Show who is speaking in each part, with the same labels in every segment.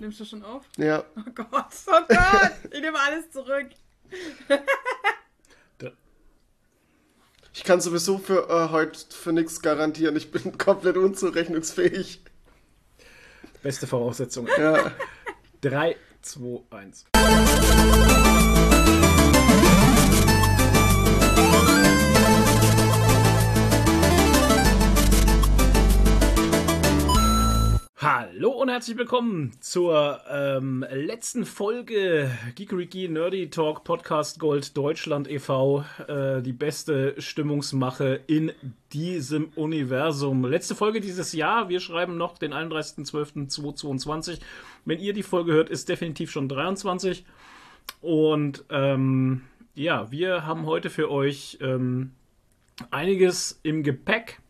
Speaker 1: Nimmst du schon auf?
Speaker 2: Ja.
Speaker 1: Oh Gott, oh Gott, ich nehme alles zurück.
Speaker 2: Ich kann sowieso für äh, heute für nichts garantieren. Ich bin komplett unzurechnungsfähig.
Speaker 3: Beste Voraussetzung.
Speaker 2: Ja.
Speaker 3: 3, 2, 1. Hallo und herzlich willkommen zur ähm, letzten Folge Geekeriki Nerdy Talk Podcast Gold Deutschland e.V. Äh, die beste Stimmungsmache in diesem Universum. Letzte Folge dieses Jahr. Wir schreiben noch den 31.12.2022. Wenn ihr die Folge hört, ist definitiv schon 23. Und ähm, ja, wir haben heute für euch ähm, einiges im Gepäck.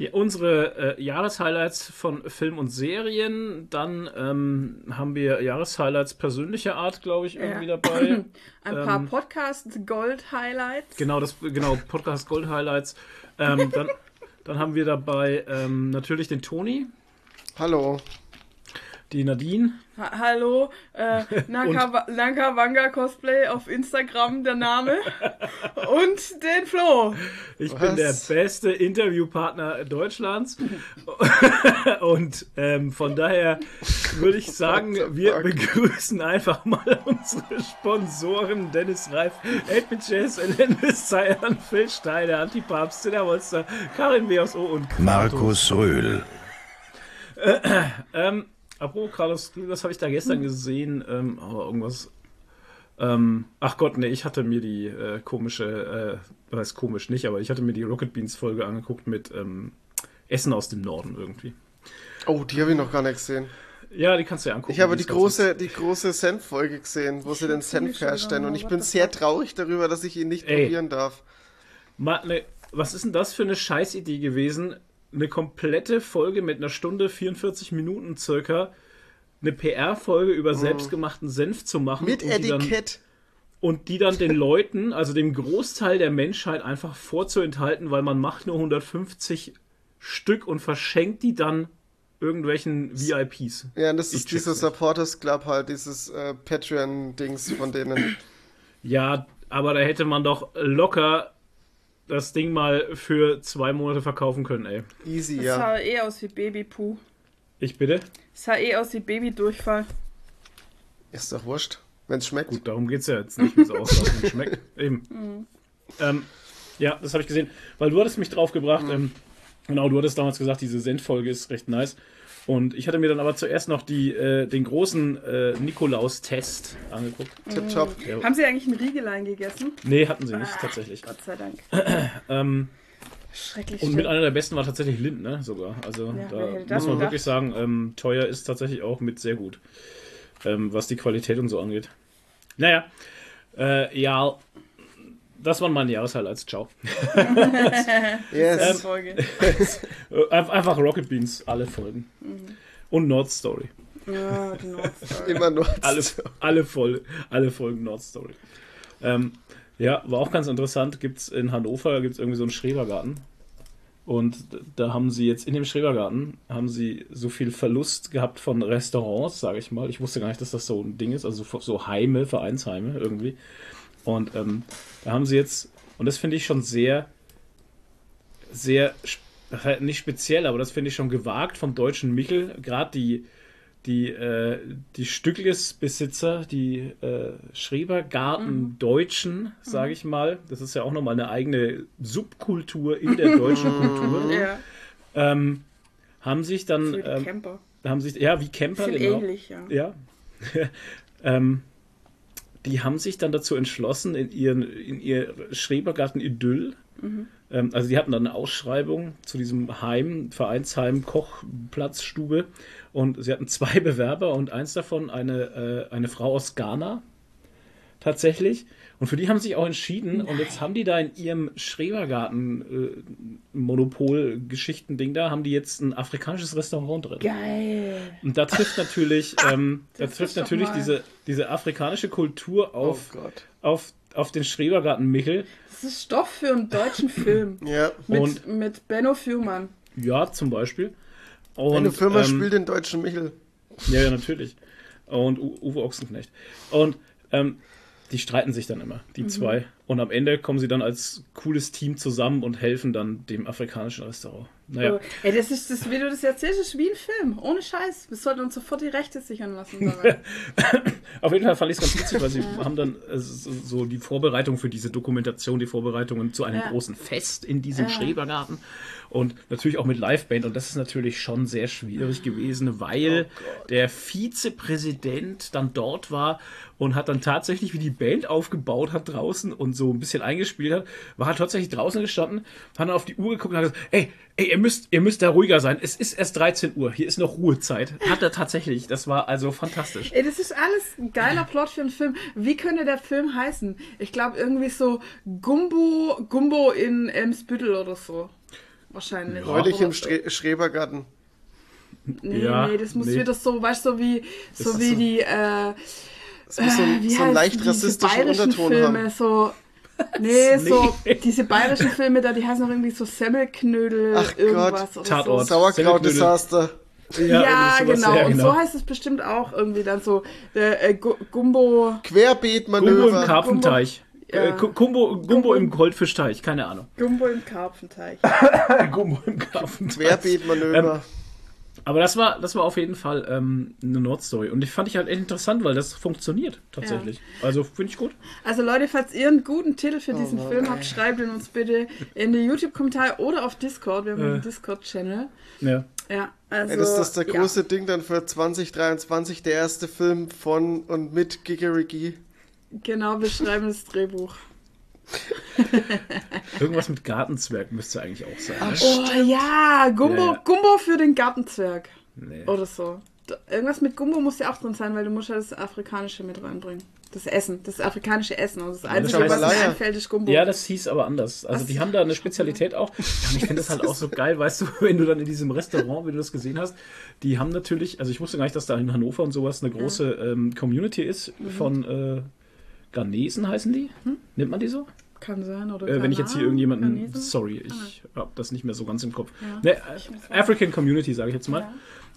Speaker 3: Ja, unsere äh, Jahreshighlights von Film und Serien. Dann ähm, haben wir Jahreshighlights persönlicher Art, glaube ich, irgendwie
Speaker 1: Ja.
Speaker 3: dabei.
Speaker 1: Ein paar
Speaker 3: Ähm,
Speaker 1: Podcast-Gold-Highlights.
Speaker 3: Genau, das genau Podcast Gold Highlights. Ähm, dann, dann haben wir dabei ähm, natürlich den Toni,
Speaker 2: Hallo.
Speaker 3: Die Nadine,
Speaker 1: Ha Hallo, äh, Naka Naka Wanga Cosplay auf Instagram, der Name. Und den Flo.
Speaker 3: Ich
Speaker 2: Was?
Speaker 3: bin der beste Interviewpartner Deutschlands. Und ähm, von daher würde ich sagen, wir begrüßen einfach mal unsere Sponsoren: Dennis Reif, 8-Bit-Jazz, Elendis Zeiern, Phil Steiner, Antipapst, Cinnamonster, Karin W.O. und Kratos.
Speaker 4: Markus Röhl.
Speaker 3: Ähm, apropos Carlos, was habe ich da gestern gesehen? Ähm, aber irgendwas. Ähm, ach Gott, nee, ich hatte mir die äh, komische, äh, was heißt komisch nicht, aber ich hatte mir die Rocket Beans Folge angeguckt mit ähm, Essen aus dem Norden irgendwie.
Speaker 2: Oh, die habe ich noch gar nicht gesehen.
Speaker 3: Ja, die kannst du ja angucken.
Speaker 2: Ich habe
Speaker 3: die
Speaker 2: die große, die große Senf-Folge gesehen, wo sie den Senf herstellen. Und ich bin sehr traurig darüber, dass ich ihn nicht
Speaker 3: Ey.
Speaker 2: probieren darf.
Speaker 3: Ma, ne, was ist denn das für eine Scheißidee gewesen? Eine komplette Folge mit einer Stunde 44 Minuten circa, eine PR-Folge über selbstgemachten Senf zu machen.
Speaker 2: Mit
Speaker 3: und die dann-
Speaker 2: Etikett.
Speaker 3: und die dann den Leuten, also dem Großteil der Menschheit einfach vorzuenthalten, weil man macht nur 150 Stück und verschenkt die dann irgendwelchen VIPs.
Speaker 2: Ja, das
Speaker 3: Ich
Speaker 2: ist
Speaker 3: nicht.
Speaker 2: Supporters Club halt, dieses äh, Patreon-Dings von denen.
Speaker 3: Ja, aber da hätte man doch locker das Ding mal für zwei Monate verkaufen können, ey.
Speaker 2: Easy,
Speaker 1: Das
Speaker 2: ja.
Speaker 1: sah eh aus wie Babypuh.
Speaker 3: Ich bitte?
Speaker 1: Das sah eh aus wie Babydurchfall.
Speaker 2: Ist doch wurscht, wenn's schmeckt.
Speaker 3: Gut, darum geht's ja jetzt nicht, wie es aussieht und schmeckt. Eben. Ähm, ja, das habe ich gesehen, weil du hattest mich draufgebracht. Ähm, genau, du hattest damals gesagt, diese Sendfolge ist recht nice. Und ich hatte mir dann aber zuerst noch die, äh, den großen äh, Nikolaus-Test angeguckt.
Speaker 2: Tipptopp.
Speaker 3: Ja.
Speaker 1: Haben Sie eigentlich ein Riegelein gegessen?
Speaker 3: Nee, hatten sie nicht, tatsächlich.
Speaker 1: Gott sei Dank.
Speaker 3: Ähm,
Speaker 1: Schrecklich.
Speaker 3: und mit einer der besten war tatsächlich Lind, ne? Sogar. Also
Speaker 1: Ja,
Speaker 3: da muss man
Speaker 1: gedacht?
Speaker 3: wirklich sagen, ähm, teuer ist tatsächlich auch mit sehr gut. Ähm, was die Qualität und so angeht. Naja, äh, ja, das waren meine Jahreshighlights. Ciao.
Speaker 2: Yes.
Speaker 3: Ähm,
Speaker 1: Folge.
Speaker 3: Äh, Einf- Einfach Rocket Beans, alle Folgen. Und Nord Story.
Speaker 1: Ja, die Nordstory.
Speaker 2: Immer nur.
Speaker 3: Alle, alle, voll, alle Folgen Nord Story. Ähm, ja, war auch ganz interessant. Gibt's in Hannover gibt's irgendwie so einen Schrebergarten. Und da haben sie jetzt in dem Schrebergarten haben sie so viel Verlust gehabt von Restaurants, sage ich mal. Ich wusste gar nicht, dass das so ein Ding ist, also so- so Heime, Vereinsheime irgendwie. Und ähm, da haben sie jetzt, und das finde ich schon sehr, sehr, halt nicht speziell, aber das finde ich schon gewagt vom deutschen Michel. Gerade die, die, äh, die Stücklesbesitzer, die äh, Schrebergarten-Deutschen, sage ich mal, das ist ja auch nochmal eine eigene Subkultur in der deutschen Kultur,
Speaker 1: Ja,
Speaker 3: ähm, haben sich dann, ähm,
Speaker 1: Camper.
Speaker 3: haben sich, ja, wie Camper, genau.
Speaker 1: ähnlich, ja.
Speaker 3: Ja. ähm, die haben sich dann dazu entschlossen, in, ihren, in ihr Schrebergarten-Idyll, ähm, also die hatten dann eine Ausschreibung zu diesem Heim, Vereinsheim, Kochplatzstube und sie hatten zwei Bewerber und eins davon eine, äh, eine Frau aus Ghana tatsächlich. Und für die haben sie sich auch entschieden und jetzt haben die da in ihrem Schrebergarten-Monopol-Geschichten-Ding da, haben die jetzt ein afrikanisches Restaurant drin.
Speaker 1: Geil.
Speaker 3: Und da trifft natürlich, ähm, da trifft natürlich diese, diese afrikanische Kultur
Speaker 2: Oh
Speaker 3: auf,
Speaker 2: Gott.
Speaker 3: auf, auf den Schrebergarten Michel.
Speaker 1: Das ist Stoff für einen deutschen Film.
Speaker 2: Ja.
Speaker 1: Mit,
Speaker 3: Und-
Speaker 1: mit Benno Fürmann.
Speaker 3: Ja, zum Beispiel. Und,
Speaker 2: Eine Firma
Speaker 3: ähm,
Speaker 2: spielt den deutschen Michel.
Speaker 3: Ja, ja, natürlich. Und U Uwe Ochsenknecht. Und ähm, die streiten sich dann immer, die zwei. Und am Ende kommen sie dann als cooles Team zusammen und helfen dann dem afrikanischen Restaurant. Naja.
Speaker 1: So. Ey, das ist das, wie du das erzählst, ist wie ein Film. Ohne Scheiß. Wir sollten uns sofort die Rechte sichern lassen.
Speaker 3: Auf jeden Fall fand ich es ganz witzig, weil sie haben dann äh, so so die Vorbereitung für diese Dokumentation, die Vorbereitungen zu einem
Speaker 1: Ja.
Speaker 3: großen Fest in diesem
Speaker 1: Ja.
Speaker 3: Schrebergarten und natürlich auch mit Liveband und das ist natürlich schon sehr schwierig gewesen, weil der Vizepräsident dann dort war und hat dann tatsächlich, wie die Band aufgebaut hat draußen und so ein bisschen eingespielt hat, war er tatsächlich draußen gestanden, hat dann auf die Uhr geguckt und hat gesagt, ey, ey, ihr müsst, ihr müsst da ruhiger sein, es ist erst 13 Uhr, hier ist noch Ruhezeit. Hat er tatsächlich, das war also fantastisch.
Speaker 1: Ey, das ist alles ein geiler Plot für einen Film. Wie könnte der Film heißen? Ich glaube irgendwie so Gumbo, Gumbo in Elmsbüttel oder so. Wahrscheinlich.
Speaker 2: Neulich
Speaker 1: Oder
Speaker 2: im. Stre Schrebergarten.
Speaker 1: Nee,
Speaker 3: Ja,
Speaker 1: nee, das muss
Speaker 3: nee.
Speaker 1: wieder so, weißt du, so wie, so wie
Speaker 3: so?
Speaker 1: die, äh,
Speaker 2: Das muss so,
Speaker 1: äh,
Speaker 2: ein-
Speaker 1: wie
Speaker 2: so einen
Speaker 1: heißt
Speaker 2: leicht
Speaker 1: diese
Speaker 2: rassistischen
Speaker 1: bayerischen
Speaker 2: Unterton
Speaker 1: Filme,
Speaker 2: haben.
Speaker 1: so, nee, so, diese bayerischen Filme da, die heißen auch irgendwie so Semmelknödel,
Speaker 2: Ach
Speaker 1: irgendwas oder
Speaker 3: Tatort.
Speaker 1: so.
Speaker 2: Sauerkraut-Desaster.
Speaker 1: Ja,
Speaker 3: sowas,
Speaker 1: genau.
Speaker 3: ja,
Speaker 1: Und so heißt es bestimmt auch irgendwie dann so, äh, äh, Gu- Gumbo,
Speaker 3: Gumbo im
Speaker 2: Querbeetmanöver.
Speaker 3: Karpfenteich.
Speaker 1: Ja.
Speaker 3: Äh, Gu- Gumbo, Gumbo im Goldfischteich, keine Ahnung.
Speaker 1: Gumbo im Karpfenteich.
Speaker 3: Gumbo im Karpfenteich.
Speaker 2: Querbeetmanöver.
Speaker 3: Aber das war, das war auf jeden Fall ähm, eine Nordstory. Und ich fand ich halt echt interessant, weil das funktioniert tatsächlich. Also finde ich gut.
Speaker 1: Also Leute, falls ihr einen guten Titel
Speaker 2: Oh
Speaker 1: für diesen Film habt, schreibt ihn uns bitte in die YouTube-Kommentare oder auf Discord. Wir haben
Speaker 3: Äh.
Speaker 1: einen Discord-Channel.
Speaker 3: Ja.
Speaker 1: Ja, also.
Speaker 2: Ey, das ist das der
Speaker 1: ja.
Speaker 2: große Ding dann für 2023, der erste Film von und mit Gigerigi.
Speaker 1: Genau, wir schreiben das Drehbuch.
Speaker 3: Irgendwas mit Gartenzwerg müsste eigentlich auch sein. Ne?
Speaker 1: Oh ja, Gumbo,
Speaker 3: Ja, ja.
Speaker 1: Gumbo für den Gartenzwerg.
Speaker 3: Nee.
Speaker 1: Oder so. Irgendwas mit Gumbo muss ja auch drin sein, weil du musst ja das Afrikanische mit reinbringen. Das Essen, das afrikanische Essen. Und das Einzige,
Speaker 3: das
Speaker 1: was mir
Speaker 2: heißt-
Speaker 1: einfällt, ist Gumbo.
Speaker 3: Ja, das hieß aber anders. Also die haben da eine Spezialität auch. Und ich finde das halt auch so geil, weißt du, wenn du dann in diesem Restaurant, wie du das gesehen hast, die haben natürlich, also ich wusste gar nicht, dass da in Hannover und sowas eine große ähm, Community ist
Speaker 1: Mhm.
Speaker 3: von äh, Ghanesen heißen die?
Speaker 1: Hm?
Speaker 3: Nennt man die so?
Speaker 1: Kann sein, oder
Speaker 3: Äh, wenn ich jetzt hier irgendjemanden,
Speaker 1: Ghanesen.
Speaker 3: sorry, ich habe das nicht mehr so ganz im Kopf.
Speaker 1: Ja,
Speaker 3: Ne, African Community, sage ich jetzt mal.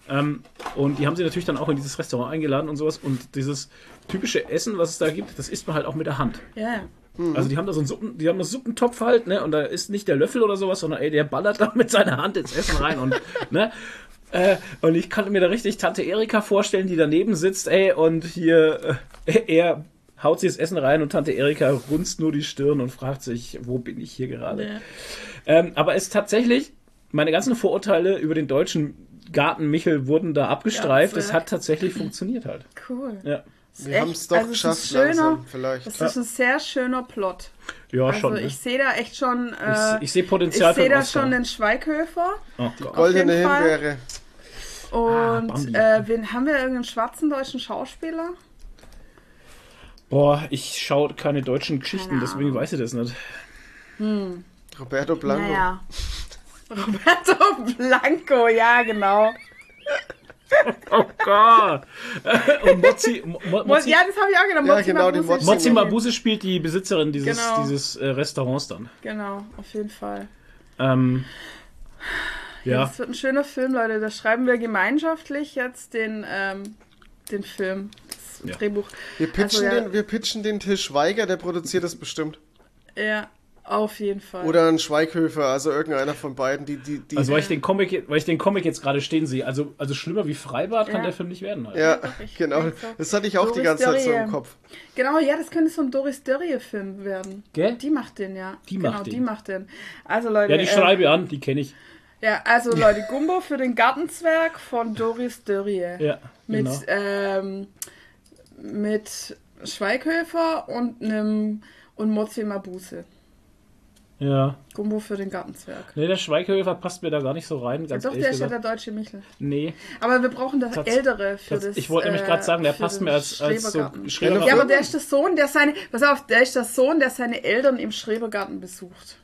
Speaker 1: Ja.
Speaker 3: Ähm, und die haben sie natürlich dann auch in dieses Restaurant eingeladen und sowas. Und dieses typische Essen, was es da gibt, das isst man halt auch mit der Hand.
Speaker 1: Ja, ja.
Speaker 3: Also die haben da so einen Suppen, die haben einen Suppentopf halt, ne? Und da ist nicht der Löffel oder sowas, sondern ey, der ballert da mit seiner Hand ins Essen rein und ne? Äh, und ich kann mir da richtig Tante Erika vorstellen, die daneben sitzt, ey, und hier äh, er haut sich das Essen rein und Tante Erika runzt nur die Stirn und fragt sich, wo bin ich hier gerade?
Speaker 1: Ja.
Speaker 3: Ähm, aber es tatsächlich, meine ganzen Vorurteile über den deutschen Garten Michel wurden da abgestreift. Es
Speaker 1: Gartenzwerg.
Speaker 3: hat tatsächlich funktioniert
Speaker 1: Cool.
Speaker 3: Ja,
Speaker 2: Wir haben es doch
Speaker 1: also es ist
Speaker 2: geschafft
Speaker 1: schöner,
Speaker 2: langsam, vielleicht.
Speaker 1: Das ist ein sehr schöner Plot.
Speaker 3: ja
Speaker 1: Also
Speaker 3: schon. ne?
Speaker 1: ich sehe da echt schon.
Speaker 3: ich,
Speaker 1: Äh,
Speaker 3: ich sehe
Speaker 1: ich
Speaker 3: Potenzial
Speaker 1: sehe
Speaker 3: für
Speaker 1: da
Speaker 3: Oscar.
Speaker 1: schon den Schweighöfer.
Speaker 3: oh Gott.
Speaker 2: Goldene. Himbeere.
Speaker 1: Und
Speaker 3: Bambi.
Speaker 1: äh, wen haben wir irgendeinen schwarzen deutschen Schauspieler?
Speaker 3: Boah, ich schaue keine deutschen Geschichten,
Speaker 1: Keine
Speaker 3: deswegen weiß ich das nicht.
Speaker 2: Roberto Blanco.
Speaker 1: Naja. Roberto Blanco, ja, genau.
Speaker 3: Oh Gott. Und Mozzi, Mo, Mo,
Speaker 1: Mo
Speaker 3: Mozzi,
Speaker 1: ja, das habe ich auch gedacht.
Speaker 2: Ja,
Speaker 1: Mozzi
Speaker 2: genau,
Speaker 1: Mabuse
Speaker 3: Mozzi
Speaker 1: schon-
Speaker 3: Mabuse spielt die Besitzerin dieses,
Speaker 1: Genau.
Speaker 3: dieses äh, Restaurants dann.
Speaker 1: Genau, auf jeden Fall.
Speaker 3: Ähm, ja,
Speaker 1: Das wird ein schöner Film, Leute. Da schreiben wir gemeinschaftlich jetzt den, ähm, den Film,
Speaker 3: Ja.
Speaker 1: Drehbuch.
Speaker 2: Wir pitchen,
Speaker 1: Also, ja.
Speaker 2: den, wir pitchen den Till Schweiger, der produziert das bestimmt.
Speaker 1: Ja, auf jeden Fall.
Speaker 2: Oder ein Schweighöfer, also irgendeiner von beiden, die, die, die.
Speaker 3: also weil ich den Comic, weil ich den Comic jetzt gerade stehen sehe, also, also schlimmer wie Freibad kann
Speaker 1: Ja.
Speaker 3: der Film nicht werden. Halt.
Speaker 2: ja, genau. Das hatte ich auch die
Speaker 1: Doris
Speaker 2: ganze Zeit so
Speaker 1: Dörrie.
Speaker 2: im Kopf.
Speaker 1: Genau, ja, das könnte so ein Doris Dörrie-Film werden.
Speaker 3: Gell?
Speaker 1: Die macht den, ja.
Speaker 3: Die
Speaker 1: genau,
Speaker 3: macht den.
Speaker 1: die macht den. Also, Leute.
Speaker 3: Ja, die
Speaker 1: äh,
Speaker 3: schreibe ich an, die kenne ich.
Speaker 1: Ja, also, Leute, Gumbo für den Gartenzwerg von Doris Dörrie.
Speaker 3: Ja,
Speaker 1: Mit,
Speaker 3: genau.
Speaker 1: ähm, mit Schweighöfer und einem und Mozzi Mabuse.
Speaker 3: Ja.
Speaker 1: Gumbo für den Gartenzwerg.
Speaker 3: Nee, der Schweighöfer passt mir da gar nicht so rein,
Speaker 1: Ja,
Speaker 3: ganz
Speaker 1: doch, der ist ja der deutsche Michel.
Speaker 3: Nee,
Speaker 1: Aber wir brauchen das
Speaker 3: Tats-
Speaker 1: Ältere für
Speaker 3: das,
Speaker 1: das.
Speaker 3: ich wollte nämlich
Speaker 1: äh,
Speaker 3: gerade sagen, der passt mir als, als so
Speaker 1: Schrebergarten. Ja, aber der ist der Sohn, der seine, pass auf, der ist der Sohn, der seine Eltern im Schrebergarten besucht.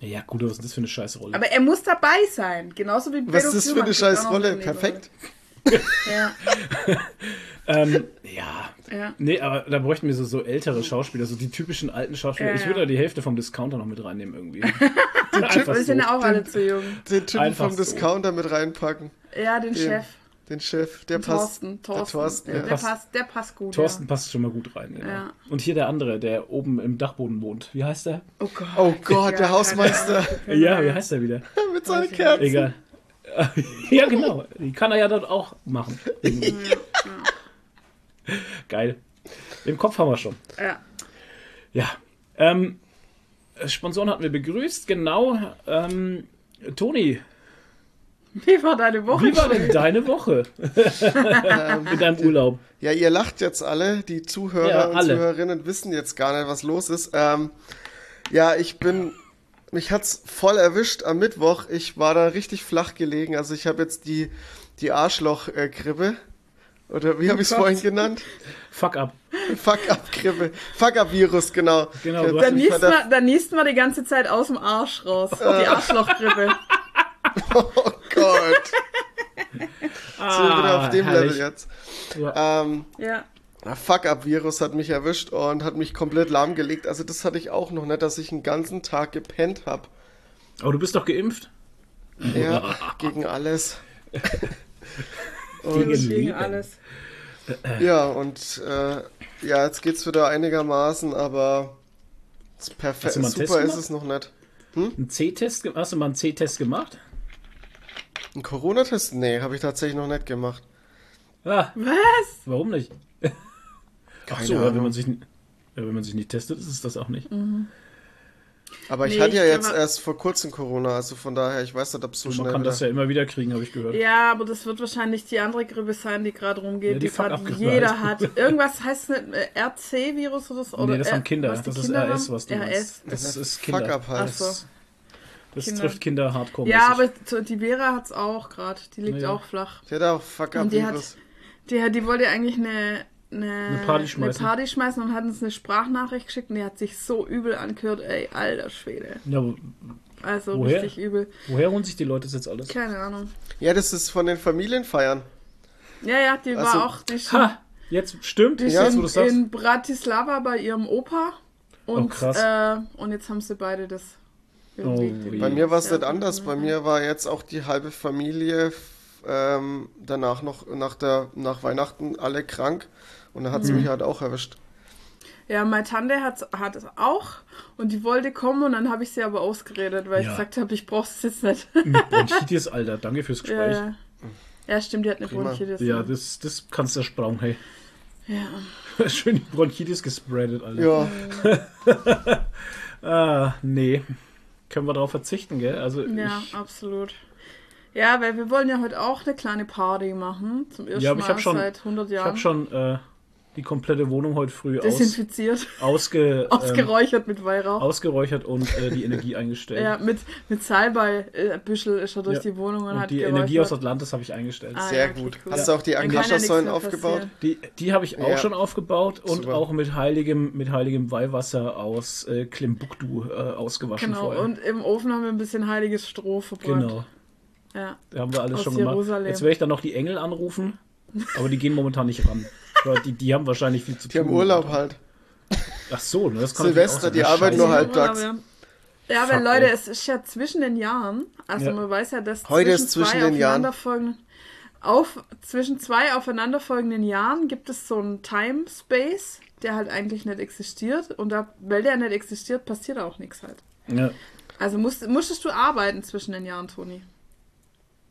Speaker 3: Ja, gut, was ist das für eine scheiß Rolle?
Speaker 1: Aber er muss dabei sein, genauso wie
Speaker 2: Was
Speaker 1: Beto
Speaker 2: ist das für eine
Speaker 1: kriegt auch
Speaker 2: scheiß
Speaker 1: noch
Speaker 2: Rolle?
Speaker 1: eine Nebenrolle.
Speaker 2: Perfekt.
Speaker 1: Ja,
Speaker 3: Ähm, ja.
Speaker 1: ja.
Speaker 3: Nee, aber da bräuchten wir so, so ältere Schauspieler, so die typischen alten Schauspieler.
Speaker 1: Ja,
Speaker 3: ich
Speaker 1: ja.
Speaker 3: würde da die Hälfte vom Discounter noch mit reinnehmen irgendwie. Einfach
Speaker 1: Wir sind
Speaker 3: so.
Speaker 1: ja auch alle zu jung.
Speaker 2: Den Typen
Speaker 3: Einfach
Speaker 2: vom
Speaker 3: so.
Speaker 2: Discounter mit reinpacken.
Speaker 1: Ja, den
Speaker 2: Den-
Speaker 1: Chef.
Speaker 2: Den Chef, der passt.
Speaker 1: Thorsten,
Speaker 2: Der
Speaker 1: Thorsten.
Speaker 2: Thorsten,
Speaker 1: der,
Speaker 2: ja.
Speaker 1: der,
Speaker 3: Passt.
Speaker 1: der passt gut.
Speaker 3: Thorsten passt schon mal gut rein. Genau.
Speaker 1: Ja.
Speaker 3: Und hier der andere, der oben im Dachboden wohnt. Wie heißt der?
Speaker 1: Ja. Oh Gott.
Speaker 2: Oh Gott, der
Speaker 1: Ja,
Speaker 2: Hausmeister
Speaker 3: Ja, wie heißt der wieder?
Speaker 2: mit seinen Kerzen.
Speaker 3: Egal. ja, genau. Die kann er ja dort auch machen. Irgendwie. Geil. Im Kopf haben wir schon.
Speaker 1: Ja.
Speaker 3: Ja. Ähm, Sponsoren hatten wir begrüßt, genau. Ähm, Toni,
Speaker 1: Wie war deine Woche?
Speaker 3: wie war denn deine Woche in deinem Urlaub?
Speaker 2: Ja, ihr lacht jetzt alle. Die Zuhörer
Speaker 3: Ja,
Speaker 2: und
Speaker 3: alle.
Speaker 2: Zuhörerinnen wissen jetzt gar nicht, was los ist. Ähm, ja, ich bin. Mich hat's voll erwischt am Mittwoch. Ich war da richtig flach gelegen. Also ich habe jetzt die, die Arschloch-Grippe. Oder wie habe ich es vorhin genannt?
Speaker 3: Fuck up.
Speaker 2: Fuck-up-Grippe. Fuck-up-Virus, genau.
Speaker 3: Genau,
Speaker 2: Ich-
Speaker 3: du
Speaker 1: Da
Speaker 3: hast
Speaker 2: ich
Speaker 1: niest,
Speaker 2: war da-
Speaker 1: man, da niest man die ganze Zeit aus dem Arsch raus. Die Arschlochgrippe.
Speaker 2: Oh Gott. Sind wir wieder auf dem
Speaker 3: Ah, herrlich.
Speaker 2: Level jetzt.
Speaker 3: Ja.
Speaker 2: Ähm,
Speaker 1: Ja.
Speaker 2: Fuck-up-Virus hat mich erwischt und hat mich komplett lahmgelegt. Also das hatte ich auch noch nicht, dass ich einen ganzen Tag gepennt habe.
Speaker 3: Aber du bist doch geimpft.
Speaker 2: Ja, gegen alles. Und,
Speaker 1: Gegen alles.
Speaker 2: ja, und äh, ja, jetzt geht's wieder einigermaßen, aber perfekt. Super ist es noch nicht.
Speaker 3: Ein C-Test, hast du mal einen C-Test gemacht?
Speaker 2: Ein Corona-Test? Nee, habe ich tatsächlich noch nicht gemacht.
Speaker 3: Ah,
Speaker 1: Was?
Speaker 3: warum nicht? Ach
Speaker 2: Keine
Speaker 3: so, ja, wenn man sich, wenn man sich nicht testet, ist es das auch nicht.
Speaker 2: Aber ich
Speaker 1: Nee,
Speaker 2: hatte ja
Speaker 1: ich
Speaker 2: jetzt
Speaker 1: glaube-
Speaker 2: erst vor kurzem Corona, also von daher, ich weiß nicht, ob es so
Speaker 3: man
Speaker 2: schnell
Speaker 3: kann
Speaker 2: wieder...
Speaker 3: das ja immer wieder kriegen, habe ich gehört.
Speaker 1: Ja, aber das wird wahrscheinlich die andere Grippe sein, die gerade rumgeht,
Speaker 3: Ja, die
Speaker 1: die, gerade jeder
Speaker 3: halt.
Speaker 1: hat. Irgendwas heißt es nicht äh, RC-Virus oder so?
Speaker 3: Nee, das haben Kinder.
Speaker 1: was die
Speaker 3: Das ist
Speaker 1: Kinder
Speaker 3: RS,
Speaker 1: haben?
Speaker 3: was du
Speaker 1: RS.
Speaker 3: meinst. Das ist Kinder.
Speaker 2: Fuck-up halt.
Speaker 1: Ach so.
Speaker 3: Das, das
Speaker 1: Kinder.
Speaker 3: trifft Kinder hardcore
Speaker 1: Ja, aber die Vera hat es auch gerade. Die liegt
Speaker 3: Ja.
Speaker 1: auch flach.
Speaker 2: Ich hatte auch
Speaker 1: Und die hat, die, hat- die wollte eigentlich eine, eine,
Speaker 3: Eine Party schmeißen.
Speaker 1: eine Party schmeißen und hat uns eine Sprachnachricht geschickt und die hat sich so übel angehört, ey, alter Schwede.
Speaker 3: Ja,
Speaker 1: Also
Speaker 3: Woher?
Speaker 1: richtig übel.
Speaker 3: woher holen sich die Leute das jetzt alles?
Speaker 1: Keine Ahnung.
Speaker 2: Ja, das ist von den Familienfeiern.
Speaker 1: Ja, ja, die
Speaker 2: Also-
Speaker 1: war auch die
Speaker 3: Ha! Jetzt stimmt,
Speaker 1: die
Speaker 2: Ja,
Speaker 3: jetzt, wo
Speaker 1: in, Bratislava bei ihrem Opa. Und,
Speaker 3: Oh, krass.
Speaker 1: Äh, und jetzt haben sie beide das.
Speaker 3: Oh.
Speaker 2: Bei mir war es
Speaker 1: Ja,
Speaker 2: nicht anders. Bei
Speaker 1: ja.
Speaker 2: mir war jetzt auch die halbe Familie ähm, danach noch nach der nach Weihnachten alle krank und dann hat es
Speaker 1: Mhm.
Speaker 2: mich halt auch erwischt.
Speaker 1: Ja, meine Tante hat, hat es auch und die wollte kommen und dann habe ich sie aber ausgeredet, weil
Speaker 3: Ja.
Speaker 1: ich gesagt habe, ich brauche es jetzt nicht.
Speaker 3: Mit Bronchitis, Alter. Danke fürs Gespräch.
Speaker 1: ja. ja, stimmt, die hat eine
Speaker 2: Prima.
Speaker 1: Bronchitis.
Speaker 3: Ja, das, das kannst du ersparen, hey.
Speaker 1: Ja.
Speaker 3: Schön die Bronchitis gespreadet, Alter.
Speaker 2: Ja,
Speaker 3: Ah, nee. Können wir darauf verzichten, gell? Also
Speaker 1: Ja,
Speaker 3: ich,
Speaker 1: absolut. Ja, weil wir wollen ja heute auch eine kleine Party machen. Zum ersten
Speaker 3: Ja, aber ich
Speaker 1: Mal
Speaker 3: schon-
Speaker 1: seit 100
Speaker 3: ich
Speaker 1: Jahren.
Speaker 3: habe schon äh, die komplette Wohnung heute früh aus,
Speaker 1: Desinfiziert,
Speaker 3: ausge, ähm,
Speaker 1: ausgeräuchert mit Weihrauch.
Speaker 3: ausgeräuchert und äh, die Energie eingestellt.
Speaker 1: ja, mit, mit Salbei-Büschel ist er durch
Speaker 3: Ja.
Speaker 1: die Wohnung und,
Speaker 3: und
Speaker 1: hat
Speaker 3: die
Speaker 1: geräuchert.
Speaker 3: Energie aus Atlantis habe ich eingestellt.
Speaker 1: Ah,
Speaker 2: sehr
Speaker 1: ja, okay,
Speaker 2: gut.
Speaker 1: cool.
Speaker 2: Hast du auch die Agnesha-Säulen aufgebaut?
Speaker 3: Die, die habe ich auch
Speaker 2: Ja.
Speaker 3: schon aufgebaut und
Speaker 2: Super.
Speaker 3: auch mit heiligem, mit heiligem Weihwasser aus äh, Klimbuktu äh, ausgewaschen
Speaker 1: Genau,
Speaker 3: vorher.
Speaker 1: und im Ofen haben wir ein bisschen heiliges Stroh verbrannt.
Speaker 3: genau,
Speaker 1: Ja.
Speaker 3: da haben wir alles
Speaker 1: Aus
Speaker 3: schon gemacht.
Speaker 1: Jerusalem.
Speaker 3: Jetzt werde ich dann noch die Engel anrufen, aber die gehen momentan nicht ran. Die, die haben wahrscheinlich viel zu
Speaker 2: Die
Speaker 3: tun.
Speaker 2: haben Urlaub halt.
Speaker 3: Ach so, ne, das kann
Speaker 2: Silvester, die arbeiten nur halbtags.
Speaker 1: Ja, ja
Speaker 3: Fuck,
Speaker 1: weil Leute, es ist ja zwischen den Jahren, also
Speaker 3: Ja.
Speaker 1: man weiß ja, dass
Speaker 2: Heute ist zwischen
Speaker 1: zwei
Speaker 2: den Jahren.
Speaker 1: aufeinanderfolgenden- Auf, zwischen zwei aufeinanderfolgenden Jahren gibt es so einen Time Space, der halt eigentlich nicht existiert. Und da, weil der nicht existiert, passiert auch nichts halt.
Speaker 3: Ja.
Speaker 1: Also musst, musstest du arbeiten zwischen den Jahren, Toni.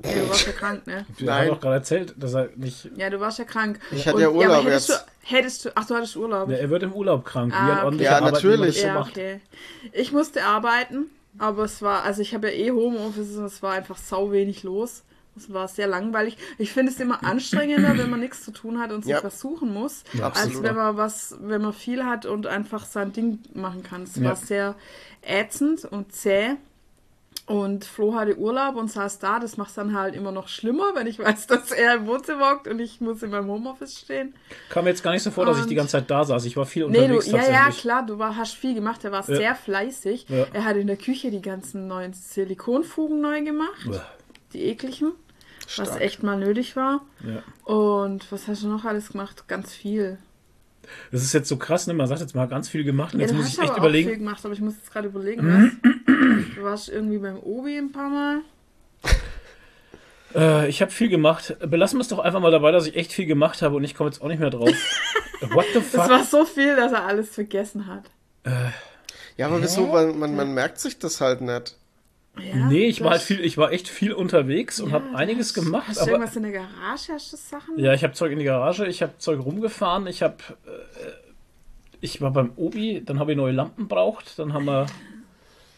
Speaker 1: Ja, du warst ja krank, ne?
Speaker 2: Nein.
Speaker 3: haben doch gerade erzählt, dass er nicht.
Speaker 1: Ja, du warst ja krank.
Speaker 2: Ich hatte ja Urlaub
Speaker 1: aber hättest
Speaker 2: jetzt.
Speaker 1: Du, hättest du, ach, du hattest Urlaub.
Speaker 3: Ja, er wird im Urlaub krank.
Speaker 1: Ah, okay.
Speaker 3: ordentlicher
Speaker 2: Ja, natürlich.
Speaker 1: Ja, okay. Ich musste arbeiten, aber es war, also ich habe ja eh Homeoffice und es war einfach sau wenig los. Es war sehr langweilig. Ich finde es immer anstrengender, wenn man nichts zu tun hat und sich
Speaker 2: Ja.
Speaker 1: was suchen muss,
Speaker 3: Ja,
Speaker 1: als
Speaker 2: absolut.
Speaker 1: wenn man was, wenn man viel hat und einfach sein Ding machen kann. Es
Speaker 3: Ja.
Speaker 1: war sehr ätzend und zäh. Und Flo hatte Urlaub und saß da. Das macht es dann halt immer noch schlimmer, wenn ich weiß, dass er im Wohnzimmer hockt und ich muss in meinem Homeoffice stehen.
Speaker 3: Kam mir jetzt gar nicht so vor, dass ich
Speaker 1: Und-
Speaker 3: die ganze Zeit da saß. Ich war viel
Speaker 1: Nee, du,
Speaker 3: unterwegs
Speaker 1: ja, ja, klar, du war, hast viel gemacht. Er war
Speaker 3: Ja.
Speaker 1: sehr fleißig.
Speaker 3: Ja.
Speaker 1: Er hat in der Küche die ganzen neuen Silikonfugen neu gemacht.
Speaker 3: Uah,
Speaker 1: Die ekligen. Was
Speaker 2: Stark.
Speaker 1: echt mal nötig war.
Speaker 3: Ja.
Speaker 1: Und was hast du noch alles gemacht? Ganz viel.
Speaker 3: Das ist jetzt so krass, ne? Man sagt jetzt mal ganz viel gemacht und
Speaker 1: Ja,
Speaker 3: jetzt muss ich echt überlegen.
Speaker 1: auch viel gemacht, aber ich muss jetzt gerade überlegen, was. Du warst irgendwie beim Obi ein paar Mal.
Speaker 3: Äh, ich habe viel gemacht. Belassen wir es doch einfach mal dabei, dass ich echt viel gemacht habe und ich komme jetzt auch nicht mehr drauf. What the
Speaker 1: Das
Speaker 3: fuck?
Speaker 1: war so viel, dass er alles vergessen hat.
Speaker 2: Ja, aber wieso? Weil man, man merkt sich das halt nicht.
Speaker 1: Ja,
Speaker 3: nee, ich war halt viel, ich war echt viel unterwegs und
Speaker 1: Ja,
Speaker 3: habe einiges gemacht.
Speaker 1: Hast du
Speaker 3: Aber
Speaker 1: irgendwas in der Garage? Hast du Sachen?
Speaker 3: ja, ich habe Zeug in die Garage, ich habe Zeug rumgefahren, ich habe, äh, ich war beim Obi, dann habe ich neue Lampen braucht, dann haben wir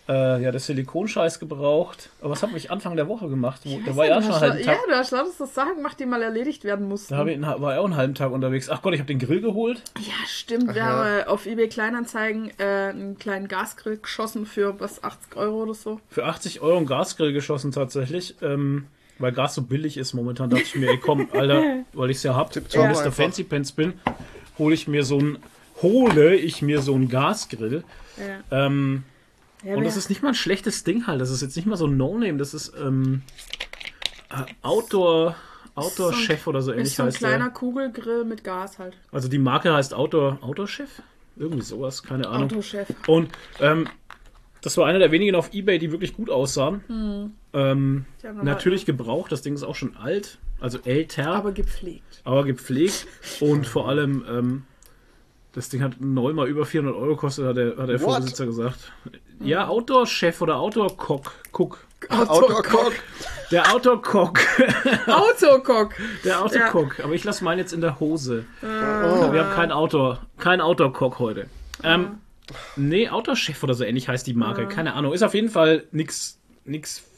Speaker 3: äh, ja das Silikonscheiß gebraucht. Aber was habe ich Anfang der Woche gemacht? Wo, da war ja
Speaker 1: du
Speaker 3: schon
Speaker 1: lau-
Speaker 3: halben
Speaker 1: Ja,
Speaker 3: Tag.
Speaker 1: du hast lauter so Sachen gemacht, die mal erledigt werden mussten.
Speaker 3: Da habe ich, war ich auch einen halben Tag unterwegs. Ach Gott, ich habe den Grill geholt.
Speaker 1: Ja, stimmt. Wir
Speaker 2: ja.
Speaker 1: haben äh, auf eBay Kleinanzeigen äh, einen kleinen Gasgrill geschossen für was 80 Euro oder so.
Speaker 3: Für 80 Euro einen Gasgrill geschossen tatsächlich. Ähm, weil Gas so billig ist momentan, dachte ich mir, ey komm, Alter, weil ich es ja hab, und Mr.
Speaker 2: einfach.
Speaker 3: Fancy Pants bin, hole ich mir so ein, hole ich mir so einen Gasgrill.
Speaker 1: Ja.
Speaker 3: Ähm,
Speaker 1: Ja,
Speaker 3: und das ist nicht mal ein schlechtes Ding halt. Das ist jetzt nicht mal so ein No-Name. Das ist ähm, äh, Outdoor, Outdoor
Speaker 1: So
Speaker 3: oder so
Speaker 1: ist
Speaker 3: ähnlich
Speaker 1: so ein
Speaker 3: heißt
Speaker 1: kleiner
Speaker 3: der.
Speaker 1: Kugelgrill mit Gas halt.
Speaker 3: Also die Marke heißt Outdoor, Outdoor Chef? Irgendwie sowas, keine Ahnung.
Speaker 1: Autochef.
Speaker 3: Und ähm, das war einer der wenigen auf Ebay, die wirklich gut aussahen.
Speaker 1: Hm.
Speaker 3: Ähm, natürlich gebraucht, das Ding ist auch schon alt, also älter, aber,
Speaker 1: Aber gepflegt.
Speaker 3: gepflegt und vor allem, ähm, das Ding hat neu mal über 400 Euro gekostet, hat der, hat der
Speaker 2: What?
Speaker 3: Vorbesitzer gesagt. Ja, Outdoor-Chef oder Outdoor-Cock, Cook.
Speaker 2: Outdoor-Cock.
Speaker 3: Der Outdoor-Cock,
Speaker 1: Autocock.
Speaker 3: der Outdoor-Cock, aber ich lasse meinen jetzt in der Hose.
Speaker 2: Oh.
Speaker 3: Wir haben kein Outdoor, kein Outdoor-Cock heute. Ähm, nee, Outdoor-Chef oder so ähnlich heißt die Marke, keine Ahnung. Ist auf jeden Fall nix,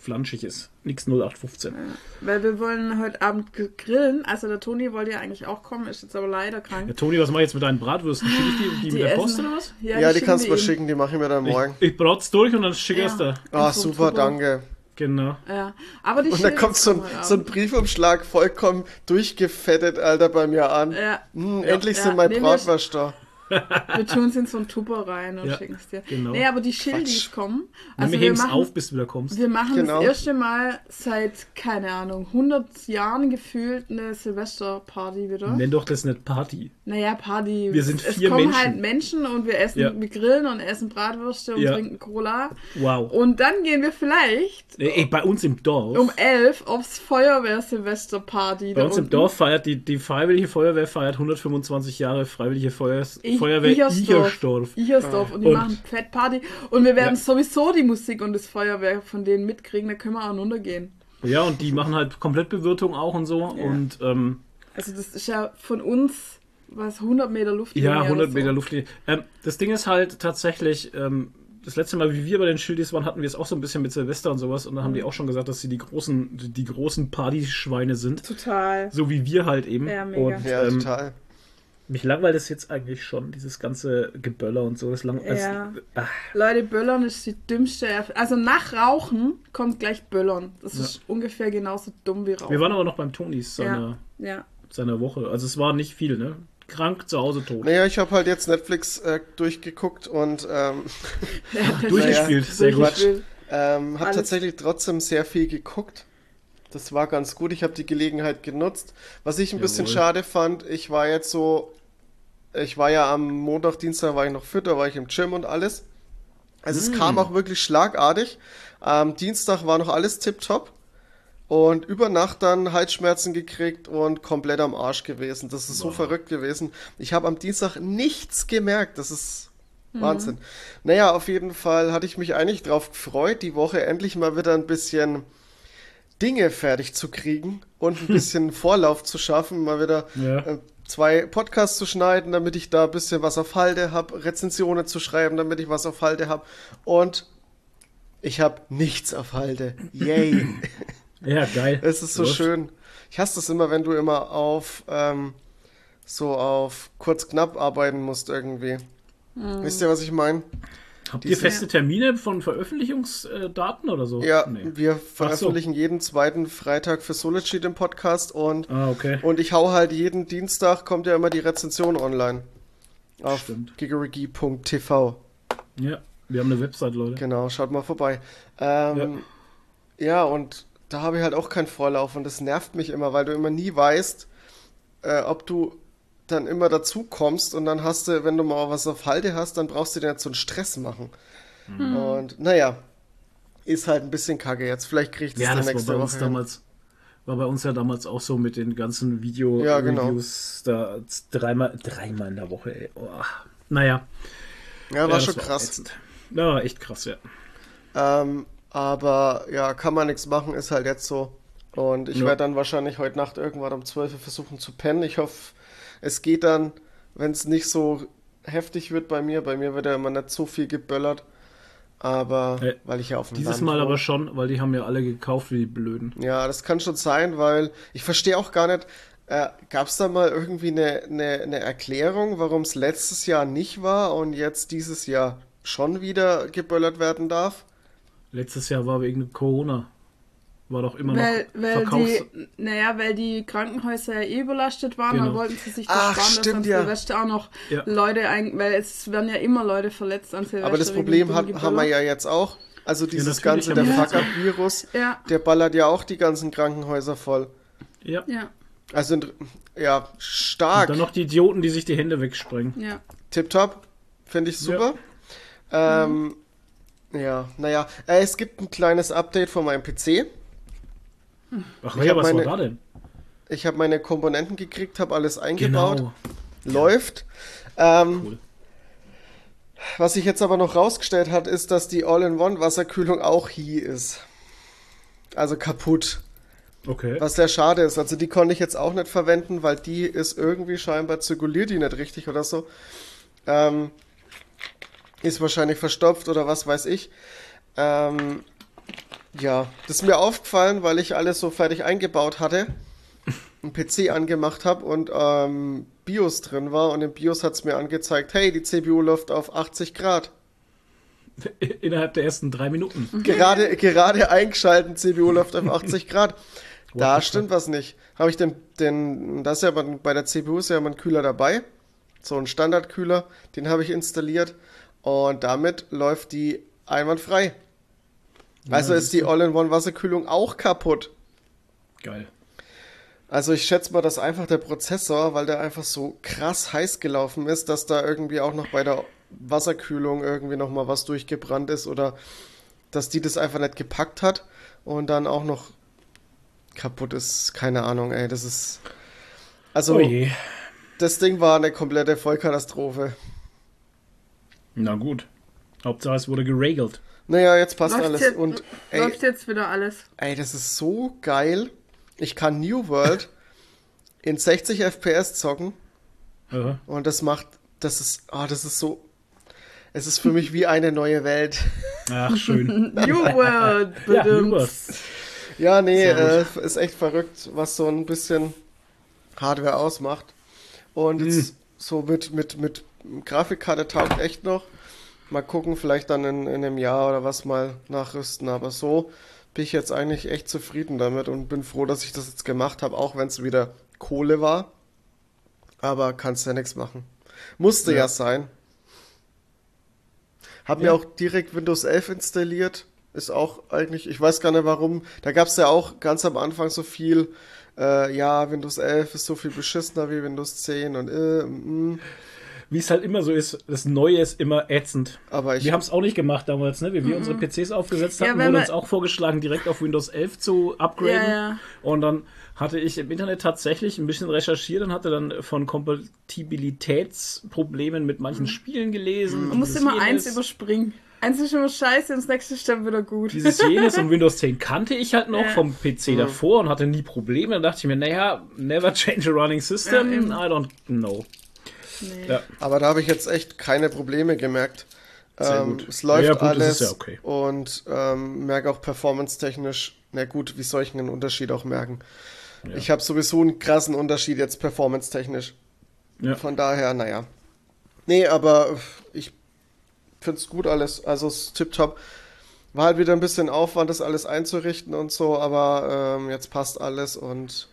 Speaker 3: nix Flanschiges, nix 0815.
Speaker 1: Weil wir wollen heute Abend grillen. Also der Toni wollte ja eigentlich auch kommen, ist jetzt aber leider krank.
Speaker 3: Ja, Toni, was mach ich jetzt mit deinen Bratwürsten? Schicke ich die, die, mit der
Speaker 1: essen-
Speaker 3: Post oder was?
Speaker 2: Ja, die
Speaker 1: schicken
Speaker 2: kannst du mal schicken, die mache ich mir dann
Speaker 3: Ich,
Speaker 2: morgen.
Speaker 3: ich brat's durch und dann schicke ich
Speaker 1: Ja.
Speaker 3: es da.
Speaker 2: Ah,
Speaker 1: so
Speaker 2: super,
Speaker 1: super.
Speaker 2: danke.
Speaker 3: Genau.
Speaker 1: Ja, aber die
Speaker 2: Und dann kommt so ein, so ein. Briefumschlag vollkommen durchgefettet, Alter, bei mir an.
Speaker 1: Ja,
Speaker 2: Hm, endlich
Speaker 1: Ja,
Speaker 2: sind meine Bratwürste da.
Speaker 1: Wir tun es in so einen Tupper rein und
Speaker 3: Ja,
Speaker 1: schicken es dir.
Speaker 3: genau.
Speaker 1: Nee, aber die Schildis
Speaker 2: Quatsch.
Speaker 1: kommen.
Speaker 3: Also wir
Speaker 1: wir
Speaker 3: hängen es
Speaker 1: machen,
Speaker 3: auf, bis du wieder kommst.
Speaker 1: wir machen
Speaker 2: Genau.
Speaker 1: das erste Mal seit, keine Ahnung, 100 Jahren gefühlt eine Silvesterparty wieder.
Speaker 3: Nenn doch das nicht Party.
Speaker 1: Naja, Party.
Speaker 3: Wir sind
Speaker 1: es
Speaker 3: vier
Speaker 1: kommen
Speaker 3: Menschen.
Speaker 1: halt Menschen und wir essen,
Speaker 3: Ja.
Speaker 1: wir grillen und essen Bratwürste und
Speaker 3: Ja.
Speaker 1: trinken Cola.
Speaker 3: Wow.
Speaker 1: Und dann gehen wir vielleicht
Speaker 3: Ey, ey, bei uns im Dorf.
Speaker 1: um 11 aufs Feuerwehr-Silvesterparty.
Speaker 3: bei uns im
Speaker 1: unten.
Speaker 3: Dorf feiert die, die Freiwillige Feuerwehr feiert 125 Jahre Freiwillige Feuer,
Speaker 1: Ich-
Speaker 3: Feuerwehr
Speaker 1: Ichersdorf.
Speaker 3: Ichersdorf.
Speaker 1: Ichersdorf und die
Speaker 3: Und-
Speaker 1: machen Fettparty. Und wir werden
Speaker 3: Ja.
Speaker 1: sowieso die Musik und das Feuerwerk von denen mitkriegen, da können wir auch runtergehen.
Speaker 3: Ja, und die machen halt Komplettbewirtung auch und so. Und ähm,
Speaker 1: Also das ist ja von uns, was, 100 Meter Luftlinie
Speaker 3: ja, 100
Speaker 1: oder so.
Speaker 3: Meter Luftlinie. Ähm, das Ding ist halt tatsächlich, ähm, das letzte Mal, wie wir bei den Schildis waren, hatten wir es auch so ein bisschen mit Silvester und sowas. Und dann haben
Speaker 1: Mhm.
Speaker 3: die auch schon gesagt, dass sie die großen, die, die großen Partyschweine sind.
Speaker 1: Total.
Speaker 3: So wie wir halt eben.
Speaker 1: Ja, mega.
Speaker 3: Und
Speaker 2: Ja,
Speaker 3: ähm,
Speaker 2: total.
Speaker 3: mich langweilt es jetzt eigentlich schon, dieses ganze Geböller und so. Das lang,
Speaker 1: Ja.
Speaker 3: ach,
Speaker 1: Leute, Böllern ist die dümmste. Erf also nach Rauchen kommt gleich Böllern. Das ist ungefähr genauso dumm wie Rauchen.
Speaker 3: wir waren aber noch beim Tonis seiner,
Speaker 1: ja.
Speaker 3: seiner Woche. Also es war nicht viel, ne? Krank, zu Hause tot.
Speaker 2: Naja, ich habe halt jetzt Netflix äh, durchgeguckt und ähm,
Speaker 3: Durchgespielt, sehr gut.
Speaker 2: Ähm, habe tatsächlich trotzdem sehr viel geguckt. Das war ganz gut. Ich habe die Gelegenheit genutzt. Was ich ein bisschen
Speaker 3: Jawohl.
Speaker 2: schade fand, ich war jetzt so, ich war ja am Montag, Dienstag war ich noch fit, da war ich im Gym und alles. Also es kam auch wirklich schlagartig. Am Dienstag war noch alles tipptopp. Und über Nacht dann Halsschmerzen gekriegt und komplett am Arsch gewesen. Das ist so verrückt gewesen. Ich habe am Dienstag nichts gemerkt. Das ist Wahnsinn. Naja, auf jeden Fall hatte ich mich eigentlich drauf gefreut, die Woche endlich mal wieder ein bisschen Dinge fertig zu kriegen und ein bisschen Vorlauf zu schaffen, mal wieder
Speaker 3: Ja.
Speaker 2: äh, zwei Podcasts zu schneiden, damit ich da ein bisschen was auf Halde habe, Rezensionen zu schreiben, damit ich was auf Halde habe. Und ich habe nichts auf Halde. Yay.
Speaker 3: Ja, geil.
Speaker 2: Es ist so
Speaker 3: Läuft.
Speaker 2: schön. Ich hasse das immer, wenn du immer auf ähm, so auf kurz knapp arbeiten musst irgendwie. Wisst ihr, was ich meine?
Speaker 3: Habt ihr feste Termine von Veröffentlichungsdaten oder so?
Speaker 2: Ja,
Speaker 3: Nee.
Speaker 2: wir veröffentlichen jeden zweiten Freitag für Solitude im Podcast und,
Speaker 3: Ah, okay.
Speaker 2: und ich hau halt jeden Dienstag, kommt ja immer die Rezension online. Auf
Speaker 3: Stimmt.
Speaker 2: gigarigi.tv.
Speaker 3: Ja, wir haben eine Website, Leute.
Speaker 2: Genau, schaut mal vorbei. Ähm, ja. und da habe ich halt auch keinen Vorlauf und das nervt mich immer, weil du immer nie weißt, äh, ob du dann immer dazu kommst und dann hast du, wenn du mal was auf Halde hast, dann brauchst du dir nicht so einen Stress machen. Und naja, ist halt ein bisschen kacke jetzt. Vielleicht kriege ich das
Speaker 3: Ja,
Speaker 2: dann
Speaker 3: das war
Speaker 2: nächste
Speaker 3: bei uns
Speaker 2: Woche. hin.
Speaker 3: damals. War bei uns ja damals auch so mit den ganzen Video-Reviews
Speaker 2: Ja, genau.
Speaker 3: da dreimal, dreimal in der Woche, ey. Oh. Naja.
Speaker 2: Ja, war
Speaker 3: ja,
Speaker 2: schon krass.
Speaker 3: ätzend. Ja, war echt krass, ja.
Speaker 2: Ähm, aber ja, kann man nichts machen, ist halt jetzt so. Und ich
Speaker 3: Ja.
Speaker 2: werde dann wahrscheinlich heute Nacht irgendwann um 12 Uhr versuchen zu pennen. Ich hoffe, es geht dann, wenn es nicht so heftig wird bei mir. Bei mir wird ja immer nicht so viel geböllert. Aber
Speaker 3: Äh,
Speaker 2: weil ich ja auf dem
Speaker 3: Dieses
Speaker 2: Land
Speaker 3: Mal aber schon, weil die haben ja alle gekauft wie die Blöden.
Speaker 2: Ja, das kann schon sein, weil ich verstehe auch gar nicht, äh, gab es da mal irgendwie eine, eine, eine Erklärung, warum es letztes Jahr nicht war und jetzt dieses Jahr schon wieder geböllert werden darf?
Speaker 3: Letztes Jahr war wegen Corona. War doch immer
Speaker 1: Weil,
Speaker 3: noch
Speaker 1: weil
Speaker 3: Verkaufs...
Speaker 1: die, naja, weil die Krankenhäuser ja eh überlastet waren,
Speaker 3: Genau.
Speaker 1: dann wollten sie sich das
Speaker 2: Ach,
Speaker 1: sparen, dass
Speaker 2: stimmt,
Speaker 1: an
Speaker 2: ja.
Speaker 1: Silvester auch noch
Speaker 3: Ja.
Speaker 1: Leute ein, weil es werden ja immer Leute verletzt an Silvester.
Speaker 2: Aber das Problem hat, haben wir ja jetzt auch. Also dieses
Speaker 3: natürlich
Speaker 2: ganze, der Fuck-Up-Virus,
Speaker 1: Ja,
Speaker 2: der ballert ja auch die ganzen Krankenhäuser voll.
Speaker 3: ja.
Speaker 1: ja,
Speaker 2: Also, ja,
Speaker 3: Und
Speaker 2: stark.
Speaker 3: dann noch die Idioten, die sich die Hände wegsprengen.
Speaker 1: ja.
Speaker 2: Tipptopp. Finde ich super. Ähm, ja, naja. Äh, es gibt ein kleines Update von meinem PC.
Speaker 3: Ach
Speaker 2: Ich
Speaker 3: ja, was
Speaker 2: meine-
Speaker 3: war da denn?
Speaker 2: Ich habe meine Komponenten gekriegt, habe alles eingebaut.
Speaker 3: Genau.
Speaker 2: Läuft. Ähm,
Speaker 3: Cool.
Speaker 2: Was sich jetzt aber noch rausgestellt hat, ist, dass die All-in-One-Wasserkühlung auch hier ist. Also kaputt.
Speaker 3: Okay.
Speaker 2: Was sehr schade ist. Also die konnte ich jetzt auch nicht verwenden, weil die ist irgendwie scheinbar zirkuliert die nicht richtig oder so. Ähm, ist wahrscheinlich verstopft oder was weiß ich. Ähm, ja, das ist mir aufgefallen, weil ich alles so fertig eingebaut hatte. Einen PC angemacht habe und ähm, BIOS drin war und im BIOS hat es mir angezeigt, hey, die CPU läuft auf 80 Grad.
Speaker 3: Innerhalb der ersten drei Minuten.
Speaker 2: Gerade, gerade eingeschalten, CPU läuft auf 80 Grad. Da stimmt was nicht. Habe ich den, den, das ist ja bei- bei der CPU ist ja immer ein Kühler dabei. So ein Standardkühler, den habe ich installiert und damit läuft die einwandfrei. Also
Speaker 3: Ja,
Speaker 2: ist die All-in-One-Wasserkühlung auch kaputt.
Speaker 3: Geil.
Speaker 2: Also ich schätze mal, dass einfach der Prozessor, weil der einfach so krass heiß gelaufen ist, dass da irgendwie auch noch bei der Wasserkühlung irgendwie noch mal was durchgebrannt ist oder dass die das einfach nicht gepackt hat und dann auch noch kaputt ist. Keine Ahnung, ey, das ist... Also
Speaker 3: Oh je.
Speaker 2: das Ding war eine komplette Vollkatastrophe.
Speaker 3: Na gut. Hauptsache es wurde geregelt.
Speaker 2: Naja, jetzt passt
Speaker 1: Läuft
Speaker 2: alles
Speaker 1: jetzt,
Speaker 2: und ey,
Speaker 1: läuft jetzt wieder alles.
Speaker 2: ey, das ist so geil. Ich kann New World in 60 FPS zocken.
Speaker 3: Aha.
Speaker 2: Und das macht, das ist, ah, das ist so, es ist für mich wie eine neue Welt.
Speaker 3: Ach, schön.
Speaker 1: New World,
Speaker 3: Ja,
Speaker 1: bedimmt.
Speaker 3: New World.
Speaker 2: Ja, nee, äh, ist echt verrückt, was so ein bisschen Hardware ausmacht. Und jetzt so mit, mit, mit Grafikkarte taugt echt noch. Mal gucken, vielleicht dann in, in einem Jahr oder was mal nachrüsten. Aber so bin ich jetzt eigentlich echt zufrieden damit und bin froh, dass ich das jetzt gemacht habe, auch wenn es wieder Kohle war. Aber kannst ja nichts machen. Musste ja,
Speaker 3: Ja.
Speaker 2: sein. Hab
Speaker 3: Ja.
Speaker 2: mir auch direkt Windows 11 installiert. Ist auch eigentlich, ich weiß gar nicht warum. Da gab es ja auch ganz am Anfang so viel, äh, ja, Windows 11 ist so viel beschissener wie Windows 10 und äh, mm,
Speaker 3: Wie es halt immer so ist, das Neue ist immer ätzend.
Speaker 2: aber ich,
Speaker 3: Wir haben es auch nicht gemacht damals, ne? Wie wir unsere PCs aufgesetzt
Speaker 1: Ja,
Speaker 3: hatten, wurde uns auch vorgeschlagen, direkt auf Windows 11 zu upgraden.
Speaker 1: Ja, ja.
Speaker 3: Und dann hatte ich im Internet tatsächlich ein bisschen recherchiert und hatte dann von Kompatibilitätsproblemen mit manchen Spielen gelesen.
Speaker 1: Man muss immer eins überspringen. Eins ist immer scheiße und das nächste ist dann wieder gut.
Speaker 3: Dieses jenes und Windows 10 kannte ich halt noch
Speaker 1: Ja.
Speaker 3: vom PC davor und hatte nie Probleme. Dann dachte ich mir, naja, never change a running system.
Speaker 1: Ja.
Speaker 3: I don't know.
Speaker 1: Nee.
Speaker 3: Ja.
Speaker 2: aber da habe ich jetzt echt keine Probleme gemerkt.
Speaker 3: Sehr
Speaker 2: Ähm, es läuft
Speaker 3: Ja, ja, gut,
Speaker 2: alles
Speaker 3: ist ja okay.
Speaker 2: und ähm, merke auch performance-technisch, na gut, wie soll ich einen Unterschied auch merken? Ich habe sowieso einen krassen Unterschied jetzt performance-technisch.
Speaker 3: Ja.
Speaker 2: Von daher, naja. Nee, aber ich finde es gut alles. Also es ist tipptopp. War halt wieder ein bisschen Aufwand, das alles einzurichten und so, aber ähm, jetzt passt alles und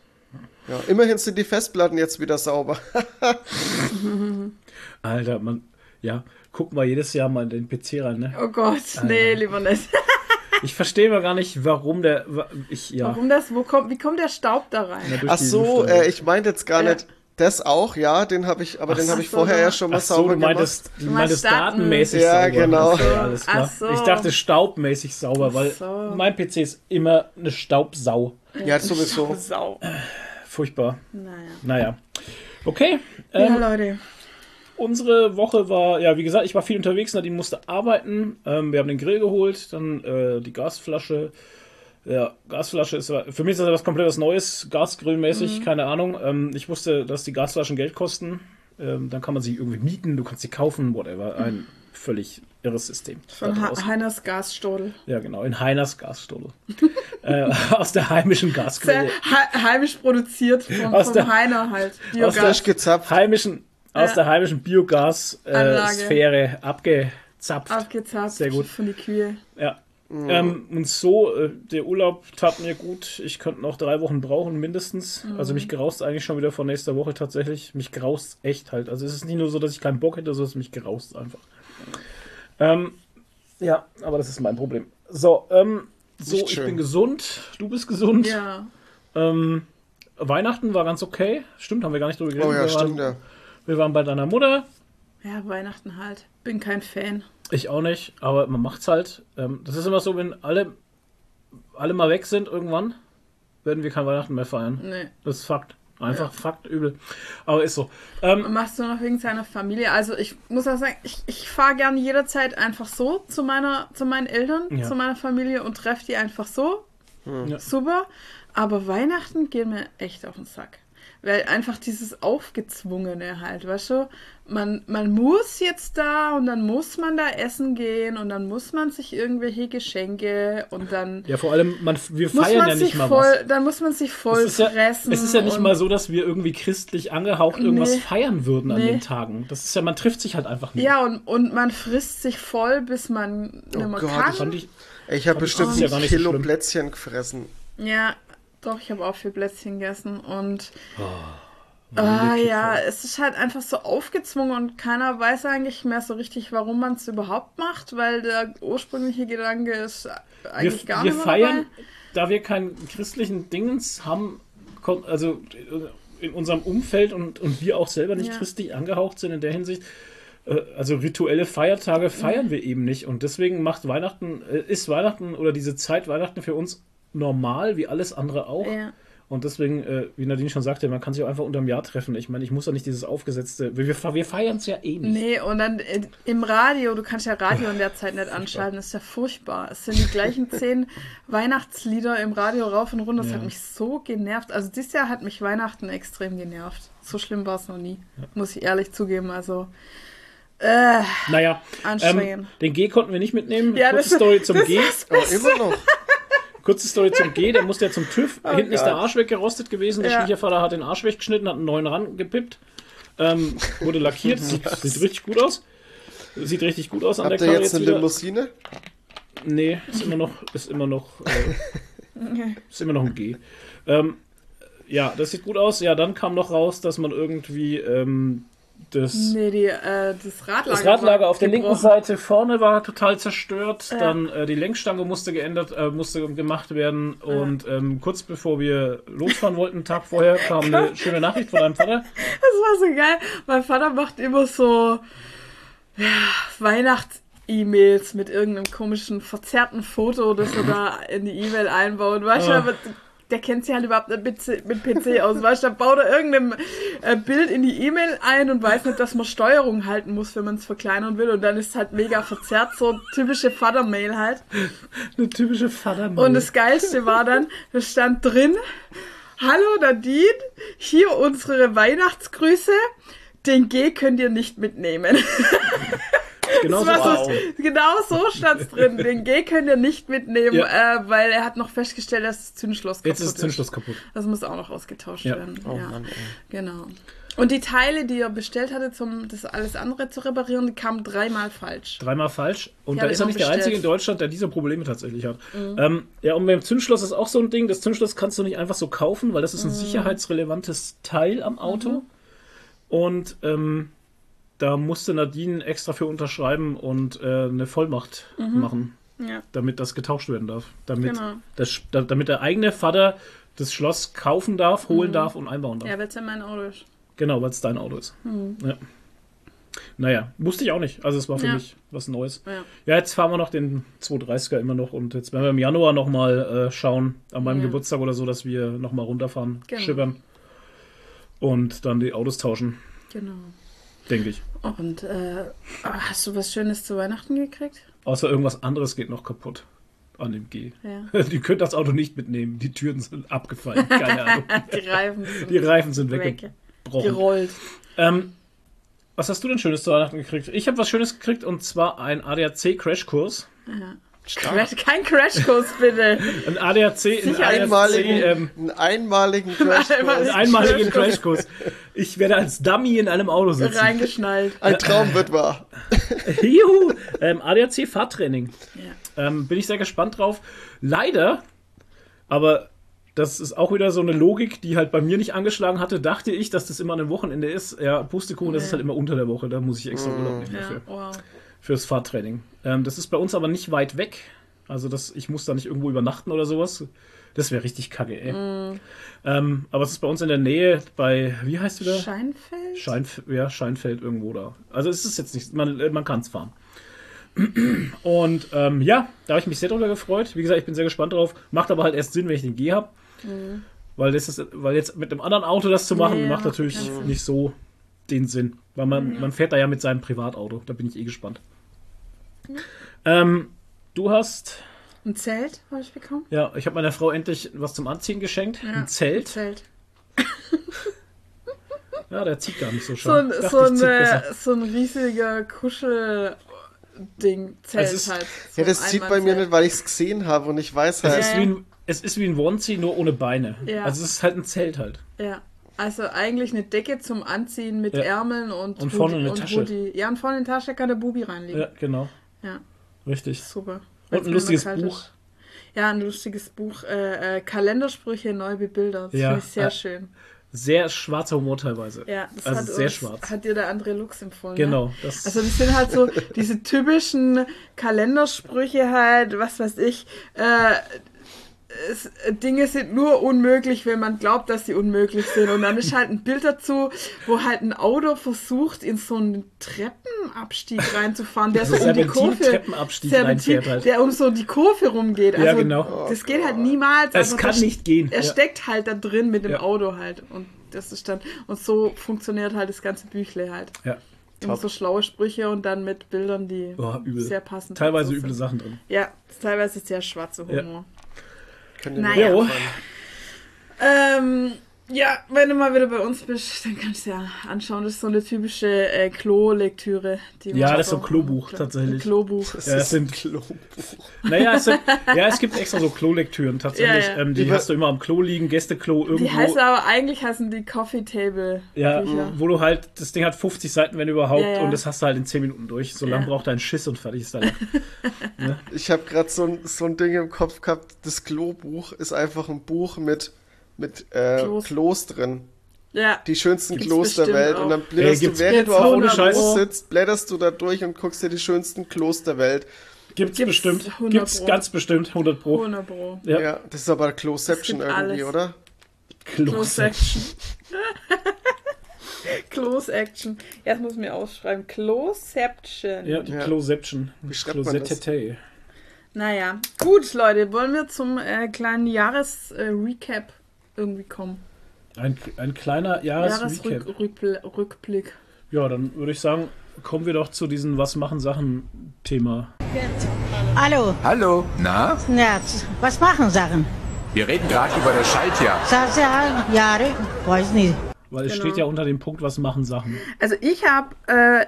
Speaker 2: ja, immerhin sind die Festplatten jetzt wieder sauber.
Speaker 3: Alter, man, ja, guck mal jedes Jahr mal in den PC rein, ne?
Speaker 1: Oh Gott, nee, lieber nicht.
Speaker 3: Ich verstehe mal gar nicht, warum der, ich, ja.
Speaker 1: Warum das? Wo kommt, wie kommt der Staub da rein?
Speaker 3: na,
Speaker 2: Ach so, äh, ich meinte jetzt gar
Speaker 1: Ja.
Speaker 2: nicht, Das auch, ja, den habe ich, aber den habe ich
Speaker 1: so,
Speaker 2: vorher ja schon mal
Speaker 3: Ach so,
Speaker 2: sauber
Speaker 3: du meintest, du
Speaker 1: Du meinst
Speaker 3: datenmäßig
Speaker 2: Ja,
Speaker 3: sauber.
Speaker 2: genau.
Speaker 3: Okay, alles klar.
Speaker 1: Ach so.
Speaker 3: Ich dachte staubmäßig sauber, weil
Speaker 1: so.
Speaker 3: mein PC ist immer eine Staubsau.
Speaker 2: gemacht. Ja, sowieso.
Speaker 1: Sau.
Speaker 3: Furchtbar.
Speaker 1: Naja.
Speaker 3: Naja. Okay.
Speaker 1: Ja,
Speaker 3: Ähm,
Speaker 1: Leute.
Speaker 3: Unsere Woche war, ja, wie gesagt, ich war viel unterwegs, Nadine musste arbeiten. Ähm, wir haben den Grill geholt, dann äh, die Gasflasche. Ja, Gasflasche ist für mich ist das was komplett Neues, Gasgrillmäßig,
Speaker 1: Mhm.
Speaker 3: keine Ahnung. Ähm, ich wusste, dass die Gasflaschen Geld kosten. Ähm, dann kann man sie irgendwie mieten, du kannst sie kaufen, whatever. Ein völlig irres System.
Speaker 1: Von ha
Speaker 3: draußen.
Speaker 1: Heiners Gasstodel.
Speaker 3: Ja, genau, in Heiners Gasstodel. äh, aus der heimischen Gasquelle.
Speaker 1: he heimisch produziert von,
Speaker 3: Aus
Speaker 1: vom
Speaker 3: der-
Speaker 1: Heiner halt.
Speaker 3: aus
Speaker 1: Biogas.
Speaker 2: Frisch gezapft.
Speaker 3: Heimischen, aus
Speaker 1: Ja.
Speaker 3: der heimischen. Biogas-Sphäre abgezapft.
Speaker 1: Abgezapft
Speaker 3: Sehr gut.
Speaker 1: von die Kühe.
Speaker 3: Ja. Ähm, und so, äh, der Urlaub tat mir gut. Ich könnte noch drei Wochen brauchen, mindestens. Also mich graust eigentlich schon wieder von nächster Woche tatsächlich. Mich graust echt halt. Also es ist nicht nur so, dass ich keinen Bock hätte, sondern es mich graust einfach. Ähm, ja, aber das ist mein Problem. So, ähm, so, ich bin gesund. Du bist gesund.
Speaker 1: Ja.
Speaker 3: Ähm, Weihnachten war ganz okay. Stimmt, haben wir gar nicht drüber geredet.
Speaker 2: Oh ja,
Speaker 3: wir,
Speaker 2: stimmt,
Speaker 3: waren,
Speaker 2: ja.
Speaker 3: wir waren bei deiner Mutter.
Speaker 1: Ja, Weihnachten halt. Bin kein Fan.
Speaker 3: Ich auch nicht, aber man macht's halt. Ähm, das ist immer so, wenn alle, alle mal weg sind irgendwann, werden wir kein Weihnachten mehr feiern.
Speaker 1: Nee.
Speaker 3: Das ist Fakt. Einfach Fakt, übel. Aber ist so. Ähm,
Speaker 1: Machst du noch wegen seiner Familie? Also ich muss auch sagen, ich, ich fahre gerne jederzeit einfach so zu meiner, zu meinen Eltern,
Speaker 3: Ja.
Speaker 1: zu meiner Familie und treffe die einfach so.
Speaker 3: Ja.
Speaker 1: Super. Aber Weihnachten geht mir echt auf den Sack. Weil einfach dieses Aufgezwungene halt, weißt du? Man, man muss jetzt da und dann muss man da essen gehen und dann muss man sich irgendwelche Geschenke und dann
Speaker 3: ja, vor allem, man, wir feiern
Speaker 1: man
Speaker 3: ja nicht mal
Speaker 1: voll,
Speaker 3: was.
Speaker 1: dann muss man sich voll
Speaker 3: Es ist, ja,
Speaker 1: fressen.
Speaker 3: es ist ja nicht mal so, dass wir irgendwie christlich angehaucht irgendwas
Speaker 1: Nee.
Speaker 3: feiern würden an
Speaker 1: Nee.
Speaker 3: den Tagen. Das ist ja, man trifft sich halt einfach nicht.
Speaker 1: Ja, und, und man frisst sich voll, bis man nicht mehr
Speaker 2: Gott,
Speaker 1: kann.
Speaker 3: Das fand ich,
Speaker 2: Ich habe bestimmt
Speaker 3: ja
Speaker 2: ein
Speaker 3: so
Speaker 2: Kilo
Speaker 3: schlimm.
Speaker 2: Plätzchen gefressen.
Speaker 1: Ja, doch, ich habe auch viel Plätzchen gegessen und
Speaker 3: Oh,
Speaker 1: ah, ja, es ist halt einfach so aufgezwungen und keiner weiß eigentlich mehr so richtig, warum man es überhaupt macht, weil der ursprüngliche Gedanke ist eigentlich
Speaker 3: wir,
Speaker 1: gar
Speaker 3: wir
Speaker 1: nicht mehr
Speaker 3: feiern, da wir keinen christlichen Dingens haben, kon- also in unserem Umfeld und, und wir auch selber nicht
Speaker 1: Ja.
Speaker 3: christlich angehaucht sind in der Hinsicht, äh, also rituelle Feiertage feiern wir eben nicht und deswegen macht Weihnachten, äh, ist Weihnachten oder diese Zeit Weihnachten für uns normal, wie alles andere auch.
Speaker 1: Ja.
Speaker 3: Und deswegen, äh, wie Nadine schon sagte, man kann sich auch einfach unterm Jahr treffen. Ich meine, ich muss ja nicht dieses aufgesetzte, wir, wir, feiern es ja eh nicht.
Speaker 1: Nee, und dann äh, im Radio, du kannst ja Radio in der Zeit nicht anschalten, das ist ja furchtbar. Es sind die gleichen zehn Weihnachtslieder im Radio rauf und runter, das
Speaker 3: Ja.
Speaker 1: hat mich so genervt. Also dieses Jahr hat mich Weihnachten extrem genervt. So schlimm war es noch nie, muss ich ehrlich zugeben. Also, äh,
Speaker 3: Naja, ähm,
Speaker 1: Anstrengend.
Speaker 3: den G konnten wir nicht mitnehmen.
Speaker 1: Ja,
Speaker 3: Kurze
Speaker 1: das-
Speaker 3: Story zum
Speaker 1: das
Speaker 3: G.
Speaker 2: Aber immer noch.
Speaker 3: Kurze Story zum G, der musste ja zum TÜV. Hinten ist der Arsch weggerostet gewesen. Der
Speaker 1: Ja.
Speaker 3: Schwiegervater hat den Arsch weggeschnitten, hat einen neuen rangepippt. Ähm, wurde lackiert. Sieht, sieht richtig gut aus. Sieht richtig gut aus an
Speaker 2: Habt
Speaker 3: der
Speaker 2: ihr
Speaker 3: Karre
Speaker 2: jetzt eine
Speaker 3: wieder.
Speaker 2: Limousine?
Speaker 3: Nee, ist immer noch, ist immer noch, äh, ist immer noch ein G. Ähm, ja, das sieht gut aus. Ja, dann kam noch raus, dass man irgendwie ähm, das,
Speaker 1: nee, die, äh, das Radlager.
Speaker 3: das Radlager auf der linken
Speaker 1: gebrochen.
Speaker 3: Seite vorne war total zerstört.
Speaker 1: Ja.
Speaker 3: Dann äh, die Lenkstange musste geändert, äh, musste gemacht werden. Und ähm, kurz bevor wir losfahren wollten, einen Tag vorher, kam eine schöne Nachricht von deinem Vater.
Speaker 1: Das war so geil. Mein Vater macht immer so ja, Weihnachts-E-Mails mit irgendeinem komischen, verzerrten Foto, das er da in die E-Mail einbaut. Weißt du,
Speaker 3: Ah.
Speaker 1: Der kennt sich halt überhaupt nicht mit, C- mit PC aus. Weißt du, da baut er irgendein äh, Bild in die E-Mail ein und weiß nicht, dass man Steuerung halten muss, wenn man es verkleinern will. Und dann ist es halt mega verzerrt, so typische Vater-Mail halt.
Speaker 3: Eine typische vater
Speaker 1: Und das Geilste war dann, da stand drin, Hallo Nadine, hier unsere Weihnachtsgrüße. Den G könnt ihr nicht mitnehmen.
Speaker 3: Genau
Speaker 1: Das
Speaker 3: so
Speaker 1: so, genau so stand's drin. Den G könnt ihr nicht mitnehmen,
Speaker 3: Ja.
Speaker 1: äh, weil er hat noch festgestellt, dass das Zündschloss kaputt
Speaker 3: Jetzt ist das Zündschloss kaputt.
Speaker 1: Das muss auch noch ausgetauscht
Speaker 3: Ja.
Speaker 1: werden.
Speaker 2: Oh
Speaker 1: ja,
Speaker 2: Mann,
Speaker 1: genau. Und die Teile, die er bestellt hatte, um das alles andere zu reparieren, die kamen dreimal falsch.
Speaker 3: Dreimal falsch. Und
Speaker 1: Die
Speaker 3: da ist er nicht der Einzige in
Speaker 1: bestellt.
Speaker 3: Deutschland, der diese Probleme tatsächlich hat. Ähm, ja, und beim Zündschloss ist auch so ein Ding. Das Zündschloss kannst du nicht einfach so kaufen, weil das ist ein sicherheitsrelevantes Teil am Auto. Und ähm, da musste Nadine extra für unterschreiben und äh, eine Vollmacht machen,
Speaker 1: Ja.
Speaker 3: damit das getauscht werden darf. Damit,
Speaker 1: Genau.
Speaker 3: das, da- damit der eigene Vater das Schloss kaufen darf, holen darf und einbauen darf.
Speaker 1: Ja, weil es ja mein Auto ist.
Speaker 3: Genau, weil es dein Auto ist. Ja. Naja, wusste ich auch nicht. Also es war für
Speaker 1: Ja.
Speaker 3: mich was Neues.
Speaker 1: Ja.
Speaker 3: Ja, jetzt fahren wir noch den 230er immer noch und jetzt werden wir im Januar nochmal äh, schauen, an meinem
Speaker 1: Ja.
Speaker 3: Geburtstag oder so, dass wir nochmal runterfahren,
Speaker 1: Genau.
Speaker 3: schippern und dann die Autos tauschen,
Speaker 1: Genau.
Speaker 3: Denke ich.
Speaker 1: Und äh, hast du was Schönes zu Weihnachten gekriegt?
Speaker 3: Außer irgendwas anderes geht noch kaputt an dem G.
Speaker 1: Ja.
Speaker 3: Die könnt das Auto nicht mitnehmen. Die Türen sind abgefallen. Keine Ahnung.
Speaker 1: Die Reifen sind
Speaker 3: Die Reifen sind weggebrochen.
Speaker 1: gerollt.
Speaker 3: Ähm, was hast du denn Schönes zu Weihnachten gekriegt? Ich habe was Schönes gekriegt und zwar ein ADAC-Crashkurs.
Speaker 1: Ja. Crash, kein Crashkurs, bitte.
Speaker 3: Ein ADAC, ein
Speaker 2: Einmaligen,
Speaker 3: ähm,
Speaker 2: einen einmaligen Crash.
Speaker 3: einen einmaligen Crashkurs. Ich werde als Dummy in einem Auto sitzen.
Speaker 1: Reingeschnallt.
Speaker 2: Ein Traum wird wahr.
Speaker 3: Juhu! Ähm, ADAC Fahrtraining.
Speaker 1: Ja.
Speaker 3: Ähm, bin ich sehr gespannt drauf. Leider, aber das ist auch wieder so eine Logik, die halt bei mir nicht angeschlagen hatte, dachte ich, dass das immer an einem Wochenende ist. Ja, Pustekuchen, das ist halt immer unter der Woche, da muss ich extra Urlaub nehmen
Speaker 1: Ja,
Speaker 3: dafür.
Speaker 1: wow.
Speaker 3: Fürs Fahrtraining. Ähm, das ist bei uns aber nicht weit weg. Also das, ich muss da nicht irgendwo übernachten oder sowas. Das wäre richtig kacke, ey.
Speaker 1: Mhm.
Speaker 3: Ähm, aber es ist bei uns in der Nähe bei, wie heißt du da?
Speaker 1: Scheinfeld?
Speaker 3: Scheinf ja, Scheinfeld irgendwo da. Also es ist jetzt nicht, man, äh, man kann es fahren. Und ähm, ja, da habe ich mich sehr drüber gefreut. Wie gesagt, ich bin sehr gespannt drauf. Macht aber halt erst Sinn, wenn ich den G habe. Weil, das ist, weil jetzt mit einem anderen Auto das zu machen,
Speaker 1: Nee,
Speaker 3: macht natürlich nicht so den Sinn. Weil man, man fährt da ja mit seinem Privatauto. Da bin ich eh gespannt. Ähm, du hast,
Speaker 1: Ein Zelt habe ich bekommen.
Speaker 3: ja, ich habe meiner Frau endlich was zum Anziehen geschenkt.
Speaker 1: Ja,
Speaker 3: Ein Zelt.
Speaker 1: Zelt.
Speaker 3: Ja, der zieht gar nicht so
Speaker 1: So ein,
Speaker 3: Dachte,
Speaker 1: so, ein,
Speaker 3: zieh besser.
Speaker 1: äh, so ein riesiger Kuschelding. Zelt
Speaker 3: Es ist-
Speaker 1: halt. So
Speaker 2: Ja, das
Speaker 1: ein
Speaker 2: zieht bei mir nicht, weil ich es gesehen habe und ich weiß
Speaker 3: Es
Speaker 2: halt.
Speaker 3: ist,
Speaker 1: Ja,
Speaker 3: wie ein, es ist wie ein Onesie, nur ohne Beine.
Speaker 1: Ja.
Speaker 3: Also es ist halt ein Zelt halt.
Speaker 1: Ja. Also eigentlich eine Decke zum Anziehen mit
Speaker 3: Ja.
Speaker 1: Ärmeln und,
Speaker 3: Und vorne eine Tasche.
Speaker 1: Hoodie. Ja, und vorne in die Tasche kann der Bubi reinlegen.
Speaker 3: Ja, genau.
Speaker 1: Ja,
Speaker 3: Richtig.
Speaker 1: super.
Speaker 3: Und
Speaker 1: Weil's
Speaker 3: ein lustiges Buch.
Speaker 1: ist. Ja, ein lustiges Buch. Äh, äh, Kalendersprüche neu bebildert. Das
Speaker 3: Ja,
Speaker 1: finde ich sehr
Speaker 3: äh,
Speaker 1: schön.
Speaker 3: Sehr schwarzer Humor teilweise.
Speaker 1: Ja, das
Speaker 3: also
Speaker 1: hat
Speaker 3: sehr
Speaker 1: uns,
Speaker 3: schwarz.
Speaker 1: Hat dir der André Lux empfohlen.
Speaker 3: Genau.
Speaker 1: Ne?
Speaker 3: Das,
Speaker 1: Also das sind halt so diese typischen Kalendersprüche halt, was weiß ich. Es, Dinge sind nur unmöglich, wenn man glaubt, dass sie unmöglich sind. Und dann ist halt ein Bild dazu, wo halt ein Auto versucht, in so einen Treppenabstieg reinzufahren, der so
Speaker 3: So
Speaker 1: um die Kurve,
Speaker 3: Serpentin-Treppenabstieg
Speaker 1: Serpentin,
Speaker 3: halt.
Speaker 1: der um so die Kurve rumgeht. Also
Speaker 3: Ja, genau.
Speaker 1: Das geht halt niemals.
Speaker 3: Es
Speaker 1: Also
Speaker 3: kann
Speaker 1: das-
Speaker 3: nicht gehen.
Speaker 1: Er
Speaker 3: Ja.
Speaker 1: steckt halt da drin mit dem
Speaker 3: Ja.
Speaker 1: Auto halt. Und das ist dann, und so funktioniert halt das ganze Büchle halt.
Speaker 3: ja.
Speaker 1: Immer so schlaue Sprüche und dann mit Bildern, die
Speaker 3: übel.
Speaker 1: sehr passend
Speaker 3: Teilweise
Speaker 1: dazu
Speaker 3: üble
Speaker 1: sind.
Speaker 3: Sachen drin.
Speaker 1: Ja, teilweise sehr schwarze Humor.
Speaker 2: Kann dir
Speaker 1: Naja.
Speaker 3: Jo.
Speaker 1: Ja, wenn du mal wieder bei uns bist, dann kannst du ja anschauen. Das ist so eine typische äh, Klo-Lektüre. die
Speaker 3: Ja, das ist so ein Klobuch,
Speaker 1: Ein
Speaker 3: tatsächlich.
Speaker 1: Klobuch.
Speaker 2: Das
Speaker 3: Ja, es sind-
Speaker 2: Klobuch.
Speaker 3: Naja, es, sind, ja, es gibt extra so Klolektüren tatsächlich.
Speaker 1: Ja, ja.
Speaker 3: Ähm, die
Speaker 2: Über-
Speaker 3: hast du immer am Klo liegen, Gästeklo irgendwo.
Speaker 1: Die heißen aber, eigentlich heißen die Coffee Table
Speaker 3: ja,
Speaker 1: Bücher.
Speaker 3: wo du halt, das Ding hat 50 Seiten, wenn überhaupt,
Speaker 1: Ja, ja.
Speaker 3: und das hast du halt in 10 Minuten durch. So lange braucht dein Schiss und fertig ist dann.
Speaker 2: Ich habe gerade so, so ein Ding im Kopf gehabt. Das Klobuch ist einfach ein Buch mit, mit äh, drin.
Speaker 1: Ja,
Speaker 2: Die schönsten
Speaker 1: Gibt's
Speaker 2: Klos der Welt.
Speaker 1: auch.
Speaker 2: Und dann blätterst
Speaker 3: gibt's
Speaker 2: du, während du auf
Speaker 3: ohne Scheiß?
Speaker 2: Sitzt, blätterst du da durch und guckst dir die schönsten Klos der Welt.
Speaker 3: Gibt's,
Speaker 1: Gibt's
Speaker 3: bestimmt.
Speaker 1: 100
Speaker 3: Gibt's
Speaker 1: Pro.
Speaker 3: ganz bestimmt 100 Pro.
Speaker 1: 100 Pro.
Speaker 3: Ja.
Speaker 2: Ja, das ist aber
Speaker 1: gibt
Speaker 2: irgendwie,
Speaker 1: alles.
Speaker 2: oder?
Speaker 1: Close Action. Close Action. Jetzt muss ich mir ausschreiben. Closeception.
Speaker 3: Ja, die
Speaker 2: Ja.
Speaker 3: Closeception.
Speaker 2: Wie schreibt man das?
Speaker 1: Naja, gut, Leute, wollen wir zum äh, kleinen Jahresrecap irgendwie kommen?
Speaker 3: Ein, ein kleiner.
Speaker 1: Jahresrückblick. Rückblick.
Speaker 3: Ja, dann würde ich sagen, kommen wir doch zu diesem Was machen Sachen Thema.
Speaker 4: Hallo,
Speaker 5: Hallo, na?
Speaker 4: na, was machen Sachen?
Speaker 5: Wir reden gerade über das Schaltjahr.
Speaker 4: Sasa, Jahre, weiß nicht.
Speaker 3: Weil es
Speaker 1: Genau.
Speaker 3: steht ja unter dem Punkt, was machen Sachen.
Speaker 1: Also ich habe äh,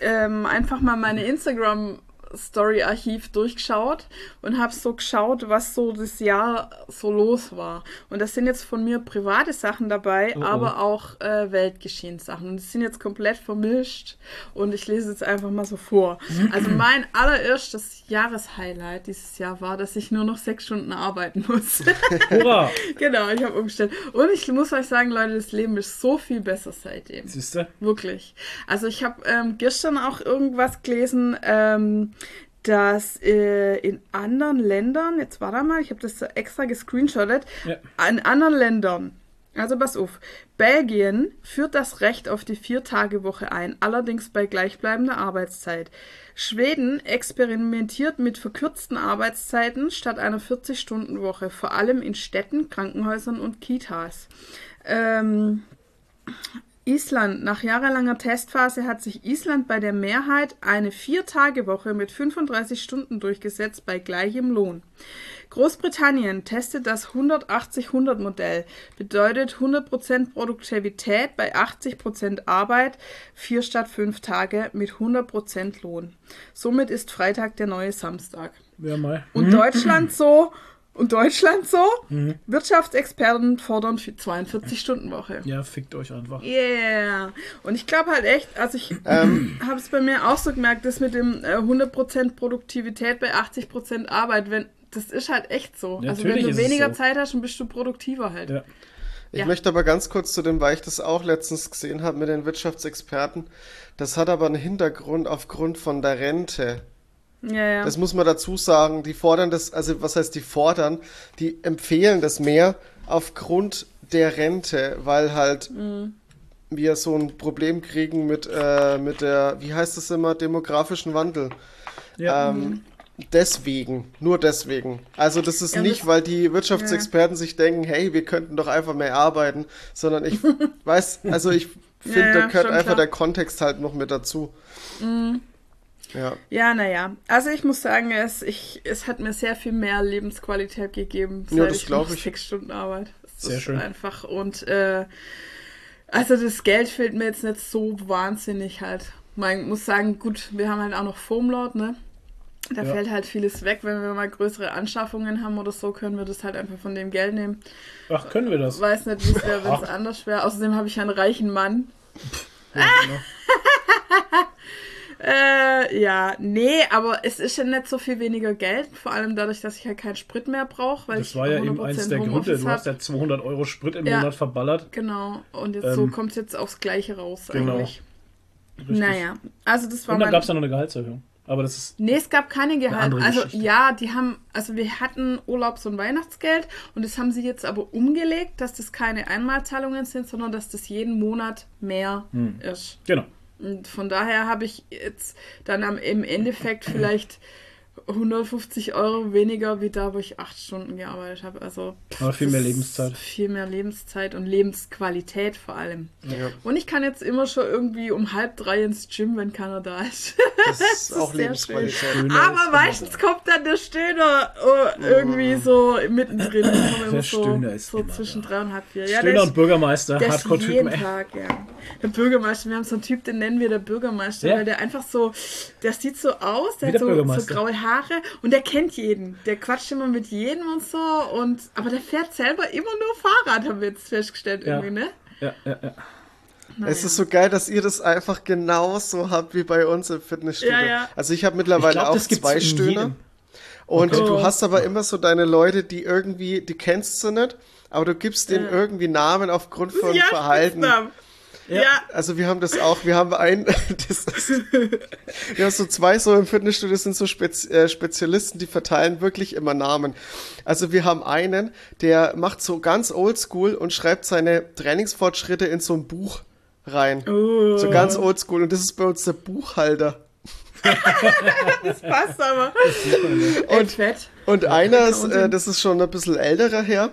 Speaker 1: ähm, einfach mal meine Instagram Story-Archiv durchgeschaut und habe so geschaut, was so das Jahr so los war. Und das sind jetzt von mir private Sachen dabei,
Speaker 3: Oh, oh.
Speaker 1: aber auch äh, Weltgeschehenssachen. Und die sind jetzt komplett vermischt und ich lese jetzt einfach mal so vor. Also mein allererstes Jahreshighlight dieses Jahr war, dass ich nur noch sechs Stunden arbeiten muss.
Speaker 3: Hurra!
Speaker 1: genau, ich habe umgestellt. Und ich muss euch sagen, Leute, das Leben ist so viel besser seitdem.
Speaker 3: Siehst du?
Speaker 1: Wirklich. Also ich habe ähm, gestern auch irgendwas gelesen, ähm, dass äh, in anderen Ländern, jetzt warte mal, ich habe das extra gescreenshottet,
Speaker 3: Ja.
Speaker 1: in anderen Ländern Also pass auf. Belgien führt das Recht auf die Vier-Tage-Woche ein, allerdings bei gleichbleibender Arbeitszeit. Schweden experimentiert mit verkürzten Arbeitszeiten statt einer 40-Stunden-Woche, vor allem in Städten, Krankenhäusern und Kitas. Ähm, Island. Nach jahrelanger Testphase hat sich Island bei der Mehrheit eine Vier-Tage-Woche mit 35 Stunden durchgesetzt bei gleichem Lohn. Großbritannien testet das 180-100-Modell, bedeutet 100% Produktivität bei 80% Arbeit, 4 statt 5 Tage mit 100% Lohn. Somit ist Freitag der neue Samstag.
Speaker 3: Ja, mal.
Speaker 1: Und Deutschland so, und Deutschland so, Wirtschaftsexperten fordern 42-Stunden-Woche.
Speaker 3: Ja, fickt euch einfach.
Speaker 1: Yeah. Und ich glaube halt echt, also ich
Speaker 2: Ähm,
Speaker 1: habe es bei mir auch so gemerkt, das mit dem äh, 100% Produktivität bei 80% Arbeit, wenn das ist halt echt so.
Speaker 3: Ja,
Speaker 1: also wenn du weniger
Speaker 3: so.
Speaker 1: Zeit hast, dann bist du produktiver halt.
Speaker 3: Ja.
Speaker 2: Ich
Speaker 1: Ja.
Speaker 2: möchte aber ganz kurz zu dem, weil ich das auch letztens gesehen habe mit den Wirtschaftsexperten. Das hat aber einen Hintergrund aufgrund von der Rente.
Speaker 1: Ja, ja.
Speaker 2: Das muss man dazu sagen. Die fordern das, also was heißt die fordern? Die empfehlen das mehr aufgrund der Rente, weil halt
Speaker 1: Mhm.
Speaker 2: wir so ein Problem kriegen mit, äh, mit der, wie heißt das immer, demografischen Wandel.
Speaker 3: Ja.
Speaker 2: Ähm, deswegen, nur deswegen. Also das ist
Speaker 1: Ja,
Speaker 2: nicht,
Speaker 1: das-
Speaker 2: weil die Wirtschaftsexperten sich denken, hey, wir könnten doch einfach mehr arbeiten, sondern ich weiß, also ich finde,
Speaker 1: Ja, ja,
Speaker 2: da gehört einfach
Speaker 1: klar. Mhm.
Speaker 2: der Kontext halt noch mit dazu. Ja.
Speaker 1: Ja, naja. Also ich muss sagen, es, ich, es hat mir sehr viel mehr Lebensqualität gegeben,
Speaker 2: Ja, das
Speaker 1: ich
Speaker 2: glaub
Speaker 1: noch
Speaker 2: ich.
Speaker 1: sechs Stunden arbeite. Das
Speaker 3: Sehr
Speaker 1: ist
Speaker 3: schön.
Speaker 1: einfach. Und äh, also das Geld fehlt mir jetzt nicht so wahnsinnig halt. Man muss sagen, gut, wir haben halt auch noch Foamlord, ne? Da
Speaker 3: Ja.
Speaker 1: fällt halt vieles weg. Wenn wir mal größere Anschaffungen haben oder so, können wir das halt einfach von dem Geld nehmen.
Speaker 3: Ach, können wir das?
Speaker 1: Weiß nicht, wie es wäre, wenn es anders wäre. Außerdem habe ich einen reichen Mann.
Speaker 3: Ja, genau.
Speaker 1: Äh, ja, nee, aber es ist ja nicht so viel weniger Geld, vor allem dadurch, dass ich halt keinen Sprit mehr brauche, weil
Speaker 3: Das war ja eben
Speaker 1: 100%
Speaker 3: eins der Gründe. Du hast ja 200 Euro Sprit im
Speaker 1: Ja.
Speaker 3: Monat verballert.
Speaker 1: Genau, und jetzt
Speaker 3: Ähm,
Speaker 1: so kommt es jetzt aufs Gleiche raus
Speaker 3: genau.
Speaker 1: eigentlich.
Speaker 3: Richtig.
Speaker 1: Naja, also das war
Speaker 3: Und dann gab es ja noch eine Gehaltserhöhung. Aber das ist.
Speaker 1: Nee, es gab keine Gehalt. Also ja, die haben, also wir hatten Urlaubs- und Weihnachtsgeld und das haben sie jetzt aber umgelegt, dass das keine Einmalzahlungen sind, sondern dass das jeden Monat mehr
Speaker 3: Hm.
Speaker 1: ist.
Speaker 3: Genau.
Speaker 1: Und von daher habe ich jetzt dann am, im Endeffekt vielleicht 150 Euro weniger wie da, wo ich acht Stunden gearbeitet habe. Also pff,
Speaker 3: Aber viel mehr
Speaker 1: ist
Speaker 3: Lebenszeit.
Speaker 1: Viel mehr Lebenszeit und Lebensqualität vor allem.
Speaker 2: Ja.
Speaker 1: Und ich kann jetzt immer schon irgendwie um halb drei ins Gym, wenn keiner da ist.
Speaker 2: Das ist auch
Speaker 1: sehr
Speaker 2: Lebensqualität.
Speaker 1: Aber
Speaker 3: ist
Speaker 1: meistens kommt dann der Stöhner oh, irgendwie so mittendrin.
Speaker 3: Der
Speaker 1: so,
Speaker 3: Stöhner ist
Speaker 1: so
Speaker 3: immer
Speaker 1: zwischen
Speaker 3: da.
Speaker 1: drei und halb vier. Ja,
Speaker 3: Stöhner
Speaker 1: der
Speaker 3: und
Speaker 1: ist,
Speaker 3: Bürgermeister,
Speaker 1: der ist
Speaker 3: Hardcore-Typen.
Speaker 1: jeden. Tag, ja. Der Bürgermeister, wir haben so einen Typ, den nennen wir der Bürgermeister,
Speaker 3: Ja.
Speaker 1: weil der einfach so, der sieht so aus, der
Speaker 3: Wie
Speaker 1: hat
Speaker 3: der
Speaker 1: so, so graue Haare und der kennt jeden. Der quatscht immer mit jedem und so und, aber der fährt selber immer nur Fahrrad, haben wir jetzt festgestellt
Speaker 3: Ja.
Speaker 1: irgendwie, ne?
Speaker 3: Ja, ja, ja.
Speaker 2: Es ist so geil, dass ihr das einfach genauso habt wie bei uns im Fitnessstudio.
Speaker 1: Ja, ja.
Speaker 2: Also ich habe mittlerweile
Speaker 3: Ich glaub,
Speaker 2: auch zwei
Speaker 3: jedem.
Speaker 2: Und
Speaker 1: Okay.
Speaker 2: du hast aber immer so deine Leute, die irgendwie, die kennst du nicht, aber du gibst denen
Speaker 1: Ja.
Speaker 2: irgendwie Namen aufgrund von
Speaker 1: ja,
Speaker 2: Verhalten.
Speaker 1: Spitznamen. Ja.
Speaker 2: Also wir haben das auch, wir haben einen, das ist, wir haben so zwei so im Fitnessstudio, das sind so Spez, äh, Spezialisten, die verteilen wirklich immer Namen. Also wir haben einen, der macht so ganz oldschool und schreibt seine Trainingsfortschritte in so ein Buch rein.
Speaker 1: Oh.
Speaker 2: So ganz oldschool und das ist bei uns der Buchhalter.
Speaker 1: Das passt aber. Und fett.
Speaker 2: Und einer ist, äh, das ist schon ein bisschen älterer her.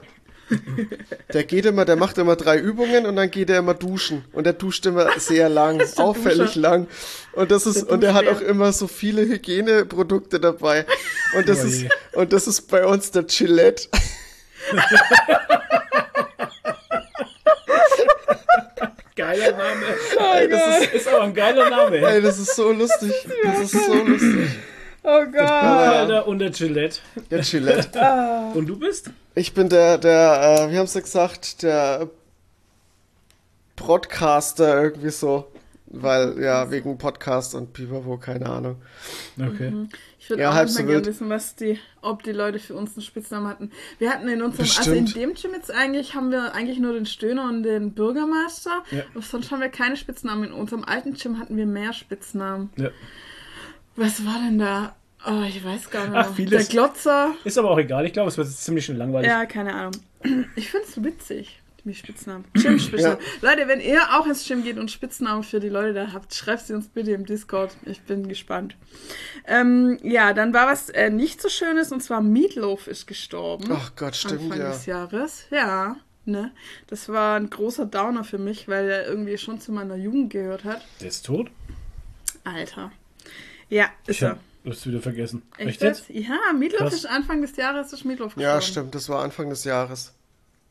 Speaker 2: Der geht immer, der macht immer drei Übungen und dann geht er immer duschen. Und der duscht immer sehr lang,
Speaker 1: der
Speaker 2: auffällig
Speaker 1: Duscher.
Speaker 2: lang. Und das ist,
Speaker 1: Der
Speaker 2: und er hat auch immer so viele Hygieneprodukte dabei. Und das
Speaker 3: Oh
Speaker 2: ist,
Speaker 3: je.
Speaker 2: und das ist bei uns der Gillette.
Speaker 3: Geiler Name. Ey, das ist, ist aber ein geiler Name.
Speaker 2: Ey, das ist so lustig. Das ist so lustig.
Speaker 1: Oh Gott.
Speaker 3: Buchhalter und der Gillette.
Speaker 2: Der Gillette.
Speaker 3: Und du bist?
Speaker 2: Ich bin der, der, äh, wie haben sie gesagt, der Podcaster irgendwie so. Weil, ja, wegen Podcast und Pipapo, keine Ahnung.
Speaker 3: Okay.
Speaker 1: Ich würde
Speaker 2: Ja,
Speaker 1: auch manchmal
Speaker 2: so
Speaker 1: gerne wissen, was die, ob die Leute für uns einen Spitznamen hatten. Wir hatten in unserem, also in
Speaker 2: Bestimmt.
Speaker 1: dem Gym jetzt eigentlich, haben wir eigentlich nur den Stöhner und den Bürgermeister.
Speaker 3: Ja.
Speaker 1: Aber sonst haben wir keine Spitznamen. In unserem alten Gym hatten wir mehr Spitznamen.
Speaker 3: Ja.
Speaker 1: Was war denn da? Oh, ich weiß gar nicht.
Speaker 3: Ach, vieles.
Speaker 1: Der Glotzer.
Speaker 3: Ist aber auch egal. Ich glaube, es wird ziemlich schnell langweilig.
Speaker 1: Ja, keine Ahnung. Ich finde es witzig, Wie Spitznamen. Gym-Spitznamen. Leute, wenn ihr auch ins Gym geht und Spitznamen für die Leute da habt, schreibt sie uns bitte im Discord. Ich bin gespannt. Ähm, ja, dann war was äh, nicht so Schönes und zwar Meatloaf ist gestorben.
Speaker 2: Ach Gott, stimmt
Speaker 1: Anfang
Speaker 2: ja.
Speaker 1: des Jahres. Ja, ne? Das war ein großer Downer für mich, weil er irgendwie schon zu meiner Jugend gehört hat.
Speaker 3: Der ist tot?
Speaker 1: Alter. Ja, ist
Speaker 3: Ich
Speaker 1: er.
Speaker 3: Hab das wieder vergessen.
Speaker 1: Echt,
Speaker 3: Echt jetzt?
Speaker 1: jetzt? Ja, Meatloaf
Speaker 3: Krass.
Speaker 1: ist Anfang des Jahres ist Meatloaf gestorben.
Speaker 2: Ja, stimmt, das war Anfang des Jahres.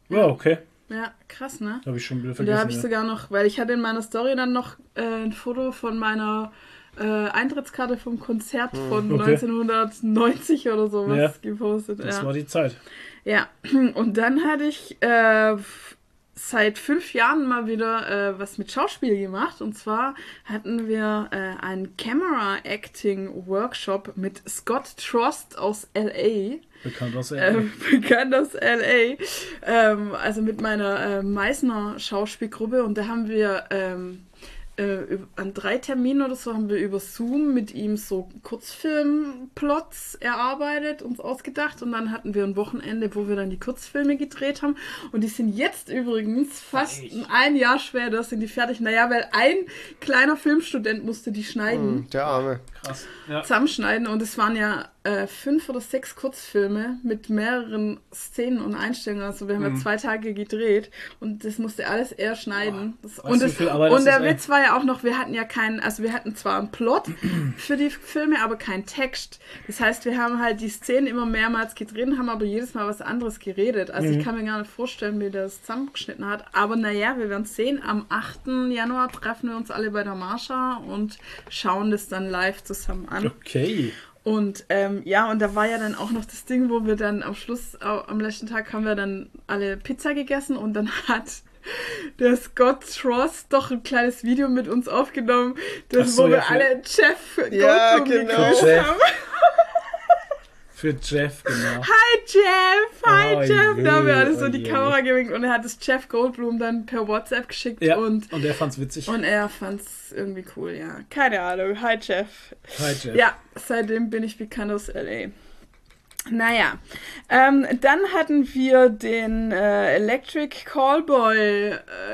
Speaker 3: Ja, okay.
Speaker 1: Ja, krass, ne?
Speaker 3: Habe ich schon wieder
Speaker 1: Und da
Speaker 3: vergessen.
Speaker 1: habe ich
Speaker 3: ja.
Speaker 1: sogar noch, weil ich hatte in meiner Story dann noch äh, ein Foto von meiner äh, Eintrittskarte vom Konzert von
Speaker 3: okay.
Speaker 1: 1990 oder sowas
Speaker 3: Ja.
Speaker 1: gepostet.
Speaker 3: Das
Speaker 1: ja.
Speaker 3: war die Zeit.
Speaker 1: ja, und dann hatte ich äh, seit fünf Jahren mal wieder äh, was mit Schauspiel gemacht. Und zwar hatten wir äh, einen Camera Acting Workshop mit Scott Trost aus L.A
Speaker 3: Bekannt aus
Speaker 1: äh,
Speaker 3: äh,
Speaker 1: bekannt aus LA, ähm, also mit meiner äh, Meißner Schauspielgruppe. Und da haben wir ähm, äh, an drei Terminen oder so haben wir über Zoom mit ihm so Kurzfilmplots erarbeitet, uns ausgedacht und dann hatten wir ein Wochenende, wo wir dann die Kurzfilme gedreht haben und die sind jetzt übrigens fast ein Jahr später sind die fertig. Naja, weil ein kleiner Filmstudent musste die schneiden
Speaker 2: Hm, der Arme.
Speaker 3: krass. Ja.
Speaker 1: zusammenschneiden und es waren ja äh, fünf oder sechs Kurzfilme mit mehreren Szenen und Einstellungen. Also wir haben
Speaker 3: Mhm.
Speaker 1: ja zwei Tage gedreht und das musste alles er schneiden. Das, und das, und der? Witz war ja auch noch, wir hatten ja keinen, also wir hatten zwar einen Plot für die Filme, aber keinen Text. Das heißt, wir haben halt die Szenen immer mehrmals gedreht, haben aber jedes Mal was anderes geredet. Also
Speaker 3: Mhm.
Speaker 1: ich kann mir gar nicht vorstellen, wie das zusammengeschnitten hat. Aber naja, wir werden sehen. Am 8. Januar treffen wir uns alle bei der Marsha und schauen das dann live zusammen an.
Speaker 3: Okay.
Speaker 1: Und ähm, ja, und da war ja dann auch noch das Ding, wo wir dann am Schluss, am letzten Tag haben wir dann alle Pizza gegessen und dann hat der Scott Tross doch ein kleines Video mit uns aufgenommen, das,
Speaker 3: so,
Speaker 1: wo wir
Speaker 3: ja, für-
Speaker 1: alle Jeff
Speaker 2: Ja,
Speaker 1: Goldblum
Speaker 2: genau.
Speaker 3: Jeff.
Speaker 1: haben.
Speaker 3: Für Jeff, genau.
Speaker 1: Hi Jeff, hi
Speaker 3: Oh
Speaker 1: Jeff. Da haben wir
Speaker 3: je,
Speaker 1: alles so
Speaker 3: oh
Speaker 1: die
Speaker 3: je.
Speaker 1: Kamera gewinkt und er hat das Jeff Goldblum dann per WhatsApp geschickt
Speaker 3: Ja,
Speaker 1: und,
Speaker 3: und, er fand's witzig.
Speaker 1: und er fand's irgendwie cool, ja. Keine Ahnung. Hi Jeff.
Speaker 3: Hi, Jeff.
Speaker 1: Ja, seitdem bin ich bekannt aus LA. Naja, ähm, dann hatten wir den äh, Electric Callboy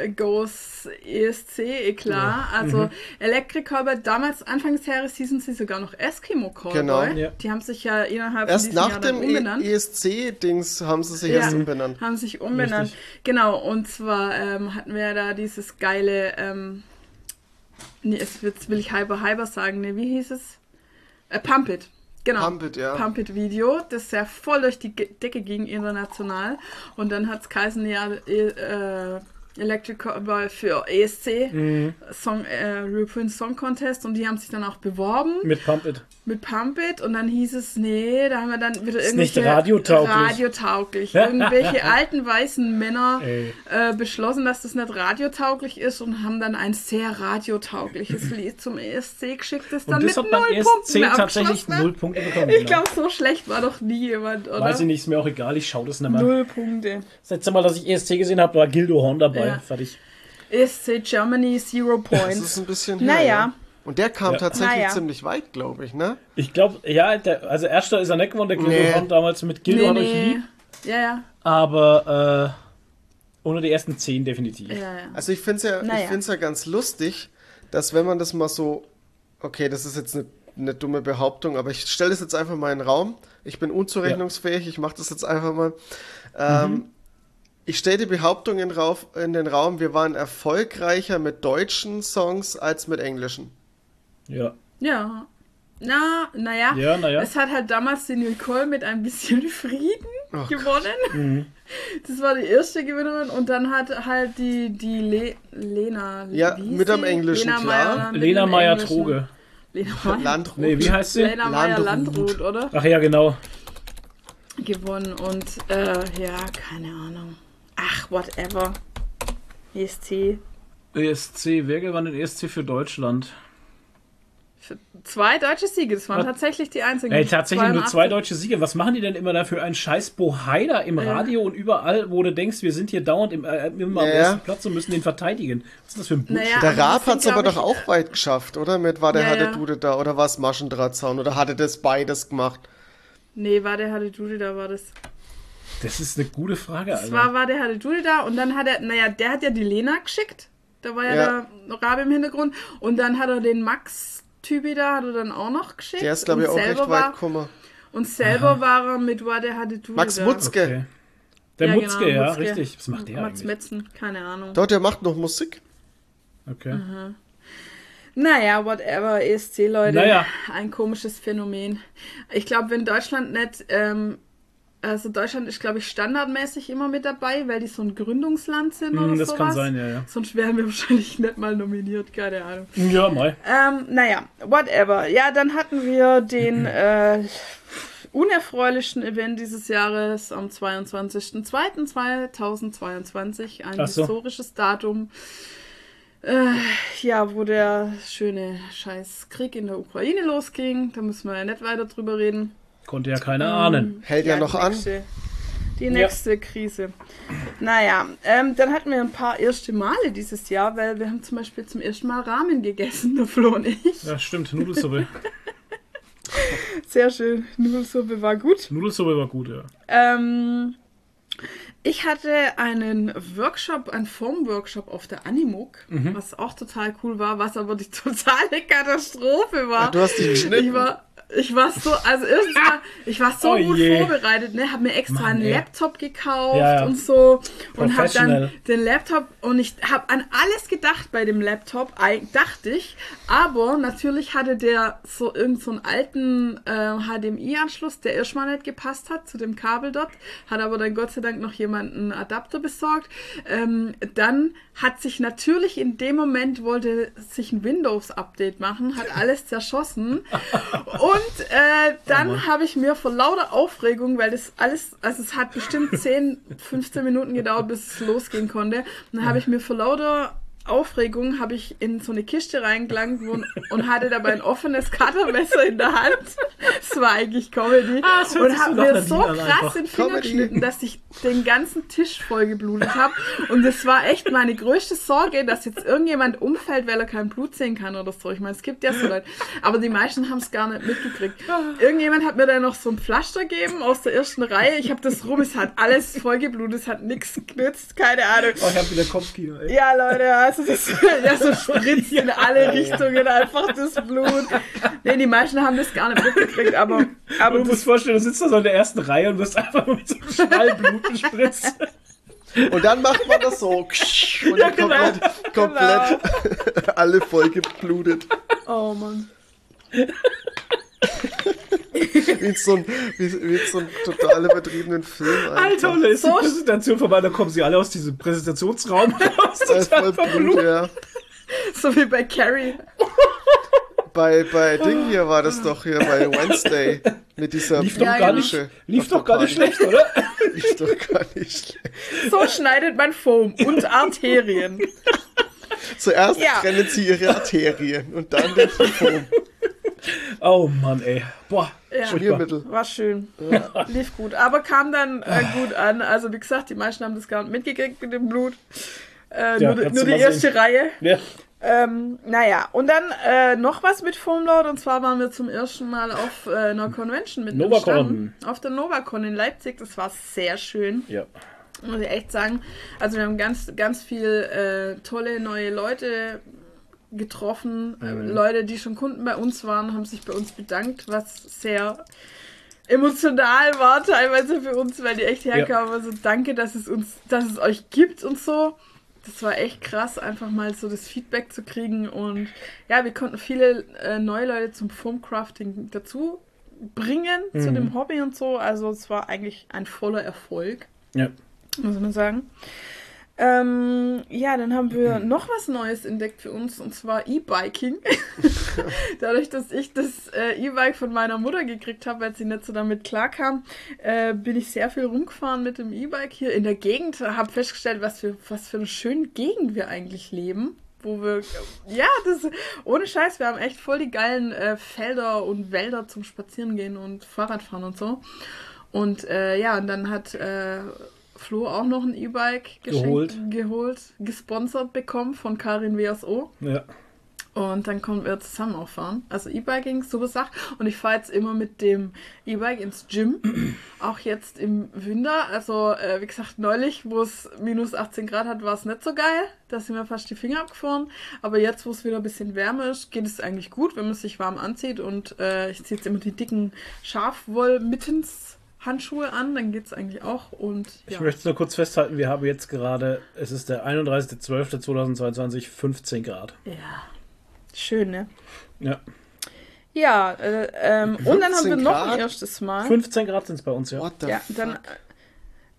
Speaker 1: äh, Goes ESC Eklat. Also
Speaker 3: Mhm.
Speaker 1: Electric Callboy, damals Anfang des Jahres hießen sie sogar noch Eskimo Callboy.
Speaker 2: Genau.
Speaker 3: Ja.
Speaker 1: Die haben sich ja innerhalb
Speaker 2: Erst nach
Speaker 1: Jahr
Speaker 2: dem
Speaker 1: umbenannt.
Speaker 2: E- ESC-Dings haben sie sich
Speaker 1: Ja.
Speaker 2: erst umbenannt.
Speaker 1: Haben sich umbenannt.
Speaker 3: Richtig.
Speaker 1: Genau, und zwar ähm, hatten wir da dieses geile, ähm, nee, es jetzt will ich Hyper Hyper sagen, nee, wie hieß es? Äh, Pump It. Genau.
Speaker 2: Pump It, ja.
Speaker 1: Pump It Video, das ja voll durch die Decke ging international. Und dann hat es geheißen, ja, äh, Electric Cowboy für ESC,
Speaker 3: Mhm.
Speaker 1: Song, äh, European Song Contest und die haben sich dann auch beworben
Speaker 3: Mit Pump It.
Speaker 1: Mit Pump It und dann hieß es, nee, da haben wir dann wieder
Speaker 3: Ist nicht
Speaker 1: irgendwelche
Speaker 3: radiotauglich.
Speaker 1: radiotauglich. irgendwelche alten weißen Männer äh, beschlossen, dass das nicht radiotauglich ist und haben dann ein sehr radiotaugliches Lied zum ESC geschickt, das dann
Speaker 3: das
Speaker 1: mit null
Speaker 3: ESC
Speaker 1: Punkten
Speaker 3: tatsächlich null Punkte bekommen.
Speaker 1: Ich
Speaker 3: genau.
Speaker 1: glaube, so schlecht war doch nie jemand, oder?
Speaker 3: Weiß ich nicht, ist mir auch egal, ich schaue das nicht mehr.
Speaker 1: Null Punkte.
Speaker 3: Das letzte Mal, dass ich ESC gesehen habe, war Gildo Horn dabei.
Speaker 1: Ja.
Speaker 3: Fertig.
Speaker 1: ESC Germany Zero
Speaker 2: Das
Speaker 1: Points.
Speaker 2: ist ein bisschen her,
Speaker 1: Naja.
Speaker 2: ja. Und der kam
Speaker 3: Ja.
Speaker 2: tatsächlich
Speaker 1: Naja.
Speaker 2: ziemlich weit, glaube ich, ne?
Speaker 3: Ich glaube, ja, der, also erster ist er nicht gewonnen, der Gildo
Speaker 2: Nee.
Speaker 3: Horn damals mit Gildo
Speaker 1: nee, nee.
Speaker 3: lieb.
Speaker 1: Ja, ja.
Speaker 3: Aber äh, ohne die ersten zehn definitiv.
Speaker 1: ja, ja.
Speaker 2: Also ich finde es ja,
Speaker 1: Naja.
Speaker 2: ich ja ganz lustig, dass wenn man das mal so, okay, das ist jetzt eine, eine dumme Behauptung, aber ich stelle das jetzt einfach mal in den Raum. Ich bin unzurechnungsfähig, ich mache das jetzt einfach mal. Ähm, Ich stelle die Behauptung in, Rauf, in den Raum, wir waren erfolgreicher mit deutschen Songs als mit englischen.
Speaker 3: Ja.
Speaker 1: Ja. Na, naja.
Speaker 3: Ja, na ja.
Speaker 1: Es hat halt damals die Nicole mit ein bisschen Frieden
Speaker 2: Oh
Speaker 1: gewonnen.
Speaker 3: Mhm.
Speaker 1: Das war die erste Gewinnerin und dann hat halt die, die Le Lena.
Speaker 2: Ja, mit am? Englischen,
Speaker 1: Lena
Speaker 2: klar.
Speaker 3: Lena
Speaker 1: dem
Speaker 3: Meyer
Speaker 1: Englischen.
Speaker 3: Troge.
Speaker 1: Lena Meyer.
Speaker 2: Landrut.
Speaker 3: Nee, wie heißt sie?
Speaker 1: Lena Meyer
Speaker 2: Landrut.
Speaker 1: Oder?
Speaker 3: Ach ja, genau.
Speaker 1: Gewonnen und äh, ja, keine Ahnung. Ach, whatever. ESC.
Speaker 3: ESC, wer gewann den ESC für Deutschland?
Speaker 1: Zwei deutsche Siege, das waren
Speaker 3: Was?
Speaker 1: tatsächlich die einzigen.
Speaker 3: Ey, tatsächlich nur
Speaker 1: 82.
Speaker 3: zwei deutsche Siege. Was machen die denn immer da für einen scheiß Bohai da im
Speaker 1: Ja.
Speaker 3: Radio und überall, wo du denkst, wir sind hier dauernd im, äh, immer am
Speaker 2: Ja,
Speaker 3: ersten. Platz und müssen den verteidigen? Was ist das für ein Bullshit?
Speaker 1: Naja,
Speaker 2: Der
Speaker 1: das
Speaker 2: Raab hat es aber doch auch weit geschafft, oder? Mit war der
Speaker 1: Ja,
Speaker 2: hatte
Speaker 1: ja.
Speaker 2: Dude da oder war es Maschendrahtzaun oder hatte das beides gemacht?
Speaker 1: Nee, war der hatte Judy, da war das.
Speaker 3: Das ist eine gute Frage, Alter.
Speaker 1: Zwar war der hatte Judy da und dann hat er, naja, der hat ja die Lena geschickt. Da war ja,
Speaker 2: Ja.
Speaker 1: der Rabe im Hintergrund. Und dann hat er den Max-Typi da, hat er dann auch noch geschickt.
Speaker 2: Der ist, glaube ich,
Speaker 1: Und
Speaker 2: auch recht
Speaker 1: selber
Speaker 2: weit
Speaker 1: war,
Speaker 2: gekommen.
Speaker 1: Und selber war er mit war der hatte Judy
Speaker 2: Max
Speaker 1: da.
Speaker 2: Mutzke.
Speaker 3: Okay. Der
Speaker 1: Ja,
Speaker 3: Mutzke,
Speaker 1: genau,
Speaker 3: ja,
Speaker 1: Mutzke.
Speaker 3: richtig. Was macht der
Speaker 1: Mats
Speaker 3: eigentlich?
Speaker 1: Metzen, keine Ahnung.
Speaker 2: Doch, der macht noch Musik.
Speaker 3: Okay.
Speaker 1: Mhm. Naja, whatever, ESC, Leute.
Speaker 3: Naja.
Speaker 1: Ein komisches Phänomen. Ich glaube, wenn Deutschland nicht, ähm, also Deutschland ist, glaube ich, standardmäßig immer mit dabei, weil die so ein Gründungsland sind
Speaker 3: Hm,
Speaker 1: oder
Speaker 3: das
Speaker 1: sowas.
Speaker 3: kann sein, ja, ja.
Speaker 1: Sonst wären wir wahrscheinlich nicht mal nominiert, keine Ahnung.
Speaker 3: Ja, mal.
Speaker 1: Ähm, naja, whatever. Ja, dann hatten wir den äh, unerfreulichsten Event dieses Jahres am 22.02.2022. Ein
Speaker 3: so.
Speaker 1: historisches Datum. Äh, ja, wo der schöne scheiß Krieg in der Ukraine losging. Da müssen wir ja nicht weiter drüber reden.
Speaker 3: Konnte ja keiner ahnen.
Speaker 2: Hält ja,
Speaker 1: die
Speaker 2: noch an.
Speaker 1: nächste, Die nächste Krise. Naja, ähm, dann hatten wir ein paar erste Male dieses Jahr, weil wir haben zum Beispiel zum ersten Mal Ramen gegessen, der Flo und ich.
Speaker 3: Ja, stimmt. Nudelsuppe.
Speaker 1: Sehr schön. Nudelsuppe war gut.
Speaker 3: Nudelsuppe war gut, ja.
Speaker 1: Ähm, ich hatte einen Workshop, einen Formworkshop auf der Animuk,
Speaker 3: Mhm.
Speaker 1: was auch total cool war, was aber die totale Katastrophe war.
Speaker 2: Ach, du hast die geschnitten?
Speaker 1: Ich war, ich war so, also erstens mal, ich war so
Speaker 3: Oh
Speaker 1: gut
Speaker 3: je.
Speaker 1: vorbereitet, ne, hab mir extra
Speaker 3: Mann,
Speaker 1: einen. Laptop gekauft
Speaker 3: Ja, ja.
Speaker 1: und so und hab dann den Laptop und ich habe an alles gedacht bei dem Laptop, dachte ich, aber natürlich hatte der so irgend so einen alten äh, HDMI-Anschluss, der erstmal nicht gepasst hat zu dem Kabel dort, hat aber dann Gott sei Dank noch jemand einen Adapter besorgt. Ähm, dann hat sich natürlich in dem Moment wollte sich ein Windows-Update machen, hat alles zerschossen und äh, dann habe ich mir vor lauter Aufregung, weil das alles, also es hat bestimmt 10, 15 Minuten gedauert, bis es losgehen konnte. Und dann habe ich mir vor lauter Aufregung habe ich in so eine Kiste reingelangt und, und hatte dabei ein offenes Cuttermesser in der Hand. Das war eigentlich Comedy.
Speaker 3: Ah,
Speaker 1: und habe mir so krass
Speaker 3: einfach.
Speaker 1: den Finger
Speaker 2: Comedy.
Speaker 1: geschnitten, dass ich den ganzen Tisch voll geblutet habe. Und das war echt meine größte Sorge, dass jetzt irgendjemand umfällt, weil er kein Blut sehen kann oder so. Ich meine, es gibt ja so Leute. Aber die meisten haben es gar nicht mitgekriegt. Irgendjemand hat mir dann noch so ein Pflaster gegeben aus der ersten Reihe. Ich habe das rum, es hat alles voll geblutet, es hat nichts genützt, keine Ahnung.
Speaker 3: Oh, ich hab wieder Kopfkino, ey.
Speaker 1: Ja, Leute, also das ja, so spritzt in alle Richtungen einfach das Blut. Nee, die meisten haben das gar nicht mitgekriegt, aber, aber
Speaker 3: Du musst vorstellen, du sitzt da so in der ersten Reihe und wirst einfach mit so einem Schwall Blut gespritzt.
Speaker 2: Und dann macht man das so. Und
Speaker 3: Ja,
Speaker 2: dann
Speaker 3: genau.
Speaker 2: komplett, komplett alle voll geblutet.
Speaker 1: oh Mann.
Speaker 2: Wie in so ein, wie, wie in so ein total übertriebenen Film. einfach.
Speaker 3: Alter, und da ist die Präsentation vorbei, da kommen sie alle aus diesem Präsentationsraum raus. Total
Speaker 2: Blut, ja.
Speaker 1: So wie bei Carrie.
Speaker 2: Bei, bei Ding hier war das doch hier bei Wednesday. Mit dieser
Speaker 3: Lief doch gar nicht, lief doch gar nicht schlecht, oder?
Speaker 2: Lief doch gar nicht schlecht.
Speaker 1: So schneidet man Foam und Arterien.
Speaker 2: Zuerst
Speaker 1: Ja.
Speaker 2: trennen sie ihre Arterien und dann den Foam.
Speaker 3: Oh Mann, ey. Boah,
Speaker 1: Ja.
Speaker 2: Schmiermittel.
Speaker 1: War schön. Lief gut. Aber kam dann äh, gut an. Also wie gesagt, die meisten haben das gar nicht mitgekriegt mit dem Blut. Äh,
Speaker 3: Ja,
Speaker 1: nur nur die erste
Speaker 3: sehen.
Speaker 1: Reihe.
Speaker 3: Ja.
Speaker 1: Ähm, naja, und dann äh, noch was mit Foamload und zwar waren wir zum ersten Mal auf äh, einer Convention mit
Speaker 3: Novacon.
Speaker 1: Auf der Novacon in Leipzig. Das war sehr schön,
Speaker 3: ja.
Speaker 1: Muss ich echt sagen. Also wir haben ganz, ganz viel äh, tolle neue Leute getroffen. Äh, Leute, die schon Kunden bei uns waren, haben sich bei uns bedankt, was sehr emotional war teilweise für uns, weil die echt herkamen. Also danke, dass es uns, dass es euch gibt und so. Das war echt krass, einfach mal so das Feedback zu kriegen. Und ja, wir konnten viele äh, neue Leute zum Foamcrafting dazu bringen, zu dem Hobby und so. Also es war eigentlich ein voller Erfolg,
Speaker 3: Ja.
Speaker 1: Muss man sagen. Ähm, ja, dann haben wir noch was Neues entdeckt für uns und zwar E-Biking. Dadurch, dass ich das äh, E-Bike von meiner Mutter gekriegt habe, weil sie nicht so damit klarkam, äh, bin ich sehr viel rumgefahren mit dem E-Bike hier in der Gegend. Habe festgestellt, was für, was für eine schöne Gegend wir eigentlich leben. Wo wir, ja, das, ohne Scheiß, wir haben echt voll die geilen äh, Felder und Wälder zum Spazierengehen und Fahrradfahren und so. Und äh, ja, und dann hat äh, Flo auch noch ein E-Bike
Speaker 3: Geholt.
Speaker 1: geholt, gesponsert bekommen von Karin WSO.
Speaker 3: ja.
Speaker 1: Und dann kommen wir zusammen auch fahren. Also E-Biking, super Sache. Und ich fahre jetzt immer mit dem E-Bike ins Gym. auch jetzt im Winter. Also, äh, wie gesagt, neulich, wo es minus 18 Grad hat, war es nicht so geil. Da sind mir fast die Finger abgefroren. Aber jetzt, wo es wieder ein bisschen wärmer ist, geht es eigentlich gut, wenn man sich warm anzieht. Und äh, ich ziehe jetzt immer die dicken Schafwollmittens. Handschuhe an, dann geht es eigentlich auch. Und
Speaker 3: Ich
Speaker 1: ja.
Speaker 3: möchte nur kurz festhalten, wir haben jetzt gerade, es ist der 31.12.2022, 15 Grad.
Speaker 1: ja. Schön, ne?
Speaker 3: Ja.
Speaker 1: Ja, äh, ähm, und dann haben wir
Speaker 2: 15
Speaker 1: noch
Speaker 2: Grad?
Speaker 1: ein erstes Mal.
Speaker 3: 15 Grad sind es bei uns, ja.
Speaker 2: What the
Speaker 1: Ja,
Speaker 2: fuck?
Speaker 1: dann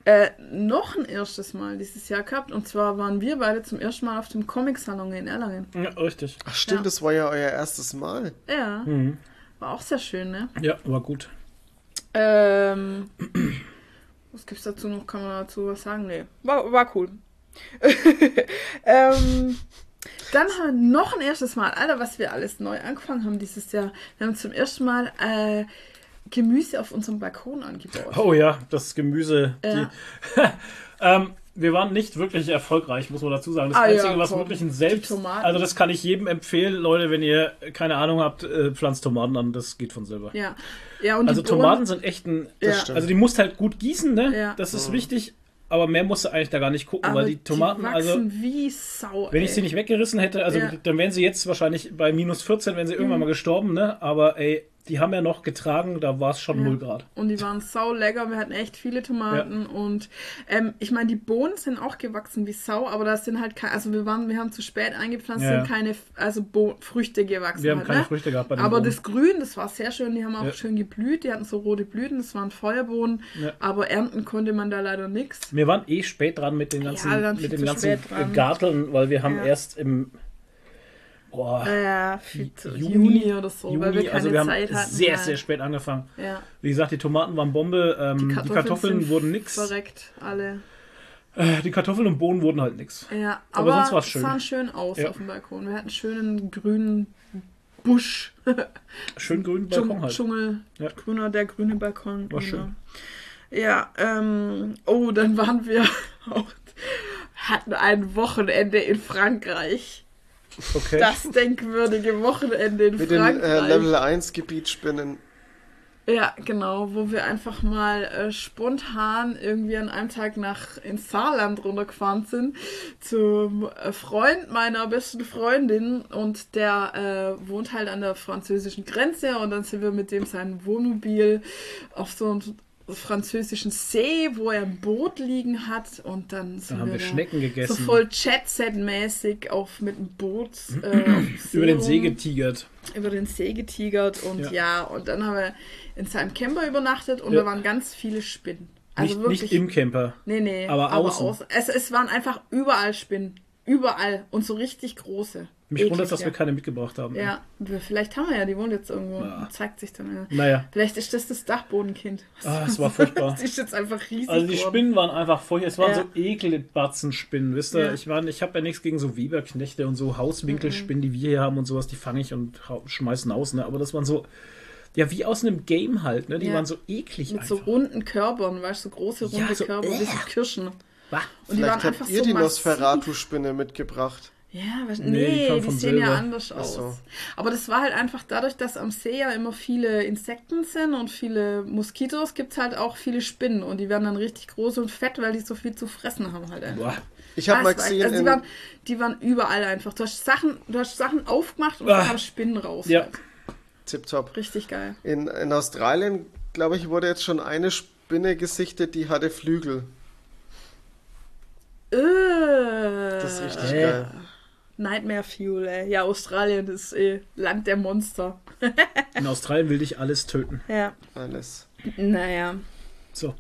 Speaker 1: äh, noch ein erstes Mal dieses Jahr gehabt. Und zwar waren wir beide zum ersten Mal auf dem Comic-Salon in Erlangen.
Speaker 3: Ja, richtig.
Speaker 2: Ach stimmt,
Speaker 1: Ja.
Speaker 2: das war ja euer erstes Mal.
Speaker 1: Ja,
Speaker 3: Mhm.
Speaker 1: war auch sehr schön, ne?
Speaker 3: Ja, war gut.
Speaker 1: Ähm, was gibt's dazu noch? Kann man dazu was sagen? Nee, war, war cool. ähm, dann haben wir noch ein erstes Mal, Alter, was wir alles neu angefangen haben dieses Jahr. Wir haben zum ersten Mal äh, Gemüse auf unserem Balkon angebaut.
Speaker 3: Oh ja, das Gemüse.
Speaker 1: Ja.
Speaker 3: Die, ähm, wir waren nicht wirklich erfolgreich, muss man dazu sagen. Das
Speaker 1: Ah,
Speaker 3: Einzige,
Speaker 1: ja,
Speaker 3: was
Speaker 1: komm.
Speaker 3: wirklich ein Selbst...
Speaker 1: Die.
Speaker 3: Also das kann ich jedem empfehlen, Leute, wenn ihr keine Ahnung habt, äh, pflanzt Tomaten an, das geht von selber.
Speaker 1: Ja, ja und
Speaker 3: Also
Speaker 1: die Bohnen-
Speaker 3: Tomaten sind echt ein...
Speaker 1: Ja.
Speaker 3: Also die musst halt gut gießen, ne?
Speaker 1: Ja.
Speaker 3: Das ist wichtig, aber mehr musst du eigentlich da gar nicht gucken,
Speaker 1: aber
Speaker 3: weil die Tomaten,
Speaker 1: wachsen
Speaker 3: also...
Speaker 1: wie Sau.
Speaker 3: Wenn ich
Speaker 1: ey.
Speaker 3: sie nicht weggerissen hätte, also
Speaker 1: Ja.
Speaker 3: dann wären sie jetzt wahrscheinlich bei minus 14, wenn sie irgendwann mal gestorben, ne? Aber ey, die haben ja noch getragen, da war es schon
Speaker 1: Ja.
Speaker 3: 0 Grad.
Speaker 1: Und die waren sau lecker. Wir hatten echt viele Tomaten. Und ähm, ich meine, die Bohnen sind auch gewachsen wie Sau, aber da sind halt keine, also wir waren, wir haben zu spät eingepflanzt,
Speaker 3: Ja.
Speaker 1: sind keine also Bo Früchte gewachsen.
Speaker 3: Wir haben
Speaker 1: halt,
Speaker 3: keine
Speaker 1: ne?
Speaker 3: Früchte gehabt bei den
Speaker 1: Aber
Speaker 3: Bohnen.
Speaker 1: das Grün, das war sehr schön. Die haben auch
Speaker 3: Ja.
Speaker 1: schön geblüht. Die hatten so rote Blüten. Das waren Feuerbohnen.
Speaker 3: Ja.
Speaker 1: Aber ernten konnte man da leider nichts.
Speaker 3: Wir waren eh spät dran mit den ganzen, mit dem
Speaker 1: zu
Speaker 3: ganzen. Garteln, weil wir haben
Speaker 1: Ja.
Speaker 3: erst im boah,
Speaker 1: viel zu-
Speaker 3: Juni,
Speaker 1: Juni, oder so, weil wir
Speaker 3: Juni,
Speaker 1: keine
Speaker 3: also wir haben
Speaker 1: Zeit hatten.
Speaker 3: sehr,
Speaker 1: halt.
Speaker 3: sehr spät angefangen.
Speaker 1: Ja.
Speaker 3: Wie gesagt, die Tomaten waren Bombe, ähm, die Kartoffeln,
Speaker 1: sind
Speaker 3: wurden nix.
Speaker 1: Verreckt, alle.
Speaker 3: Äh, die Kartoffeln und Bohnen wurden halt nix.
Speaker 1: Ja,
Speaker 3: Aber
Speaker 1: aber,
Speaker 3: sonst war's
Speaker 1: es
Speaker 3: schön.
Speaker 1: sahen schön aus
Speaker 3: Ja.
Speaker 1: auf dem Balkon. Wir hatten einen schönen grünen Busch.
Speaker 3: Schön grün
Speaker 1: Dschung-
Speaker 3: Balkon halt.
Speaker 1: Dschungel,
Speaker 3: Ja.
Speaker 1: grüner, der grüne Balkon.
Speaker 3: War
Speaker 1: genau.
Speaker 3: schön.
Speaker 1: Ja, ähm, oh, dann waren wir auch, hatten ein Wochenende in Frankreich.
Speaker 3: Okay.
Speaker 1: Das denkwürdige Wochenende in
Speaker 2: Mit den
Speaker 1: Frankreich.
Speaker 2: äh, Level 1 Gebietsspinnen.
Speaker 1: Ja, genau, wo wir einfach mal äh, spontan irgendwie an einem Tag nach ins Saarland runtergefahren sind zum äh, Freund meiner besten Freundin und der äh, wohnt halt an der französischen Grenze und dann sind wir mit dem sein Wohnmobil auf so einem französischen See, wo er ein Boot liegen hat und dann sind
Speaker 3: haben wir
Speaker 1: da
Speaker 3: Schnecken gegessen.
Speaker 1: so voll Jet-Set-mäßig auf mit dem Boot äh,
Speaker 3: Über den See getigert.
Speaker 1: über den See getigert und
Speaker 3: Ja.
Speaker 1: ja, und dann haben wir in seinem Camper übernachtet und
Speaker 3: Ja.
Speaker 1: da waren ganz viele Spinnen. Also
Speaker 3: nicht,
Speaker 1: wirklich.
Speaker 3: nicht im Camper.
Speaker 1: nee, nee,
Speaker 3: aber außen.
Speaker 1: Es, es waren einfach überall Spinnen. Überall. Und so richtig große.
Speaker 3: Mich wundert, dass wir keine mitgebracht haben.
Speaker 1: ja. vielleicht haben wir ja, die wohnt jetzt irgendwo.
Speaker 3: Ja.
Speaker 1: Zeigt sich dann. Ja.
Speaker 3: Naja.
Speaker 1: Vielleicht ist das das Dachbodenkind.
Speaker 3: Ah, es war furchtbar.
Speaker 1: Die ist jetzt einfach riesig.
Speaker 3: Also die
Speaker 1: geworden.
Speaker 3: Spinnen waren einfach furchtbar. Es waren so Ekelbatzenspinnen, wisst ihr? Ich, ich habe ja nichts gegen so Weberknechte und so Hauswinkelspinnen, die wir hier haben und sowas, die fange ich und schmeißen aus, ne? Aber das waren so, ja, wie aus einem Game halt, ne? Die waren so eklig
Speaker 1: Mit
Speaker 3: einfach.
Speaker 1: so runden Körpern, weißt du, so große runde
Speaker 3: so,
Speaker 1: Körper, wie so
Speaker 3: äh.
Speaker 1: Kirschen.
Speaker 3: Bah.
Speaker 1: Und die waren
Speaker 2: Vielleicht
Speaker 1: einfach
Speaker 2: habt ihr
Speaker 1: so
Speaker 2: die. Nosferatu-Spinne mitgebracht.
Speaker 1: Ja, was,
Speaker 3: Nee,
Speaker 1: nee,
Speaker 3: die
Speaker 1: die, sehen ja
Speaker 3: selber.
Speaker 1: anders aus.
Speaker 2: so.
Speaker 1: Aber das war halt einfach dadurch, dass am See ja immer viele Insekten sind und viele Moskitos, gibt es halt auch viele Spinnen und die werden dann richtig groß und fett, weil die so viel zu fressen haben halt einfach.
Speaker 3: Boah.
Speaker 2: Ich habe
Speaker 1: Ah,
Speaker 2: mal gesehen,
Speaker 1: also die, waren, die waren überall einfach. Du hast Sachen, du hast Sachen aufgemacht und
Speaker 3: Ah.
Speaker 1: da kamen Spinnen raus.
Speaker 3: Ja.
Speaker 1: Halt.
Speaker 2: Tipptopp.
Speaker 1: Richtig geil.
Speaker 2: In, in Australien, glaube ich, wurde jetzt schon eine Spinne gesichtet, die hatte Flügel.
Speaker 1: Äh,
Speaker 2: Das ist richtig
Speaker 3: Hä?
Speaker 2: geil.
Speaker 1: Nightmare Fuel, ey. Ja, Australien ist eh Land der Monster.
Speaker 3: In Australien will dich alles töten.
Speaker 1: Ja.
Speaker 2: Alles.
Speaker 1: Naja.
Speaker 3: So.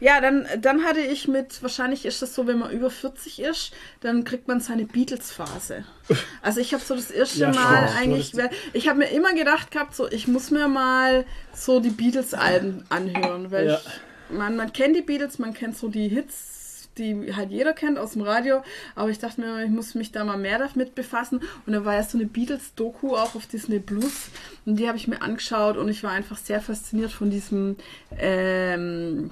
Speaker 1: Ja, dann, dann hatte ich mit, wahrscheinlich ist das so, wenn man über 40 ist, dann kriegt man seine Beatles-Phase. Also ich habe so das erste
Speaker 3: Ja,
Speaker 1: Mal
Speaker 3: stimmt.
Speaker 1: eigentlich, ich habe mir immer gedacht gehabt, so ich muss mir mal so die Beatles-Alben anhören, weil
Speaker 3: Ja.
Speaker 1: ich, man, man kennt die Beatles, man kennt so die Hits, die halt jeder kennt aus dem Radio, aber ich dachte mir, ich muss mich da mal mehr damit befassen und da war ja so eine Beatles-Doku auch auf Disney Plus und die habe ich mir angeschaut und ich war einfach sehr fasziniert von diesem ähm,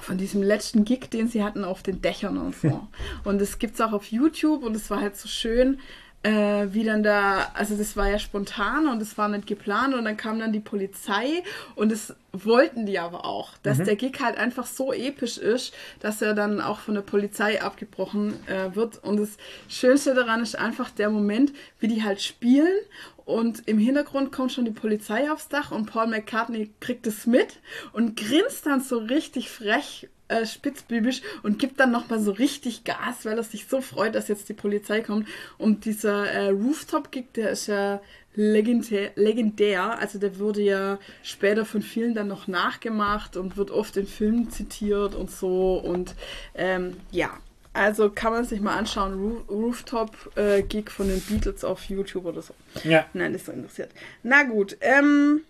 Speaker 1: von diesem letzten Gig, den sie hatten auf den Dächern und so. und das gibt es auch auf YouTube und es war halt so schön, äh, wie dann da, also das war ja spontan und es war nicht geplant und dann kam dann die Polizei und das wollten die aber auch, dass der Gig halt einfach so episch ist, dass er dann auch von der Polizei abgebrochen äh, wird. Und das Schönste daran ist einfach der Moment, wie die halt spielen und im Hintergrund kommt schon die Polizei aufs Dach und Paul McCartney kriegt es mit und grinst dann so richtig frech äh, spitzbübisch und gibt dann nochmal so richtig Gas, weil er sich so freut, dass jetzt die Polizei kommt. Und dieser äh, Rooftop-Gig, der ist ja legendär, legendär. Also der wurde ja später von vielen dann noch nachgemacht und wird oft in Filmen zitiert und so. Und ähm, ja, also kann man sich mal anschauen. Roo Rooftop-Gig von den Beatles auf YouTube oder so.
Speaker 3: Ja.
Speaker 1: Nein, das ist so interessiert. Na gut, ähm,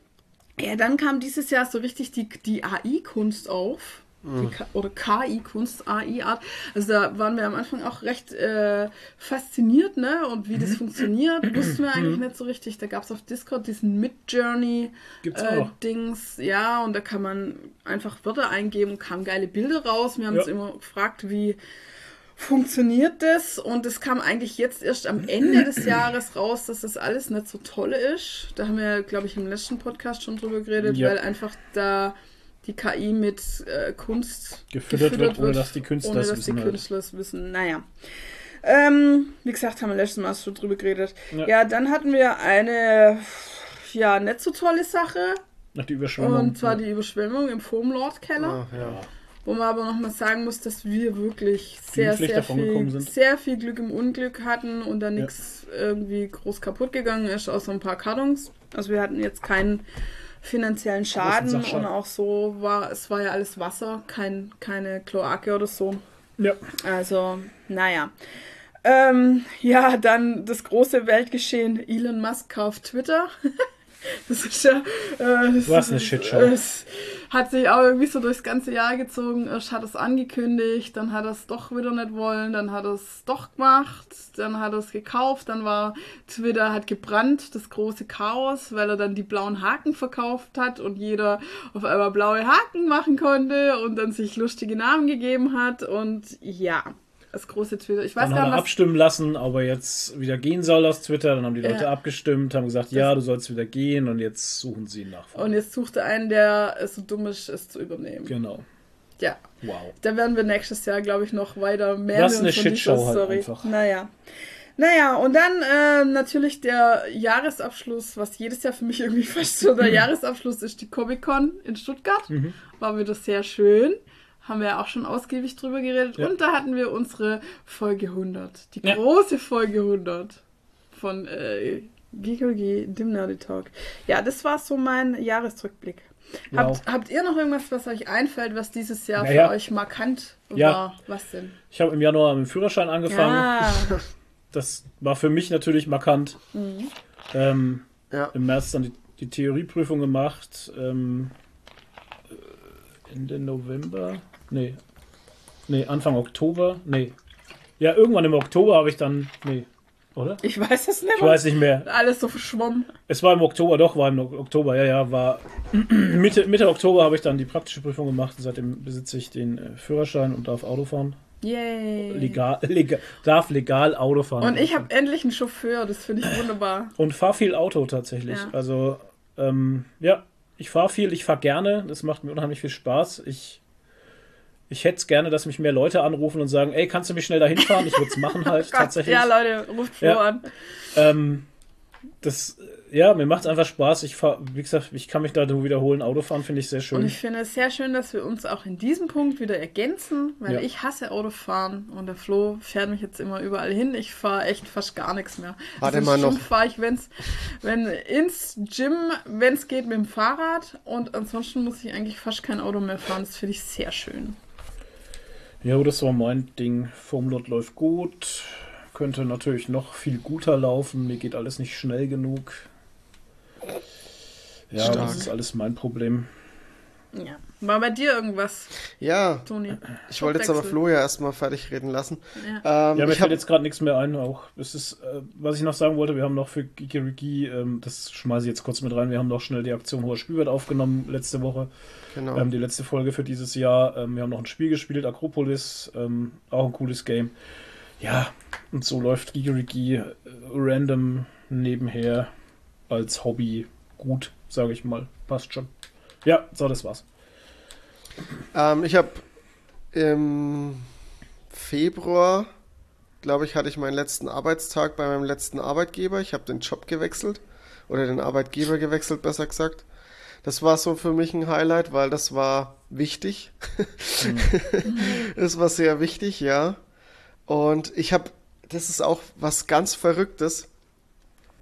Speaker 1: ja, dann kam dieses Jahr so richtig die, die AI-Kunst auf. Die K oder KI-Kunst, AI-Art. Also da waren wir am Anfang auch recht äh, fasziniert, ne? Und wie
Speaker 3: Mhm.
Speaker 1: das funktioniert, wussten wir eigentlich nicht so richtig. Da gab es auf Discord diesen Mid-Journey
Speaker 3: Gibt's
Speaker 1: äh, ja, und da kann man einfach Wörter eingeben, kamen geile Bilder raus. Wir haben
Speaker 3: Ja.
Speaker 1: uns immer gefragt, wie funktioniert das? Und es kam eigentlich jetzt erst am Ende des Jahres raus, dass das alles nicht so toll ist. Da haben wir, glaube ich, im letzten Podcast schon drüber geredet,
Speaker 3: Ja.
Speaker 1: weil einfach da die KI mit äh, Kunst
Speaker 3: Gefüttert wird, ohne dass die Künstler
Speaker 1: ohne
Speaker 3: es wissen
Speaker 1: die. Künstler es wissen. Naja. Ähm, wie gesagt, haben wir letztes Mal schon drüber geredet.
Speaker 3: Ja.
Speaker 1: Ja. dann hatten wir eine, ja, nicht so tolle Sache.
Speaker 3: Nach die Überschwemmung.
Speaker 1: Und zwar die Überschwemmung im Foamlord-Keller.
Speaker 2: Ach, ja.
Speaker 1: Wo man aber nochmal sagen muss, dass wir wirklich sehr, sehr viel, sehr viel Glück im Unglück hatten und da nichts irgendwie groß kaputt gegangen ist, außer ein paar Kartons. Also wir hatten jetzt keinen finanziellen Schaden und auch so war, es war ja alles Wasser, kein, keine Kloake oder so.
Speaker 3: Ja.
Speaker 1: Also, naja. Ähm, ja, dann das große Weltgeschehen. Elon Musk kauft Twitter. Das ist ja. Äh, das
Speaker 3: Was eine Shitshow.
Speaker 1: Es hat sich auch irgendwie so durchs ganze Jahr gezogen. Erst hat es angekündigt, dann hat er es doch wieder nicht wollen, dann hat er es doch gemacht, dann hat er es gekauft, dann war Twitter hat gebrannt, das große Chaos, weil er dann die blauen Haken verkauft hat und jeder auf einmal blaue Haken machen konnte und dann sich lustige Namen gegeben hat und ja, das große Twitter. Ich weiß
Speaker 3: Dann
Speaker 1: gar nicht,
Speaker 3: abstimmen lassen, ob er jetzt wieder gehen soll aus Twitter. Dann haben die Leute
Speaker 1: Ja.
Speaker 3: abgestimmt, haben gesagt, ja, du sollst wieder gehen und jetzt suchen sie ihn nach.
Speaker 1: und jetzt sucht er einen, der es so dumm ist, es zu übernehmen.
Speaker 3: Genau.
Speaker 1: Ja.
Speaker 3: Wow.
Speaker 1: Da werden wir nächstes Jahr, glaube ich, noch weiter mehr
Speaker 3: Das ist eine Shitshow halt
Speaker 1: Story.
Speaker 3: einfach.
Speaker 1: Naja. Naja, und dann äh, natürlich der Jahresabschluss, was jedes Jahr für mich irgendwie fast so der Jahresabschluss ist, die Comic-Con in Stuttgart.
Speaker 3: Mhm.
Speaker 1: War wieder sehr schön. Haben wir ja auch schon ausgiebig drüber geredet.
Speaker 3: Ja.
Speaker 1: Und da hatten wir unsere Folge 100. Die
Speaker 3: Ja.
Speaker 1: große Folge 100 von äh, Geekergy, dem Nerdy Talk. Ja, das war so mein Jahresrückblick.
Speaker 3: Wow.
Speaker 1: Habt, habt ihr noch irgendwas, was euch einfällt, was dieses Jahr
Speaker 3: Naja.
Speaker 1: für euch markant
Speaker 3: Ja.
Speaker 1: war? Was denn?
Speaker 3: Ich habe im Januar mit dem Führerschein angefangen.
Speaker 1: Ja,
Speaker 3: Das war für mich natürlich markant.
Speaker 1: Mhm.
Speaker 3: Ähm,
Speaker 2: Ja.
Speaker 3: Im März dann die, die Theorieprüfung gemacht. Ähm, äh, Ende November. Nee. Nee, Anfang Oktober. Nee. Ja, irgendwann im Oktober habe ich dann. Nee. Oder?
Speaker 1: ich weiß es nicht
Speaker 3: Ich
Speaker 1: mehr.
Speaker 3: weiß nicht mehr.
Speaker 1: Alles so verschwommen.
Speaker 3: Es war im Oktober, doch, war im Oktober, ja, ja, war Mitte, Mitte Oktober habe ich dann die praktische Prüfung gemacht. Seitdem besitze ich den äh, Führerschein und darf Auto fahren.
Speaker 1: Yay.
Speaker 3: Legal, legal, darf legal Auto fahren.
Speaker 1: Und ich habe endlich einen Chauffeur, das finde ich wunderbar.
Speaker 3: Und fahre viel Auto tatsächlich.
Speaker 1: Ja.
Speaker 3: Also, ähm, ja, ich fahre viel, ich fahre gerne. Das macht mir unheimlich viel Spaß. Ich, ich hätte es gerne, dass mich mehr Leute anrufen und sagen, ey, kannst du mich schnell dahin fahren? Ich würde es machen halt
Speaker 1: Gott,
Speaker 3: tatsächlich.
Speaker 1: ja, Leute, ruft Flo
Speaker 3: Ja.
Speaker 1: an.
Speaker 3: Ähm, das, ja, mir macht es einfach Spaß. Ich fahr, wie gesagt, ich kann mich da nur wiederholen. Autofahren finde ich sehr schön.
Speaker 1: Und ich finde es sehr schön, dass wir uns auch in diesem Punkt wieder ergänzen, weil
Speaker 3: Ja.
Speaker 1: ich hasse Autofahren und der Flo fährt mich jetzt immer überall hin. Ich fahre echt fast gar nichts mehr.
Speaker 2: Warte
Speaker 1: also
Speaker 2: mal
Speaker 1: ins Gym
Speaker 2: noch.
Speaker 1: fahre ich, wenn's, wenn ins Gym, wenn es geht, mit dem Fahrrad und ansonsten muss ich eigentlich fast kein Auto mehr fahren. Das finde ich sehr schön.
Speaker 3: Ja, das war mein Ding. Formlot läuft gut. Könnte natürlich noch viel guter laufen. Mir geht alles nicht schnell genug. Ja,
Speaker 2: Stark.
Speaker 3: das ist alles mein Problem.
Speaker 1: Ja. War bei dir irgendwas,
Speaker 2: Ja,
Speaker 1: Toni?
Speaker 2: ich wollte jetzt aber. Flo ja erstmal fertig reden lassen.
Speaker 1: Ja.
Speaker 2: Ähm,
Speaker 3: Ja, mir
Speaker 2: ich
Speaker 3: fällt
Speaker 2: habe
Speaker 3: jetzt gerade nichts mehr ein. Auch es ist, äh, was ich noch sagen wollte, wir haben noch für Geekeriki, ähm, das schmeiße ich jetzt kurz mit rein, wir haben noch schnell die Aktion Hoher Spielwert aufgenommen letzte Woche.
Speaker 2: genau.
Speaker 3: Ähm, die letzte Folge für dieses Jahr. Ähm, wir haben noch ein Spiel gespielt, Akropolis, ähm, auch ein cooles Game. Ja, und so läuft Gigeriki äh, random nebenher als Hobby gut, sage ich mal. Passt schon. Ja, so, das war's.
Speaker 2: Ähm, ich habe im Februar, glaube ich, hatte ich meinen letzten Arbeitstag bei meinem letzten Arbeitgeber. Ich habe den Job gewechselt oder den Arbeitgeber gewechselt, besser gesagt. Das war so für mich ein Highlight, weil das war wichtig. das war sehr wichtig, ja. Und ich habe, das ist auch was ganz Verrücktes.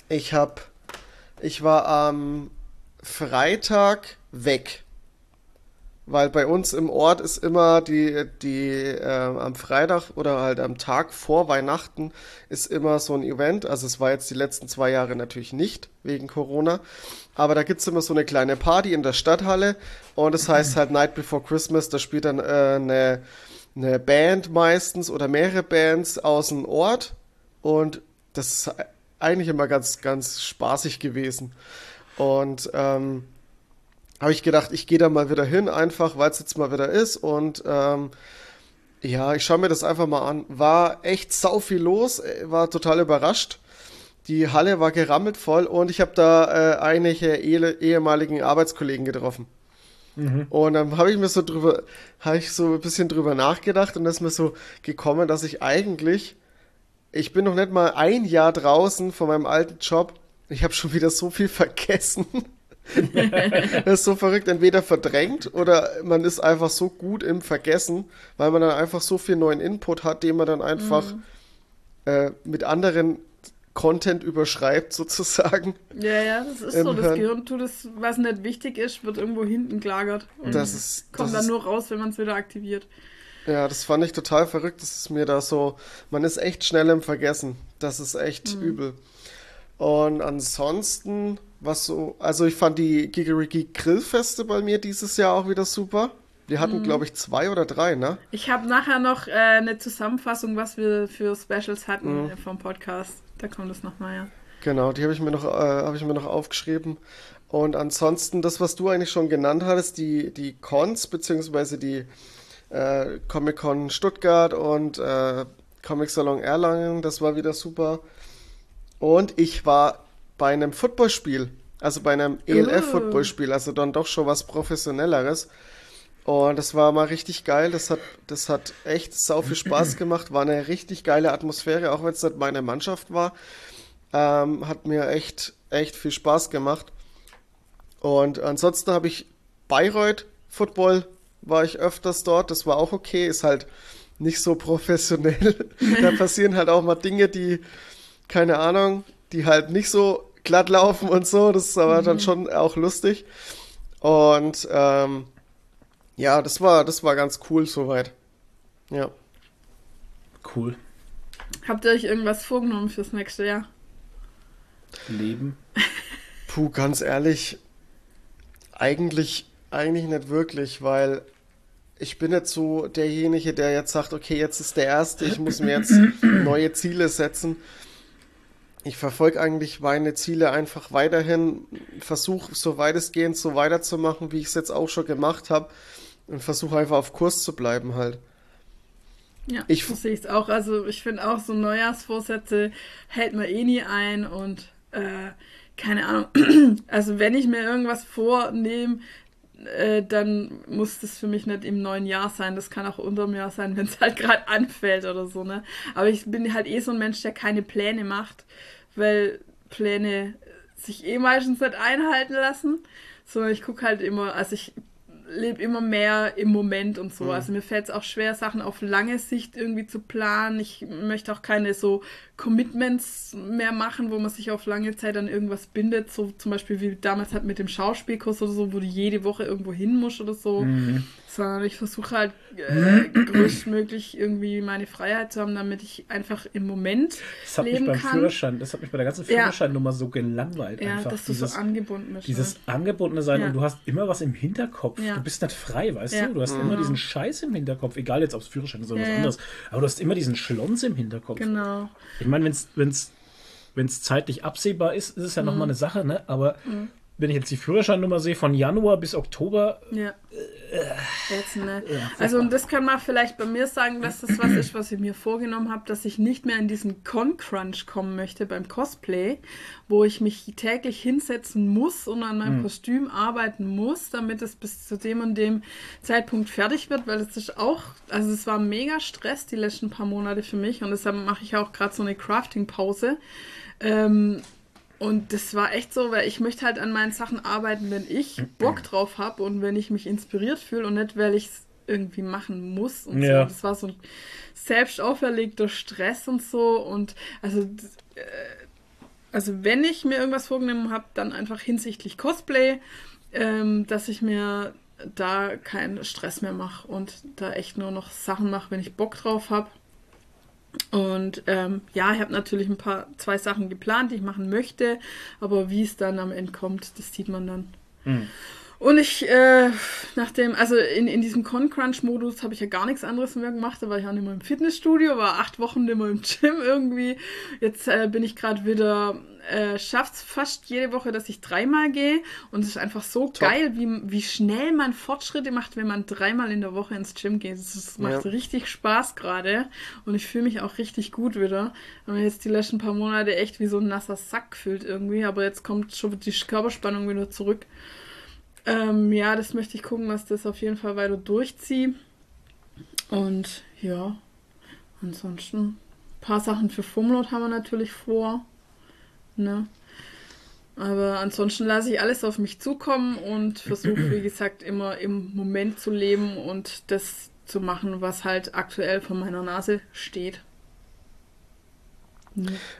Speaker 2: Ich habe, ich war am Freitag weg weil bei uns im Ort ist immer die, die äh, am Freitag oder halt am Tag vor Weihnachten ist immer so ein Event. Also es war jetzt die letzten zwei Jahre natürlich nicht wegen Corona, aber da gibt's immer so eine kleine Party in der Stadthalle und das heißt halt Night Before Christmas, da spielt dann äh, eine, eine Band meistens oder mehrere Bands aus dem Ort und das ist eigentlich immer ganz, ganz spaßig gewesen. Und ähm, habe ich gedacht, ich gehe da mal wieder hin, einfach weil es jetzt mal wieder ist. Und ähm, ja, ich schaue mir das einfach mal an. War echt sau viel los, äh, war total überrascht. Die Halle war gerammelt voll und ich habe da äh, einige eh ehemaligen Arbeitskollegen getroffen. Mhm. Und dann habe ich mir so drüber, habe ich so ein bisschen drüber nachgedacht und das ist mir so gekommen, dass ich eigentlich, ich bin noch nicht mal ein Jahr draußen von meinem alten Job. Ich habe schon wieder so viel vergessen. das ist so verrückt, entweder verdrängt oder man ist einfach so gut im Vergessen, weil man dann einfach so viel neuen Input hat, den man dann einfach mhm. äh, mit anderen Content überschreibt, sozusagen.
Speaker 1: Ja, ja, das ist so. Das Gehirn tut es, was nicht wichtig ist, wird irgendwo hinten gelagert. Und
Speaker 2: das ist,
Speaker 1: kommt
Speaker 2: das
Speaker 1: dann
Speaker 2: ist,
Speaker 1: nur raus, wenn man es wieder aktiviert.
Speaker 2: Ja, das fand ich total verrückt. Das ist mir da so, man ist echt schnell im Vergessen. Das ist echt mhm. übel. Und ansonsten was so, also ich fand die Gigeriki Grillfeste bei mir dieses Jahr auch wieder super. Wir hatten, mhm. glaube ich, zwei oder drei, ne?
Speaker 1: Ich habe nachher noch äh, eine Zusammenfassung, was wir für Specials hatten mhm. vom Podcast. Da kommt es nochmal, ja.
Speaker 2: Genau, die habe ich, mir noch, äh, hab ich mir noch aufgeschrieben. Und ansonsten, das, was du eigentlich schon genannt hattest, die, die Cons, beziehungsweise die äh, Comic-Con Stuttgart und äh, Comic Salon Erlangen, das war wieder super. Und ich war bei einem Footballspiel, also bei einem ELF-Footballspiel, also dann doch schon was Professionelleres. Und das war mal richtig geil. Das hat, das hat echt sau viel Spaß gemacht. War eine richtig geile Atmosphäre, auch wenn es nicht meine Mannschaft war. Ähm, hat mir echt, echt viel Spaß gemacht. Und ansonsten habe ich Bayreuth Football war ich öfters dort. Das war auch okay. Ist halt nicht so professionell. da passieren halt auch mal Dinge, die, keine Ahnung, die halt nicht so glatt laufen und so. Das ist aber mhm. dann schon auch lustig. Und ähm, ja, das war, das war ganz cool soweit. Ja.
Speaker 3: Cool.
Speaker 1: Habt ihr euch irgendwas vorgenommen fürs nächste Jahr?
Speaker 3: Leben.
Speaker 2: Puh, ganz ehrlich, eigentlich, eigentlich nicht wirklich, weil ich bin jetzt so derjenige, der jetzt sagt, okay, jetzt ist der Erste, ich muss mir jetzt neue Ziele setzen ich verfolge eigentlich meine Ziele einfach weiterhin, versuche so weitestgehend so weiterzumachen, wie ich es jetzt auch schon gemacht habe und versuche einfach auf Kurs zu bleiben halt.
Speaker 1: Ja, ich sehe ich es auch. Also ich finde auch so Neujahrsvorsätze hält man eh nie ein und äh, keine Ahnung. Also wenn ich mir irgendwas vornehme, äh, dann muss das für mich nicht im neuen Jahr sein. Das kann auch unter dem Jahr sein, wenn es halt gerade anfällt oder so, ne? Aber ich bin halt eh so ein Mensch, der keine Pläne macht, weil Pläne sich eh meistens nicht einhalten lassen. Sondern ich gucke halt immer, also ich lebe immer mehr im Moment und so. Mhm. Also mir fällt es auch schwer, Sachen auf lange Sicht irgendwie zu planen. Ich möchte auch keine so Commitments mehr machen, wo man sich auf lange Zeit an irgendwas bindet. So zum Beispiel wie damals halt mit dem Schauspielkurs oder so, wo du jede Woche irgendwo hin musst oder so. Mhm sondern ich versuche halt äh, größtmöglich irgendwie meine Freiheit zu haben, damit ich einfach im Moment
Speaker 3: das hat
Speaker 1: leben
Speaker 3: mich beim
Speaker 1: kann.
Speaker 3: Führerschein, das hat mich bei der ganzen Führerscheinnummer ja. so gelangweilt.
Speaker 1: Ja,
Speaker 3: einfach
Speaker 1: dass du
Speaker 3: dieses,
Speaker 1: so angebunden bist.
Speaker 3: Dieses
Speaker 1: ne?
Speaker 3: angebundene sein ja. und du hast immer was im Hinterkopf. Ja. Du bist nicht frei, weißt du? Du hast mhm. immer diesen Scheiß im Hinterkopf, egal jetzt ob es Führerschein ist oder was anderes, aber du hast immer diesen Schlons im Hinterkopf.
Speaker 1: Genau.
Speaker 3: Ich meine, wenn es wenn es zeitlich absehbar ist, ist es ja mhm. nochmal eine Sache, ne? Aber mhm wenn ich jetzt die Führerscheinnummer sehe, von Januar bis Oktober,
Speaker 1: Ja. Jetzt, ne? Also und das kann man vielleicht bei mir sagen, dass das was ist, was ich mir vorgenommen habe, dass ich nicht mehr in diesen Con-Crunch kommen möchte beim Cosplay, wo ich mich täglich hinsetzen muss und an meinem Kostüm arbeiten muss, damit es bis zu dem und dem Zeitpunkt fertig wird, weil es ist auch, also es war mega Stress die letzten paar Monate für mich und deshalb mache ich auch gerade so eine Crafting-Pause. Ähm, und das war echt so, weil ich möchte halt an meinen Sachen arbeiten, wenn ich Bock drauf habe und wenn ich mich inspiriert fühle und nicht, weil ich es irgendwie machen muss und
Speaker 3: Ja.
Speaker 1: so. Das war so ein selbst auferlegter Stress und so. Und also, äh, also wenn ich mir irgendwas vorgenommen habe, dann einfach hinsichtlich Cosplay, ähm, dass ich mir da keinen Stress mehr mache und da echt nur noch Sachen mache, wenn ich Bock drauf habe. Und ähm, ja, ich habe natürlich ein paar, zwei Sachen geplant, die ich machen möchte, aber wie es dann am Ende kommt, das sieht man dann. Und ich, äh, nachdem, also in, in diesem Con-Crunch-Modus habe ich ja gar nichts anderes mehr gemacht. Da war ich auch nicht mehr im Fitnessstudio, war acht Wochen nicht mehr im Gym irgendwie. Jetzt äh, bin ich gerade wieder, äh, schaff's fast jede Woche, dass ich dreimal gehe. Und es ist einfach so geil, wie, wie schnell man Fortschritte macht, wenn man dreimal in der Woche ins Gym geht. Ist- macht
Speaker 2: Ja.
Speaker 1: richtig Spaß gerade. Und ich fühle mich auch richtig gut wieder. Haben mir jetzt die letzten paar Monate echt wie so ein nasser Sack gefühlt irgendwie. Aber jetzt kommt schon die Körperspannung wieder zurück. Ähm, ja, das möchte ich gucken, dass das auf jeden Fall weiter durchziehe. Und ja, ansonsten ein paar Sachen für Fumlot haben wir natürlich vor. Ne? Aber ansonsten lasse ich alles auf mich zukommen und versuche, wie gesagt, immer im Moment zu leben und das zu machen, was halt aktuell vor meiner Nase steht.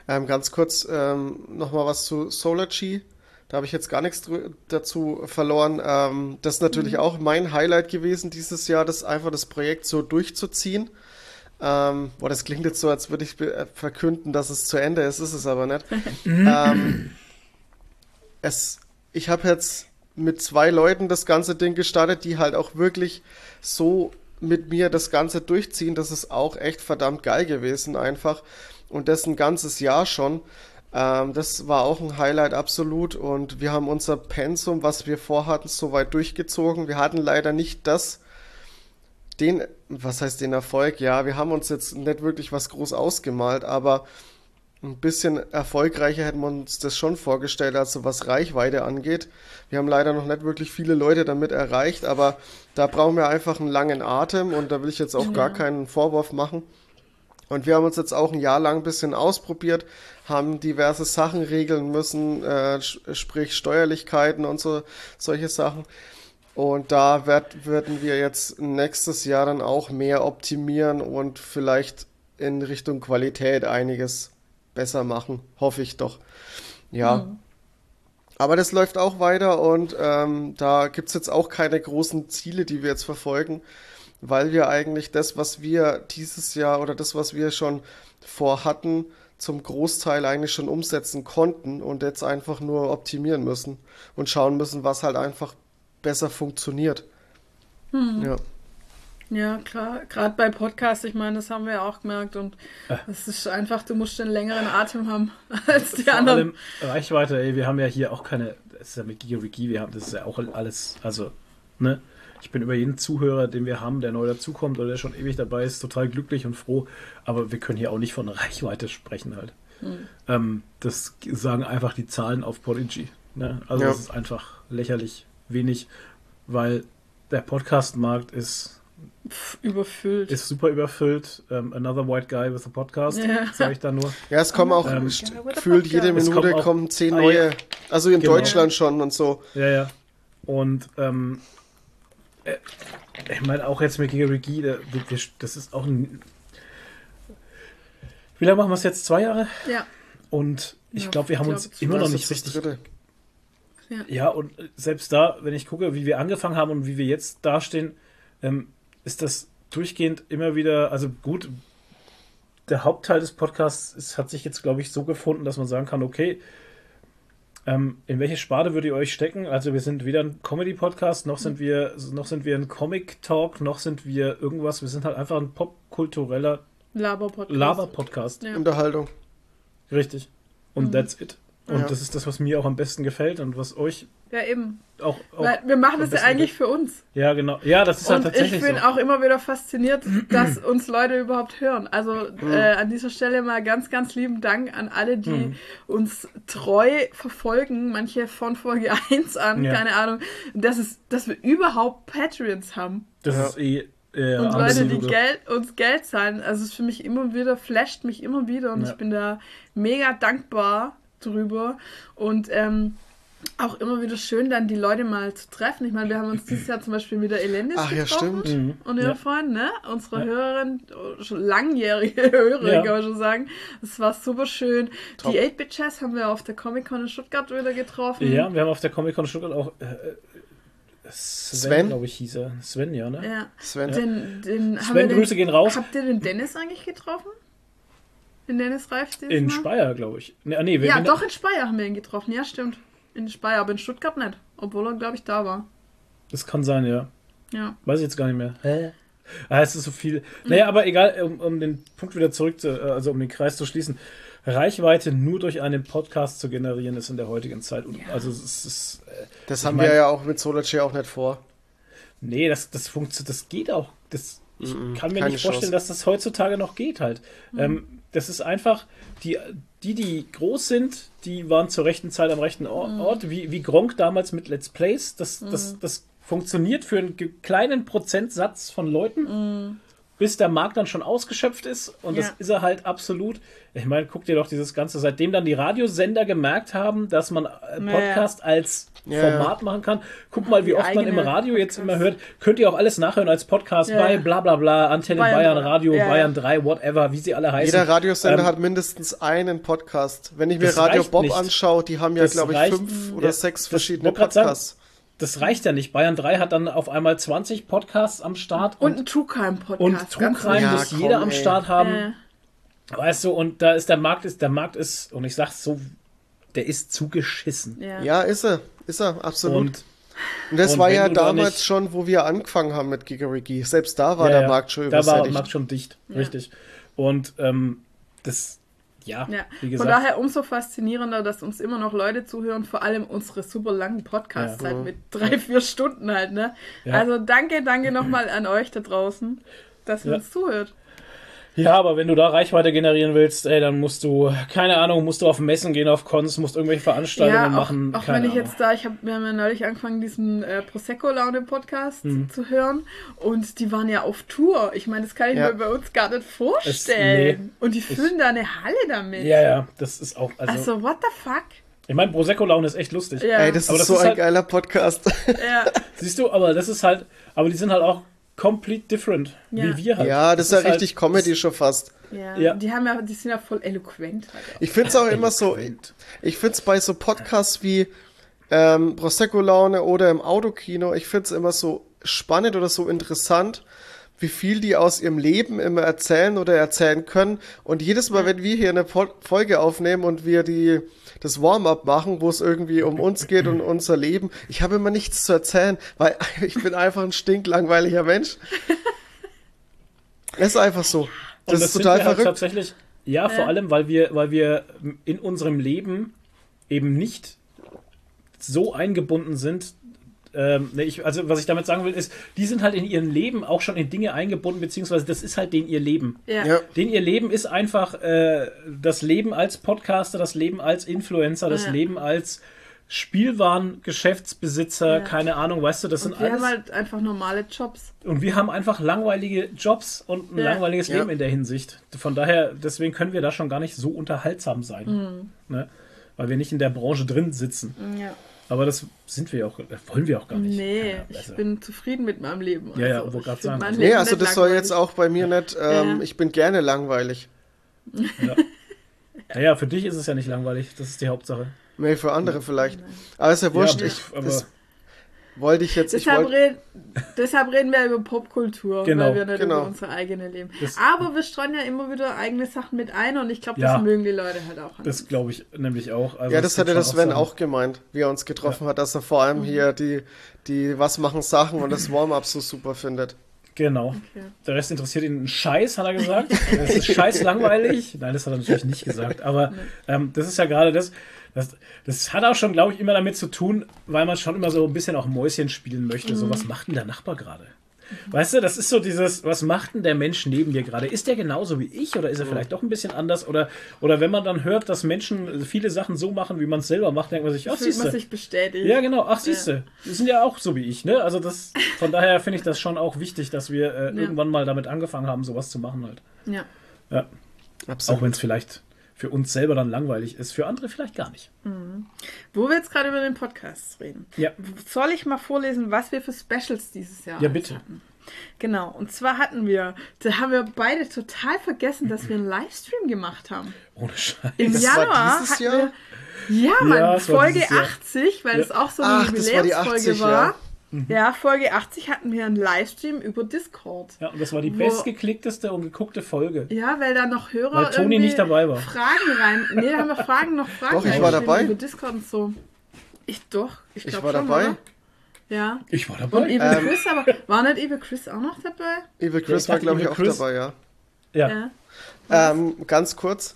Speaker 2: Ähm, ganz kurz ähm, nochmal was zu Solargy. Da habe ich jetzt gar nichts dazu verloren. Ähm, das ist natürlich auch mein Highlight gewesen dieses Jahr, das einfach das Projekt so durchzuziehen. Ähm, boah, das klingt jetzt so, als würde ich äh, verkünden, dass es zu Ende ist, ist es aber nicht. ähm, es, ich habe jetzt mit zwei Leuten das ganze Ding gestartet, die halt auch wirklich so mit mir das Ganze durchziehen. Das ist auch echt verdammt geil gewesen einfach. Und das ein ganzes Jahr schon. Ähm, das war auch ein Highlight absolut. Und wir haben unser Pensum, was wir vorhatten, soweit durchgezogen. Wir hatten leider nicht das, den, was heißt den Erfolg? Ja, wir haben uns jetzt nicht wirklich was groß ausgemalt, aber ein bisschen erfolgreicher hätten wir uns das schon vorgestellt, also was Reichweite angeht. Wir haben leider noch nicht wirklich viele Leute damit erreicht, aber da brauchen wir einfach einen langen Atem und da will ich jetzt auch gar keinen Vorwurf machen. Und wir haben uns jetzt auch ein Jahr lang ein bisschen ausprobiert, haben diverse Sachen regeln müssen, äh, sprich Steuerlichkeiten und so solche Sachen. Und da werd, werden wir jetzt nächstes Jahr dann auch mehr optimieren und vielleicht in Richtung Qualität einiges besser machen. Hoffe ich doch. Ja. Aber das läuft auch weiter und ähm, da gibt's jetzt auch keine großen Ziele, die wir jetzt verfolgen, weil wir eigentlich das, was wir dieses Jahr oder das, was wir schon vorhatten, zum Großteil eigentlich schon umsetzen konnten und jetzt einfach nur optimieren müssen und schauen müssen, was halt einfach besser funktioniert. Ja.
Speaker 1: Ja, klar. Gerade bei Podcasts, ich meine, das haben wir ja auch gemerkt. Und es ist einfach, du musst einen längeren Atem haben als die
Speaker 3: vor
Speaker 1: anderen.
Speaker 3: allem Reichweite, ey, wir haben ja hier auch keine, das ist ja mit Gigariki, wir haben, das ist ja auch alles, also, ne? Ich bin über jeden Zuhörer, den wir haben, der neu dazukommt oder der schon ewig dabei ist, total glücklich und froh. Aber wir können hier auch nicht von Reichweite sprechen halt. Ähm, das sagen einfach die Zahlen auf Podigy. Ne? Also
Speaker 2: Ja.
Speaker 3: das ist einfach lächerlich wenig, weil der Podcast-Markt ist,
Speaker 1: Überfüllt.
Speaker 3: ist super überfüllt. Ähm, another white guy with a podcast,
Speaker 1: Ja.
Speaker 3: sage ich da nur.
Speaker 2: Ja, es kommen auch
Speaker 3: Ähm,
Speaker 2: gefühlt jede
Speaker 3: Es
Speaker 2: Minute
Speaker 3: kommen
Speaker 2: zehn neue, also in
Speaker 3: Genau.
Speaker 2: Deutschland schon und so.
Speaker 3: Ja, ja. Und ähm, äh, ich meine auch jetzt mit da- wir- wir- das ist auch ein. Wie lange machen wir es jetzt? Zwei Jahre?
Speaker 1: Ja.
Speaker 3: Und ich
Speaker 1: Ja,
Speaker 3: glaube, wir haben
Speaker 1: ich
Speaker 3: uns
Speaker 1: glaub,
Speaker 3: immer noch
Speaker 2: Das
Speaker 3: nicht
Speaker 2: ist das
Speaker 3: richtig.
Speaker 2: Dritte.
Speaker 3: Ja, und selbst da, wenn ich gucke, wie wir angefangen haben und wie wir jetzt dastehen, ähm, ist das durchgehend immer wieder, also gut, der Hauptteil des Podcasts ist, hat sich jetzt, glaube ich, so gefunden, dass man sagen kann, okay, ähm, in welche Sparte würdet ihr euch stecken? Also wir sind weder ein Comedy-Podcast, noch sind wir, noch sind wir ein Comic-Talk, noch sind wir irgendwas. Wir sind halt einfach ein popkultureller
Speaker 1: Laber-Podcast.
Speaker 3: Laber-Podcast.
Speaker 1: Ja.
Speaker 2: Unterhaltung.
Speaker 3: Richtig. Und that's it. Und
Speaker 2: Ja.
Speaker 3: das ist das, was mir auch am besten gefällt und was euch
Speaker 1: Ja, eben.
Speaker 3: auch. auch
Speaker 1: Weil wir machen das ja eigentlich für uns.
Speaker 3: Ja, genau. Ja, das ist halt
Speaker 1: Und ich
Speaker 3: tatsächlich
Speaker 1: bin
Speaker 3: so.
Speaker 1: auch immer wieder fasziniert, dass uns Leute überhaupt hören. Also
Speaker 3: Mhm.
Speaker 1: äh, an dieser Stelle mal ganz, ganz lieben Dank an alle, die
Speaker 3: Mhm.
Speaker 1: uns treu verfolgen. Manche von Folge 1 an,
Speaker 3: Ja.
Speaker 1: keine Ahnung. Dass, es, dass wir überhaupt Patreons haben.
Speaker 3: Das
Speaker 2: Ja.
Speaker 3: ist eh. Äh,
Speaker 1: Und Leute, die Geld, uns Geld zahlen. Also es ist für mich immer wieder, flasht mich immer wieder und
Speaker 3: Ja.
Speaker 1: ich bin da mega dankbar drüber. Und ähm, auch immer wieder schön, dann die Leute mal zu treffen. Ich meine, wir haben uns dieses Jahr zum Beispiel mit der Elendis
Speaker 2: Ach ja,
Speaker 1: getroffen.
Speaker 2: stimmt.
Speaker 3: Mhm.
Speaker 1: Und ihre
Speaker 3: Ja.
Speaker 1: Freundin, ne? Unsere
Speaker 3: Ja.
Speaker 1: Hörerin, schon langjährige Hörerin,
Speaker 3: Ja.
Speaker 1: kann man schon sagen. Das war super schön.
Speaker 2: Top.
Speaker 1: Die 8-Bit Jazz haben wir auf der Comic-Con in Stuttgart wieder getroffen.
Speaker 3: Ja, wir haben auf der Comic-Con Stuttgart auch. Äh, Sven,
Speaker 2: Sven?
Speaker 3: glaube ich, hieß er. Sven, ja, ne?
Speaker 1: Ja.
Speaker 2: Sven.
Speaker 1: Den, den, haben
Speaker 3: Sven,
Speaker 1: wir den,
Speaker 3: Grüße gehen raus.
Speaker 1: Habt ihr den Dennis eigentlich getroffen? Den Dennis Reif dieses
Speaker 3: In? Speyer, glaube ich. Ne, ah, nee, wir,
Speaker 1: Ja, doch, in Speyer haben wir ihn getroffen. Ja, stimmt. In Speyer, aber in Stuttgart nicht. Obwohl er, glaube ich, da war.
Speaker 3: Das kann sein, ja.
Speaker 1: Ja.
Speaker 3: Weiß ich jetzt gar nicht mehr. Hä? Ah, es ist so viel. Naja, aber egal, um, um den Punkt wieder zurück zu, äh, also um den Kreis zu schließen. Reichweite nur durch einen Podcast zu generieren, ist in der heutigen Zeit. Und, Also es ist. Äh,
Speaker 2: Das haben
Speaker 3: mein-
Speaker 2: wir ja auch mit Solarchair auch nicht vor.
Speaker 3: nee, das, das funktioniert, das geht auch. Das, ich
Speaker 2: Mhm,
Speaker 3: kann mir nicht vorstellen,
Speaker 2: Chance.
Speaker 3: dass das heutzutage noch geht halt. Ähm, das ist einfach, die, die, die groß sind, die waren zur rechten Zeit am rechten Or- Ort, wie, wie Gronk damals mit Let's Plays. Das, das, das funktioniert für einen kleinen Prozentsatz von Leuten, bis der Markt dann schon ausgeschöpft ist. Und das
Speaker 1: Ja.
Speaker 3: ist er halt absolut. Ich meine, guck dir doch dieses Ganze, seitdem dann die Radiosender gemerkt haben, dass man äh. Podcast als
Speaker 2: Ja,
Speaker 3: Format machen kann. Guck mal, wie
Speaker 1: Die
Speaker 3: oft man im Radio jetzt immer
Speaker 1: Podcast.
Speaker 3: hört. Könnt ihr auch alles nachhören als Podcast
Speaker 1: Ja.
Speaker 3: bei bla bla bla, Antenne Bayern,
Speaker 1: Bayern,
Speaker 3: Radio,
Speaker 1: ja, ja.
Speaker 3: Bayern 3, whatever, wie sie alle heißen.
Speaker 2: Jeder Radiosender
Speaker 3: Ähm,
Speaker 2: hat mindestens einen Podcast. Wenn ich mir
Speaker 3: das
Speaker 2: Radio Bob
Speaker 3: nicht.
Speaker 2: anschaue, die haben ja,
Speaker 3: Das
Speaker 2: glaube ich, fünf oder
Speaker 3: Ja,
Speaker 2: sechs
Speaker 3: das
Speaker 2: verschiedene
Speaker 3: grad sagen. Das reicht ja nicht. Bayern 3 hat dann auf einmal 20 Podcasts am Start
Speaker 1: Und
Speaker 3: und,
Speaker 1: ein True Crime Podcast.
Speaker 3: und True Crime
Speaker 2: Ja,
Speaker 3: muss jeder am
Speaker 2: ey.
Speaker 3: Start haben.
Speaker 1: Äh,
Speaker 3: Weißt du, und da ist der Markt, ist, der Markt ist, und ich sag's so, der ist zugeschissen.
Speaker 1: ja.
Speaker 2: Ja, ist er. Ist er, absolut. Und,
Speaker 3: Und
Speaker 2: das
Speaker 3: und
Speaker 2: war ja damals
Speaker 3: nicht-
Speaker 2: schon, wo wir angefangen haben mit Gigarigi. Selbst da war
Speaker 3: ja,
Speaker 2: der Markt schon
Speaker 3: Da war der. Markt schon dicht, richtig. Und ähm, das, ja,
Speaker 1: Ja,
Speaker 3: wie
Speaker 1: von
Speaker 3: gesagt.
Speaker 1: daher umso faszinierender, dass uns immer noch Leute zuhören, vor allem unsere super langen Podcasts
Speaker 3: Ja.
Speaker 1: halt mit drei, vier Stunden halt, ne?
Speaker 3: Ja.
Speaker 1: Also danke, danke nochmal an euch da draußen, dass ihr uns zuhört.
Speaker 3: Ja, aber wenn du da Reichweite generieren willst, ey, dann musst du, keine Ahnung, musst du auf Messen gehen, auf Cons, musst irgendwelche Veranstaltungen
Speaker 1: Ja, auch,
Speaker 3: machen.
Speaker 1: auch
Speaker 3: keine
Speaker 1: wenn ich jetzt da, ich habe wir haben ja neulich angefangen, diesen äh, Prosecco-Laune-Podcast
Speaker 3: Mhm.
Speaker 1: zu hören und die waren ja auf Tour. Ich meine, das kann ich
Speaker 2: Ja.
Speaker 1: mir bei uns gar nicht vorstellen.
Speaker 3: nee.
Speaker 1: und die füllen da eine Halle damit.
Speaker 3: Ja, ja, das ist auch, also,
Speaker 1: Also, what the fuck?
Speaker 3: ich meine, Prosecco-Laune ist echt lustig.
Speaker 1: Ja,
Speaker 2: Ey, das
Speaker 3: Aber
Speaker 2: ist
Speaker 3: das
Speaker 2: so
Speaker 3: ist
Speaker 2: ein
Speaker 3: halt-
Speaker 2: geiler Podcast.
Speaker 1: ja.
Speaker 3: Siehst du, aber das ist halt, aber die sind halt auch complete different,
Speaker 1: Ja.
Speaker 3: wie wir halt.
Speaker 2: ja, das ist ja richtig
Speaker 3: halt,
Speaker 2: Comedy schon fast.
Speaker 1: Ja,
Speaker 3: Ja.
Speaker 1: die haben ja, die sind ja voll eloquent. Halt auch.
Speaker 2: Ich finde es auch immer so, ich finde es bei so Podcasts wie ähm, Prosecco-Laune oder im Autokino, ich finde es immer so spannend oder so interessant, wie viel die aus ihrem Leben immer erzählen oder erzählen können. Und jedes Mal, wenn wir hier eine Folge aufnehmen und wir die das Warm-up machen, wo es irgendwie um uns geht und unser Leben, ich habe immer nichts zu erzählen, weil ich bin einfach ein stinklangweiliger Mensch. Es ist einfach so.
Speaker 3: Und
Speaker 2: Das, ist
Speaker 3: sind
Speaker 2: total
Speaker 3: halt
Speaker 2: verrückt.
Speaker 3: tatsächlich, ja, vor allem, weil wir, weil wir in unserem Leben eben nicht so eingebunden sind. Ähm, ne, ich, also was ich damit sagen will, ist, die sind halt in ihrem Leben auch schon in Dinge eingebunden, beziehungsweise das ist halt den ihr Leben.
Speaker 1: Ja.
Speaker 2: Ja.
Speaker 3: Den ihr Leben ist einfach äh, das Leben als Podcaster, das Leben als Influencer, das
Speaker 1: Ja.
Speaker 3: Leben als Spielwaren-Geschäftsbesitzer,
Speaker 1: Ja.
Speaker 3: keine Ahnung, weißt du, das
Speaker 1: Und
Speaker 3: sind
Speaker 1: wir
Speaker 3: alles.
Speaker 1: haben halt einfach normale Jobs.
Speaker 3: Und wir haben einfach langweilige Jobs und ein
Speaker 1: Ja.
Speaker 3: langweiliges
Speaker 2: Ja.
Speaker 3: Leben in der Hinsicht. Von daher, deswegen können wir da schon gar nicht so unterhaltsam sein.
Speaker 1: Mhm.
Speaker 3: Ne? Weil wir nicht in der Branche drin sitzen.
Speaker 1: Ja.
Speaker 3: Aber das sind wir auch, äh, wollen wir auch gar nicht.
Speaker 1: Nee,
Speaker 3: Ja,
Speaker 1: ich
Speaker 3: also,
Speaker 1: bin zufrieden mit meinem Leben.
Speaker 3: Ja, ja,
Speaker 1: Also,
Speaker 3: grad
Speaker 1: find
Speaker 3: sagen.
Speaker 1: mein
Speaker 3: Also-
Speaker 2: Nee, also das soll jetzt auch bei mir nicht, ähm,
Speaker 1: Ja.
Speaker 2: ich bin gerne langweilig.
Speaker 3: ja, ja, für dich ist es ja nicht langweilig. Das ist die Hauptsache.
Speaker 2: Nee, für andere vielleicht. Aber ist ja wurscht.
Speaker 3: Ja,
Speaker 2: ich,
Speaker 3: aber-
Speaker 2: das wollte ich jetzt, ich
Speaker 1: Deshalb,
Speaker 2: wollte,
Speaker 1: red, deshalb reden wir über Popkultur,
Speaker 3: Genau,
Speaker 1: weil wir nicht
Speaker 2: genau.
Speaker 1: über unsere eigene leben.
Speaker 3: Das-
Speaker 1: Aber wir streuen ja immer wieder eigene Sachen mit ein und ich glaube,
Speaker 3: Ja.
Speaker 1: das mögen die Leute halt auch. an
Speaker 3: Das glaube ich nämlich auch. Also
Speaker 2: ja, das
Speaker 3: gibt
Speaker 2: hatte der
Speaker 3: schon
Speaker 2: Sven auch gemeint, wie er uns getroffen hat, dass er vor
Speaker 1: Mhm.
Speaker 2: allem hier die, die Was machen Sachen und das Warm-up so super findet.
Speaker 3: Genau. Der Rest interessiert ihn einen Scheiß, hat er gesagt. Das ist scheiß langweilig. Nein, das hat er natürlich nicht gesagt. Aber ähm, das ist ja gerade das, das. Das hat auch schon, glaube ich, immer damit zu tun, weil man schon immer so ein bisschen auch Mäuschen spielen möchte. So, was macht denn der Nachbar gerade? Weißt du, das ist so dieses, was macht denn der Mensch neben dir gerade? Ist der genauso wie ich oder ist er vielleicht doch ein bisschen anders? Oder, oder wenn man dann hört, dass Menschen viele Sachen so machen, wie man es selber macht, denkt man sich, ach, siehst
Speaker 1: man
Speaker 3: du.
Speaker 1: sich bestätigt.
Speaker 3: Ja, genau. Ach, siehst du. Die sind ja auch so wie ich, ne? Also das, von daher finde ich das schon auch wichtig, dass wir äh, irgendwann mal damit angefangen haben, sowas zu machen halt.
Speaker 1: Ja.
Speaker 3: Ja. Auch wenn es vielleicht für uns selber dann langweilig ist, für andere vielleicht gar nicht.
Speaker 1: Wo wir jetzt gerade über den Podcast reden.
Speaker 3: Ja.
Speaker 1: Soll ich mal vorlesen, was wir für Specials dieses Jahr
Speaker 3: Ja, bitte.
Speaker 1: hatten? Genau, und zwar hatten wir, da haben wir beide total vergessen, dass wir einen Livestream gemacht haben.
Speaker 3: Ohne Scheiß.
Speaker 1: Im
Speaker 2: Das war
Speaker 1: Januar
Speaker 2: dieses
Speaker 1: hatten
Speaker 2: Jahr?
Speaker 1: wir, ja, Mann,
Speaker 3: Ja,
Speaker 1: Folge
Speaker 3: dieses Jahr.
Speaker 1: 80, weil es auch so eine
Speaker 2: Ach, das war die
Speaker 1: Jubiläumsfolge
Speaker 2: 80,
Speaker 1: war.
Speaker 2: Ja.
Speaker 1: Ja, Folge 80 hatten wir einen Livestream über Discord.
Speaker 3: Ja, und das war die
Speaker 1: Wo-
Speaker 3: bestgeklickteste und geguckte Folge.
Speaker 1: Ja, weil da noch Hörer
Speaker 3: Weil Toni nicht dabei war.
Speaker 1: Fragen rein. Nee, da haben wir Fragen noch Fragen
Speaker 2: Doch, ich war dabei.
Speaker 1: über Discord und so. Ich doch, ich,
Speaker 2: Ich war
Speaker 1: schon,
Speaker 2: dabei.
Speaker 1: Oder? Ja.
Speaker 3: Ich war
Speaker 1: Und
Speaker 3: dabei.
Speaker 1: Evil
Speaker 2: Ähm,
Speaker 1: Chris, aber war nicht Evil Chris auch noch dabei?
Speaker 2: Evil
Speaker 3: Ja,
Speaker 2: Chris
Speaker 3: ich
Speaker 2: war, glaube ich, auch
Speaker 3: Chris-
Speaker 2: dabei, ja.
Speaker 3: ja.
Speaker 1: Ja.
Speaker 2: Ähm, ganz kurz.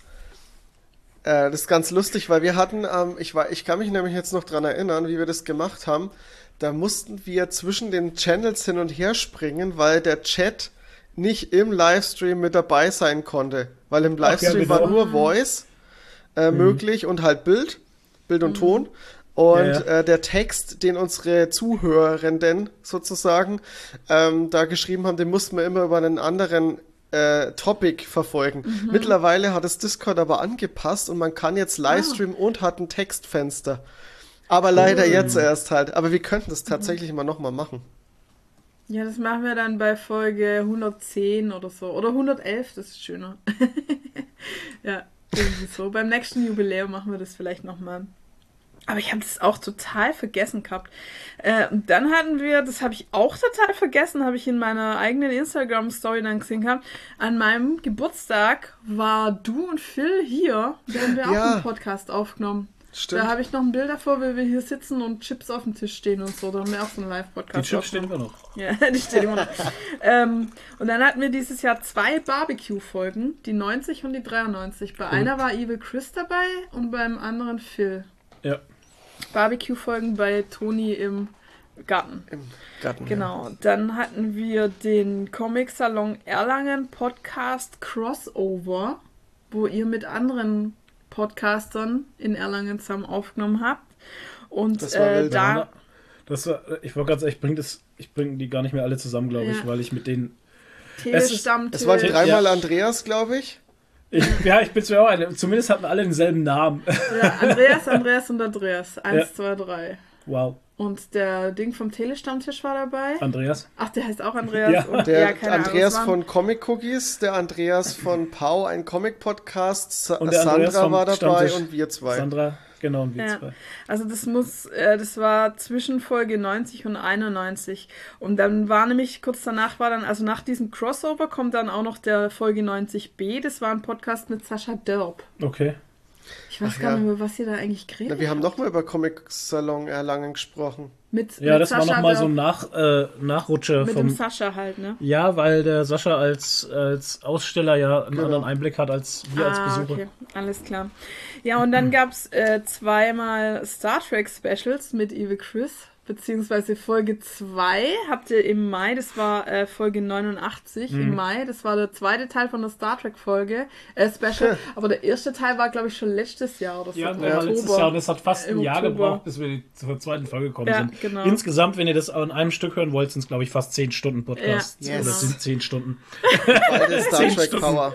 Speaker 2: Äh, das ist ganz lustig, weil wir hatten, ähm, ich, war, ich kann mich nämlich jetzt noch dran erinnern, wie wir das gemacht haben. Da mussten wir zwischen den Channels hin und her springen, weil der Chat nicht im Livestream mit dabei sein konnte. Weil im Livestream
Speaker 3: genau.
Speaker 2: war nur Voice äh, möglich und halt Bild, Bild und Ton. Und
Speaker 3: Ja, ja.
Speaker 2: Äh, der Text, den unsere Zuhörenden sozusagen ähm, da geschrieben haben, den mussten wir immer über einen anderen äh, Topic verfolgen. Mittlerweile hat das Discord aber angepasst und man kann jetzt Livestream und hat ein Textfenster. Aber leider jetzt erst halt. Aber wir könnten das tatsächlich mal nochmal machen.
Speaker 1: Ja, das machen wir dann bei Folge 110 oder so. Oder 111, das ist schöner. ja, irgendwie so. Beim nächsten Jubiläum machen wir das vielleicht nochmal. Aber ich habe das auch total vergessen gehabt. Äh, und dann hatten wir, das habe ich auch total vergessen, habe ich in meiner eigenen Instagram-Story dann gesehen gehabt. An meinem Geburtstag war du und Phil hier. Da haben wir auch
Speaker 2: Ja.
Speaker 1: einen Podcast aufgenommen.
Speaker 2: Stimmt.
Speaker 1: Da habe ich noch ein Bild davor, wie wir hier sitzen und Chips auf dem Tisch stehen und so. Da haben wir auch so einen
Speaker 3: Die
Speaker 1: Live-Podcast
Speaker 3: Chips stehen immer noch.
Speaker 1: Ja, die stehen immer noch. ähm, und dann hatten wir dieses Jahr zwei Barbecue-Folgen, die 90 und die 93. Bei einer war Evil Chris dabei und beim anderen Phil.
Speaker 3: Ja.
Speaker 1: Barbecue-Folgen bei Toni im Garten.
Speaker 2: Im Garten.
Speaker 1: Genau. Dann hatten wir den Comic-Salon Erlangen Podcast Crossover, wo ihr mit anderen Podcastern in Erlangen zusammen aufgenommen habt. Und
Speaker 2: Das war
Speaker 1: äh, da.
Speaker 3: Das war, ich wollte gerade sagen, ich bringe das, ich bringe die gar nicht mehr alle zusammen, glaube ich,
Speaker 1: Ja.
Speaker 3: weil ich mit denen. Es ist-.
Speaker 2: Es waren dreimal
Speaker 3: Ja.
Speaker 2: Andreas, glaube ich.
Speaker 3: Ich, ja, ich bin mir auch eine, zumindest hatten alle denselben Namen.
Speaker 1: Ja, Andreas, Andreas und Andreas. Eins,
Speaker 3: Ja.
Speaker 1: zwei, drei.
Speaker 3: Wow.
Speaker 1: Und der Ding vom Telestammtisch war dabei.
Speaker 3: Andreas.
Speaker 1: Ach, der heißt auch Andreas.
Speaker 3: Ja.
Speaker 1: Und,
Speaker 2: Der
Speaker 1: ja, keine Ahnung,
Speaker 2: Andreas
Speaker 1: waren-
Speaker 2: von Comic Cookies, der Andreas von Pau, ein Comic-Podcast, Sa
Speaker 3: Und der Andreas
Speaker 2: Sandra
Speaker 3: vom
Speaker 2: war dabei
Speaker 3: Stammtisch.
Speaker 2: und wir zwei.
Speaker 3: Sandra, genau, und wir
Speaker 1: Ja.
Speaker 3: zwei.
Speaker 1: Also das muss, äh, das war zwischen Folge 90 und 91. Und dann war nämlich, kurz danach war dann, also nach diesem Crossover kommt dann auch noch der Folge 90b. Das war ein Podcast mit Sascha Dörp.
Speaker 3: Okay.
Speaker 1: Ich weiß
Speaker 2: Ach
Speaker 1: gar
Speaker 2: ja.
Speaker 1: nicht mehr, was ihr da eigentlich geredet
Speaker 2: Na, wir haben nochmal über Comic Salon Erlangen gesprochen.
Speaker 1: Mit,
Speaker 3: Ja,
Speaker 1: mit
Speaker 3: das war
Speaker 1: Sascha
Speaker 3: nochmal so ein. Nach, äh, Nachrutscher
Speaker 1: Mit dem
Speaker 3: vom.
Speaker 1: Sascha halt, ne?
Speaker 3: Ja, weil der Sascha als, als Aussteller ja einen
Speaker 2: Genau.
Speaker 3: anderen Einblick hat als wir als
Speaker 1: ah,
Speaker 3: Besucher.
Speaker 1: okay, alles klar. Ja, und dann gab es äh, zweimal Star Trek Specials mit Evil Chris, beziehungsweise Folge 2 habt ihr im Mai, das war äh, Folge 89
Speaker 3: Mhm.
Speaker 1: im Mai, das war der zweite Teil von der Star Trek Folge, äh, Special, aber der erste Teil war, glaube ich, schon letztes Jahr oder so.
Speaker 3: Ja, war letztes Jahr und es hat fast
Speaker 1: Im
Speaker 3: ein Jahr
Speaker 1: Oktober.
Speaker 3: gebraucht, bis wir zur zweiten Folge gekommen
Speaker 1: Ja,
Speaker 3: sind.
Speaker 1: genau.
Speaker 3: Insgesamt, wenn ihr das an einem Stück hören wollt, sind es, glaube ich, fast 10 Stunden Podcast.
Speaker 1: Ja,
Speaker 3: Oder
Speaker 2: yes.
Speaker 3: sind 10 Stunden.
Speaker 2: Star
Speaker 3: Zehn
Speaker 2: Trek
Speaker 3: Stunden.
Speaker 2: Power.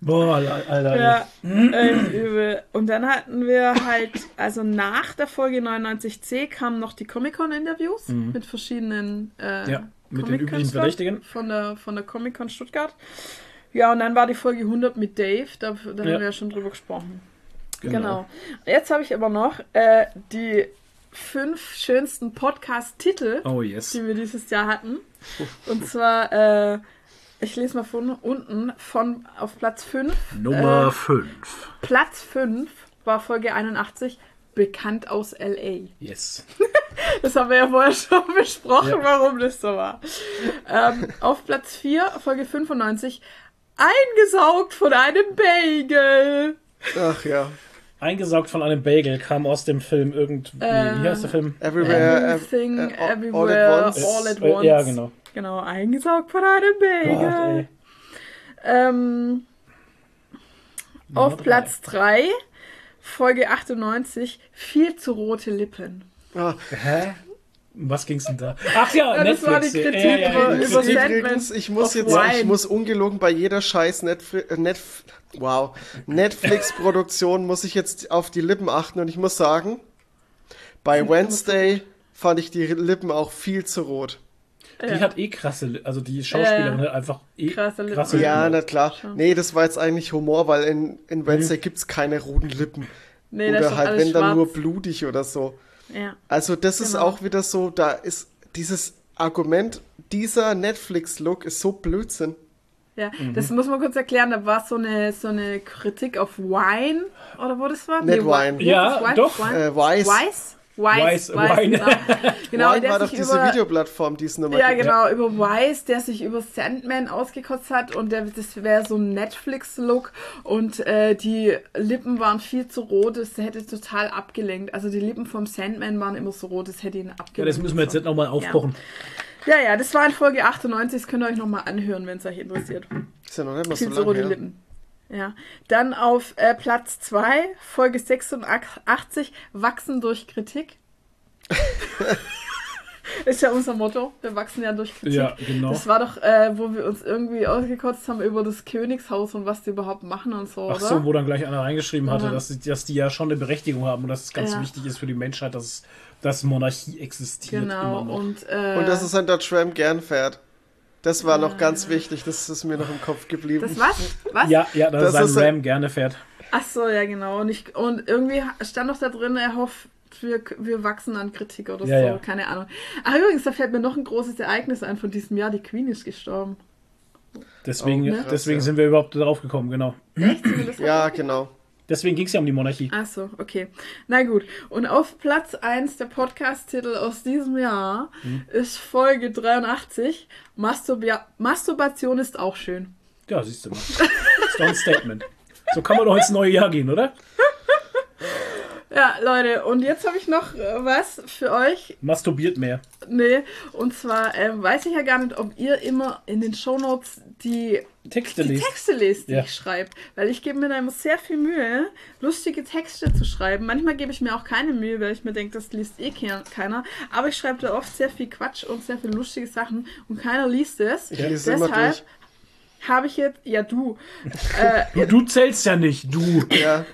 Speaker 3: Boah, Alter.
Speaker 1: Ja, ähm, übel. Und dann hatten wir halt, also nach der Folge 99c kamen noch die Comic-Con-Interviews mit verschiedenen äh,
Speaker 3: Mhm. Ja, mit den üblichen Verdächtigen.
Speaker 1: Von der, von der Comic-Con Stuttgart. Ja, und dann war die Folge 100 mit Dave, da, da haben wir ja schon drüber gesprochen. Genau. Jetzt habe ich aber noch äh, die fünf schönsten Podcast-Titel,
Speaker 3: Oh yes.
Speaker 1: die wir dieses Jahr hatten. Und zwar, äh, ich lese mal von unten, von auf Platz 5.
Speaker 3: Nummer
Speaker 1: Äh,
Speaker 3: 5.
Speaker 1: Platz 5 war Folge 81, bekannt aus L.A.
Speaker 3: Yes.
Speaker 1: Das haben wir ja vorher schon besprochen,
Speaker 3: Ja.
Speaker 1: warum das so war. Ähm, auf Platz 4, Folge 95, eingesaugt von einem Bagel.
Speaker 2: Ach ja.
Speaker 3: Eingesaugt von einem Bagel kam aus dem Film irgendwie.
Speaker 1: Äh,
Speaker 3: wie heißt der Film?
Speaker 2: Everywhere, ev-
Speaker 1: Everything,
Speaker 2: äh, all-
Speaker 1: everywhere,
Speaker 2: all at once.
Speaker 1: all at
Speaker 3: Äh,
Speaker 1: once.
Speaker 3: Ja, genau.
Speaker 1: Genau, eingesaugt von einem
Speaker 3: Gott,
Speaker 1: Bagel.
Speaker 3: ey.
Speaker 1: Ähm, auf
Speaker 3: drei.
Speaker 1: Platz 3, Folge 98, viel zu rote Lippen.
Speaker 2: Ah,
Speaker 3: Hä? Was ging's denn da? Ach ja,
Speaker 1: Ja, das
Speaker 3: Netflix.
Speaker 1: war die Kritik
Speaker 3: ja, ja,
Speaker 1: über-
Speaker 3: ja,
Speaker 1: über
Speaker 2: Übrigens, ich muss jetzt,
Speaker 1: Wine.
Speaker 2: ich muss ungelogen bei jeder scheiß Netflix, äh, Netf wow, Netflix-Produktion muss ich jetzt auf die Lippen achten und ich muss sagen, bei Wednesday fand ich die Lippen auch viel zu rot.
Speaker 3: Die hat eh krasse, also die Schauspielerin
Speaker 1: Ja.
Speaker 3: hat einfach eh
Speaker 1: Krasse Lippen.
Speaker 3: krasse
Speaker 2: Ja,
Speaker 3: Lippen.
Speaker 2: na klar. Nee, das war jetzt eigentlich Humor, weil in, in Wednesday gibt's keine roten Lippen.
Speaker 1: Nee, das ist
Speaker 2: oder halt, wenn dann
Speaker 1: schwarz.
Speaker 2: nur blutig oder so.
Speaker 1: Ja.
Speaker 2: Also das ist
Speaker 1: Genau.
Speaker 2: auch wieder so, da ist dieses Argument, dieser Netflix-Look ist so Blödsinn.
Speaker 1: Ja,
Speaker 2: Mhm.
Speaker 1: das muss man kurz erklären. Da war so eine, so eine Kritik auf Wine, oder wo das war?
Speaker 2: Nicht
Speaker 1: Wi-
Speaker 2: Wine.
Speaker 3: Ja,
Speaker 1: das?
Speaker 3: doch.
Speaker 1: Wine?
Speaker 2: Äh, Weiß.
Speaker 1: Weiß? Weiß,
Speaker 3: Weiß,
Speaker 1: Weiß,
Speaker 3: Wine.
Speaker 1: genau. genau
Speaker 2: Wine
Speaker 1: der
Speaker 2: war doch
Speaker 1: sich
Speaker 2: diese
Speaker 1: über,
Speaker 2: Videoplattform, die es nochmal
Speaker 1: Ja,
Speaker 2: gibt.
Speaker 1: genau, über Wise, der sich über Sandman ausgekotzt hat und der, das wäre so ein Netflix-Look und äh, die Lippen waren viel zu rot, das hätte total abgelenkt. Also die Lippen vom Sandman waren immer so rot, das hätte ihn abgelenkt.
Speaker 3: Ja, das müssen wir jetzt nicht nochmal aufkochen.
Speaker 1: Ja, ja, das war in Folge 98, das könnt ihr euch nochmal anhören, wenn es euch interessiert.
Speaker 2: Ist ja noch nicht mal so
Speaker 1: Viel zu rote
Speaker 2: her.
Speaker 1: Lippen. Ja. Dann auf äh, Platz 2, Folge 86, Wachsen durch Kritik. Ist ja unser Motto. Wir wachsen ja durch Kritik.
Speaker 3: Ja, genau.
Speaker 1: Das war doch, äh, wo wir uns irgendwie ausgekotzt haben über das Königshaus und was die überhaupt machen und so,
Speaker 3: Ach
Speaker 1: oder?
Speaker 3: so, wo dann gleich einer reingeschrieben hatte, dass, die- dass die ja schon eine Berechtigung haben und dass es ganz
Speaker 1: Ja.
Speaker 3: wichtig ist für die Menschheit, dass, dass Monarchie existiert
Speaker 1: genau.
Speaker 3: immer noch.
Speaker 1: Und, äh,
Speaker 2: Und dass es ein Dutch Ram gern fährt. Das war noch ganz wichtig, das ist mir noch im Kopf geblieben.
Speaker 1: das was? Was?
Speaker 3: ja, ja, dass
Speaker 2: Das
Speaker 3: sein
Speaker 2: ist ein-
Speaker 3: Ram gerne fährt.
Speaker 1: Ach so, ja, genau. Und, ich, und irgendwie stand noch da drin, er hofft, wir, wir wachsen an Kritik oder
Speaker 3: Ja,
Speaker 1: so.
Speaker 3: ja.
Speaker 1: Keine Ahnung. Ach, übrigens, da fällt mir noch ein großes Ereignis ein von diesem Jahr. Die Queen ist gestorben.
Speaker 3: Deswegen,
Speaker 2: Oh, krass,
Speaker 3: deswegen sind wir überhaupt darauf gekommen, genau.
Speaker 1: Echt?
Speaker 2: Ja, genau.
Speaker 3: Deswegen ging es ja um die Monarchie.
Speaker 1: Ach so, okay. Na gut. Und auf Platz 1 der Podcast-Titel aus diesem Jahr
Speaker 3: Mhm.
Speaker 1: ist Folge 83. Masturbia Masturbation ist auch schön.
Speaker 3: Ja, siehst du mal. Das ist doch ein Statement. So kann man doch ins neue Jahr gehen, oder?
Speaker 1: Ja, Leute, und jetzt habe ich noch äh, was für euch.
Speaker 3: Masturbiert mehr.
Speaker 1: Nee, und zwar ähm, weiß ich ja gar nicht, ob ihr immer in den Shownotes die
Speaker 3: Texte
Speaker 1: die
Speaker 3: lesen.
Speaker 1: Texte lest, die
Speaker 3: Ja.
Speaker 1: ich schreibe. Weil ich gebe mir da immer sehr viel Mühe, lustige Texte zu schreiben. Manchmal gebe ich mir auch keine Mühe, weil ich mir denke, das liest eh ke- keiner. Aber ich schreibe da oft sehr viel Quatsch und sehr viel lustige Sachen und keiner liest es.
Speaker 2: Ich lese immer
Speaker 1: Deshalb
Speaker 2: durch.
Speaker 1: Habe ich jetzt, ja du, äh,
Speaker 3: Du, du zählst ja nicht, du.
Speaker 2: Ja,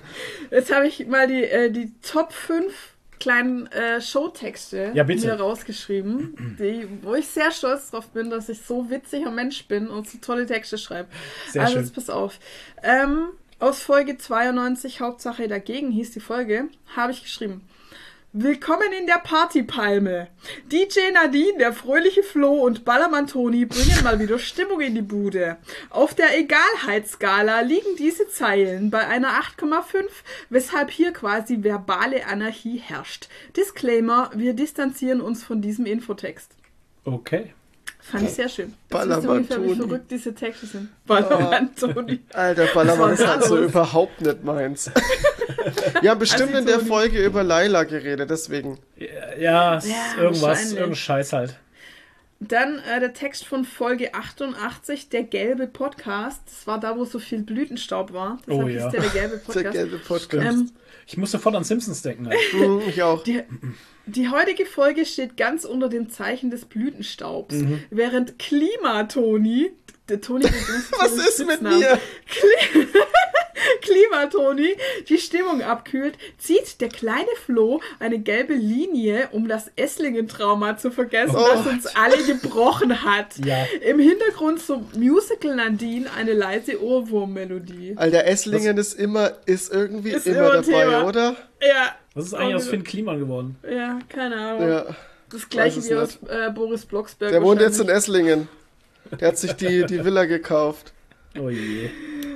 Speaker 1: jetzt habe ich mal die, äh, die Top 5 kleinen äh, Showtexte
Speaker 3: Ja,
Speaker 1: mir rausgeschrieben, die, wo ich sehr stolz drauf bin, dass ich so witziger Mensch bin und so tolle Texte schreibe.
Speaker 3: Sehr
Speaker 1: also
Speaker 3: schön.
Speaker 1: jetzt pass auf. Ähm, aus Folge 92, Hauptsache dagegen hieß die Folge, habe ich geschrieben. Willkommen in der Partypalme. DJ Nadine, der fröhliche Flo und Ballermann Toni bringen mal wieder Stimmung in die Bude. Auf der Egalheitsskala liegen diese Zeilen bei einer 8,5, weshalb hier quasi verbale Anarchie herrscht. Disclaimer, wir distanzieren uns von diesem Infotext.
Speaker 3: Okay.
Speaker 1: Fand ich sehr schön.
Speaker 2: Ballermann
Speaker 1: ungefähr, wie
Speaker 2: Toni.
Speaker 1: verrückt diese Texte sind. Ballermann Toni.
Speaker 2: Alter Ballermann ist halt so überhaupt nicht meins. Wir haben bestimmt
Speaker 1: Also
Speaker 2: in der
Speaker 1: Toni.
Speaker 2: Folge über Laila geredet, deswegen.
Speaker 3: Ja, es ist
Speaker 1: Ja,
Speaker 3: irgendwas, irgendein Scheiß halt.
Speaker 1: Dann äh, der Text von Folge 88, der gelbe Podcast. Das war da, wo so viel Blütenstaub war. Deshalb
Speaker 3: Oh
Speaker 1: hieß
Speaker 3: ja.
Speaker 1: der der gelbe Podcast.
Speaker 2: Der gelbe Podcast.
Speaker 1: Ähm,
Speaker 3: Ich muss sofort an Simpsons denken. Halt.
Speaker 2: Mhm, ich auch.
Speaker 1: die, die heutige Folge steht ganz unter dem Zeichen des Blütenstaubs.
Speaker 3: Mhm.
Speaker 1: Während Klimatoni, der Toni
Speaker 2: Was ist mit mir?
Speaker 1: Klimatoni die Stimmung abkühlt, zieht der kleine Flo eine gelbe Linie, um das Esslingen-Trauma zu vergessen,
Speaker 2: Oh.
Speaker 1: das uns alle gebrochen hat.
Speaker 3: Ja.
Speaker 1: Im Hintergrund zum Musical Nadine eine leise Ohrwurmmelodie.
Speaker 2: Alter, Esslingen ist immer, ist irgendwie
Speaker 1: Ist
Speaker 2: immer,
Speaker 1: immer ein
Speaker 2: dabei,
Speaker 1: Thema.
Speaker 2: oder?
Speaker 1: Ja.
Speaker 3: Was ist eigentlich aus Finn Kliman geworden?
Speaker 1: Ja, keine Ahnung.
Speaker 2: Ja.
Speaker 1: Das gleiche wie aus
Speaker 2: nicht.
Speaker 1: äh, Boris Blocksberg.
Speaker 2: Der wohnt jetzt in. Esslingen. Der hat sich die, die Villa gekauft.
Speaker 3: Oh je.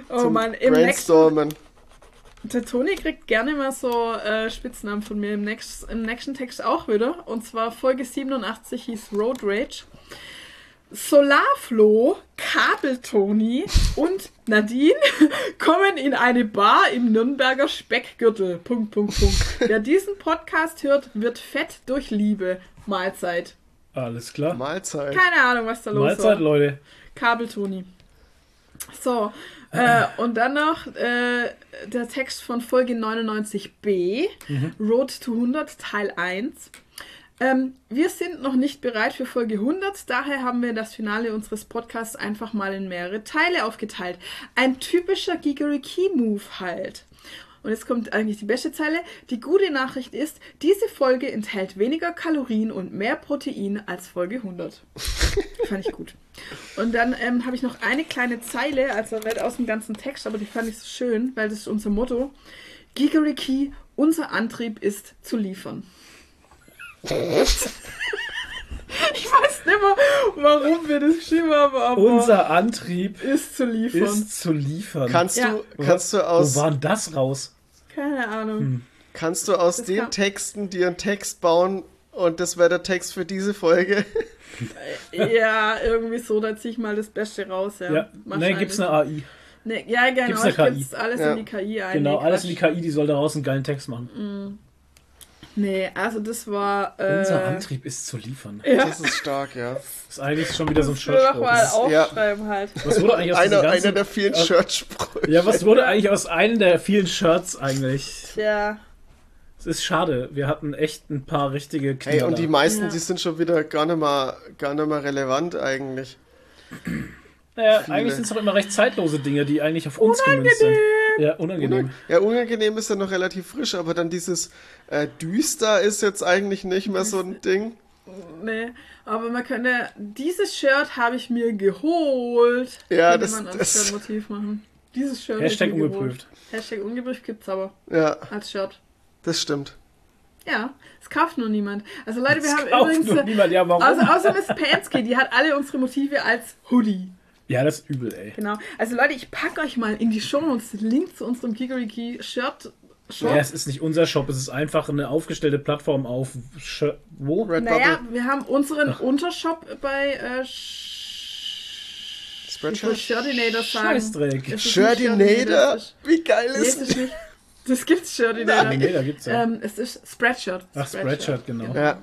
Speaker 1: Oh
Speaker 2: zum
Speaker 1: Mann, im nächsten,
Speaker 2: Brainstormen.
Speaker 1: Der Toni kriegt gerne mal so äh, Spitznamen von mir im, nächst, im nächsten Text auch wieder. Und zwar Folge 87 hieß Road Rage. Solarflo, Kabeltoni und Nadine kommen in eine Bar im Nürnberger Speckgürtel. Punkt, Punkt, Punkt. Wer diesen Podcast hört, wird fett durch Liebe. Mahlzeit.
Speaker 3: Alles klar.
Speaker 2: Mahlzeit.
Speaker 1: Keine Ahnung, was da los
Speaker 3: Mahlzeit,
Speaker 1: war.
Speaker 3: Leute.
Speaker 1: Kabeltoni. So, äh, und dann noch äh, der Text von Folge 99b, Road to 100, Teil 1. Ähm, wir sind noch nicht bereit für Folge 100, daher haben wir das Finale unseres Podcasts einfach mal in mehrere Teile aufgeteilt. Ein typischer Gigeriki-Move halt. Und jetzt kommt eigentlich die beste Zeile. Die gute Nachricht ist, diese Folge enthält weniger Kalorien und mehr Protein als Folge 100. fand ich gut. Und dann ähm, habe ich noch eine kleine Zeile, also nicht aus dem ganzen Text, aber die fand ich so schön, weil das ist unser Motto. Gigeriki, unser Antrieb ist zu liefern. ich weiß nicht mehr, warum wir das geschrieben haben, aber
Speaker 3: Unser Antrieb
Speaker 1: ist zu liefern.
Speaker 3: ist zu liefern.
Speaker 2: Kannst
Speaker 1: Ja.
Speaker 2: du, kannst du
Speaker 3: Wo
Speaker 2: aus,
Speaker 3: war denn das raus?
Speaker 1: Keine Ahnung.
Speaker 2: kannst du aus
Speaker 1: Das
Speaker 2: den
Speaker 1: kann-
Speaker 2: Texten dir einen Text bauen und das wäre der Text für diese Folge?
Speaker 1: Ja, irgendwie so, da ziehe ich mal das Beste raus. Ja,
Speaker 3: Ja, ne, gibt's eine AI.
Speaker 1: Ne, ja, genau,
Speaker 3: Gibt's eine
Speaker 1: ich
Speaker 3: KI?
Speaker 1: gibt's alles
Speaker 2: Ja.
Speaker 1: in die KI ein.
Speaker 3: Genau,
Speaker 1: nee,
Speaker 3: alles in die. KI, die soll daraus einen geilen Text machen.
Speaker 1: Nee, also das war. Äh,
Speaker 3: Unser Antrieb ist zu liefern.
Speaker 1: Ja,
Speaker 2: Das ist stark, ja.
Speaker 3: Das ist eigentlich schon wieder so ein Shirtspruch.
Speaker 1: mal
Speaker 3: Das ist-
Speaker 2: Ja.
Speaker 1: aufschreiben halt.
Speaker 3: Was wurde eigentlich aus
Speaker 2: Einer,
Speaker 3: ganzen,
Speaker 2: einer der vielen
Speaker 3: aus-
Speaker 2: Shirtsprüche.
Speaker 3: Ja, was wurde eigentlich aus einem der vielen Shirts eigentlich?
Speaker 1: Tja,
Speaker 3: Es ist schade. Wir hatten echt ein paar richtige Knaller.
Speaker 2: Hey, und die meisten,
Speaker 1: Ja.
Speaker 2: die sind schon wieder gar nicht mal, gar nicht mal relevant eigentlich.
Speaker 3: naja,
Speaker 2: viele.
Speaker 3: eigentlich sind es doch immer recht zeitlose Dinge, die eigentlich auf uns gemünzt sind. Ja, unangenehm.
Speaker 2: Ja, unangenehm ist ja noch relativ frisch, aber dann dieses äh, Düster ist jetzt eigentlich nicht mehr so ein Ding.
Speaker 1: nee. Aber man könnte. Dieses Shirt habe ich mir geholt.
Speaker 2: Ja,
Speaker 1: Könnte
Speaker 2: das-
Speaker 1: man als
Speaker 2: das-
Speaker 1: Shirtmotiv machen. Dieses Shirt.
Speaker 3: Hashtag
Speaker 1: geholt.
Speaker 3: ungeprüft.
Speaker 1: Hashtag ungeprüft gibt's aber
Speaker 2: Ja,
Speaker 1: als Shirt.
Speaker 2: das stimmt.
Speaker 1: Ja, es kauft nur niemand. Also Leute, wir
Speaker 3: Das
Speaker 1: haben
Speaker 3: kauft
Speaker 1: übrigens.
Speaker 3: nur niemand. Ja, warum?
Speaker 1: Also außer Miss Pansky, die hat alle unsere Motive als Hoodie.
Speaker 3: Ja, das ist übel, ey.
Speaker 1: Genau. Also Leute, ich packe euch mal in die Show Notes den Link zu unserem Gigeriki Shirt Shop.
Speaker 3: Ja, es ist nicht unser Shop, es ist einfach eine aufgestellte Plattform auf Sh wo?
Speaker 2: Redbubble,
Speaker 1: naja, wir haben unseren Untershop bei äh, Sh-
Speaker 2: Spreadshirt?
Speaker 1: Shirtinator sagen.
Speaker 3: Scheißdreck.
Speaker 2: Shirtinator? Wie geil
Speaker 1: Nee,
Speaker 2: ist
Speaker 1: ist nicht. Das gibt's Shirtinator.
Speaker 3: Nee, da gibt's ja.
Speaker 1: Ähm, es ist Spreadshirt.
Speaker 3: Ach, Spreadshirt, genau.
Speaker 2: Ja,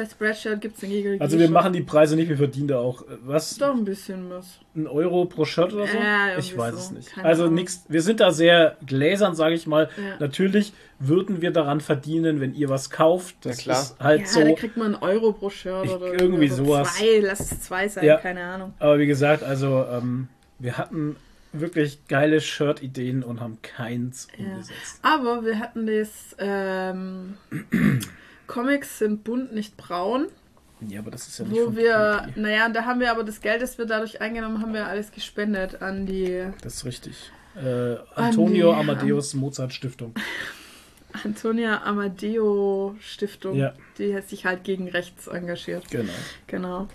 Speaker 1: Bei Spreadshirt gibt's den Gigeriki
Speaker 3: Also wir machen die Preise nicht, wir verdienen da auch, äh, was,
Speaker 1: Doch ein bisschen was.
Speaker 3: ein Euro pro Shirt oder so?
Speaker 1: Ja,
Speaker 3: ich weiß
Speaker 1: so.
Speaker 3: es nicht.
Speaker 1: Keine
Speaker 3: also nix, wir sind da sehr gläsern, sage ich mal.
Speaker 1: Ja.
Speaker 3: Natürlich würden wir daran verdienen, wenn ihr was kauft. Das
Speaker 2: Ja, klar.
Speaker 3: ist halt
Speaker 1: Ja,
Speaker 3: so.
Speaker 1: da kriegt man einen Euro pro Shirt
Speaker 3: Ich-
Speaker 1: oder
Speaker 3: irgendwie
Speaker 1: oder
Speaker 3: sowas.
Speaker 1: Zwei, lass es zwei sein,
Speaker 3: Ja.
Speaker 1: keine Ahnung.
Speaker 3: Aber wie gesagt, also ähm, wir hatten wirklich geile Shirt-Ideen und haben keins
Speaker 1: Ja.
Speaker 3: umgesetzt.
Speaker 1: Aber wir hatten das ähm, Comics sind bunt, nicht braun,
Speaker 3: Ja, aber das ist ja nicht
Speaker 1: wo wir,
Speaker 3: Community.
Speaker 1: naja, da haben wir aber das Geld, das wir dadurch eingenommen haben, wir alles gespendet an die
Speaker 3: Das ist richtig. Äh, Antonio
Speaker 1: nee,
Speaker 3: Amadeus Mozart Stiftung.
Speaker 1: Antonia Amadeo Stiftung,
Speaker 3: Ja.
Speaker 1: die hat sich halt gegen rechts engagiert.
Speaker 3: Genau.
Speaker 1: Genau.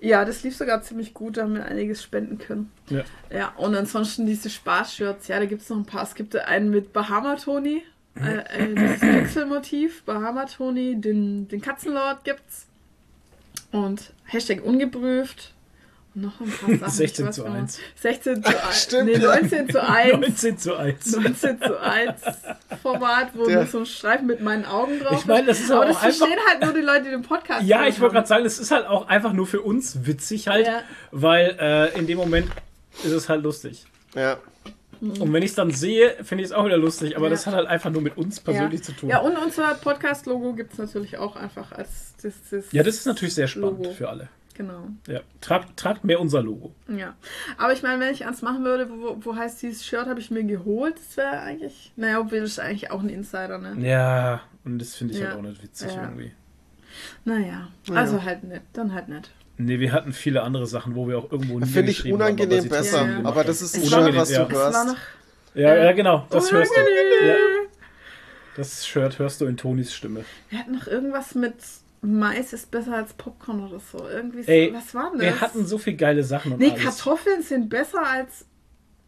Speaker 1: Ja, das lief sogar ziemlich gut, da haben wir einiges spenden können.
Speaker 3: Ja.
Speaker 1: Ja, und ansonsten diese Spaßshirts, ja, da gibt es noch ein paar. Es gibt einen mit Bahama-Toni, äh, äh, das Pixelmotiv, Bahama-Toni, den, den Katzenlord gibt's. Und Hashtag ungeprüft. Und noch ein paar Sachen.
Speaker 3: 16
Speaker 1: ich weiß
Speaker 3: zu
Speaker 1: gar nicht.
Speaker 3: 1.
Speaker 1: 16 zu 1.
Speaker 2: stimmt,
Speaker 1: Nee,
Speaker 2: ja.
Speaker 1: 19 zu 1.
Speaker 3: 19 zu 1.
Speaker 1: 19 zu 1 Format, wo nur so ein Streifen mit meinen Augen drauf
Speaker 3: Ich meine, das ist aber
Speaker 1: aber das
Speaker 3: auch einfach-
Speaker 1: verstehen halt nur die Leute, die den Podcast
Speaker 3: Ja, ich wollte gerade sagen, es ist halt auch einfach nur für uns witzig halt,
Speaker 1: Ja.
Speaker 3: weil äh, in dem Moment ist es halt lustig.
Speaker 2: ja.
Speaker 3: Und wenn ich es dann sehe, finde ich es auch wieder lustig, aber
Speaker 1: Ja.
Speaker 3: das hat halt einfach nur mit uns persönlich
Speaker 1: ja.
Speaker 3: zu tun.
Speaker 1: Ja, und unser Podcast-Logo gibt es natürlich auch einfach als das, das
Speaker 3: Ja, das ist natürlich sehr spannend
Speaker 1: Logo.
Speaker 3: für alle.
Speaker 1: Genau,
Speaker 3: Ja, tragt, tragt mehr unser Logo.
Speaker 1: ja. Aber ich meine, wenn ich eins machen würde, wo, wo heißt dieses Shirt habe ich mir geholt, das wäre eigentlich, naja, obwohl das ist eigentlich auch ein Insider, ne?
Speaker 3: Ja, und das finde ich
Speaker 1: Ja.
Speaker 3: halt auch nicht witzig
Speaker 1: Ja.
Speaker 3: irgendwie.
Speaker 1: Naja, also halt nicht, dann halt nicht.
Speaker 3: Nee, wir hatten viele andere Sachen, wo wir auch irgendwo
Speaker 2: Finde ich
Speaker 3: haben,
Speaker 2: unangenehm
Speaker 3: sie
Speaker 2: besser.
Speaker 1: Ja.
Speaker 2: Aber
Speaker 3: haben.
Speaker 2: das ist Shirt, was du
Speaker 3: ja.
Speaker 1: War
Speaker 2: hörst.
Speaker 1: noch
Speaker 3: Ja, ja, genau, das hörst du.
Speaker 1: unangenehm.
Speaker 3: Ja. Das Shirt hörst du in Tonis Stimme.
Speaker 1: Wir hatten noch irgendwas mit Mais ist besser als Popcorn oder so. Irgendwie, so-
Speaker 3: Ey,
Speaker 1: was war denn das?
Speaker 3: Wir hatten so viele geile Sachen und
Speaker 1: Nee,
Speaker 3: alles.
Speaker 1: Kartoffeln sind besser als.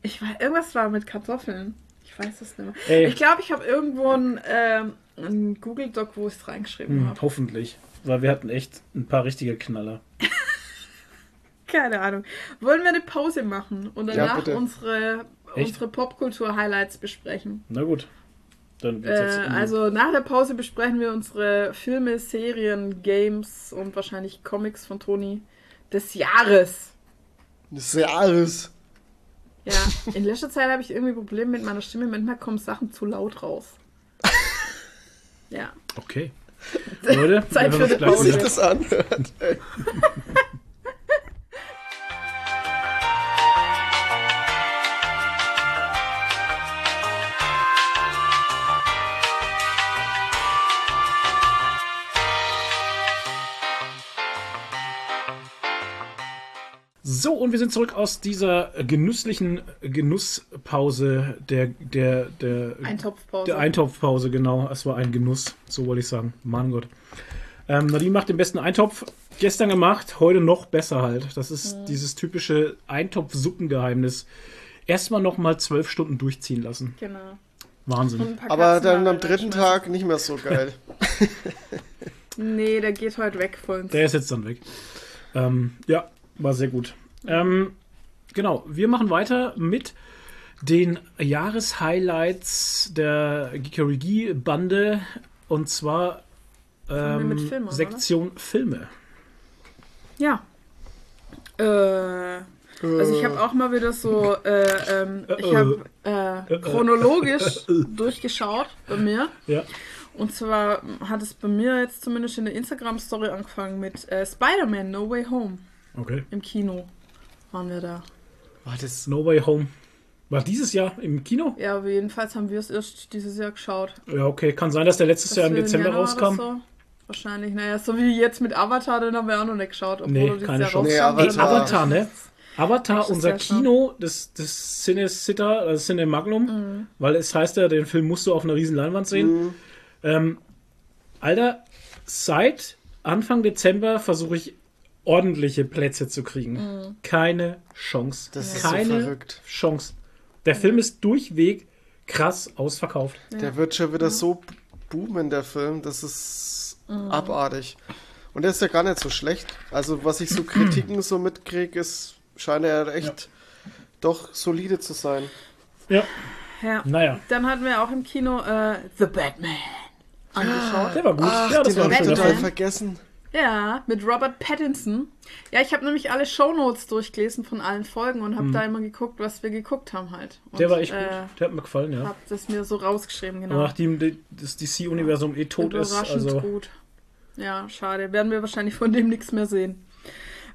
Speaker 1: Ich weiß, irgendwas war mit Kartoffeln. Ich weiß es nicht mehr.
Speaker 3: Ey.
Speaker 1: Ich glaube, ich habe irgendwo ein, ähm, ein Google Doc, wo ich es reingeschrieben
Speaker 3: Hm,
Speaker 1: habe.
Speaker 3: hoffentlich. Weil wir hatten echt ein paar richtige Knaller.
Speaker 1: Keine Ahnung. Wollen wir eine Pause machen und
Speaker 2: Ja,
Speaker 1: danach
Speaker 2: bitte.
Speaker 1: unsere,
Speaker 3: Echt?
Speaker 1: unsere Popkultur-Highlights besprechen?
Speaker 3: Na gut. Dann geht's jetzt
Speaker 1: Äh,
Speaker 3: die-
Speaker 1: also nach der Pause besprechen wir unsere Filme, Serien, Games und wahrscheinlich Comics von Toni des Jahres.
Speaker 2: Das ist ja alles.
Speaker 1: Ja, in letzter Zeit habe ich irgendwie Probleme mit meiner Stimme. Manchmal kommen Sachen zu laut raus. Ja.
Speaker 3: Okay. Leute,
Speaker 1: Zeit für eine
Speaker 3: gleich
Speaker 2: Wie sich das anhört.
Speaker 3: So, und wir sind zurück aus dieser genüsslichen Genusspause der, der, der,
Speaker 1: Eintopfpause.
Speaker 3: der Eintopfpause, genau. Es war ein Genuss, so wollte ich sagen. Mann Gott. Ähm, Nadine macht den besten Eintopf. Gestern gemacht, heute noch besser halt. Das ist
Speaker 1: Mhm.
Speaker 3: dieses typische Eintopf-Suppengeheimnis. Erstmal noch mal zwölf Stunden durchziehen lassen.
Speaker 1: Genau.
Speaker 3: Wahnsinn.
Speaker 2: Aber dann am dritten. Tag nicht mehr so geil.
Speaker 1: Nee, der geht heute weg von uns.
Speaker 3: Der ist jetzt dann weg. Ähm, ja, war sehr gut. Ähm, genau, wir machen weiter mit den Jahreshighlights der Geekerigi-Bande und zwar ähm,
Speaker 1: mit Filmen, oder?
Speaker 3: Sektion Filme.
Speaker 1: Ja. Äh, also ich habe auch mal wieder so, äh, ähm, ich habe äh, chronologisch durchgeschaut bei mir.
Speaker 3: Ja.
Speaker 1: Und zwar hat es bei mir jetzt zumindest in der Instagram-Story angefangen mit äh, Spider-Man No Way Home
Speaker 3: Okay.
Speaker 1: im Kino. Waren wir da.
Speaker 2: War das
Speaker 3: No Way Home. War dieses Jahr im Kino?
Speaker 1: Ja, aber jedenfalls haben wir es erst dieses Jahr geschaut.
Speaker 3: Ja, okay. Kann sein, dass der letztes
Speaker 1: Das
Speaker 3: Jahr im Dezember
Speaker 1: Januar
Speaker 3: rauskam.
Speaker 1: So. Wahrscheinlich, naja, so wie jetzt mit Avatar, den haben wir auch noch nicht geschaut. Obwohl
Speaker 3: Nee, keine
Speaker 1: Jahr
Speaker 3: Chance.
Speaker 2: Nee, Avatar.
Speaker 3: Avatar, ne? Avatar, unser. Kino, das, das Cine Sitter, das Cine Magnum,
Speaker 1: Mhm.
Speaker 3: weil es heißt ja, den Film musst du auf einer riesen Leinwand sehen.
Speaker 2: Mhm.
Speaker 3: Ähm, Alter, seit Anfang Dezember versuche ich ordentliche Plätze zu kriegen.
Speaker 1: Mhm.
Speaker 3: Keine Chance.
Speaker 2: Das ist so
Speaker 3: Keine
Speaker 2: verrückt.
Speaker 3: Chance. Der Film ist durchweg krass ausverkauft.
Speaker 2: Der wird schon wieder so boomen, der Film. Das ist abartig. Und der ist ja gar nicht so schlecht. Also, was ich so Kritiken so mitkriege, ist, scheint er echt doch solide zu sein.
Speaker 3: Ja,
Speaker 1: Ja.
Speaker 3: naja.
Speaker 1: Dann hatten wir auch im Kino äh, The Batman angeschaut.
Speaker 3: Der war gut.
Speaker 2: Ach,
Speaker 3: ja, das
Speaker 2: den
Speaker 3: war
Speaker 2: total vergessen.
Speaker 1: Ja, mit Robert Pattinson. Ja, ich habe nämlich alle Shownotes durchgelesen von allen Folgen und habe da immer geguckt, was wir geguckt haben halt. Und,
Speaker 3: Mhm. Der war echt
Speaker 1: äh,
Speaker 3: gut. Der hat mir gefallen, ja.
Speaker 1: Hab das mir so rausgeschrieben,
Speaker 3: Aber
Speaker 1: genau.
Speaker 3: Nachdem die- das DC-Universum eh tot ist,
Speaker 1: Überraschend
Speaker 3: also
Speaker 1: gut. Ja, schade. Werden wir wahrscheinlich von dem nichts mehr sehen.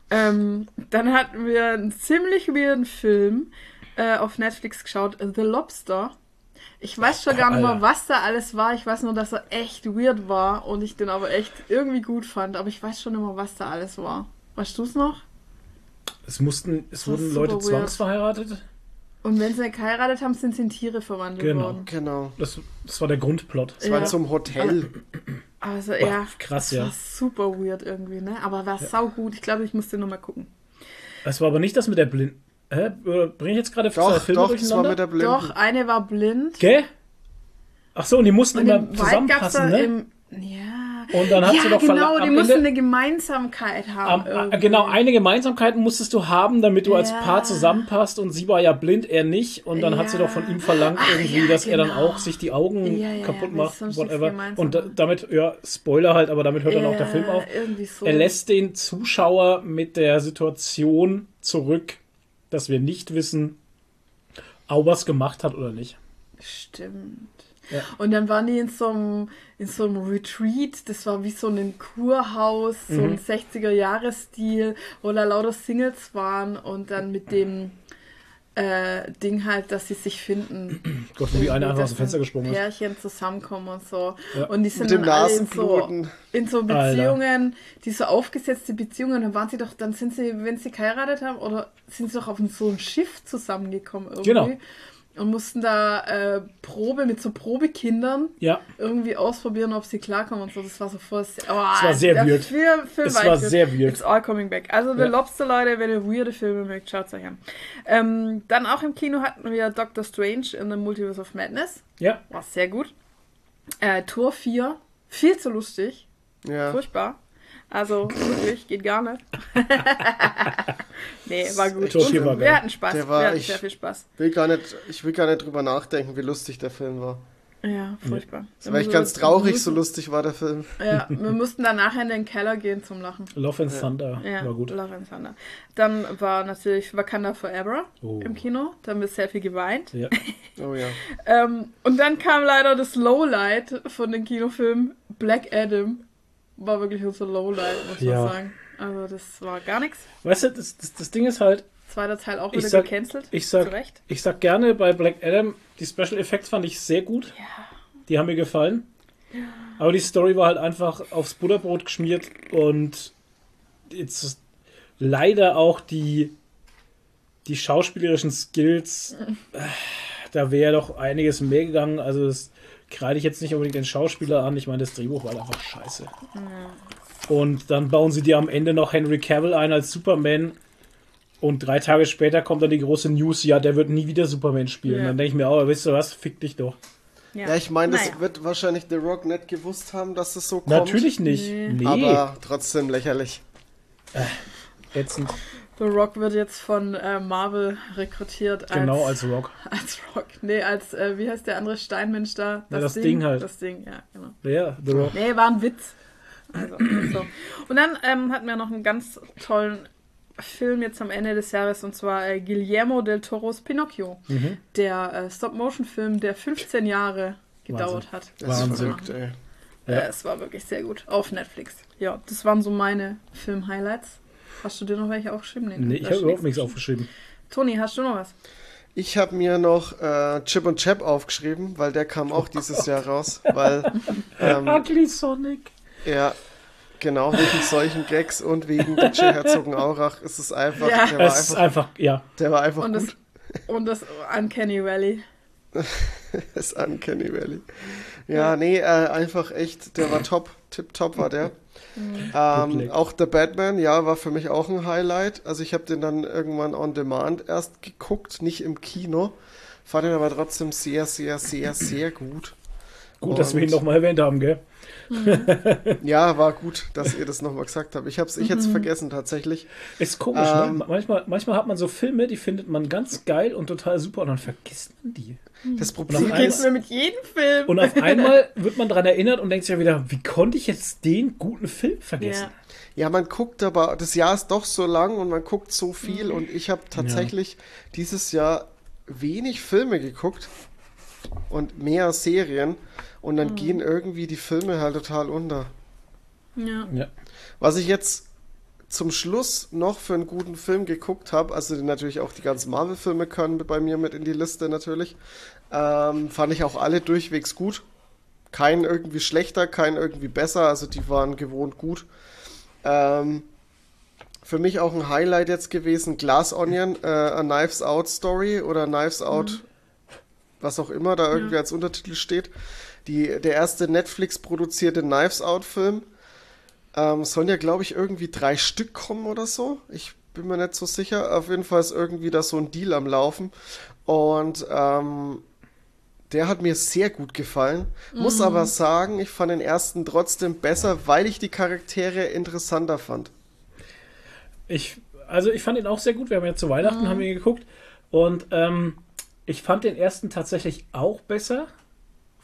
Speaker 1: Ähm, dann hatten wir einen ziemlich weirden Film äh, auf Netflix geschaut, The Lobster. Ich weiß schon gar nicht mehr, was da alles war. Ich weiß nur, dass er echt weird war und ich den aber echt irgendwie gut fand. Aber ich weiß schon immer, was da alles war. Weißt du es noch?
Speaker 3: es mussten, es
Speaker 1: war
Speaker 3: wurden Leute zwangsverheiratet.
Speaker 1: Und wenn sie nicht geheiratet haben, sind sie in Tiere verwandelt
Speaker 3: Genau.
Speaker 1: worden.
Speaker 2: Genau.
Speaker 3: Das, das war der Grundplot.
Speaker 2: Es war
Speaker 1: Ja.
Speaker 2: so einem Hotel.
Speaker 1: Also
Speaker 3: Boah,
Speaker 1: ja,
Speaker 3: krass,
Speaker 1: das
Speaker 3: ja.
Speaker 1: war super weird irgendwie, ne? Aber war sau gut. Ich glaube, ich musste nur mal gucken.
Speaker 3: Es war aber nicht das mit der Blind. Hä? Bring ich jetzt gerade zwei
Speaker 2: Doch,
Speaker 3: Filme
Speaker 2: doch, das war
Speaker 3: durcheinander?
Speaker 2: mit der Blinden.
Speaker 1: Doch, eine war blind.
Speaker 3: Gell? Ach so, und die mussten
Speaker 1: Und
Speaker 3: immer zusammenpassen, ne?
Speaker 1: im. Ja.
Speaker 3: Und dann hat
Speaker 1: ja,
Speaker 3: sie doch
Speaker 1: genau, die mussten
Speaker 3: Ende-
Speaker 1: eine Gemeinsamkeit haben.
Speaker 3: Am, äh, genau, eine Gemeinsamkeit musstest du haben, damit du als
Speaker 1: Ja.
Speaker 3: Paar zusammenpasst und sie war ja blind, er nicht und dann hat sie
Speaker 1: Ja.
Speaker 3: doch von ihm verlangt
Speaker 1: Ach,
Speaker 3: irgendwie,
Speaker 1: ja,
Speaker 3: dass er dann
Speaker 1: genau.
Speaker 3: auch sich die Augen
Speaker 1: Ja, ja,
Speaker 3: kaputt
Speaker 1: ja,
Speaker 3: macht, whatever. Und da, damit, ja, Spoiler halt, aber damit hört dann auch der
Speaker 1: Ja,
Speaker 3: Film auf.
Speaker 1: So.
Speaker 3: Er lässt den Zuschauer mit der Situation zurück, dass wir nicht wissen, ob er es gemacht hat oder nicht.
Speaker 1: Stimmt.
Speaker 3: Ja.
Speaker 1: Und dann waren die in so einem, in so einem Retreat, das war wie so ein Kurhaus, so
Speaker 3: Mhm.
Speaker 1: ein 60er-Jahres-Stil, wo da lauter Singles waren und dann mit dem äh, Ding halt, dass sie sich finden.
Speaker 3: Gott, wie einer einfach aus dem Fenster gesprungen ist.
Speaker 1: Pärchen zusammenkommen und so.
Speaker 3: Ja.
Speaker 1: Und die sind dann alle in so, in so
Speaker 3: Alter.
Speaker 1: Beziehungen, die so aufgesetzte Beziehungen, dann waren sie doch, dann sind sie, wenn sie geheiratet haben, oder sind sie doch auf so ein Schiff zusammengekommen irgendwie.
Speaker 3: Genau.
Speaker 1: Und mussten da äh, Probe mit so Probekindern
Speaker 3: Ja,
Speaker 1: irgendwie ausprobieren, ob sie klarkommen und so. Das war so voll. Oh,
Speaker 3: war sehr weird.
Speaker 1: Film, Film
Speaker 3: Es war sehr weird.
Speaker 1: It's all coming back. Also, The
Speaker 3: Ja.
Speaker 1: Lobster, Leute, wenn ihr weirde Filme mögt, schaut euch an. Ähm, dann auch im Kino hatten wir Doctor Strange in the Multiverse of Madness.
Speaker 3: ja.
Speaker 1: War sehr gut. Äh, Tor 4, viel zu lustig.
Speaker 2: Ja.
Speaker 1: Furchtbar. Also wirklich, geht gar nicht. nee, war gut.
Speaker 3: Tor 4 war
Speaker 1: Und wir hatten Spaß.
Speaker 2: Der war
Speaker 1: wir hatten
Speaker 2: echt-
Speaker 1: sehr viel Spaß.
Speaker 2: Will gar nicht, ich will gar nicht drüber nachdenken, wie lustig der Film war.
Speaker 1: Ja, furchtbar.
Speaker 2: Das war echt ganz traurig, so lustig war der Film.
Speaker 1: Ja, wir mussten dann nachher in den Keller gehen zum Lachen.
Speaker 3: Love and Thunder
Speaker 1: Ja,
Speaker 3: war gut.
Speaker 1: Love and Thunder. Dann war natürlich Wakanda Forever
Speaker 3: Oh.
Speaker 1: im Kino. Da haben wir sehr viel geweint.
Speaker 3: Ja.
Speaker 2: Oh ja.
Speaker 1: Ähm, und dann kam leider das Lowlight von den Kinofilmen. Black Adam war wirklich unser Lowlight, muss
Speaker 3: Ja.
Speaker 1: man sagen. Also das war gar nichts.
Speaker 3: Weißt du, das, das, das Ding ist halt,
Speaker 1: Zweiter Teil auch
Speaker 3: Ich
Speaker 1: wieder
Speaker 3: sag-
Speaker 1: gecancelt.
Speaker 3: ich sag,
Speaker 1: Zu Recht.
Speaker 3: ich sag gerne bei Black Adam, die Special Effects fand ich sehr gut. Die haben mir gefallen. Aber die Story war halt einfach aufs Butterbrot geschmiert und jetzt leider auch die, die schauspielerischen Skills, äh, da wäre doch einiges mehr gegangen. Also das kreide ich jetzt nicht unbedingt den Schauspieler an. Ich meine, das Drehbuch war einfach scheiße. Und dann bauen sie dir am Ende noch Henry Cavill ein als Superman. Und drei Tage später kommt dann die große News, ja, der wird nie wieder Superman spielen.
Speaker 1: Ja.
Speaker 3: Dann denke ich mir, oh, weißt du was, fick dich doch.
Speaker 2: Ja, ich meine, das
Speaker 1: Naja.
Speaker 2: wird wahrscheinlich The Rock nicht gewusst haben, dass es so kommt.
Speaker 3: Natürlich nicht. Nee,
Speaker 2: Aber trotzdem lächerlich.
Speaker 3: ätzend.
Speaker 1: The Rock wird jetzt von äh, Marvel rekrutiert als,
Speaker 3: Genau, als Rock.
Speaker 1: als Rock. Nee, als, äh, wie heißt der andere Steinmensch da?
Speaker 3: das Ding halt.
Speaker 1: Das Ding, ja, genau.
Speaker 3: Ja, The Rock.
Speaker 1: Nee, war ein Witz. Also, so. Und dann ähm, hatten wir noch einen ganz tollen Film jetzt am Ende des Jahres und zwar äh, Guillermo del Toros Pinocchio.
Speaker 3: Mhm.
Speaker 1: Der äh, Stop-Motion-Film, der 15 Jahre gedauert hat.
Speaker 2: Das
Speaker 3: Wahnsinn.
Speaker 2: ist verrückt, ey.
Speaker 3: Ja.
Speaker 1: Äh, es war wirklich sehr gut. Auf Netflix. Ja, das waren so meine Film-Highlights. Hast du dir noch welche aufgeschrieben?
Speaker 3: Nee, ich
Speaker 1: da
Speaker 3: habe überhaupt nichts aufgeschrieben.
Speaker 1: Toni, hast du noch was?
Speaker 2: Ich habe mir noch äh, Chip und Chap aufgeschrieben, weil der kam auch dieses Jahr raus. Weil, ähm,
Speaker 3: Ugly Sonic.
Speaker 2: ja, genau, wegen solchen Gags und wegen DJ Herzogenaurach ist es einfach,
Speaker 1: Ja.
Speaker 2: der, war
Speaker 3: Es ist
Speaker 2: einfach
Speaker 3: einfach, ja.
Speaker 2: der war einfach
Speaker 1: Und das,
Speaker 2: gut.
Speaker 1: und das Uncanny Valley.
Speaker 2: Das Uncanny Valley. Ja, nee, äh, einfach echt, der war top. Tip top war der. Ähm,
Speaker 3: Bootleg.
Speaker 2: auch The Batman, ja, war für mich auch ein Highlight. Also ich habe den dann irgendwann on demand erst geguckt, nicht im Kino. Fand ihn aber trotzdem sehr, sehr, sehr, sehr gut.
Speaker 3: Gut, dass wir ihn
Speaker 2: Und-
Speaker 3: nochmal erwähnt haben, gell?
Speaker 2: Ja, war gut, dass ihr das nochmal gesagt habt. Ich hab's, ich hätte es vergessen tatsächlich.
Speaker 3: Ist komisch,
Speaker 2: Ähm,
Speaker 3: ne? Manchmal, manchmal hat man so Filme, die findet man ganz geil und total super und dann vergisst man die.
Speaker 2: Das
Speaker 3: Und
Speaker 2: Problem ist,
Speaker 1: mir mit jedem Film.
Speaker 3: Und auf einmal wird man daran erinnert und denkt sich ja wieder, wie konnte ich jetzt den guten Film vergessen?
Speaker 1: ja.
Speaker 2: ja, man guckt aber, das Jahr ist doch so lang und man guckt so viel und ich habe tatsächlich dieses Jahr wenig Filme geguckt und mehr Serien und dann gehen irgendwie die Filme halt total unter.
Speaker 1: ja.
Speaker 3: Ja.
Speaker 2: Was ich jetzt zum Schluss noch für einen guten Film geguckt habe, also natürlich auch die ganzen Marvel-Filme können bei mir mit in die Liste natürlich, ähm, fand ich auch alle durchwegs gut. Kein irgendwie schlechter, kein irgendwie besser, also die waren gewohnt gut. Ähm, für mich auch ein Highlight jetzt gewesen, Glass Onion, äh, A Knives Out Story oder Knives Out, was auch immer da irgendwie als Untertitel steht. Die, der erste Netflix-produzierte Knives Out-Film. Ähm, sollen ja, glaube ich, irgendwie drei Stück kommen oder so. Ich bin mir nicht so sicher. Auf jeden Fall ist irgendwie da so ein Deal am Laufen. Und ähm, der hat mir sehr gut gefallen. Muss aber sagen, ich fand den ersten trotzdem besser, weil ich die Charaktere interessanter fand.
Speaker 3: Ich, also ich fand ihn auch sehr gut. Wir haben ja zu Weihnachten haben wir ihn geguckt. Und ähm, ich fand den ersten tatsächlich auch besser.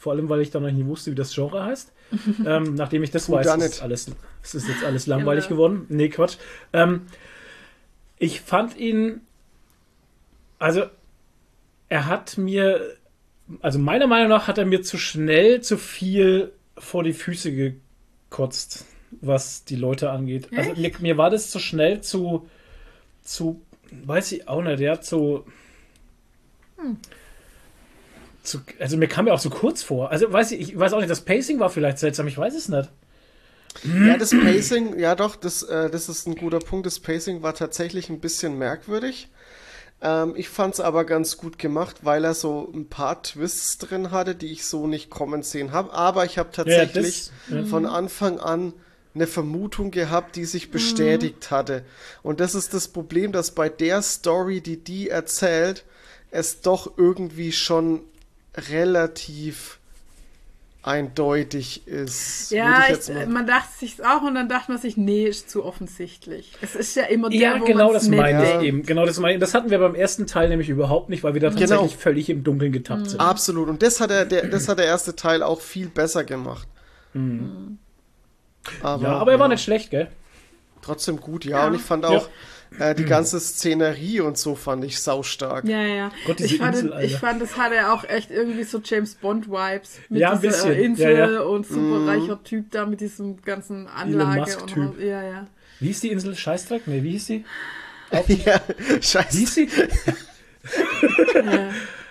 Speaker 3: Vor allem, weil ich dann noch nicht wusste, wie das Genre heißt. ähm, nachdem ich das weiß, ist
Speaker 2: nicht.
Speaker 3: alles, es ist jetzt alles langweilig
Speaker 1: Genau.
Speaker 3: geworden. Nee, Quatsch. Ähm, ich fand ihn, also er hat mir, also meiner Meinung nach hat er mir zu schnell zu viel vor die Füße gekotzt, was die Leute angeht. Also mir, mir war das zu schnell zu, zu, weiß ich auch nicht, ja, zu, zu, also mir kam er auch so kurz vor. Also weiß ich, ich weiß auch nicht, das Pacing war vielleicht seltsam, ich weiß es nicht.
Speaker 2: Ja, das Pacing, ja doch, das, äh, das ist ein guter Punkt. Das Pacing war tatsächlich ein bisschen merkwürdig. Ähm, ich fand es aber ganz gut gemacht, weil er so ein paar Twists drin hatte, die ich so nicht kommen sehen habe. Aber ich habe tatsächlich
Speaker 3: das- ja.
Speaker 2: von Anfang an eine Vermutung gehabt, die sich bestätigt hatte. Und das ist das Problem, dass bei der Story, die die erzählt, es doch irgendwie schon relativ eindeutig ist.
Speaker 1: Ja,
Speaker 2: ich
Speaker 1: ich, man dachte sich auch und dann dachte man sich, nee, ist zu offensichtlich. Es ist ja immer der,
Speaker 3: Ja,
Speaker 1: wo
Speaker 3: genau das meine ich
Speaker 2: Ja.
Speaker 3: eben. Genau das meine ich. Das hatten wir beim ersten Teil nämlich überhaupt nicht, weil wir da
Speaker 2: Genau.
Speaker 3: tatsächlich völlig im Dunkeln getappt sind.
Speaker 2: Absolut. Und das hat, er, der, das hat der erste Teil auch viel besser gemacht. Aber,
Speaker 3: ja, aber er war
Speaker 2: ja,
Speaker 3: nicht schlecht, gell?
Speaker 2: trotzdem gut, ja. Und ich fand auch äh,
Speaker 3: Mhm.
Speaker 2: die ganze Szenerie und so fand ich saustark.
Speaker 1: Ja, ja.
Speaker 3: Gott,
Speaker 1: ich, fand,
Speaker 3: Insel,
Speaker 1: ich fand, es hatte auch echt irgendwie so James Bond-Vibes. Mit
Speaker 3: Ja,
Speaker 1: dieser
Speaker 3: bisschen.
Speaker 1: Insel
Speaker 3: Ja, ja.
Speaker 1: und superreicher Typ da mit diesem ganzen Anlage. Und Ja, ja.
Speaker 3: Wie hieß die Insel? Scheißdreck? Nee, wie hieß die?
Speaker 2: ja,
Speaker 3: Wie
Speaker 2: scheiß,
Speaker 3: hieß sie?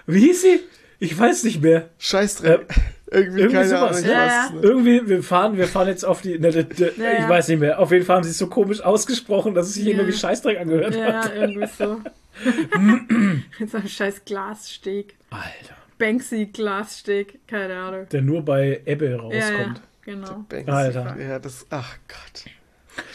Speaker 3: Wie hieß sie? Ich weiß nicht mehr.
Speaker 2: scheiß drin. Irgendwie,
Speaker 3: irgendwie
Speaker 2: keine
Speaker 3: sowas,
Speaker 2: Ahnung. ich
Speaker 1: ja.
Speaker 2: weiß
Speaker 1: Ja.
Speaker 3: Irgendwie, wir fahren, wir fahren jetzt auf die. Ne, de, de,
Speaker 1: Ja, ja.
Speaker 3: Ich weiß nicht mehr. Auf jeden Fall haben sie es so komisch ausgesprochen, dass es sich
Speaker 1: Ja.
Speaker 3: immer wie Scheißdreck angehört
Speaker 1: Ja,
Speaker 3: hat.
Speaker 1: irgendwie so. Mit so einem scheiß Glassteg.
Speaker 3: Alter.
Speaker 1: Banksy-Glassteg, keine Ahnung.
Speaker 3: Der nur bei Ebbe
Speaker 1: Ja, ja,
Speaker 3: rauskommt.
Speaker 1: genau.
Speaker 2: Banksy.
Speaker 3: Alter.
Speaker 2: Ja, das, ach Gott.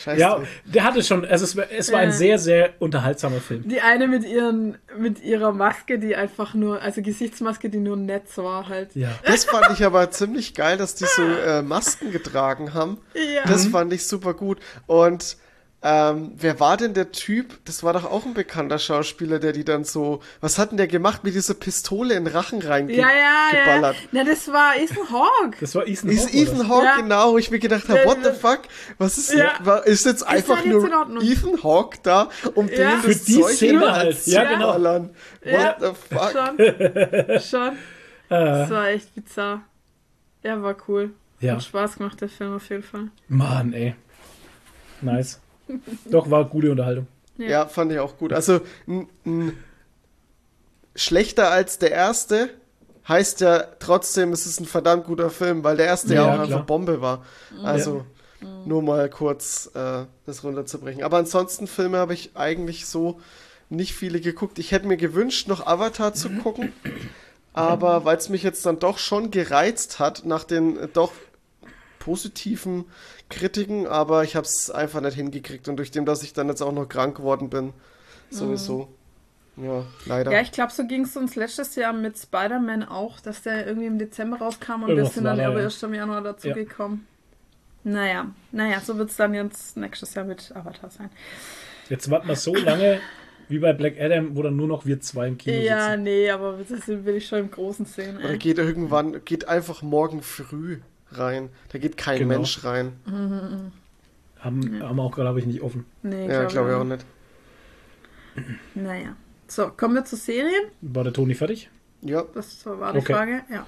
Speaker 2: Scheiße.
Speaker 3: Ja, der hatte schon, also es, war- es war ein sehr, sehr unterhaltsamer Film.
Speaker 1: Die eine mit ihren, mit ihrer Maske, die einfach nur, also Gesichtsmaske, die nur ein Netz war halt.
Speaker 3: Ja.
Speaker 2: Das fand ich aber ziemlich geil, dass die so äh, Masken getragen haben.
Speaker 1: Ja.
Speaker 2: Das fand ich super gut. Und ähm, wer war denn der Typ? Das war doch auch ein bekannter Schauspieler, der die dann so. Was hat denn der gemacht mit dieser Pistole in den Rachen
Speaker 1: Ja,
Speaker 2: reingeballert?
Speaker 1: ja, ja. Na, das war Ethan Hawke.
Speaker 3: Das war Ethan
Speaker 2: Ist
Speaker 3: Hawke, oder?
Speaker 2: Ethan Hawke
Speaker 1: Ja.
Speaker 2: genau, wo ich mir gedacht habe,
Speaker 1: Ja,
Speaker 2: what the fuck? Was ist
Speaker 1: Ja.
Speaker 2: war, ist jetzt einfach
Speaker 1: jetzt
Speaker 2: nur. Ethan Hawke da, um
Speaker 1: Ja.
Speaker 2: den
Speaker 1: Für
Speaker 3: die
Speaker 2: Zeug
Speaker 3: Szene halt. Ja,
Speaker 2: zu
Speaker 3: genau.
Speaker 2: ballern? What
Speaker 1: Ja.
Speaker 2: the fuck?
Speaker 1: Schon. Schon.
Speaker 3: Ah.
Speaker 1: Das war echt bizarr. Ja, war cool.
Speaker 3: Ja.
Speaker 1: Hat Spaß gemacht, der Film auf jeden Fall.
Speaker 3: Mann, ey. Nice. Doch, war gute Unterhaltung.
Speaker 2: Ja, fand ich auch gut. Also n, n, schlechter als der erste heißt ja trotzdem, es ist ein verdammt guter Film, weil der erste ja,
Speaker 3: Ja,
Speaker 2: auch
Speaker 3: klar.
Speaker 2: einfach Bombe war. Also nur mal kurz äh, das runterzubrechen. Aber ansonsten Filme habe ich eigentlich so nicht viele geguckt. Ich hätte mir gewünscht, noch Avatar zu gucken. Aber weil es mich jetzt dann doch schon gereizt hat nach den äh, doch positiven Kritiken, aber ich habe es einfach nicht hingekriegt und durch dem, dass ich dann jetzt auch noch krank geworden bin, sowieso. Ja, leider.
Speaker 1: Ja, ich glaube, so ging es uns letztes Jahr mit Spider-Man auch, dass der irgendwie im Dezember rauskam und wir sind dann
Speaker 3: da,
Speaker 1: aber
Speaker 3: ja.
Speaker 1: erst im Januar dazu
Speaker 3: Ja.
Speaker 1: gekommen. Naja, naja, so wird es dann jetzt nächstes Jahr mit Avatar sein.
Speaker 3: Jetzt warten wir so lange wie bei Black Adam, wo dann nur noch wir zwei im Kino
Speaker 1: Ja,
Speaker 3: sitzen.
Speaker 1: nee, aber das will ich schon im Großen sehen.
Speaker 2: Oder geht irgendwann, geht einfach morgen früh rein. Da geht kein
Speaker 3: Genau.
Speaker 2: Mensch rein.
Speaker 3: Haben, haben auch, glaube ich, nicht offen.
Speaker 1: Nee,
Speaker 2: Ja, glaube ich auch nicht.
Speaker 1: Naja. So, kommen wir zu Serien?
Speaker 3: War der Toni fertig?
Speaker 2: Ja,
Speaker 1: Das war die
Speaker 3: Okay.
Speaker 1: Frage. Ja.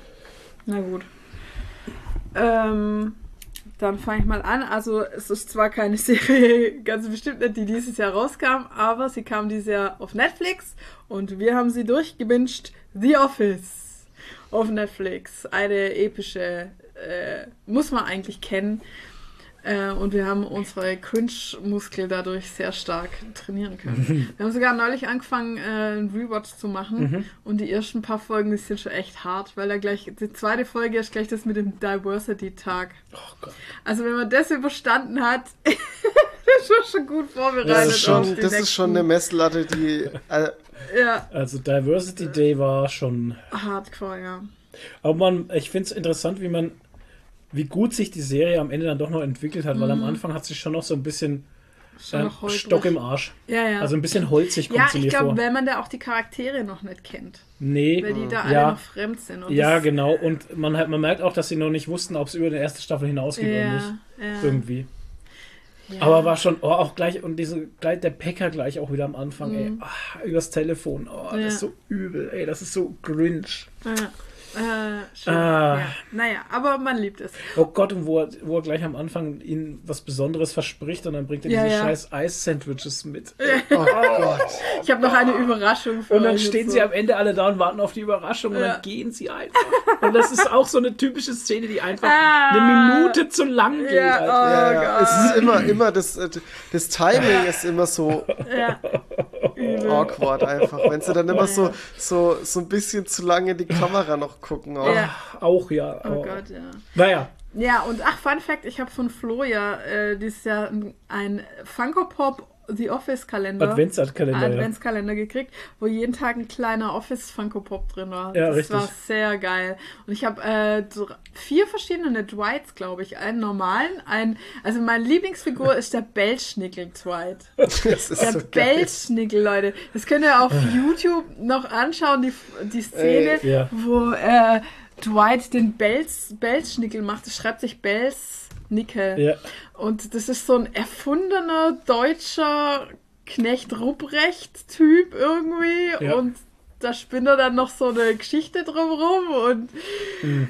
Speaker 1: Na gut. Ähm, dann fange ich mal an. Also, es ist zwar keine Serie, ganz bestimmt nicht, die dieses Jahr rauskam, aber sie kam dieses Jahr auf Netflix und wir haben sie durchgebinged. The Office auf Netflix. Eine epische, äh, muss man eigentlich kennen. Äh, und wir haben unsere Cringe-Muskel dadurch sehr stark trainieren können. wir haben sogar neulich angefangen, äh, einen Rewatch zu machen. Und die ersten paar Folgen, die sind schon echt hart, weil da gleich, die zweite Folge ist gleich das mit dem Diversity-Tag.
Speaker 3: Oh.
Speaker 1: Also wenn man das überstanden hat, ist man schon gut vorbereitet.
Speaker 2: das ist schon, das ist schon eine Messlatte, die. Äh,
Speaker 1: Ja,
Speaker 3: Also Diversity Day war schon.
Speaker 1: hardcore, ja.
Speaker 3: Aber man, ich finde es interessant, wie man, wie gut sich die Serie am Ende dann doch noch entwickelt hat, weil am Anfang hat sie schon noch so ein bisschen äh. Stock im Arsch.
Speaker 1: Ja, ja.
Speaker 3: Also ein bisschen holzig kommt
Speaker 1: ja,
Speaker 3: sie
Speaker 1: ich
Speaker 3: mir
Speaker 1: glaube,
Speaker 3: vor.
Speaker 1: wenn man da auch die Charaktere noch nicht kennt,
Speaker 3: Nee,
Speaker 1: weil die da alle
Speaker 3: ja,
Speaker 1: noch fremd sind. Und
Speaker 3: ja, genau. Und man, hat, man merkt auch, dass sie noch nicht wussten, ob es über die erste Staffel hinausgeht oder
Speaker 1: Ja,
Speaker 3: nicht.
Speaker 1: ja,
Speaker 3: Irgendwie.
Speaker 1: ja.
Speaker 3: Aber war schon, oh, auch gleich, und diese, gleich der Packer gleich auch wieder am Anfang, ey,
Speaker 1: Mhm.
Speaker 3: ah, übers Telefon, oh,
Speaker 1: Ja.
Speaker 3: das ist so übel, ey, das ist so cringe.
Speaker 1: Ja. Äh, schön.
Speaker 3: Ah.
Speaker 1: Ja. Naja, aber man liebt es.
Speaker 3: Oh Gott, und wo er, wo er gleich am Anfang ihnen was Besonderes verspricht und dann bringt er
Speaker 1: Ja,
Speaker 3: diese
Speaker 1: ja.
Speaker 3: scheiß Eis-Sandwiches mit.
Speaker 2: oh Gott.
Speaker 1: Ich habe noch eine Überraschung für
Speaker 3: Und dann
Speaker 1: euch
Speaker 3: stehen
Speaker 1: jetzt
Speaker 3: sie
Speaker 1: so.
Speaker 3: am Ende alle da und warten auf die Überraschung und
Speaker 1: Ja.
Speaker 3: dann gehen sie einfach. Und das ist auch so eine typische Szene, die einfach
Speaker 1: Ah.
Speaker 3: eine Minute zu lang geht.
Speaker 1: Ja,
Speaker 3: Alter.
Speaker 1: oh
Speaker 2: Ja, ja.
Speaker 1: Gott.
Speaker 2: Es ist immer, immer das, äh, das Timing ist immer so.
Speaker 1: Ja.
Speaker 2: awkward einfach. Wenn sie dann immer so, so, so ein bisschen zu lange in die Kamera noch gucken. Auch.
Speaker 1: Ja.
Speaker 3: Auch ja.
Speaker 1: Oh
Speaker 3: aber-
Speaker 1: Gott, ja.
Speaker 3: Naja,
Speaker 1: Ja, und ach, Fun Fact, ich habe von Flo ja äh, dieses Jahr ein, ein Funko Pop The Office Kalender.
Speaker 3: Adventskalender. ja.
Speaker 1: Adventskalender gekriegt, wo jeden Tag ein kleiner Office Funko Pop drin war.
Speaker 3: Ja,
Speaker 1: das
Speaker 3: richtig.
Speaker 1: war sehr geil. Und ich habe äh, vier verschiedene Dwights, glaube ich. Einen normalen, einen. Also meine Lieblingsfigur ist der Belschnickel Dwight.
Speaker 2: Das ist
Speaker 1: Der
Speaker 2: so geil.
Speaker 1: Belschnickel, Leute. Das könnt ihr auf YouTube noch anschauen, die, die Szene,
Speaker 3: Äh, ja.
Speaker 1: wo äh, Dwight den Belz, Belschnickel macht. Das schreibt sich Belznickel.
Speaker 3: Ja.
Speaker 1: Und das ist so ein erfundener deutscher Knecht Rupprecht-Typ irgendwie.
Speaker 3: Ja.
Speaker 1: Und da spinnt er dann noch so eine Geschichte drumherum. Und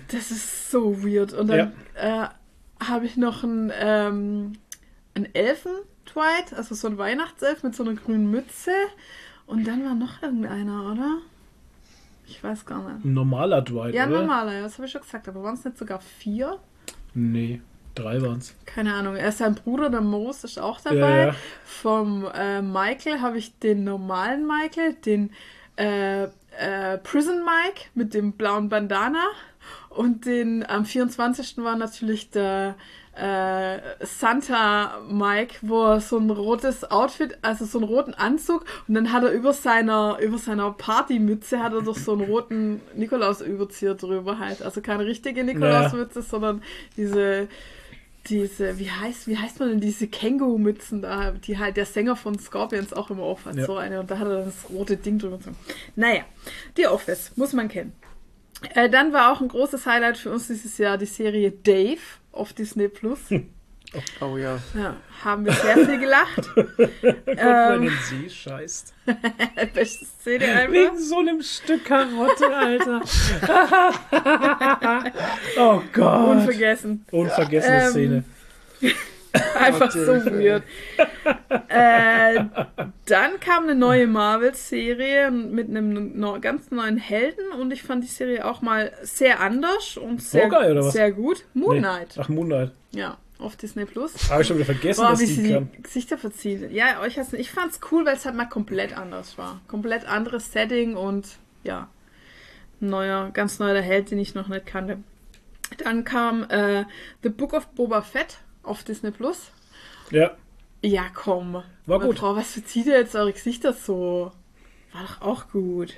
Speaker 1: das ist so weird. Und dann äh, habe ich noch einen, ähm, einen Elfen-Dwight, also so ein Weihnachtself mit so einer grünen Mütze. Und dann war noch irgendeiner, oder? Ich weiß gar nicht.
Speaker 3: Ein normaler Dwight,
Speaker 1: Ja,
Speaker 3: oder?
Speaker 1: normaler, ja, das habe ich schon gesagt. Aber waren es nicht sogar vier?
Speaker 3: Nee, drei waren's.
Speaker 1: Keine Ahnung. Er ist sein Bruder, der Moos, ist auch dabei.
Speaker 3: Ja, ja.
Speaker 1: Vom äh, Michael habe ich den normalen Michael, den äh, äh, Prison Mike mit dem blauen Bandana. Und den am 24. war natürlich der äh, Santa Mike, wo er so ein rotes Outfit, also so einen roten Anzug und dann hat er über seiner, über seiner Partymütze hat er doch so einen roten Nikolaus-Überzieher drüber halt. Also keine richtige Nikolausmütze, sondern diese, diese, wie heißt, wie heißt man denn diese Känguru-Mützen da, die halt der Sänger von Scorpions auch immer auf hat,
Speaker 3: Ja.
Speaker 1: so eine. Und da hat er dann das rote Ding drüber. Naja, die Office, muss man kennen. Äh, dann war auch ein großes Highlight für uns dieses Jahr die Serie Dave auf Disney Plus.
Speaker 2: Oh ja.
Speaker 1: Ja, haben wir sehr viel gelacht.
Speaker 3: Wenn
Speaker 1: ähm,
Speaker 3: in See scheißt.
Speaker 1: beste Szene einfach.
Speaker 3: Wegen so einem Stück Karotte, Alter. oh Gott.
Speaker 1: Unvergessen.
Speaker 3: Unvergessene
Speaker 1: Ähm,
Speaker 3: Szene.
Speaker 1: Einfach so weird. äh, dann kam eine neue Marvel-Serie mit einem ganz neuen Helden und ich fand die Serie auch mal sehr anders und sehr,
Speaker 3: was?
Speaker 1: sehr gut. Moon
Speaker 3: Nee.
Speaker 1: Knight.
Speaker 3: Ach, Moonlight.
Speaker 1: Ja, auf Disney Plus.
Speaker 3: Habe ich schon wieder vergessen,
Speaker 1: Boah,
Speaker 3: dass
Speaker 1: wie
Speaker 3: die
Speaker 1: die Gesichter verziehen. Ja, euch nicht. Ich fand's cool, weil es halt mal komplett anders war. Komplett anderes Setting und ja, neuer, ganz neuer Held, den ich noch nicht kannte. Dann kam äh, The Book of Boba Fett auf Disney Plus.
Speaker 3: Ja,
Speaker 1: Ja, komm.
Speaker 3: War gut.
Speaker 1: Frau, was verzieht ihr jetzt eure Gesichter so? War doch auch gut.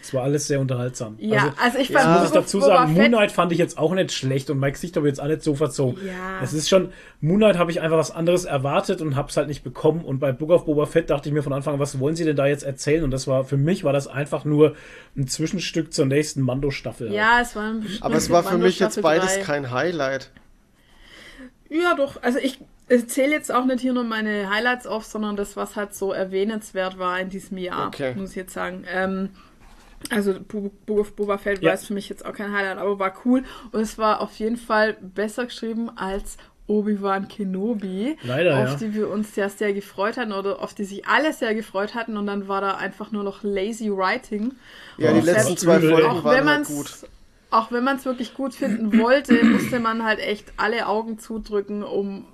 Speaker 3: Es war alles sehr unterhaltsam.
Speaker 1: Ja, also, ich
Speaker 2: ja,
Speaker 1: fand
Speaker 3: muss ich dazu
Speaker 1: Boba
Speaker 3: sagen, Moon
Speaker 1: Fett-
Speaker 3: Knight fand ich jetzt auch nicht schlecht und mein Gesicht habe jetzt auch nicht so verzogen.
Speaker 1: Ja.
Speaker 3: Es ist schon, Moon Knight habe ich einfach was anderes erwartet und habe es halt nicht bekommen. Und bei Book of Boba Fett dachte ich mir von Anfang an, was wollen sie denn da jetzt erzählen? Und das war, für mich war das einfach nur ein Zwischenstück zur nächsten Mando-Staffel. halt.
Speaker 1: Ja, es war ein
Speaker 2: Aber es war für mich jetzt beides
Speaker 1: drei.
Speaker 2: kein Highlight.
Speaker 1: Ja, doch. Also ich zähle jetzt auch nicht hier nur meine Highlights auf, sondern das, was halt so erwähnenswert war in diesem Jahr,
Speaker 2: Okay.
Speaker 1: muss ich jetzt sagen. Ähm, also Book of Boba Fett
Speaker 3: Ja.
Speaker 1: war jetzt für mich jetzt auch kein Highlight, aber war cool. Und es war auf jeden Fall besser geschrieben als Obi-Wan Kenobi,
Speaker 3: Leider,
Speaker 1: auf
Speaker 3: ja.
Speaker 1: die wir uns ja sehr gefreut hatten oder auf die sich alle sehr gefreut hatten und dann war da einfach nur noch lazy writing.
Speaker 2: Ja,
Speaker 1: Und
Speaker 2: die letzten zwei Folgen
Speaker 1: auch wenn
Speaker 2: waren
Speaker 1: man
Speaker 2: halt
Speaker 1: es
Speaker 2: gut.
Speaker 1: auch wenn man es wirklich gut finden wollte, musste man halt echt alle Augen zudrücken, um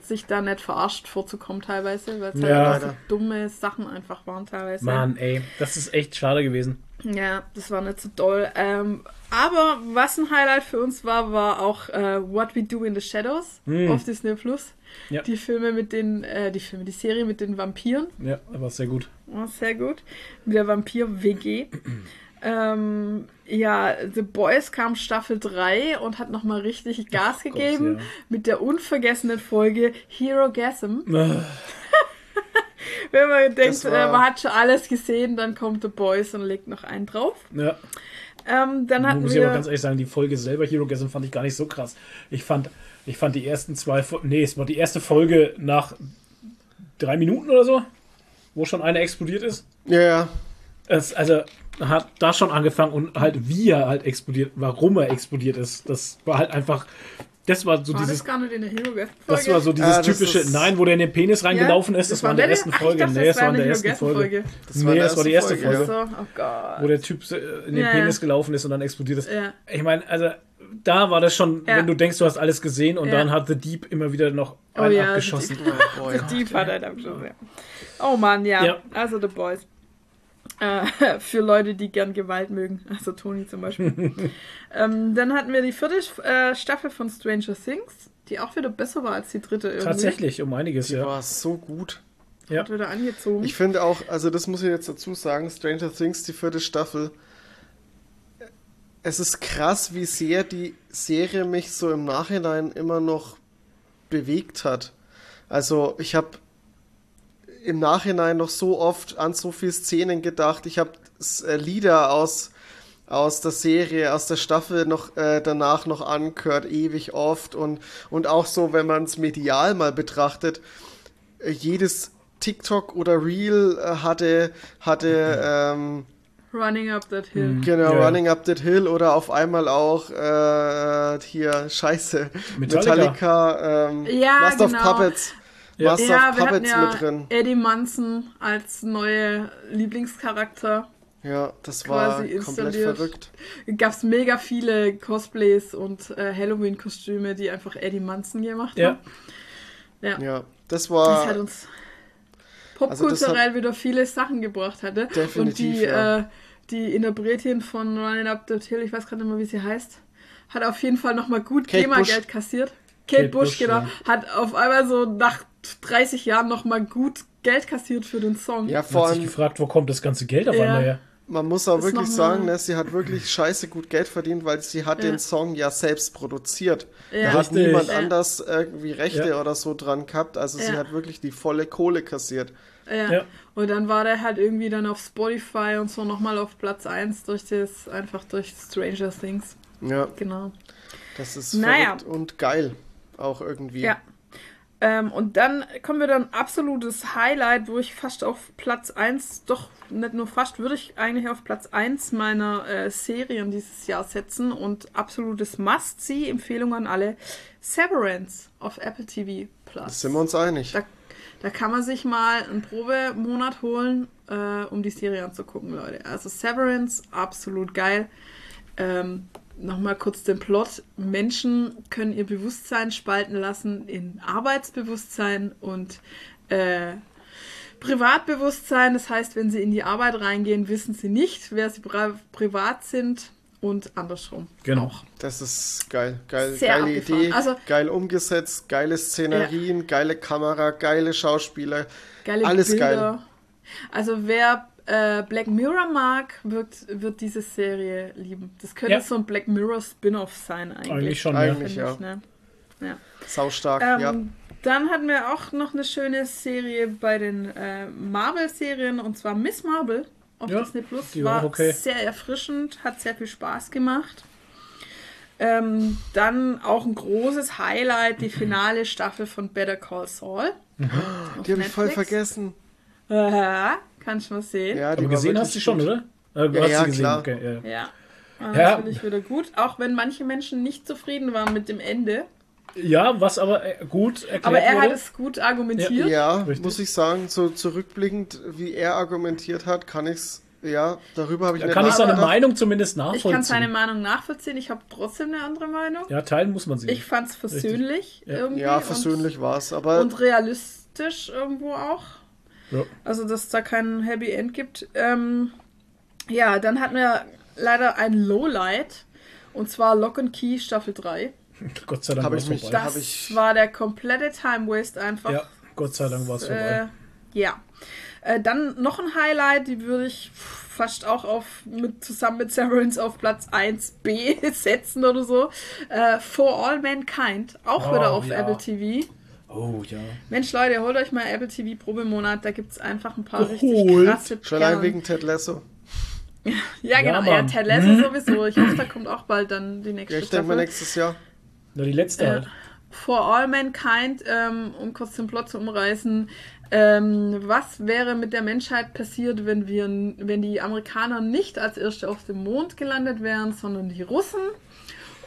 Speaker 1: sich da nicht verarscht vorzukommen teilweise, weil es
Speaker 3: Ja.
Speaker 1: halt so dumme Sachen einfach waren teilweise.
Speaker 3: Mann, ey, das ist echt schade gewesen.
Speaker 1: Ja, das war nicht so doll. Ähm, aber was ein Highlight für uns war, war auch äh, What We Do in the Shadows auf Disney Plus.
Speaker 3: Ja.
Speaker 1: Die Filme mit den, äh, die Filme, die Serie mit den Vampiren.
Speaker 3: Ja, war sehr gut.
Speaker 1: Oh, sehr gut. Mit der Vampir-WG. ähm, ja, The Boys kam Staffel 3 und hat nochmal richtig Gas
Speaker 3: Gott,
Speaker 1: gegeben
Speaker 3: ja.
Speaker 1: mit der unvergessenen Folge Hero Gasm. Wenn man denkt,
Speaker 2: war-
Speaker 1: äh, man hat schon alles gesehen, dann kommt The Boys und legt noch einen drauf.
Speaker 3: Ja,
Speaker 1: Ähm, dann hatten
Speaker 3: muss ich aber
Speaker 1: wir.
Speaker 3: ganz ehrlich sagen, die Folge selber, Hero Gasm, fand ich gar nicht so krass. Ich fand, ich fand die ersten zwei, Fo- nee, es war die erste Folge nach drei Minuten oder so, wo schon eine explodiert ist.
Speaker 2: Ja, ja.
Speaker 3: Es, also hat da schon angefangen und halt wie er halt explodiert, warum er explodiert ist. Das war halt einfach, das war so
Speaker 1: war
Speaker 3: dieses,
Speaker 1: das gar nicht in der Hero
Speaker 3: das war so dieses
Speaker 2: Ah, das
Speaker 3: typische,
Speaker 2: ist-
Speaker 3: nein, wo der in den Penis reingelaufen
Speaker 1: Ja?
Speaker 3: ist, das, war in der ersten
Speaker 1: Ach,
Speaker 3: Folge.
Speaker 1: dachte,
Speaker 3: nee, das war in der ersten Folge.
Speaker 2: Das war
Speaker 3: nee,
Speaker 2: in der
Speaker 3: das war die erste
Speaker 2: ersten
Speaker 3: Folge.
Speaker 2: Folge,
Speaker 1: oh Gott.
Speaker 3: Wo der Typ äh, in den
Speaker 1: Ja,
Speaker 3: Penis gelaufen ist und dann explodiert ist.
Speaker 1: Ja.
Speaker 3: Ich meine, also da war das schon,
Speaker 1: Ja.
Speaker 3: wenn du denkst, du hast alles gesehen und
Speaker 1: Ja.
Speaker 3: dann hat The Deep immer wieder noch
Speaker 1: Oh
Speaker 3: einen
Speaker 1: ja,
Speaker 3: abgeschossen.
Speaker 1: The Deep.
Speaker 2: Oh, ja.
Speaker 1: Die hat halt abgeschossen. Oh Mann, ja.
Speaker 3: Ja.
Speaker 1: Also The Boys. Äh, für Leute, die gern Gewalt mögen. Also Toni zum Beispiel. ähm, dann hatten wir die vierte äh, Staffel von Stranger Things, die auch wieder besser war als die dritte irgendwie.
Speaker 3: Tatsächlich, um einiges,
Speaker 2: Die
Speaker 3: ja.
Speaker 2: war so gut.
Speaker 3: ja.
Speaker 1: Hat wieder angezogen.
Speaker 2: Ich finde auch, also das muss ich jetzt dazu sagen, Stranger Things, die vierte Staffel. Es ist krass, wie sehr die Serie mich so im Nachhinein immer noch bewegt hat. Also ich habe im Nachhinein noch so oft an so viele Szenen gedacht. Ich habe äh, Lieder aus aus der Serie, aus der Staffel noch äh, danach noch angehört, ewig oft und und auch so, wenn man es medial mal betrachtet, äh, jedes TikTok oder Reel äh, hatte hatte ähm,
Speaker 1: Running Up That Hill.
Speaker 2: genau
Speaker 3: Ja, ja.
Speaker 2: Running Up That Hill oder auf einmal auch äh, hier Scheiße
Speaker 3: Metallica.
Speaker 2: Metallica ähm,
Speaker 1: Ja,
Speaker 2: Master
Speaker 1: genau.
Speaker 2: of Puppets
Speaker 3: Ja.
Speaker 2: Master
Speaker 1: Ja,
Speaker 2: of
Speaker 1: wir hatten
Speaker 2: Puppets
Speaker 1: ja
Speaker 2: mit drin
Speaker 1: Eddie Munson als neue Lieblingscharakter.
Speaker 2: ja das war
Speaker 1: quasi
Speaker 2: komplett
Speaker 1: installiert.
Speaker 2: verrückt
Speaker 1: Gab es mega viele Cosplays und äh, Halloween-Kostüme, die einfach Eddie Munson gemacht
Speaker 3: Ja.
Speaker 1: haben. Ja.
Speaker 2: ja das
Speaker 1: Das
Speaker 2: war
Speaker 1: hat uns
Speaker 2: Also das
Speaker 1: popkulturell wieder viele Sachen gebracht hatte.
Speaker 2: Definitiv,
Speaker 1: Und die,
Speaker 2: ja.
Speaker 1: äh, die Interpretin von Running Up That Hill, ich weiß gerade nicht mehr, wie sie heißt, hat auf jeden Fall nochmal gut GEMA-Geld kassiert. Kate,
Speaker 3: Kate
Speaker 1: Bush,
Speaker 3: Bush,
Speaker 1: genau. Hat auf einmal so nach 30 Jahren nochmal gut Geld kassiert für den Song.
Speaker 2: ja vor
Speaker 3: hat sich
Speaker 2: allem
Speaker 3: gefragt, wo kommt das ganze Geld auf
Speaker 1: Ja.
Speaker 3: einmal her?
Speaker 2: Man muss auch
Speaker 1: Ist
Speaker 2: wirklich sagen, ne, sie hat wirklich scheiße gut Geld verdient, weil sie hat
Speaker 1: Ja.
Speaker 2: den Song ja selbst produziert.
Speaker 1: Ja.
Speaker 2: Da hat niemand
Speaker 1: Ja.
Speaker 2: anders irgendwie Rechte
Speaker 3: Ja.
Speaker 2: oder so dran gehabt. Also sie hat wirklich die volle Kohle kassiert.
Speaker 1: Ja.
Speaker 3: Ja.
Speaker 1: Und dann war der halt irgendwie dann auf Spotify und so nochmal auf Platz 1 durch das, einfach durch Stranger Things.
Speaker 2: Ja,
Speaker 1: Genau.
Speaker 2: das ist
Speaker 1: Naja.
Speaker 2: verrückt und geil. Auch irgendwie.
Speaker 1: Ja. Ähm, und dann kommen wir dann absolutes Highlight, wo ich fast auf Platz 1, doch nicht nur fast, würde ich eigentlich auf Platz 1 meiner äh, Serien dieses Jahr setzen und absolutes Must-See, Empfehlung an alle, Severance auf Apple TV Plus.
Speaker 2: Da sind wir uns einig.
Speaker 1: Da, da kann man sich mal einen Probemonat holen, äh, um die Serie anzugucken, Leute. Also Severance, absolut geil. Ähm, Nochmal kurz den Plot. Menschen können ihr Bewusstsein spalten lassen in Arbeitsbewusstsein und äh, Privatbewusstsein. Das heißt, wenn sie in die Arbeit reingehen, wissen sie nicht, wer sie pri privat sind und andersrum.
Speaker 3: Genau.
Speaker 1: Auch.
Speaker 2: Das ist geil. geil
Speaker 1: Sehr
Speaker 2: geile
Speaker 1: abgefahren.
Speaker 2: Idee.
Speaker 1: Also-
Speaker 2: geil umgesetzt. Geile Szenerien. Geile Kamera. Geile Schauspieler.
Speaker 1: Geile
Speaker 2: Alles
Speaker 1: Bilder.
Speaker 2: geil.
Speaker 1: Also wer äh, Black Mirror mag, wird, wird diese Serie lieben. Das könnte
Speaker 3: Ja.
Speaker 1: so ein Black Mirror Spin-off sein eigentlich.
Speaker 3: Eigentlich schon,
Speaker 2: Eigentlich.
Speaker 3: ja.
Speaker 1: finde ich, ne?
Speaker 2: Saustark.
Speaker 1: ähm,
Speaker 2: ja.
Speaker 1: Dann hatten wir auch noch eine schöne Serie bei den äh, Marvel-Serien und zwar Miss Marvel auf
Speaker 3: Ja,
Speaker 1: Disney Plus.
Speaker 3: die war
Speaker 1: War
Speaker 3: okay.
Speaker 1: sehr erfrischend, hat sehr viel Spaß gemacht. Ähm, dann auch ein großes Highlight, die finale Staffel von Better Call Saul.
Speaker 2: Die habe ich voll vergessen.
Speaker 1: Aha, kannst du mal sehen.
Speaker 2: Ja, die
Speaker 3: Aber
Speaker 2: war
Speaker 3: gesehen hast du schon,
Speaker 2: gut.
Speaker 3: oder? Äh, du
Speaker 2: Ja,
Speaker 3: hast
Speaker 2: ja,
Speaker 3: sie gesehen,
Speaker 2: klar.
Speaker 3: okay. Ja.
Speaker 1: Ja. War
Speaker 3: Ja.
Speaker 1: natürlich wieder gut, auch wenn manche Menschen nicht zufrieden waren mit dem Ende.
Speaker 3: ja, was aber äh, gut erklärt
Speaker 1: Aber er
Speaker 3: wurde.
Speaker 1: hat es gut argumentiert.
Speaker 2: Ja,
Speaker 3: Richtig.
Speaker 2: muss ich sagen, so zurückblickend, wie er argumentiert hat, kann ich's, ja, darüber habe ich
Speaker 3: da kann ich seine. Meinung zumindest
Speaker 1: Ich kann
Speaker 3: nachvollziehen.
Speaker 1: seine Meinung nachvollziehen. Ich habe trotzdem eine andere Meinung.
Speaker 3: ja, teilen muss man sie.
Speaker 1: Ich fand es versöhnlich
Speaker 3: Ja.
Speaker 1: irgendwie.
Speaker 2: Ja, versöhnlich war's, aber
Speaker 1: Und, und realistisch irgendwo auch.
Speaker 3: Ja.
Speaker 1: Also, dass es da kein Happy End gibt. Ähm, ja, dann hatten wir leider ein Lowlight. Und zwar Lock and Key Staffel 3.
Speaker 3: Gott sei Dank war
Speaker 2: ich
Speaker 3: es vorbei.
Speaker 2: da-
Speaker 1: Das
Speaker 2: ich-
Speaker 1: war der komplette Time Waste einfach.
Speaker 3: Ja, Gott sei Dank war es
Speaker 1: Äh,
Speaker 3: vorbei.
Speaker 1: ja. Äh, dann noch ein Highlight, die würde ich fast auch auf mit, zusammen mit Severance auf Platz 1b setzen oder so. Äh, For All Mankind, auch
Speaker 3: Oh,
Speaker 1: wieder auf
Speaker 3: ja.
Speaker 1: Apple TV.
Speaker 3: Oh ja.
Speaker 1: Mensch, Leute, holt euch mal Apple TV Probemonat, da gibt es einfach ein paar richtig
Speaker 3: Geholt.
Speaker 1: krasse
Speaker 2: schon allein wegen Ted Lasso.
Speaker 1: Ja, genau, ja,
Speaker 3: Mann.
Speaker 1: Ted Lasso sowieso. Ich hoffe, da kommt auch bald dann die nächste
Speaker 2: Ja, ich denke mal nächstes Jahr.
Speaker 3: Na, die letzte
Speaker 1: Ja.
Speaker 3: halt.
Speaker 1: For All Mankind, ähm, um kurz den Plot zu umreißen, ähm, was wäre mit der Menschheit passiert, wenn wir, wenn die Amerikaner nicht als erste auf dem Mond gelandet wären, sondern die Russen?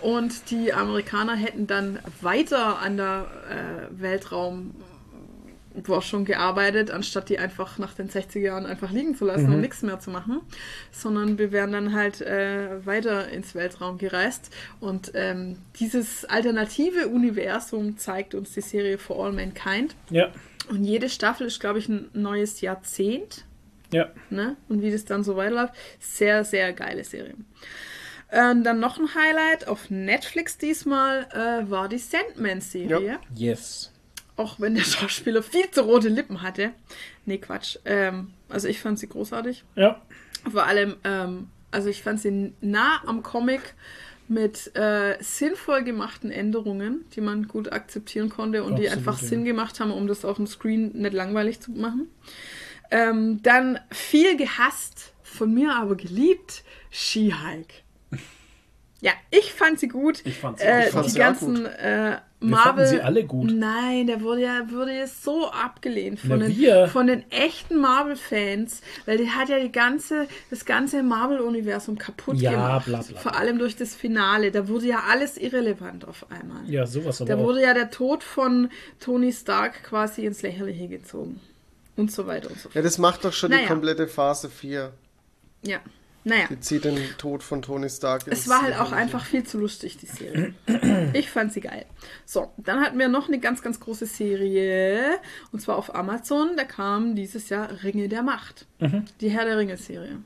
Speaker 1: Und die Amerikaner hätten dann weiter an der äh, Weltraum schon gearbeitet, anstatt die einfach nach den 60er Jahren einfach liegen zu lassen und nichts mehr zu machen. Sondern wir wären dann halt äh, weiter ins Weltraum gereist. Und ähm, dieses alternative Universum zeigt uns die Serie For All Mankind.
Speaker 3: Ja,
Speaker 1: Und jede Staffel ist, glaube ich, ein neues Jahrzehnt.
Speaker 3: ja.
Speaker 1: Ne? Und wie das dann so weiterläuft. Sehr, sehr geile Serie. Ähm, dann noch ein Highlight auf Netflix diesmal äh, war die Sandman-Serie.
Speaker 3: Yes.
Speaker 1: Auch wenn der Schauspieler viel zu rote Lippen hatte. Nee, Quatsch. Ähm, also ich fand sie großartig.
Speaker 3: Ja.
Speaker 1: Vor allem, ähm, also ich fand sie nah am Comic mit äh, sinnvoll gemachten Änderungen, die man gut akzeptieren konnte und die
Speaker 3: Absolut,
Speaker 1: einfach
Speaker 3: ja.
Speaker 1: Sinn gemacht haben, um das auf dem Screen nicht langweilig zu machen. Ähm, dann viel gehasst, von mir aber geliebt, She-Hulk. Ja, ich fand sie gut.
Speaker 3: Ich fand sie
Speaker 1: äh,
Speaker 3: auch
Speaker 2: fand
Speaker 1: die
Speaker 2: sie auch
Speaker 1: ganzen
Speaker 2: gut.
Speaker 1: äh,
Speaker 3: Wir
Speaker 1: Marvel.
Speaker 3: fanden sie alle gut.
Speaker 1: Nein, der wurde ja, wurde so abgelehnt von,
Speaker 3: Na,
Speaker 1: den,
Speaker 3: wir.
Speaker 1: von den echten Marvel-Fans, weil der hat ja die ganze, das ganze Marvel-Universum kaputt
Speaker 3: Ja,
Speaker 1: gemacht.
Speaker 3: bla, bla,
Speaker 1: Vor
Speaker 3: bla.
Speaker 1: allem durch das Finale. Da wurde ja alles irrelevant auf einmal.
Speaker 3: Ja, sowas aber
Speaker 1: Da
Speaker 3: auch.
Speaker 1: wurde ja der Tod von Tony Stark quasi ins Lächerliche gezogen. Und so weiter und so fort.
Speaker 2: Ja, das macht doch schon die
Speaker 1: Naja.
Speaker 2: komplette Phase 4.
Speaker 1: Ja. Naja.
Speaker 2: Die zieht den Tod von Tony Stark
Speaker 1: Es
Speaker 2: ins
Speaker 1: war halt auch einfach viel zu lustig, die Serie. Ich fand sie geil. So, dann hatten wir noch eine ganz, ganz große Serie. Und zwar auf Amazon. Da kam dieses Jahr Ringe der Macht.
Speaker 3: Mhm.
Speaker 1: Die Herr der Ringe-Serie.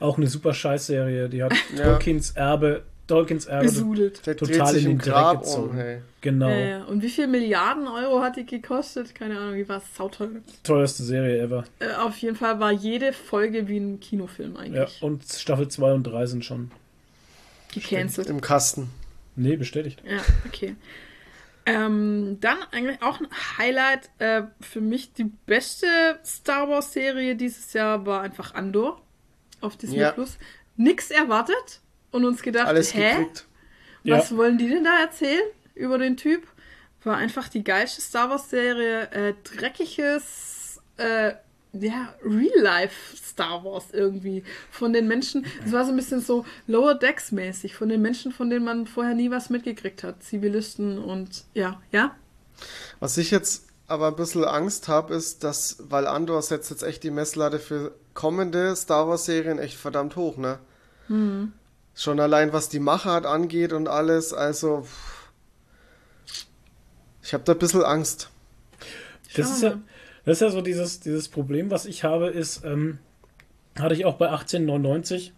Speaker 3: Auch eine super Scheißserie. Die hat
Speaker 2: Ja.
Speaker 3: Tolkiens Erbe, Tolkiens Erbe
Speaker 1: Besudelt.
Speaker 2: Der
Speaker 3: total in den Dreck gezogen.
Speaker 2: um, hey.
Speaker 3: Genau.
Speaker 1: Äh, und wie viel Milliarden Euro hat die gekostet? Keine Ahnung, die war sauteuer.
Speaker 3: Teuerste Serie ever.
Speaker 1: Äh, auf jeden Fall war jede Folge wie ein Kinofilm
Speaker 3: Ja,
Speaker 1: eigentlich.
Speaker 3: und Staffel 2 und 3 sind schon.
Speaker 1: Gecancelt.
Speaker 2: Im Kasten.
Speaker 3: Nee, bestätigt.
Speaker 1: Ja, okay. Ähm, dann eigentlich auch ein Highlight äh, für mich. Die beste Star Wars Serie dieses Jahr war einfach Andor auf Disney
Speaker 2: Ja.
Speaker 1: Plus. Nix erwartet und uns gedacht,
Speaker 2: Alles
Speaker 1: hä?
Speaker 2: gekriegt.
Speaker 1: Was
Speaker 3: Ja.
Speaker 1: wollen die denn da erzählen über den Typ? War einfach die geilste Star Wars Serie. Äh, dreckiges, äh, ja, Real-Life Star Wars irgendwie. Von den Menschen, es war so ein bisschen so Lower Decks mäßig. Von den Menschen, von denen man vorher nie was mitgekriegt hat. Zivilisten und, ja, ja.
Speaker 2: Was ich jetzt aber ein bisschen Angst habe, ist, dass, weil Andor setzt jetzt echt die Messlatte für kommende Star Wars-Serien echt verdammt hoch, ne?
Speaker 1: Hm.
Speaker 2: Schon allein was die Machart angeht und alles, also. Ich habe da ein bisschen Angst.
Speaker 3: Das ist, ja, das ist ja so dieses, dieses Problem, was ich habe, ist, ähm, hatte ich auch bei 1899.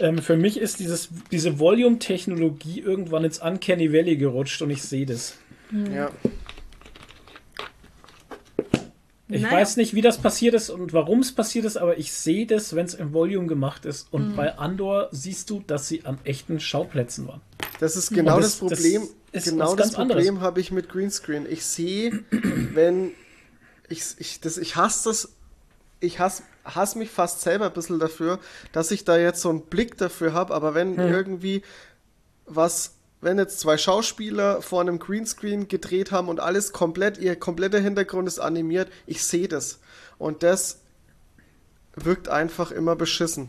Speaker 3: Ähm, für mich ist dieses, diese Volume-Technologie irgendwann ins Uncanny Valley gerutscht und ich sehe das.
Speaker 2: Ja.
Speaker 3: Ich
Speaker 1: Naja.
Speaker 3: weiß nicht, wie das passiert ist und warum es passiert ist, aber ich sehe das, wenn es im Volume gemacht ist. Und
Speaker 1: Mhm.
Speaker 3: bei Andor siehst du, dass sie an echten Schauplätzen waren.
Speaker 2: Das ist genau das,
Speaker 3: das- das
Speaker 2: Problem.
Speaker 3: ist
Speaker 2: genau das
Speaker 3: ganz.
Speaker 2: Problem habe ich mit Greenscreen. Ich sehe, wenn ich, ich, das, ich hasse das, ich hasse, hasse mich fast selber ein bisschen dafür, dass ich da jetzt so einen Blick dafür habe, aber wenn
Speaker 3: Hm.
Speaker 2: irgendwie was, wenn jetzt zwei Schauspieler vor einem Greenscreen gedreht haben und alles komplett, ihr kompletter Hintergrund ist animiert, ich sehe das. Und das wirkt einfach immer beschissen.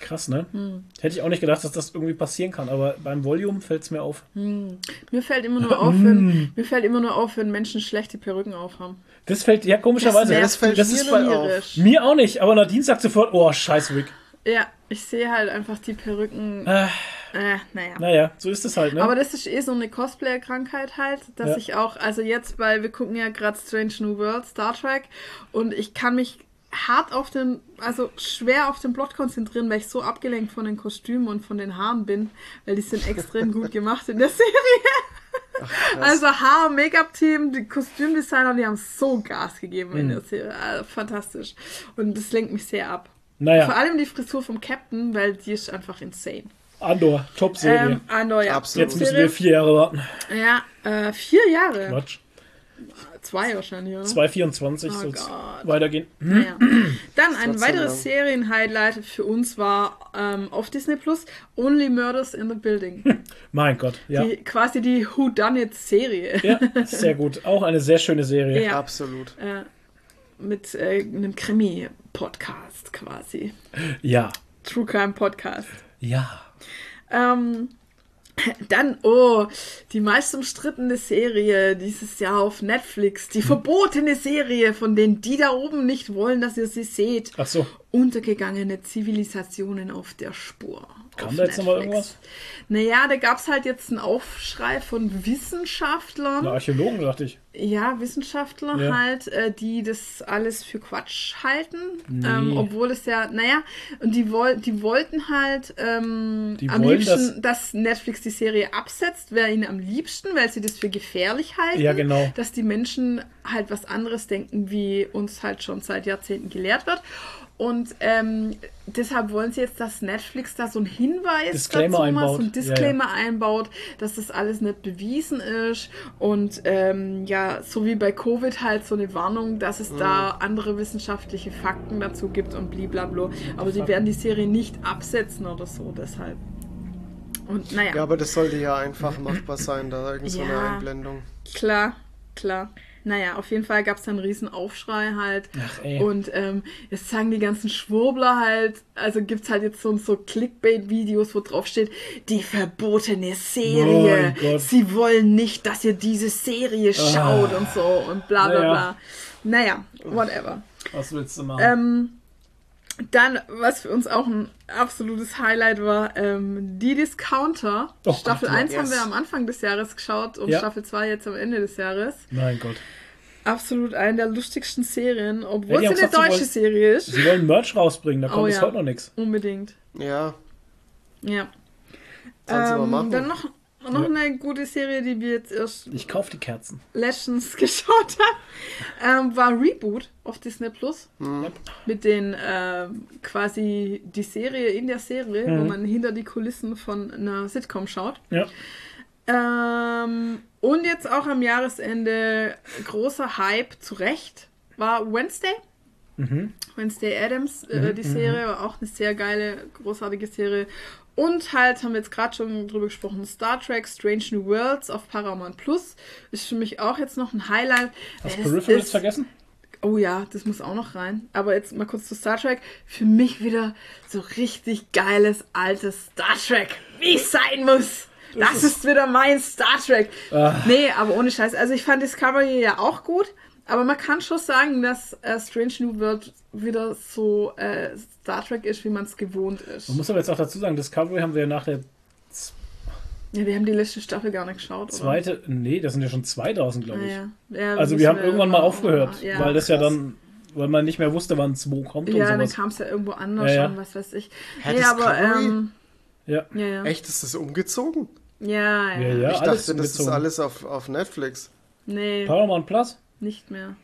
Speaker 3: Krass, ne?
Speaker 1: Hm.
Speaker 3: Hätte ich auch nicht gedacht, dass das irgendwie passieren kann, aber beim Volume fällt es mir auf.
Speaker 1: Mir fällt immer nur auf, wenn, mir fällt immer nur auf, wenn Menschen schlechte Perücken aufhaben.
Speaker 3: Das fällt, ja, komischerweise.
Speaker 1: nervt
Speaker 2: das fällt
Speaker 1: mich
Speaker 2: mir voll auf.
Speaker 3: Mir auch nicht, aber Nadine sagt sofort, oh, scheiß Rick.
Speaker 1: Ja, ich sehe halt einfach die Perücken.
Speaker 3: Äh,
Speaker 1: Äh, naja.
Speaker 3: naja, so ist es halt, ne?
Speaker 1: Aber das ist eh so eine Cosplayer-Krankheit halt, dass
Speaker 3: Ja.
Speaker 1: ich auch, also jetzt, weil wir gucken ja gerade Strange New World, Star Trek, und ich kann mich hart auf den, also schwer auf den Plot konzentrieren, weil ich so abgelenkt von den Kostümen und von den Haaren bin, weil die sind extrem gut gemacht in der Serie. also Haar- und Make-up-Team, die Kostümdesigner, die haben so Gas gegeben
Speaker 3: Mhm.
Speaker 1: in der Serie. Also, fantastisch. Und das lenkt mich sehr ab. Vor
Speaker 3: naja,
Speaker 1: allem die Frisur vom Captain, weil die ist einfach insane.
Speaker 3: Andor, Top-Serie.
Speaker 1: Ähm, Andor, ja.
Speaker 2: Absolut.
Speaker 3: Jetzt müssen wir vier Jahre warten.
Speaker 1: Ja, äh, vier Jahre.
Speaker 3: Quatsch.
Speaker 1: Zwei wahrscheinlich, oder?
Speaker 3: 224
Speaker 1: Oh
Speaker 3: soll es weitergehen.
Speaker 1: Naja. Dann ein weiteres. Serien-Highlight für uns war ähm, auf Disney Plus Only Murders in the Building.
Speaker 3: Mein Gott, ja.
Speaker 1: Die, quasi die Who Done It Serie.
Speaker 3: Ja, sehr gut. Auch eine sehr schöne Serie.
Speaker 1: Ja.
Speaker 2: Absolut.
Speaker 1: Äh, mit äh, einem Krimi-Podcast quasi.
Speaker 3: Ja.
Speaker 1: True Crime Podcast.
Speaker 3: Ja.
Speaker 1: Ähm, Dann, oh, die meist umstrittene Serie dieses Jahr auf Netflix. Die verbotene Serie, von denen die da oben nicht wollen, dass ihr sie seht.
Speaker 3: Ach so.
Speaker 1: Untergegangene Zivilisationen auf der Spur.
Speaker 3: Kam da jetzt noch mal
Speaker 1: Netflix.
Speaker 3: irgendwas?
Speaker 1: Naja, da gab es halt jetzt einen Aufschrei von Wissenschaftlern.
Speaker 3: Na, Archäologen, dachte ich.
Speaker 1: Ja, Wissenschaftler
Speaker 3: Ja.
Speaker 1: halt, äh, die das alles für Quatsch halten.
Speaker 3: Nee.
Speaker 1: Ähm, obwohl es ja, naja, und die, woll die wollten halt ähm,
Speaker 3: Die
Speaker 1: am
Speaker 3: wollen,
Speaker 1: liebsten, dass Netflix die Serie absetzt, wäre ihnen am liebsten, weil sie das für gefährlich halten.
Speaker 3: Ja, genau.
Speaker 1: Dass die Menschen halt was anderes denken, wie uns halt schon seit Jahrzehnten gelehrt wird. Und ähm, deshalb wollen sie jetzt, dass Netflix da so einen Hinweis
Speaker 3: Disclaimer
Speaker 1: dazu macht,
Speaker 3: einbaut.
Speaker 1: so einen
Speaker 3: Ja, ja.
Speaker 1: Disclaimer einbaut, dass das alles nicht bewiesen ist und ähm, ja, so wie bei Covid halt so eine Warnung, dass es da andere wissenschaftliche Fakten dazu gibt und blablabla. Aber sie werden die Serie nicht absetzen oder so, deshalb. Und naja,
Speaker 2: Ja, aber das sollte ja einfach machbar sein, da irgend so eine
Speaker 1: Ja.
Speaker 2: Einblendung.
Speaker 1: klar, klar. Naja, auf jeden Fall gab es dann einen riesen Aufschrei halt.
Speaker 3: Ach, ey.
Speaker 1: Und ähm, jetzt sagen die ganzen Schwurbler halt, also gibt es halt jetzt so, so Clickbait-Videos, wo drauf steht, die verbotene Serie.
Speaker 3: Gott.
Speaker 1: Sie wollen nicht, dass ihr diese Serie schaut und so und bla bla
Speaker 3: Naja.
Speaker 1: bla. Naja, whatever.
Speaker 3: Was willst du machen?
Speaker 1: Ähm, dann, was für uns auch ein absolutes Highlight war, ähm, die Discounter.
Speaker 3: Oh
Speaker 1: Staffel
Speaker 3: Gott, ja.
Speaker 1: 1 haben wir am Anfang des Jahres geschaut und
Speaker 3: Ja.
Speaker 1: Staffel 2 jetzt am Ende des Jahres.
Speaker 3: mein Gott.
Speaker 1: Absolut eine der lustigsten Serien,
Speaker 3: Ja,
Speaker 1: obwohl
Speaker 3: die
Speaker 1: es eine
Speaker 3: gesagt,
Speaker 1: deutsche
Speaker 3: wollen-
Speaker 1: Serie ist.
Speaker 3: Sie wollen Merch rausbringen, da kommt
Speaker 1: Oh,
Speaker 3: bis
Speaker 1: ja.
Speaker 3: heute noch nichts.
Speaker 1: Unbedingt.
Speaker 2: Ja,
Speaker 1: Ja.
Speaker 2: Mal
Speaker 1: Ähm,
Speaker 2: machen.
Speaker 1: dann noch, noch
Speaker 3: Ja.
Speaker 1: eine gute Serie, die wir jetzt erst
Speaker 3: Ich kauf die Kerzen.
Speaker 1: letztens geschaut haben, ähm, war Reboot auf Disney Plus. Mit den ähm, quasi die Serie in der Serie, wo
Speaker 3: Mhm.
Speaker 1: man hinter die Kulissen von einer Sitcom schaut.
Speaker 3: Ja.
Speaker 1: Ähm, und jetzt auch am Jahresende großer Hype, zu Recht, war Wednesday.
Speaker 3: Mhm.
Speaker 1: Wednesday Adams, äh, die Serie, war auch eine sehr geile, großartige Serie. Und halt, haben wir jetzt gerade schon drüber gesprochen, Star Trek Strange New Worlds auf Paramount Plus. Ist für mich auch jetzt noch ein Highlight.
Speaker 3: Hast du Peripherals
Speaker 1: ist-
Speaker 3: vergessen?
Speaker 1: Oh ja, das muss auch noch rein. Aber jetzt mal kurz zu Star Trek. Für mich wieder so richtig geiles, altes Star Trek. Wie es sein muss. Das, ist wieder mein Star Trek.
Speaker 3: Ah.
Speaker 1: Nee, aber ohne Scheiß. Also ich fand Discovery ja auch gut. Aber man kann schon sagen, dass äh, Strange New World wieder so äh, Star Trek ist, wie man es gewohnt ist.
Speaker 3: Man muss aber jetzt auch dazu sagen, Discovery haben wir ja nach der
Speaker 1: Ja, wir haben die letzte Staffel gar nicht geschaut. Oder?
Speaker 3: zweite, nee, das sind ja schon zwei draußen, glaube
Speaker 1: Ah,
Speaker 3: ich.
Speaker 1: ja. Ja,
Speaker 3: Also wir haben irgendwann mal aufgehört,
Speaker 1: Ja,
Speaker 3: weil das ja
Speaker 1: krass.
Speaker 3: dann, weil man nicht mehr wusste, wann es wo kommt
Speaker 1: Ja,
Speaker 3: und
Speaker 1: dann kam es ja irgendwo anders
Speaker 3: Ja, ja.
Speaker 1: und was weiß ich.
Speaker 2: Hä,
Speaker 1: nee, aber
Speaker 2: Discovery?
Speaker 1: ähm,
Speaker 3: Ja.
Speaker 1: ja, ja.
Speaker 2: echt, ist das umgezogen?
Speaker 1: Ja, ja.
Speaker 3: Ja, ja.
Speaker 2: ich dachte, das ist alles auf, auf Netflix.
Speaker 1: Nee,
Speaker 3: Paramount Plus?
Speaker 1: Nicht mehr.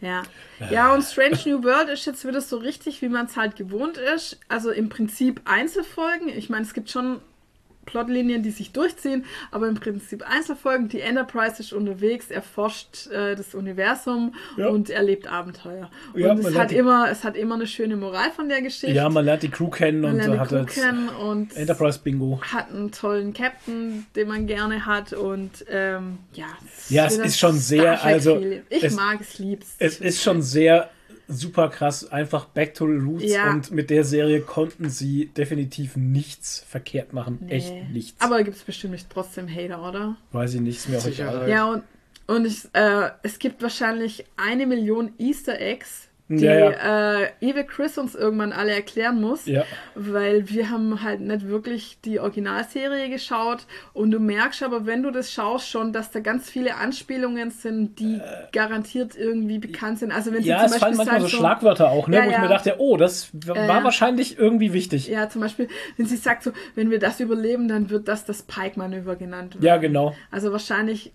Speaker 1: Ja. Ja, und Strange New World ist jetzt wieder so richtig, wie man es halt gewohnt ist. Also im Prinzip Einzelfolgen. Ich meine, es gibt schon Plotlinien, die sich durchziehen, aber im Prinzip Einzelfolgen. Die Enterprise ist unterwegs, erforscht äh, das Universum
Speaker 3: Ja.
Speaker 1: und erlebt Abenteuer.
Speaker 3: Ja,
Speaker 1: und es hat, immer, es hat immer eine schöne Moral von der Geschichte.
Speaker 3: Ja, man lernt die Crew kennen
Speaker 1: Man
Speaker 3: und
Speaker 1: lernt die
Speaker 3: hat
Speaker 1: Crew kennen und
Speaker 3: Enterprise Bingo.
Speaker 1: hat einen tollen Captain, den man gerne hat und ähm, ja.
Speaker 3: Ja, es ist schon sehr, also.
Speaker 1: Ich
Speaker 3: es-
Speaker 1: mag es, lieb's.
Speaker 3: Es ist schon sehr super krass, einfach back to the roots
Speaker 1: Ja.
Speaker 3: und mit der Serie konnten sie definitiv nichts verkehrt machen. Echt nichts.
Speaker 1: Aber gibt es bestimmt nicht trotzdem Hater, oder?
Speaker 3: Weiß ich nicht, ist mir auch egal.
Speaker 1: Ja, und, und ich, äh, es gibt wahrscheinlich eine Million Easter Eggs, die
Speaker 3: Ja,
Speaker 1: Äh, Evil Chris uns irgendwann alle erklären muss.
Speaker 3: Ja.
Speaker 1: Weil wir haben halt nicht wirklich die Originalserie geschaut und du merkst aber, wenn du das schaust, schon, dass da ganz viele Anspielungen sind, die garantiert irgendwie bekannt sind. Also wenn sie
Speaker 3: Ja,
Speaker 1: zum
Speaker 3: es fallen
Speaker 1: Beispiel
Speaker 3: manchmal so
Speaker 1: sagen,
Speaker 3: Schlagwörter auch, ne,
Speaker 1: Ja,
Speaker 3: wo ich
Speaker 1: ja.
Speaker 3: mir dachte, oh, das w- war
Speaker 1: ja.
Speaker 3: wahrscheinlich irgendwie wichtig. Ja,
Speaker 1: Ja, zum Beispiel, wenn sie sagt so, wenn wir das überleben, dann wird das das Pike-Manöver genannt.
Speaker 3: genau.
Speaker 1: Also wahrscheinlich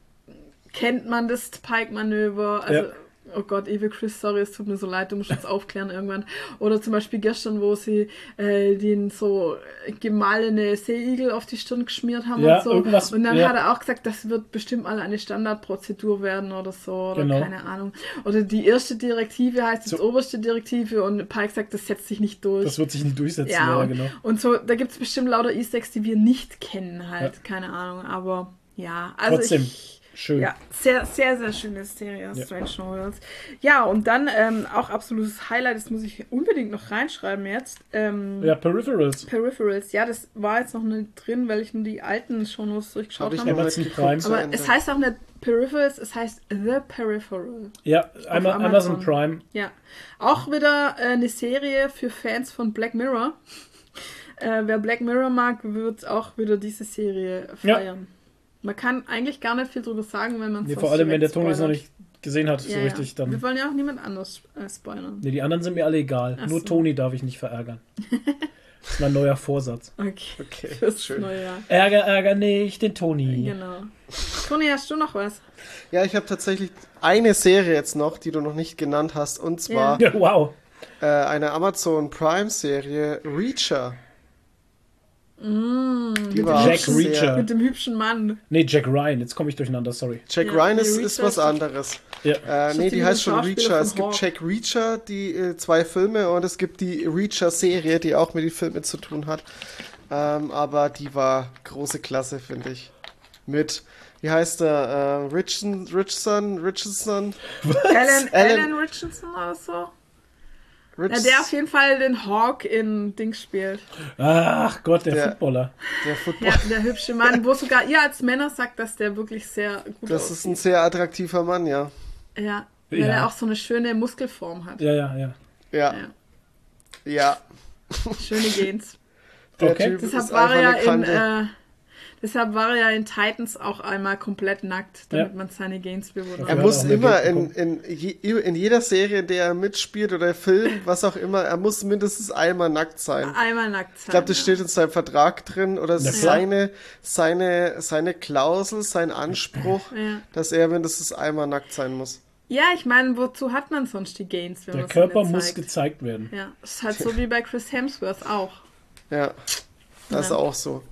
Speaker 1: kennt man das Pike-Manöver. Also,
Speaker 3: Ja.
Speaker 1: Oh Gott, Evil Chris, sorry, es tut mir so leid, du musst uns aufklären irgendwann. Oder zum Beispiel gestern, wo sie äh, den so gemahlene Seeigel auf die Stirn geschmiert haben
Speaker 3: Ja,
Speaker 1: und so.
Speaker 3: irgendwas,
Speaker 1: und dann
Speaker 3: ja.
Speaker 1: hat er auch gesagt, das wird bestimmt mal eine Standardprozedur werden oder so. Oder
Speaker 3: Genau.
Speaker 1: keine Ahnung. Oder die erste Direktive heißt jetzt
Speaker 3: So.
Speaker 1: oberste Direktive und Pike sagt, das setzt sich nicht durch.
Speaker 3: Das wird sich nicht durchsetzen,
Speaker 1: Ja,
Speaker 3: ja,
Speaker 1: und,
Speaker 3: genau.
Speaker 1: und so, da gibt es bestimmt lauter Eggs, die wir nicht kennen, halt, keine Ahnung, aber ja, also
Speaker 3: Trotzdem,
Speaker 1: ich,
Speaker 3: Schön.
Speaker 1: Ja, sehr, sehr, sehr schöne Serie,
Speaker 3: Ja.
Speaker 1: Strange Worlds. Ja, und dann ähm, auch absolutes Highlight, das muss ich unbedingt noch reinschreiben jetzt. Ähm,
Speaker 3: Ja, Peripherals.
Speaker 1: Peripherals, ja, das war jetzt noch nicht drin, weil ich nur die alten schon was durchgeschaut
Speaker 2: Habe ich
Speaker 1: habe.
Speaker 2: noch
Speaker 3: Amazon
Speaker 2: nicht
Speaker 3: Prime.
Speaker 1: Aber
Speaker 2: Ende.
Speaker 1: es heißt auch nicht Peripherals, es heißt The Peripheral.
Speaker 3: Ja, einmal
Speaker 1: Amazon.
Speaker 3: Amazon Prime.
Speaker 1: Ja. Auch wieder äh, eine Serie für Fans von Black Mirror. Äh, wer Black Mirror mag, wird auch wieder diese Serie
Speaker 3: Ja.
Speaker 1: Man kann eigentlich gar nicht viel drüber sagen, wenn man
Speaker 3: Nee,
Speaker 1: sonst
Speaker 3: vor allem, wenn der Toni es noch nicht gesehen hat,
Speaker 1: Ja,
Speaker 3: so richtig,
Speaker 1: ja.
Speaker 3: dann.
Speaker 1: Wir wollen ja auch niemand anders äh, spoilern.
Speaker 3: Nee, die anderen sind mir alle egal.
Speaker 1: Ach
Speaker 3: Nur
Speaker 1: so.
Speaker 3: Toni darf ich nicht verärgern. Das ist mein neuer Vorsatz.
Speaker 1: Okay.
Speaker 2: Okay,
Speaker 1: Fürs
Speaker 2: schön.
Speaker 3: Ärger, ärger nicht den Toni.
Speaker 1: Genau. Toni, hast du noch was?
Speaker 2: Ja, ich habe tatsächlich eine Serie jetzt noch, die du noch nicht genannt hast, und zwar
Speaker 3: Ja, wow.
Speaker 2: äh, eine Amazon Prime Serie Reacher. die war
Speaker 3: Jack
Speaker 2: sehr-
Speaker 3: Reacher.
Speaker 1: Mit dem hübschen Mann.
Speaker 3: Nee, Jack Ryan. Jetzt komme ich durcheinander, sorry.
Speaker 2: Jack
Speaker 1: Ja,
Speaker 2: Ryan ist, ist was anderes.
Speaker 3: Ja.
Speaker 2: Äh, nee,
Speaker 1: die
Speaker 2: heißt schon Reacher. Es gibt
Speaker 1: Hawk.
Speaker 2: Jack Reacher, die äh, zwei Filme, und es gibt die Reacher-Serie, die auch mit den Filmen zu tun hat. Ähm, aber die war große Klasse, finde ich. Mit, wie heißt der? Äh, Richardson, Richardson, Richardson?
Speaker 1: Alan,
Speaker 2: Alan-
Speaker 1: Alan Richardson oder so? Ja,
Speaker 2: Rich-
Speaker 1: der auf jeden Fall den Hawk in Dings spielt.
Speaker 3: Ach Gott, der,
Speaker 2: Der-
Speaker 3: Footballer.
Speaker 2: der Football.
Speaker 1: Ja, der hübsche Mann, wo sogar ihr als Männer sagt, dass der wirklich sehr gut
Speaker 2: Das ist ein
Speaker 1: aussieht.
Speaker 2: sehr attraktiver Mann, ja.
Speaker 1: Ja, weil
Speaker 3: Ja.
Speaker 1: er auch so eine schöne Muskelform hat.
Speaker 3: Ja, ja, ja.
Speaker 2: Ja.
Speaker 1: Ja.
Speaker 2: Ja.
Speaker 1: Schöne Gens.
Speaker 2: Der
Speaker 3: Okay.
Speaker 2: Typ
Speaker 1: Deshalb war er ja in, äh, deshalb war er ja in Titans auch einmal komplett nackt, damit
Speaker 3: Ja.
Speaker 1: man seine Gains bewundert.
Speaker 2: Er muss
Speaker 3: mehr
Speaker 2: immer in, in, in jeder Serie, in der er mitspielt oder Film, was auch immer, er muss mindestens einmal nackt sein.
Speaker 1: Einmal nackt sein.
Speaker 2: Ich glaube, das
Speaker 1: ja.
Speaker 2: steht in seinem Vertrag drin oder
Speaker 3: klar.
Speaker 2: seine, seine, seine Klausel, sein Anspruch,
Speaker 1: Ja.
Speaker 2: dass er mindestens einmal nackt sein muss.
Speaker 1: Ja, ich meine, wozu hat man sonst die Gains, wenn
Speaker 3: Der Körper muss
Speaker 1: zeigt?
Speaker 3: gezeigt werden.
Speaker 1: Ja, ist halt so wie bei Chris Hemsworth auch.
Speaker 2: Ja, das ist
Speaker 1: Ja.
Speaker 2: auch so.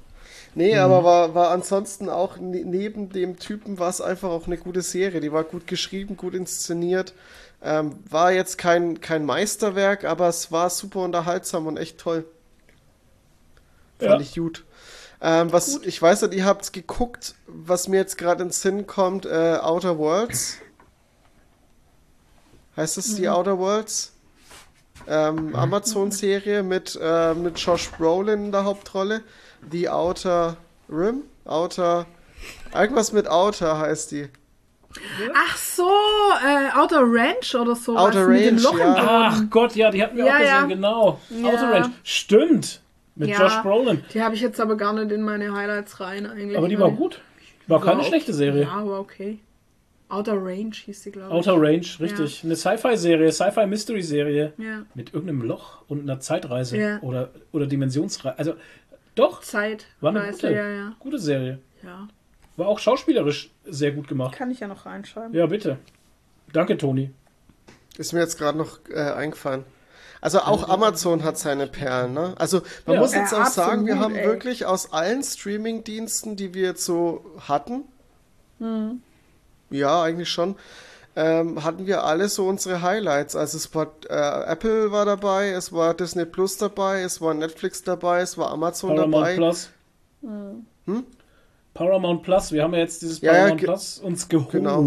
Speaker 2: Nee, aber war, war ansonsten auch ne, neben dem Typen war es einfach auch eine gute Serie. Die war gut geschrieben, gut inszeniert. Ähm, war jetzt kein, kein Meisterwerk, aber es war super unterhaltsam und echt toll. Fand
Speaker 3: Ja.
Speaker 2: ich gut. Ähm, was, ich weiß nicht, ihr habt geguckt, was mir jetzt gerade ins Sinn kommt, äh, Outer Worlds. Heißt es die Outer Worlds? Ähm, Amazon-Serie mit, äh, mit Josh Brolin in der Hauptrolle. The Outer Rim? Outer. Irgendwas mit Outer heißt die.
Speaker 1: Ach so, äh, Outer Ranch oder so.
Speaker 2: Outer
Speaker 1: mit dem
Speaker 2: Range,
Speaker 1: Loch im
Speaker 2: ja.
Speaker 3: Ach Gott, ja, die hatten wir
Speaker 1: Ja,
Speaker 3: auch gesehen,
Speaker 1: ja.
Speaker 3: genau.
Speaker 1: Ja.
Speaker 3: Outer Range. Stimmt. Mit
Speaker 1: Ja.
Speaker 3: Josh Brolin.
Speaker 1: Die habe ich jetzt aber gar nicht in meine Highlights rein eigentlich.
Speaker 3: Aber die war gut. War keine
Speaker 1: War
Speaker 3: schlechte Serie.
Speaker 1: Ja, war okay. Outer Range hieß die, glaube ich.
Speaker 3: Outer Range, richtig. Eine Sci-Fi-Serie, Sci-Fi-Mystery-Serie.
Speaker 1: Ja,
Speaker 3: Mit irgendeinem Loch und einer Zeitreise.
Speaker 1: Ja.
Speaker 3: Oder, oder Dimensionsreise. Also, doch,
Speaker 1: Zeit.
Speaker 3: war eine gute,
Speaker 1: du, ja, ja.
Speaker 3: gute Serie.
Speaker 1: ja.
Speaker 3: War auch schauspielerisch sehr gut gemacht.
Speaker 1: Kann ich ja noch reinschreiben.
Speaker 3: Ja, bitte. Danke, Toni.
Speaker 2: Ist mir jetzt gerade noch äh, eingefallen. Also auch Amazon hat seine Perlen, ne? Also man
Speaker 3: Ja.
Speaker 2: muss jetzt auch sagen, wir haben
Speaker 1: ey.
Speaker 2: wirklich aus allen Streaming-Diensten, die wir jetzt so hatten,
Speaker 1: Hm.
Speaker 2: ja, eigentlich schon, ähm, hatten wir alle so unsere Highlights. Also es war äh, Apple war dabei, es war Disney Plus dabei, es war Netflix dabei, es war Amazon
Speaker 3: Paramount
Speaker 2: dabei.
Speaker 3: Plus.
Speaker 1: Hm.
Speaker 3: Paramount Plus, wir haben ja jetzt dieses
Speaker 2: Ja, ja,
Speaker 3: Paramount
Speaker 2: ge-
Speaker 3: Plus uns geholt.
Speaker 2: genau.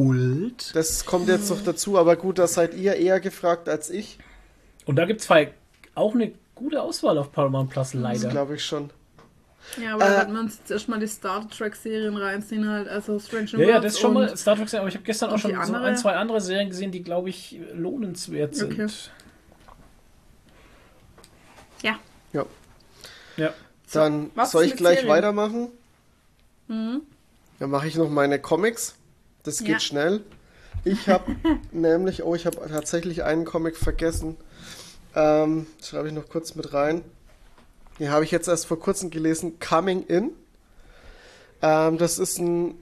Speaker 2: Das kommt jetzt noch dazu, aber gut, da seid ihr eher gefragt als ich.
Speaker 3: Und da gibt es auch eine gute Auswahl auf Paramount Plus,
Speaker 2: Das
Speaker 3: leider.
Speaker 2: glaube ich schon.
Speaker 1: Ja, aber
Speaker 2: Äh,
Speaker 1: da wird man uns jetzt erstmal die Star Trek-Serien reinziehen, halt. Also Strange New
Speaker 3: Ja, ja, das ist schon mal Star Trek, aber ich habe gestern auch schon so ein, zwei andere Serien gesehen, die, glaube ich, lohnenswert sind.
Speaker 1: Okay. Ja.
Speaker 2: Ja.
Speaker 3: Ja.
Speaker 2: Dann
Speaker 1: was
Speaker 2: soll ich gleich
Speaker 1: Serien? Mhm.
Speaker 2: weitermachen. Dann mache ich noch meine Comics. Das geht
Speaker 1: Ja.
Speaker 2: schnell. Ich habe nämlich, oh, ich habe tatsächlich einen Comic vergessen. Ähm, schreibe ich noch kurz mit rein. Den habe ich jetzt erst vor kurzem gelesen. Coming In. Ähm, das ist ein,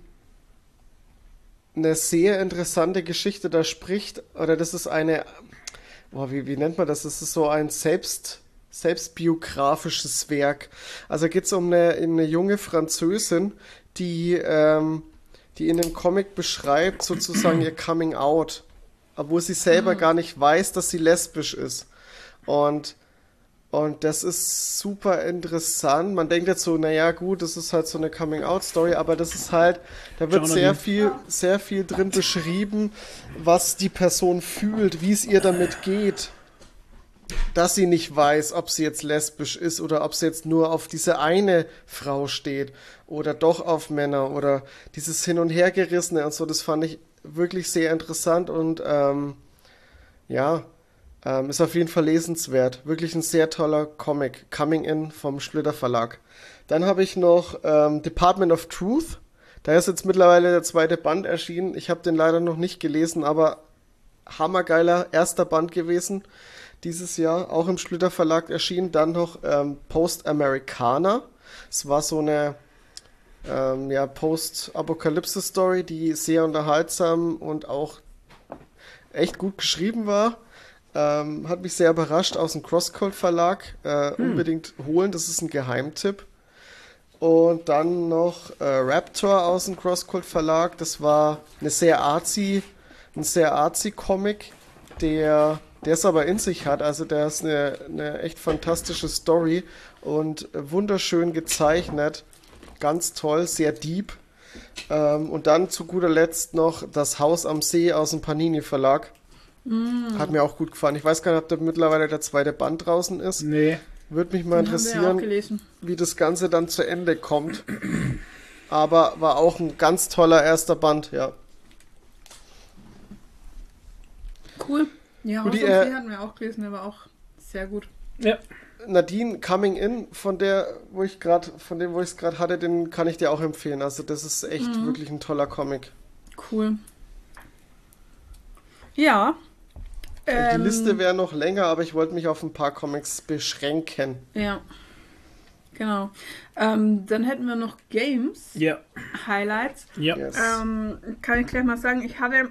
Speaker 2: eine sehr interessante Geschichte. Da spricht, oder das ist eine, boah, wie, wie nennt man das? Das ist so ein Selbst, selbstbiografisches Werk. Also geht es um eine, eine junge Französin, die, ähm, die in dem Comic beschreibt sozusagen ihr Coming Out, obwohl sie selber gar nicht weiß, dass sie lesbisch ist. Und Und das ist super interessant. Man denkt jetzt so, naja, gut, das ist halt so eine Coming-out-Story, aber das ist halt, da wird sehr viel, sehr viel drin beschrieben, was die Person fühlt, wie es ihr damit geht. Dass sie nicht weiß, ob sie jetzt lesbisch ist oder ob sie jetzt nur auf diese eine Frau steht oder doch auf Männer oder dieses Hin- und Hergerissene und so, das fand ich wirklich sehr interessant und ähm, ja, ähm, ist auf jeden Fall lesenswert. Wirklich ein sehr toller Comic. Coming In vom Splitter Verlag. Dann habe ich noch ähm, Department of Truth. Da ist jetzt mittlerweile der zweite Band erschienen. Ich habe den leider noch nicht gelesen, aber hammergeiler erster Band gewesen dieses Jahr. Auch im Splitter Verlag erschienen. Dann noch ähm, Post Americana. Es war so eine ähm, ja, Post-Apokalypse-Story, die sehr unterhaltsam und auch echt gut geschrieben war. Ähm, hat mich sehr überrascht aus dem Crosscode Verlag. Äh, Unbedingt holen, das ist ein Geheimtipp. Und dann noch äh, Raptor aus dem Crosscode Verlag. Das war eine sehr artsy, ein sehr artsy Comic, der der es aber in sich hat. Also der ist eine, eine echt fantastische Story und wunderschön gezeichnet. Ganz toll, sehr deep. Ähm, und dann zu guter Letzt noch das Haus am See aus dem Panini Verlag. Hat mir auch gut gefallen. Ich weiß gar nicht, ob da mittlerweile der zweite Band draußen ist.
Speaker 3: Nee.
Speaker 2: Würde mich mal
Speaker 1: Den
Speaker 2: interessieren, wie das Ganze dann zu Ende kommt. Aber war auch ein ganz toller erster Band, ja.
Speaker 1: Cool. Ja, Haus am
Speaker 2: äh,
Speaker 1: hatten wir auch gelesen, der war auch sehr gut.
Speaker 3: Ja.
Speaker 2: Nadine Coming In, von der, wo ich gerade, von dem, wo ich es gerade hatte, den kann ich dir auch empfehlen. Also das ist echt
Speaker 1: Mhm.
Speaker 2: wirklich ein toller Comic.
Speaker 1: Cool. Ja.
Speaker 2: Die
Speaker 1: Ähm,
Speaker 2: Liste wäre noch länger, aber ich wollte mich auf ein paar Comics beschränken.
Speaker 1: Ja. Genau. Ähm, dann hätten wir noch Games,
Speaker 3: Ja.
Speaker 1: Highlights.
Speaker 3: Ja.
Speaker 2: Yes.
Speaker 1: Ähm, kann ich gleich mal sagen, ich hatte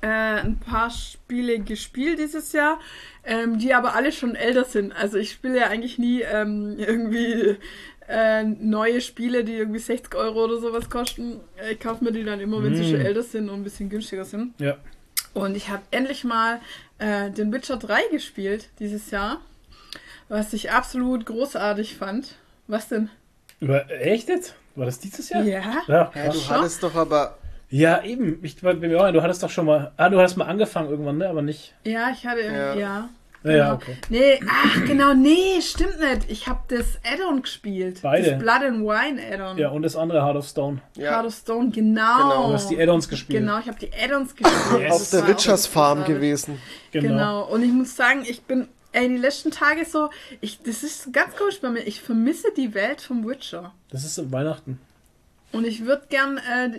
Speaker 1: äh, ein paar Spiele gespielt dieses Jahr, ähm, die aber alle schon älter sind. Also ich spiele ja eigentlich nie ähm, irgendwie äh, neue Spiele, die irgendwie 60 Euro oder sowas kosten. Ich kaufe mir die dann immer, wenn sie
Speaker 3: Mm.
Speaker 1: schon älter sind und ein bisschen günstiger sind.
Speaker 3: Ja.
Speaker 1: Und ich habe endlich mal äh, den Witcher 3 gespielt dieses Jahr, was ich absolut großartig fand. Was denn?
Speaker 3: Über, echt jetzt? War das dieses Jahr?
Speaker 1: Ja.
Speaker 3: Ja,
Speaker 2: Ja, du hattest doch aber.
Speaker 3: ja eben. Ich, bei mir auch, du hattest doch schon mal. Ah, du hast mal angefangen irgendwann, ne? Aber nicht.
Speaker 1: Ja, ich hatte
Speaker 2: Ja.
Speaker 1: ja. Ja.
Speaker 3: Ja,
Speaker 1: Genau.
Speaker 3: okay.
Speaker 1: Nee, ach genau, nee, stimmt nicht. Ich habe das Add-on gespielt.
Speaker 3: Beide.
Speaker 1: Das Blood and Wine Add-on.
Speaker 3: Ja, und das andere Heart of Stone.
Speaker 2: Ja,
Speaker 1: Heart of Stone, genau.
Speaker 2: Genau.
Speaker 3: Du hast die Add-ons gespielt.
Speaker 1: Genau, ich habe die Add-ons gespielt.
Speaker 3: Yes.
Speaker 2: auf
Speaker 1: Das
Speaker 2: der Witchers Farm gewesen.
Speaker 3: Genau.
Speaker 1: Genau. Und ich muss sagen, ich bin, ey, die letzten Tage so, ich, das ist ganz komisch bei mir. Ich vermisse die Welt vom Witcher.
Speaker 3: Das ist Weihnachten.
Speaker 1: Und ich würde gern, äh,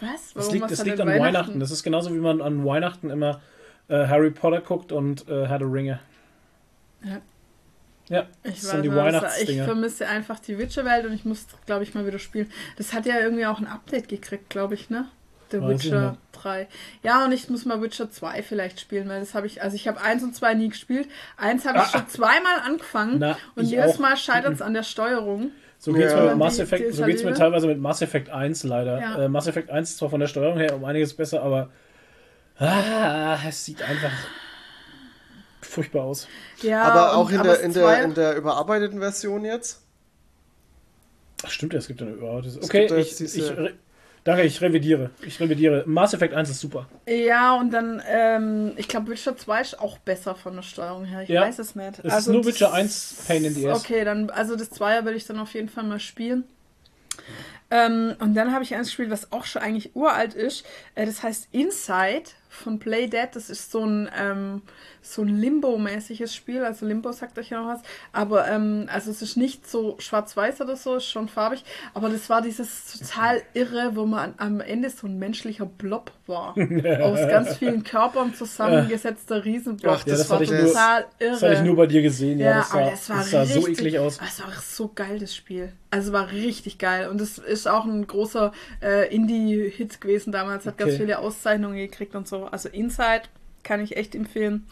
Speaker 1: was?
Speaker 3: Das
Speaker 1: Warum
Speaker 3: liegt,
Speaker 1: was
Speaker 3: das liegt an Weihnachten? Das ist genauso wie man an Weihnachten immer äh, Harry Potter guckt und äh, Herr der Ringe.
Speaker 1: Ja.
Speaker 3: Ja,
Speaker 1: Ich,
Speaker 3: das sind die
Speaker 1: weiß, aber ich
Speaker 3: Weihnachtsdinger.
Speaker 1: vermisse einfach die Witcher-Welt und ich muss, glaube ich, mal wieder spielen. Das hat ja irgendwie auch ein Update gekriegt, glaube ich, ne? The
Speaker 3: Weiß ich
Speaker 1: Witcher
Speaker 3: nicht.
Speaker 1: 3. Ja, und ich muss mal Witcher 2 vielleicht spielen, weil das habe ich, also ich habe 1 und 2 nie gespielt. Eins habe ich
Speaker 3: Ah.
Speaker 1: schon zweimal angefangen
Speaker 3: Na,
Speaker 1: und
Speaker 3: ich
Speaker 1: jedes
Speaker 3: auch.
Speaker 1: Mal scheitert es an der Steuerung.
Speaker 3: So geht's
Speaker 2: Ja.
Speaker 3: mir mit
Speaker 1: Die-
Speaker 3: Mass
Speaker 1: die
Speaker 3: Effect, so geht's mir
Speaker 1: halt
Speaker 3: teilweise mit Mass Effect 1 leider.
Speaker 1: Ja.
Speaker 3: Äh, Mass Effect 1 ist zwar von der Steuerung her um einiges besser, aber ah, es sieht einfach furchtbar aus.
Speaker 1: Ja,
Speaker 2: aber
Speaker 1: und-
Speaker 2: auch in,
Speaker 1: aber
Speaker 2: der, in, der, in der überarbeiteten Version jetzt.
Speaker 3: Ach, stimmt, ja, es gibt ja eine überarbeitete. Okay, ich, ich, danke, ich revidiere. Ich revidiere. Mass Effect 1 ist super.
Speaker 1: Ja, und dann, ähm, ich glaube, Witcher 2 ist auch besser von der Steuerung her. Ich
Speaker 3: Ja.
Speaker 1: weiß es nicht.
Speaker 3: Es ist nur Witcher 1 Pain in the Ass.
Speaker 1: Okay, dann, also das Zweier will ich dann auf jeden Fall mal spielen. Ähm, und dann habe ich eins gespielt, was auch schon eigentlich uralt ist. Äh, das heißt Inside von Play Dead. Das ist so ein, ähm, so ein Limbo-mäßiges Spiel. Also Limbo sagt euch ja noch was. Aber ähm, also es ist nicht so schwarz-weiß oder so, ist schon farbig. Aber das war dieses total irre, wo man am Ende so ein menschlicher Blob war. aus ganz vielen Körpern zusammengesetzter Riesenblob.
Speaker 2: Ach,
Speaker 1: das,
Speaker 2: das
Speaker 1: war
Speaker 2: ich nur-
Speaker 1: total irre.
Speaker 3: Das hatte ich nur bei dir gesehen. Ja,
Speaker 1: Ja,
Speaker 3: das sah,
Speaker 1: es war,
Speaker 3: das sah
Speaker 1: richtig,
Speaker 3: so eklig aus.
Speaker 1: Es war so geil, das Spiel. Also war richtig geil. Und es ist auch ein großer äh, Indie-Hit gewesen damals. Hat ganz
Speaker 3: Okay.
Speaker 1: viele Auszeichnungen gekriegt und so. Also Inside kann ich echt empfehlen.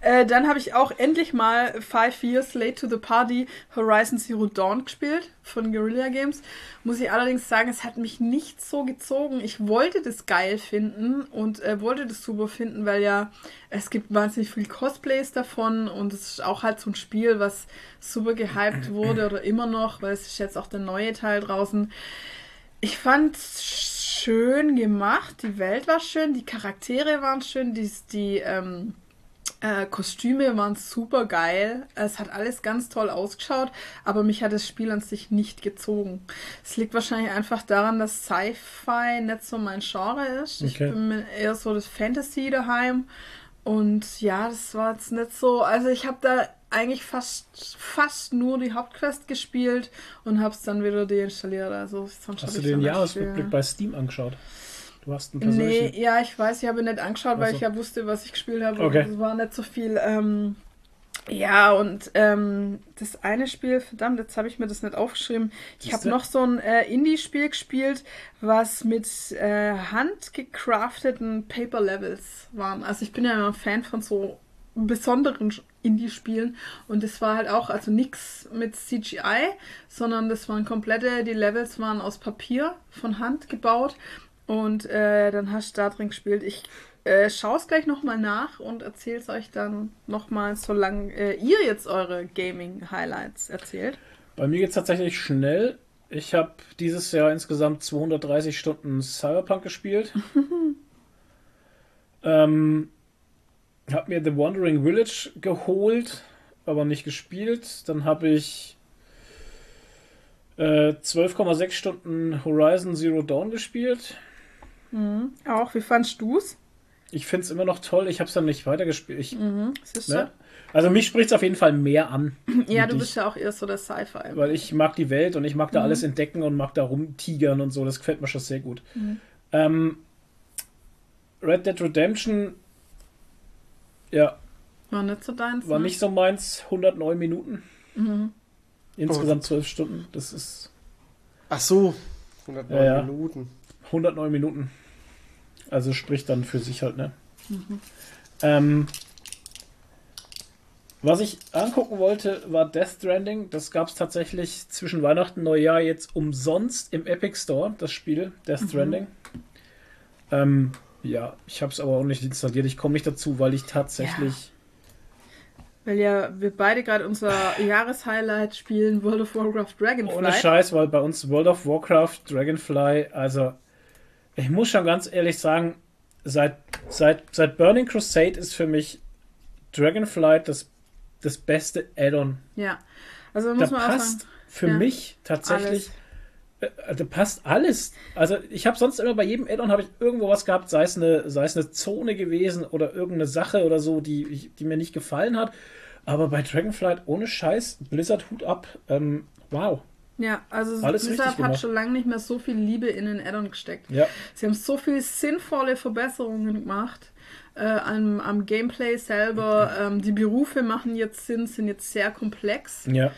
Speaker 1: Äh, dann habe ich auch endlich mal Five Years Late to the Party Horizon Zero Dawn gespielt von Guerrilla Games. Muss ich allerdings sagen, es hat mich nicht so gezogen. Ich wollte das geil finden und äh, wollte das super finden, weil ja es gibt wahnsinnig viel Cosplays davon und es ist auch halt so ein Spiel, was super gehypt wurde oder immer noch, weil es ist jetzt auch der neue Teil draußen. Ich fand schön gemacht, die Welt war schön, die Charaktere waren schön, die, die ähm, äh, Kostüme waren super geil. Es hat alles ganz toll ausgeschaut, aber mich hat das Spiel an sich nicht gezogen. Es liegt wahrscheinlich einfach daran, dass Sci-Fi nicht so mein Genre ist. Ich
Speaker 3: Okay.
Speaker 1: bin eher so das Fantasy daheim. Und ja, das war jetzt nicht so. Also ich habe da eigentlich fast, fast nur die Hauptquest gespielt und habe es dann wieder deinstalliert. Also
Speaker 3: Hast du den Jahresrückblick bei Steam angeschaut? Du hast einen
Speaker 1: Nee,
Speaker 3: persönlichen.
Speaker 1: ja, ich weiß, ich habe ihn nicht angeschaut, weil
Speaker 3: Ach so.
Speaker 1: ich ja wusste, was ich gespielt habe.
Speaker 3: Okay.
Speaker 1: Es war nicht so viel. Ähm, ja, und ähm, das eine Spiel, verdammt, jetzt habe ich mir das nicht aufgeschrieben. Ich habe noch so ein äh, Indie-Spiel gespielt, was mit äh, handgecrafteten Paper Levels waren. Also ich bin ja immer ein Fan von so besonderen Indie-Spielen und das war halt auch, also nichts mit CGI, sondern das waren komplette, die Levels waren aus Papier von Hand gebaut und äh, dann hast du da drin gespielt. Ich äh, schaue es gleich nochmal nach und erzähle es euch dann nochmal, solange äh, ihr jetzt eure Gaming-Highlights erzählt.
Speaker 3: Bei mir geht es tatsächlich schnell. Ich habe dieses Jahr insgesamt 230 Stunden Cyberpunk gespielt. ähm, habe mir The Wandering Village geholt, aber nicht gespielt. Dann habe ich äh, 12,6 Stunden Horizon Zero Dawn gespielt.
Speaker 1: Auch, wie fandst du's?
Speaker 3: Ich finde es immer noch toll. Ich habe es dann nicht weitergespielt. Ich,
Speaker 1: Siehst
Speaker 3: ne? Also mich spricht es auf jeden Fall mehr an.
Speaker 1: Ja, du bist ja auch eher so der Sci-Fi.
Speaker 3: Weil ich mag die Welt und ich mag
Speaker 1: Mhm.
Speaker 3: da alles entdecken und mag da rumtigern und so. Das gefällt mir schon sehr gut.
Speaker 1: Mhm.
Speaker 3: Ähm, Red Dead Redemption, ja,
Speaker 1: War nicht so deins.
Speaker 3: war
Speaker 1: ne?
Speaker 3: nicht so meins. 109 Minuten.
Speaker 1: Mhm.
Speaker 3: Insgesamt 12 Stunden. Das ist
Speaker 2: Ach so, 109
Speaker 3: Ja, ja.
Speaker 2: Minuten.
Speaker 3: 109 Minuten. Also spricht dann für sich halt, ne?
Speaker 1: Mhm.
Speaker 3: Ähm, was ich angucken wollte, war Death Stranding. Das gab es tatsächlich zwischen Weihnachten und Neujahr jetzt umsonst im Epic Store, das Spiel Death Stranding. Ähm, ja, ich habe es aber auch nicht installiert. Ich komme nicht dazu, weil ich tatsächlich.
Speaker 1: Weil ja wir beide gerade unser Jahreshighlight spielen, World of Warcraft Dragonfly.
Speaker 3: Ohne Scheiß, weil bei uns World of Warcraft, Dragonfly, also ich muss schon ganz ehrlich sagen, seit, seit, seit Burning Crusade ist für mich Dragonfly das, das beste Add-on.
Speaker 1: Ja. Also
Speaker 3: Da
Speaker 1: muss man auch
Speaker 3: passt
Speaker 1: sagen,
Speaker 3: für
Speaker 1: ja,
Speaker 3: mich tatsächlich,
Speaker 1: alles.
Speaker 3: Da passt alles. Also ich habe sonst immer bei jedem Add-on habe ich irgendwo was gehabt, sei es, eine, sei es eine Zone gewesen oder irgendeine Sache oder so, die, die mir nicht gefallen hat. Aber bei Dragonflight ohne Scheiß, Blizzard Hut ab, ähm, wow.
Speaker 1: Ja, also
Speaker 3: Alles
Speaker 1: Blizzard hat schon lange nicht mehr so viel Liebe in den Add-on gesteckt.
Speaker 3: Ja,
Speaker 1: Sie haben so viele sinnvolle Verbesserungen gemacht äh, am, am Gameplay selber. Ähm, die Berufe machen jetzt Sinn, sind jetzt sehr komplex.
Speaker 3: ja,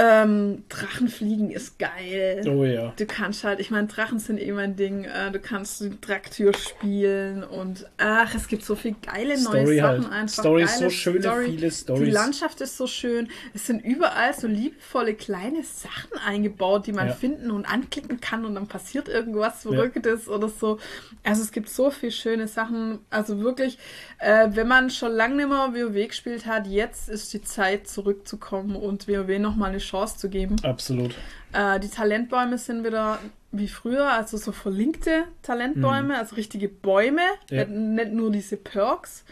Speaker 1: Ähm, Drachenfliegen ist geil.
Speaker 3: oh ja.
Speaker 1: Du kannst halt, ich meine, Drachen sind eh mein Ding. Äh, du kannst die Draktür spielen und ach, es gibt so viel geile neue
Speaker 3: Story
Speaker 1: Sachen
Speaker 3: halt.
Speaker 1: einfach.
Speaker 3: Stories,
Speaker 1: geile
Speaker 3: so schöne,
Speaker 1: Story.
Speaker 3: viele
Speaker 1: Die
Speaker 3: Stories.
Speaker 1: Landschaft ist so schön. Es sind überall so liebevolle kleine Sachen eingebaut, die man
Speaker 3: Ja.
Speaker 1: finden und anklicken kann und dann passiert irgendwas Verrücktes oder so. Also es gibt so viele schöne Sachen. Also wirklich, äh, wenn man schon lange nicht mehr WoW gespielt hat, jetzt ist die Zeit zurückzukommen und WoW nochmal eine Chance zu geben.
Speaker 3: Absolut.
Speaker 1: Äh, die Talentbäume sind wieder wie früher, also so verlinkte Talentbäume, also richtige Bäume,
Speaker 3: Mhm. Ja.
Speaker 1: nicht, nur diese Perks.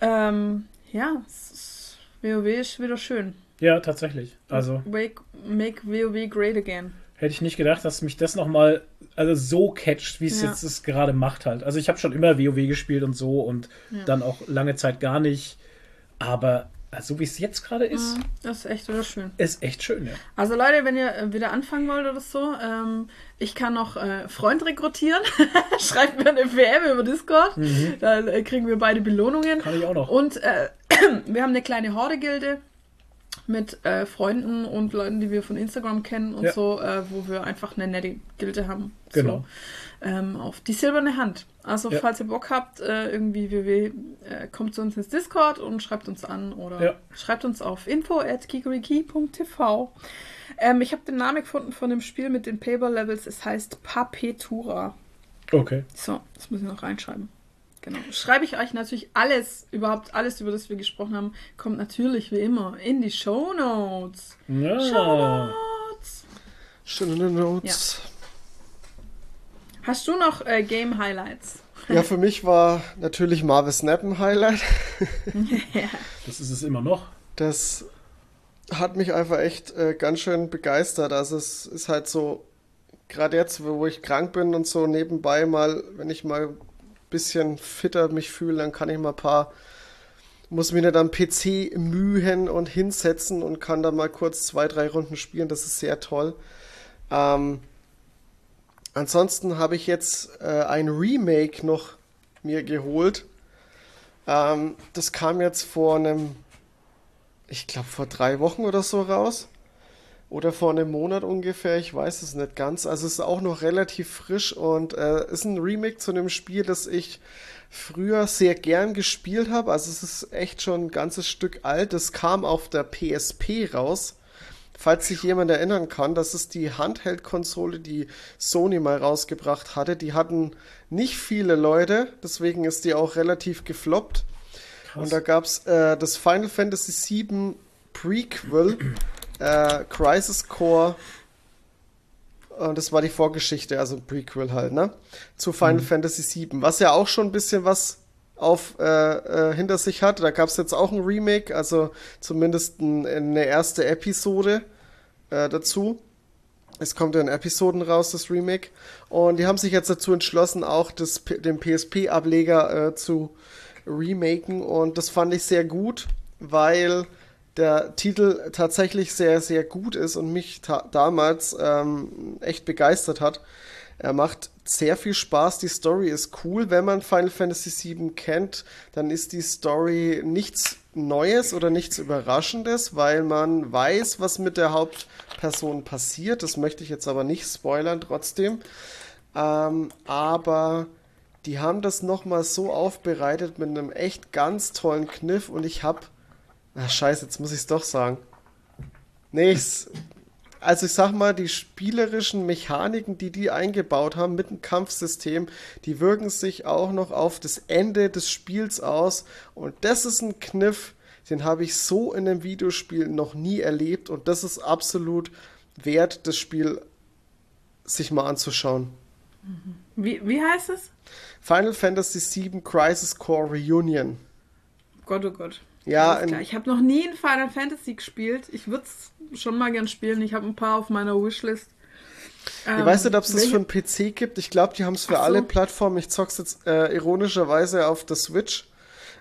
Speaker 1: Ähm, ja, WoW ist wieder schön.
Speaker 3: Ja, tatsächlich. Also
Speaker 1: Wake, make WoW great again.
Speaker 3: hätte ich nicht gedacht, dass mich das nochmal also so catcht, wie es
Speaker 1: Ja.
Speaker 3: jetzt es gerade macht halt. Also ich habe schon immer WoW gespielt und so und dann auch lange Zeit gar nicht. Aber also, so wie es jetzt gerade ist,
Speaker 1: Das ist echt wieder schön.
Speaker 3: ist echt schön, ja.
Speaker 1: Also Leute, wenn ihr äh, wieder anfangen wollt oder so, ähm, ich kann noch äh, Freund rekrutieren. Schreibt mir eine WM über Discord. Dann äh, kriegen wir beide Belohnungen.
Speaker 3: Mhm. Kann ich auch noch.
Speaker 1: Und äh, wir haben eine kleine Horde-Gilde mit äh, Freunden und Leuten, die wir von Instagram kennen und
Speaker 3: Ja.
Speaker 1: so, äh, wo wir einfach eine nette Gilde haben.
Speaker 3: Genau.
Speaker 1: Ähm, auf die silberne Hand. Also
Speaker 3: Ja.
Speaker 1: falls ihr Bock habt, äh, irgendwie WW, äh, kommt zu uns ins Discord und schreibt uns an oder
Speaker 3: Ja.
Speaker 1: schreibt uns auf info at ähm, Ich habe den Namen gefunden von dem Spiel mit den Paper-Levels. Es heißt Papetura.
Speaker 3: Okay.
Speaker 1: So, das muss ich noch reinschreiben. Genau. Schreibe ich euch natürlich alles, überhaupt alles, über das wir gesprochen haben, kommt natürlich wie immer in die Show Notes.
Speaker 3: Ja.
Speaker 1: Show Notes.
Speaker 2: Schöne Notes.
Speaker 1: Hast du noch äh, Game Highlights?
Speaker 2: Ja. für mich war natürlich Marvel Snap ein Highlight.
Speaker 3: Das ist es immer noch.
Speaker 2: Das hat mich einfach echt äh, ganz schön begeistert. Also es ist halt so, gerade jetzt, wo ich krank bin und so nebenbei mal, wenn ich mal ein bisschen fitter mich fühle, dann kann ich mal ein paar, muss mir nicht am PC mühen und hinsetzen und kann da mal kurz zwei, drei Runden spielen. Das ist sehr toll. Ähm, ansonsten habe ich jetzt äh, ein Remake noch mir geholt. Ähm, das kam jetzt vor einem ich glaube, vor drei Wochen oder so raus. Oder vor einem Monat ungefähr, ich weiß es nicht ganz. Also es ist auch noch relativ frisch und äh, ist ein Remake zu einem Spiel, das ich früher sehr gern gespielt habe. Also es ist echt schon ein ganzes Stück alt. Das kam auf der PSP raus. Falls sich jemand erinnern kann, das ist die Handheld-Konsole, die Sony mal rausgebracht hatte. Die hatten nicht viele Leute, deswegen ist die auch relativ gefloppt. Und da gab es äh, das Final Fantasy VII Prequel, äh, Crisis Core. Und das war die Vorgeschichte, also ein Prequel halt, ne? Zu Final Fantasy VII, was ja auch schon ein bisschen was auf äh, äh, hinter sich hat. Da gab es jetzt auch ein Remake, also zumindest ein, eine erste Episode äh, dazu. Es kommt ja in Episoden raus, das Remake. Und die haben sich jetzt dazu entschlossen, auch das, den PSP-Ableger äh, zu remaken. Und das fand ich sehr gut, weil der Titel tatsächlich sehr, sehr gut ist und mich damals ähm, echt begeistert hat. Er macht sehr viel Spaß, die Story ist cool. Wenn man Final Fantasy VII kennt, dann ist die Story nichts Neues oder nichts Überraschendes, weil man weiß, was mit der Hauptperson passiert. Das möchte ich jetzt aber nicht spoilern trotzdem. Ähm, aber die haben das nochmal so aufbereitet mit einem echt ganz tollen Kniff und ich hab. Ach, scheiße, jetzt muss ich es doch sagen. Nee, also ich sag mal, die spielerischen Mechaniken, die die eingebaut haben mit dem Kampfsystem, die wirken sich auch noch auf das Ende des Spiels aus. Und das ist ein Kniff, den habe ich so in einem Videospiel noch nie erlebt. Und das ist absolut wert, das Spiel sich mal anzuschauen.
Speaker 1: Wie, wie heißt es?
Speaker 2: Final Fantasy VII Crisis Core Reunion.
Speaker 1: Gott, oh Gott.
Speaker 2: Ja, in-
Speaker 1: Ich habe noch nie ein Final Fantasy gespielt. Ich würde es schon mal gern spielen. Ich habe ein paar auf meiner Wishlist.
Speaker 2: Ich weiß nicht, ob es das für einen PC gibt. Ich glaube, die haben es für
Speaker 1: so.
Speaker 2: alle Plattformen. Ich zock's jetzt äh, ironischerweise auf der Switch,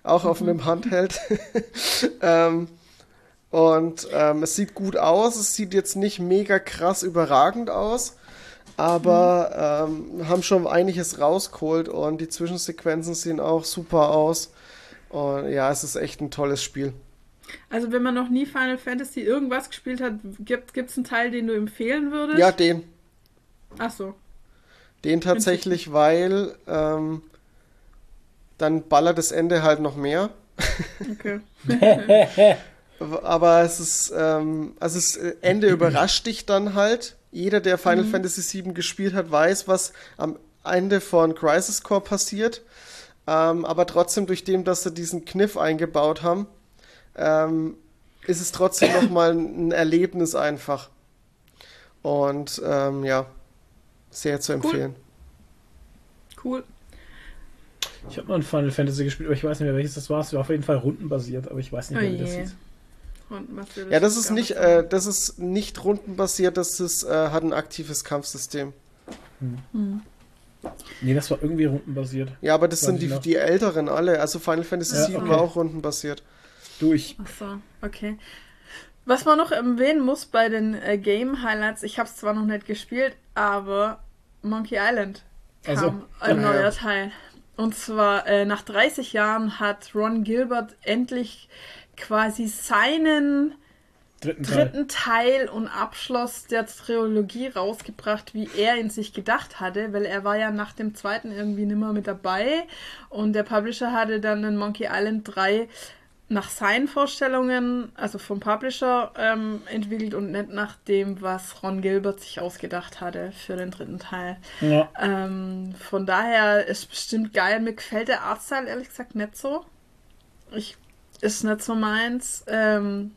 Speaker 2: auch auf
Speaker 1: Mhm.
Speaker 2: einem Handheld. ähm, und ähm, es sieht gut aus. Es sieht jetzt nicht mega krass überragend aus, aber
Speaker 1: Mhm.
Speaker 2: ähm, haben schon einiges rausgeholt und die Zwischensequenzen sehen auch super aus. Und ja, es ist echt ein tolles Spiel.
Speaker 1: Also, wenn man noch nie Final Fantasy irgendwas gespielt hat, gibt es einen Teil, den du empfehlen würdest?
Speaker 2: Ja, den.
Speaker 1: Ach so.
Speaker 2: Den tatsächlich, weil ähm, dann ballert das Ende halt noch mehr.
Speaker 1: Okay.
Speaker 2: Aber es ist, ähm, also das Ende überrascht dich dann halt. Jeder, der Final Fantasy VII gespielt hat, weiß, was am Ende von Crisis Core passiert. Ähm, aber trotzdem, durch dem, dass sie diesen Kniff eingebaut haben, ähm, ist es trotzdem nochmal ein Erlebnis einfach. Und ähm, ja, sehr zu empfehlen.
Speaker 1: Cool.
Speaker 3: Ich habe mal ein Final Fantasy gespielt, aber ich weiß nicht mehr, welches das war. Es war auf jeden Fall rundenbasiert, aber ich weiß nicht
Speaker 1: Oh
Speaker 3: mehr, wie das hieß.
Speaker 1: Will
Speaker 2: Ja, das ist nicht, äh, das ist nicht rundenbasiert, das ist, äh, hat ein aktives Kampfsystem.
Speaker 3: Nee, das war irgendwie rundenbasiert.
Speaker 2: Ja, aber das
Speaker 3: Weiß
Speaker 2: sind die,
Speaker 3: noch.
Speaker 2: die älteren alle. Also Final Fantasy
Speaker 3: Ja,
Speaker 2: VII
Speaker 3: okay.
Speaker 2: war auch rundenbasiert.
Speaker 3: Du, ich.
Speaker 1: Ach so, okay. Was man noch erwähnen muss bei den äh, Game Highlights, ich habe es zwar noch nicht gespielt, aber Monkey Island kam
Speaker 3: Also,
Speaker 1: ein
Speaker 2: ja.
Speaker 1: neuer Teil. Und zwar äh, nach 30 Jahren hat Ron Gilbert endlich quasi seinen
Speaker 3: dritten Teil.
Speaker 1: dritten Teil und Abschluss der Trilogie rausgebracht, wie er in sich gedacht hatte, weil er war ja nach dem zweiten irgendwie nimmer mit dabei und der Publisher hatte dann in Monkey Island 3 nach seinen Vorstellungen, also vom Publisher, ähm, entwickelt und nicht nach dem, was Ron Gilbert sich ausgedacht hatte für den dritten Teil.
Speaker 3: Ja.
Speaker 1: Ähm, von daher ist bestimmt geil. Mir gefällt der Artstyle ehrlich gesagt nicht so. Ich ist nicht so meins. Ähm,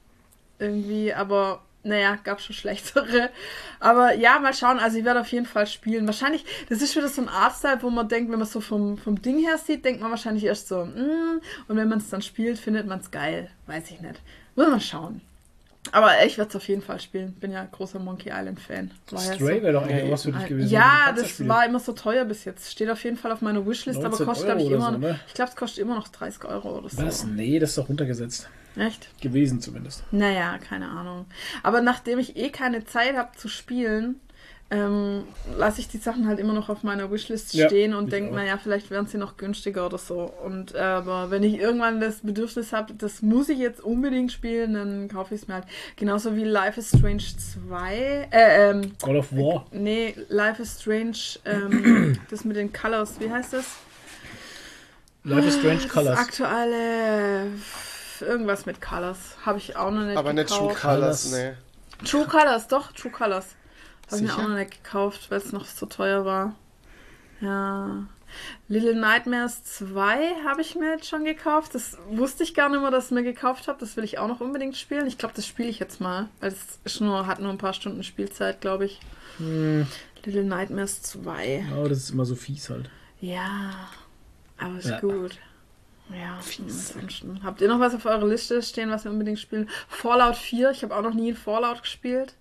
Speaker 1: irgendwie, aber naja, gab schon schlechtere. Aber ja, mal schauen. Also ich werde auf jeden Fall spielen. Wahrscheinlich, das ist wieder so ein Artstyle, wo man denkt, wenn man es so vom, vom Ding her sieht, denkt man wahrscheinlich erst so, mm, und wenn man es dann spielt, findet man es geil. Weiß ich nicht. Muss man schauen. Aber ich werde es auf jeden Fall spielen. Bin ja großer Monkey Island Fan. War ja
Speaker 3: Stray
Speaker 1: so-
Speaker 3: wäre doch eigentlich was für dich gewesen.
Speaker 1: ja, das
Speaker 3: spielen.
Speaker 1: war immer so teuer bis jetzt. Steht auf jeden Fall auf meiner Wishlist, aber
Speaker 3: 19
Speaker 1: kostet, glaube ich, immer
Speaker 3: so, ne?
Speaker 1: Ich glaube, es kostet immer noch 30 Euro oder so.
Speaker 3: Was? Nee, das ist doch runtergesetzt.
Speaker 1: Echt?
Speaker 3: Gewesen zumindest.
Speaker 1: Naja, keine Ahnung. Aber nachdem ich eh keine Zeit habe zu spielen, ähm, lasse ich die Sachen halt immer noch auf meiner Wishlist
Speaker 3: Ja,
Speaker 1: stehen und
Speaker 3: ich
Speaker 1: denke, naja, vielleicht werden sie noch günstiger oder so. Und äh, aber wenn ich irgendwann das Bedürfnis habe, das muss ich jetzt unbedingt spielen, dann kaufe ich es mir halt. Genauso wie Life is Strange 2. Äh, ähm,
Speaker 3: God of War.
Speaker 1: nee, Life is Strange, ähm, das mit den Colors, wie heißt das?
Speaker 3: Life is Strange
Speaker 1: Das
Speaker 3: Colors.
Speaker 1: aktuelle irgendwas mit Colors. Habe ich auch noch nicht
Speaker 2: Aber nicht True
Speaker 1: gekauft.
Speaker 2: Colors,
Speaker 3: Colors.
Speaker 2: nee.
Speaker 1: True Colors, doch, True Colors. Habe ich mir auch noch nicht gekauft, weil es noch so teuer war. Ja. Little Nightmares 2 habe ich mir jetzt schon gekauft. Das wusste ich gar nicht mehr, dass ich mir gekauft habe. Das will ich auch noch unbedingt spielen. Ich glaube, das spiele ich jetzt mal. Weil es nur, hat nur ein paar Stunden Spielzeit, glaube ich.
Speaker 3: Hm,
Speaker 1: Little Nightmares 2.
Speaker 3: oh, das ist immer so fies halt.
Speaker 1: Ja. Aber ist
Speaker 3: Ja.
Speaker 1: gut. Ja, ansonsten. Habt ihr noch was auf eurer Liste stehen, was ihr unbedingt spielen? Fallout 4. Ich habe auch noch nie in Fallout gespielt.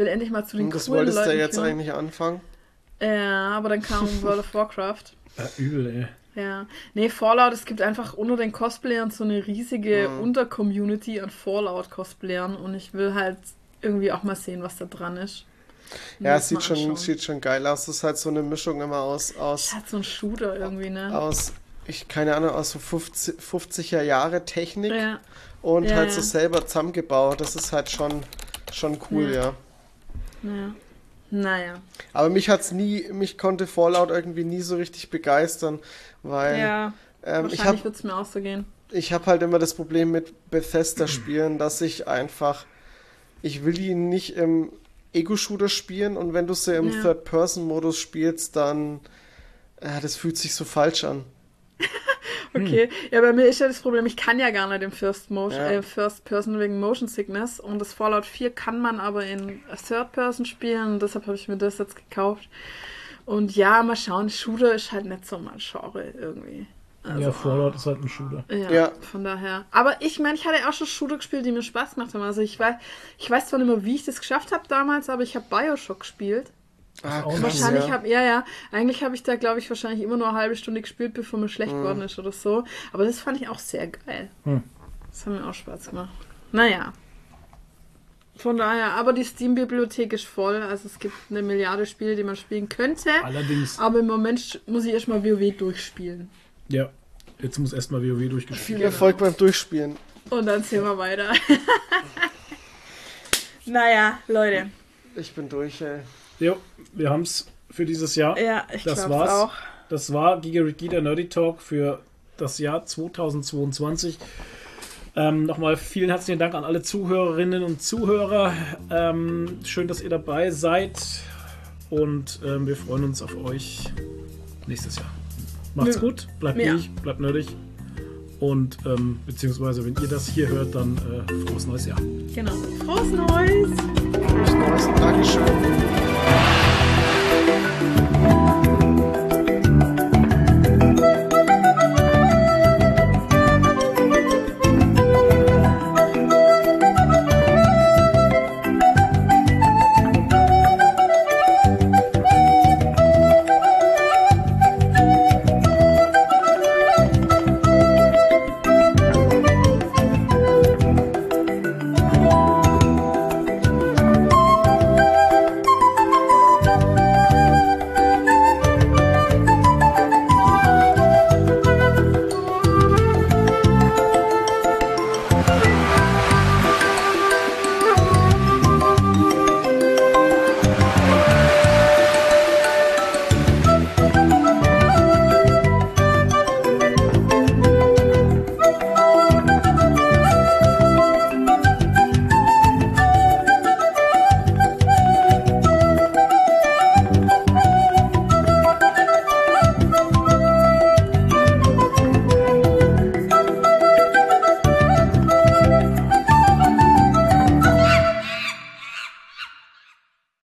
Speaker 1: Will endlich mal zu den
Speaker 2: Und das
Speaker 1: coolen
Speaker 2: wolltest du
Speaker 1: Leuten
Speaker 2: ja jetzt
Speaker 1: gehören.
Speaker 2: eigentlich anfangen.
Speaker 1: Ja, aber dann kam World of Warcraft.
Speaker 3: Ja, übel, ey.
Speaker 1: Ja. Nee, Fallout, es gibt einfach unter den Cosplayern so eine riesige
Speaker 2: Mhm.
Speaker 1: Untercommunity an Fallout-Cosplayern und ich will halt irgendwie auch mal sehen, was da dran ist. Und
Speaker 2: Ja, es sieht schon,
Speaker 1: anschauen.
Speaker 2: sieht schon geil aus. Das ist halt so eine Mischung immer aus, aus,
Speaker 1: Ist halt so ein Shooter irgendwie, ne?
Speaker 2: aus ich keine Ahnung, aus so 50, 50er Jahre Technik
Speaker 1: Ja,
Speaker 2: und
Speaker 1: Ja,
Speaker 2: halt
Speaker 1: ja.
Speaker 2: so selber zusammengebaut. Das ist halt schon, schon cool,
Speaker 1: Ja.
Speaker 2: Ja.
Speaker 1: ja. Naja.
Speaker 2: Aber mich hat's nie, mich konnte Fallout irgendwie nie so richtig begeistern, weil
Speaker 1: Ja,
Speaker 2: ähm, ich
Speaker 1: wahrscheinlich
Speaker 2: habe
Speaker 1: wird es mir auch so gehen.
Speaker 2: ich hab halt immer das Problem mit Bethesda-Spielen, dass ich einfach, ich will die nicht im Ego-Shooter spielen und wenn du sie im
Speaker 1: Ja.
Speaker 2: Third-Person-Modus spielst, dann, ja, das fühlt sich so falsch an.
Speaker 1: Okay, ja, bei mir ist ja das Problem, ich kann ja gar nicht im First, Motion,
Speaker 2: Ja.
Speaker 1: äh, First Person wegen Motion Sickness und das Fallout 4 kann man aber in Third Person spielen und deshalb habe ich mir das jetzt gekauft. Und ja, mal schauen, Shooter ist halt nicht so mein Genre irgendwie. Also,
Speaker 3: ja, Fallout ist halt ein Shooter.
Speaker 1: Ja,
Speaker 2: Ja.
Speaker 1: von daher. Aber ich meine, ich hatte auch schon Shooter gespielt, die mir Spaß gemacht haben. Also ich weiß, ich weiß zwar nicht mehr, wie ich das geschafft habe damals, aber ich habe Bioshock gespielt.
Speaker 2: Ah,
Speaker 3: auch
Speaker 2: krass,
Speaker 1: Wahrscheinlich
Speaker 2: ja.
Speaker 1: habe ja, ja. Eigentlich habe ich da, glaube ich, wahrscheinlich immer nur eine halbe Stunde gespielt, bevor mir schlecht
Speaker 2: Mhm.
Speaker 1: geworden ist oder so. Aber das fand ich auch sehr geil.
Speaker 3: Hm.
Speaker 1: Das hat mir auch Spaß gemacht. Naja. Von daher, aber die Steam-Bibliothek ist voll. Also es gibt eine Milliarde Spiele, die man spielen könnte.
Speaker 3: Allerdings,
Speaker 1: Aber im Moment muss ich erstmal WoW durchspielen.
Speaker 3: ja, jetzt muss erstmal WoW durchgespielt
Speaker 2: Viel
Speaker 1: Genau.
Speaker 2: Erfolg beim Durchspielen.
Speaker 1: Und dann sehen wir weiter. naja, Leute.
Speaker 2: Ich bin durch, ey.
Speaker 3: Jo, wir haben es für dieses Jahr.
Speaker 1: Ja, ich
Speaker 3: Das
Speaker 1: glaube
Speaker 3: war's.
Speaker 1: auch.
Speaker 3: Das war der Nerdy Talk für das Jahr 2022. Ähm, Nochmal vielen herzlichen Dank an alle Zuhörerinnen und Zuhörer. Ähm, schön, dass ihr dabei seid. Und ähm, wir freuen uns auf euch nächstes Jahr. Macht's
Speaker 1: Ja.
Speaker 3: gut, bleibt
Speaker 1: Ja.
Speaker 3: ruhig, bleibt nerdig. Und ähm, beziehungsweise, wenn ihr das hier hört, dann äh, frohes neues Jahr.
Speaker 1: Genau. Frohes Neues!
Speaker 2: Frohes Neues. Dankeschön.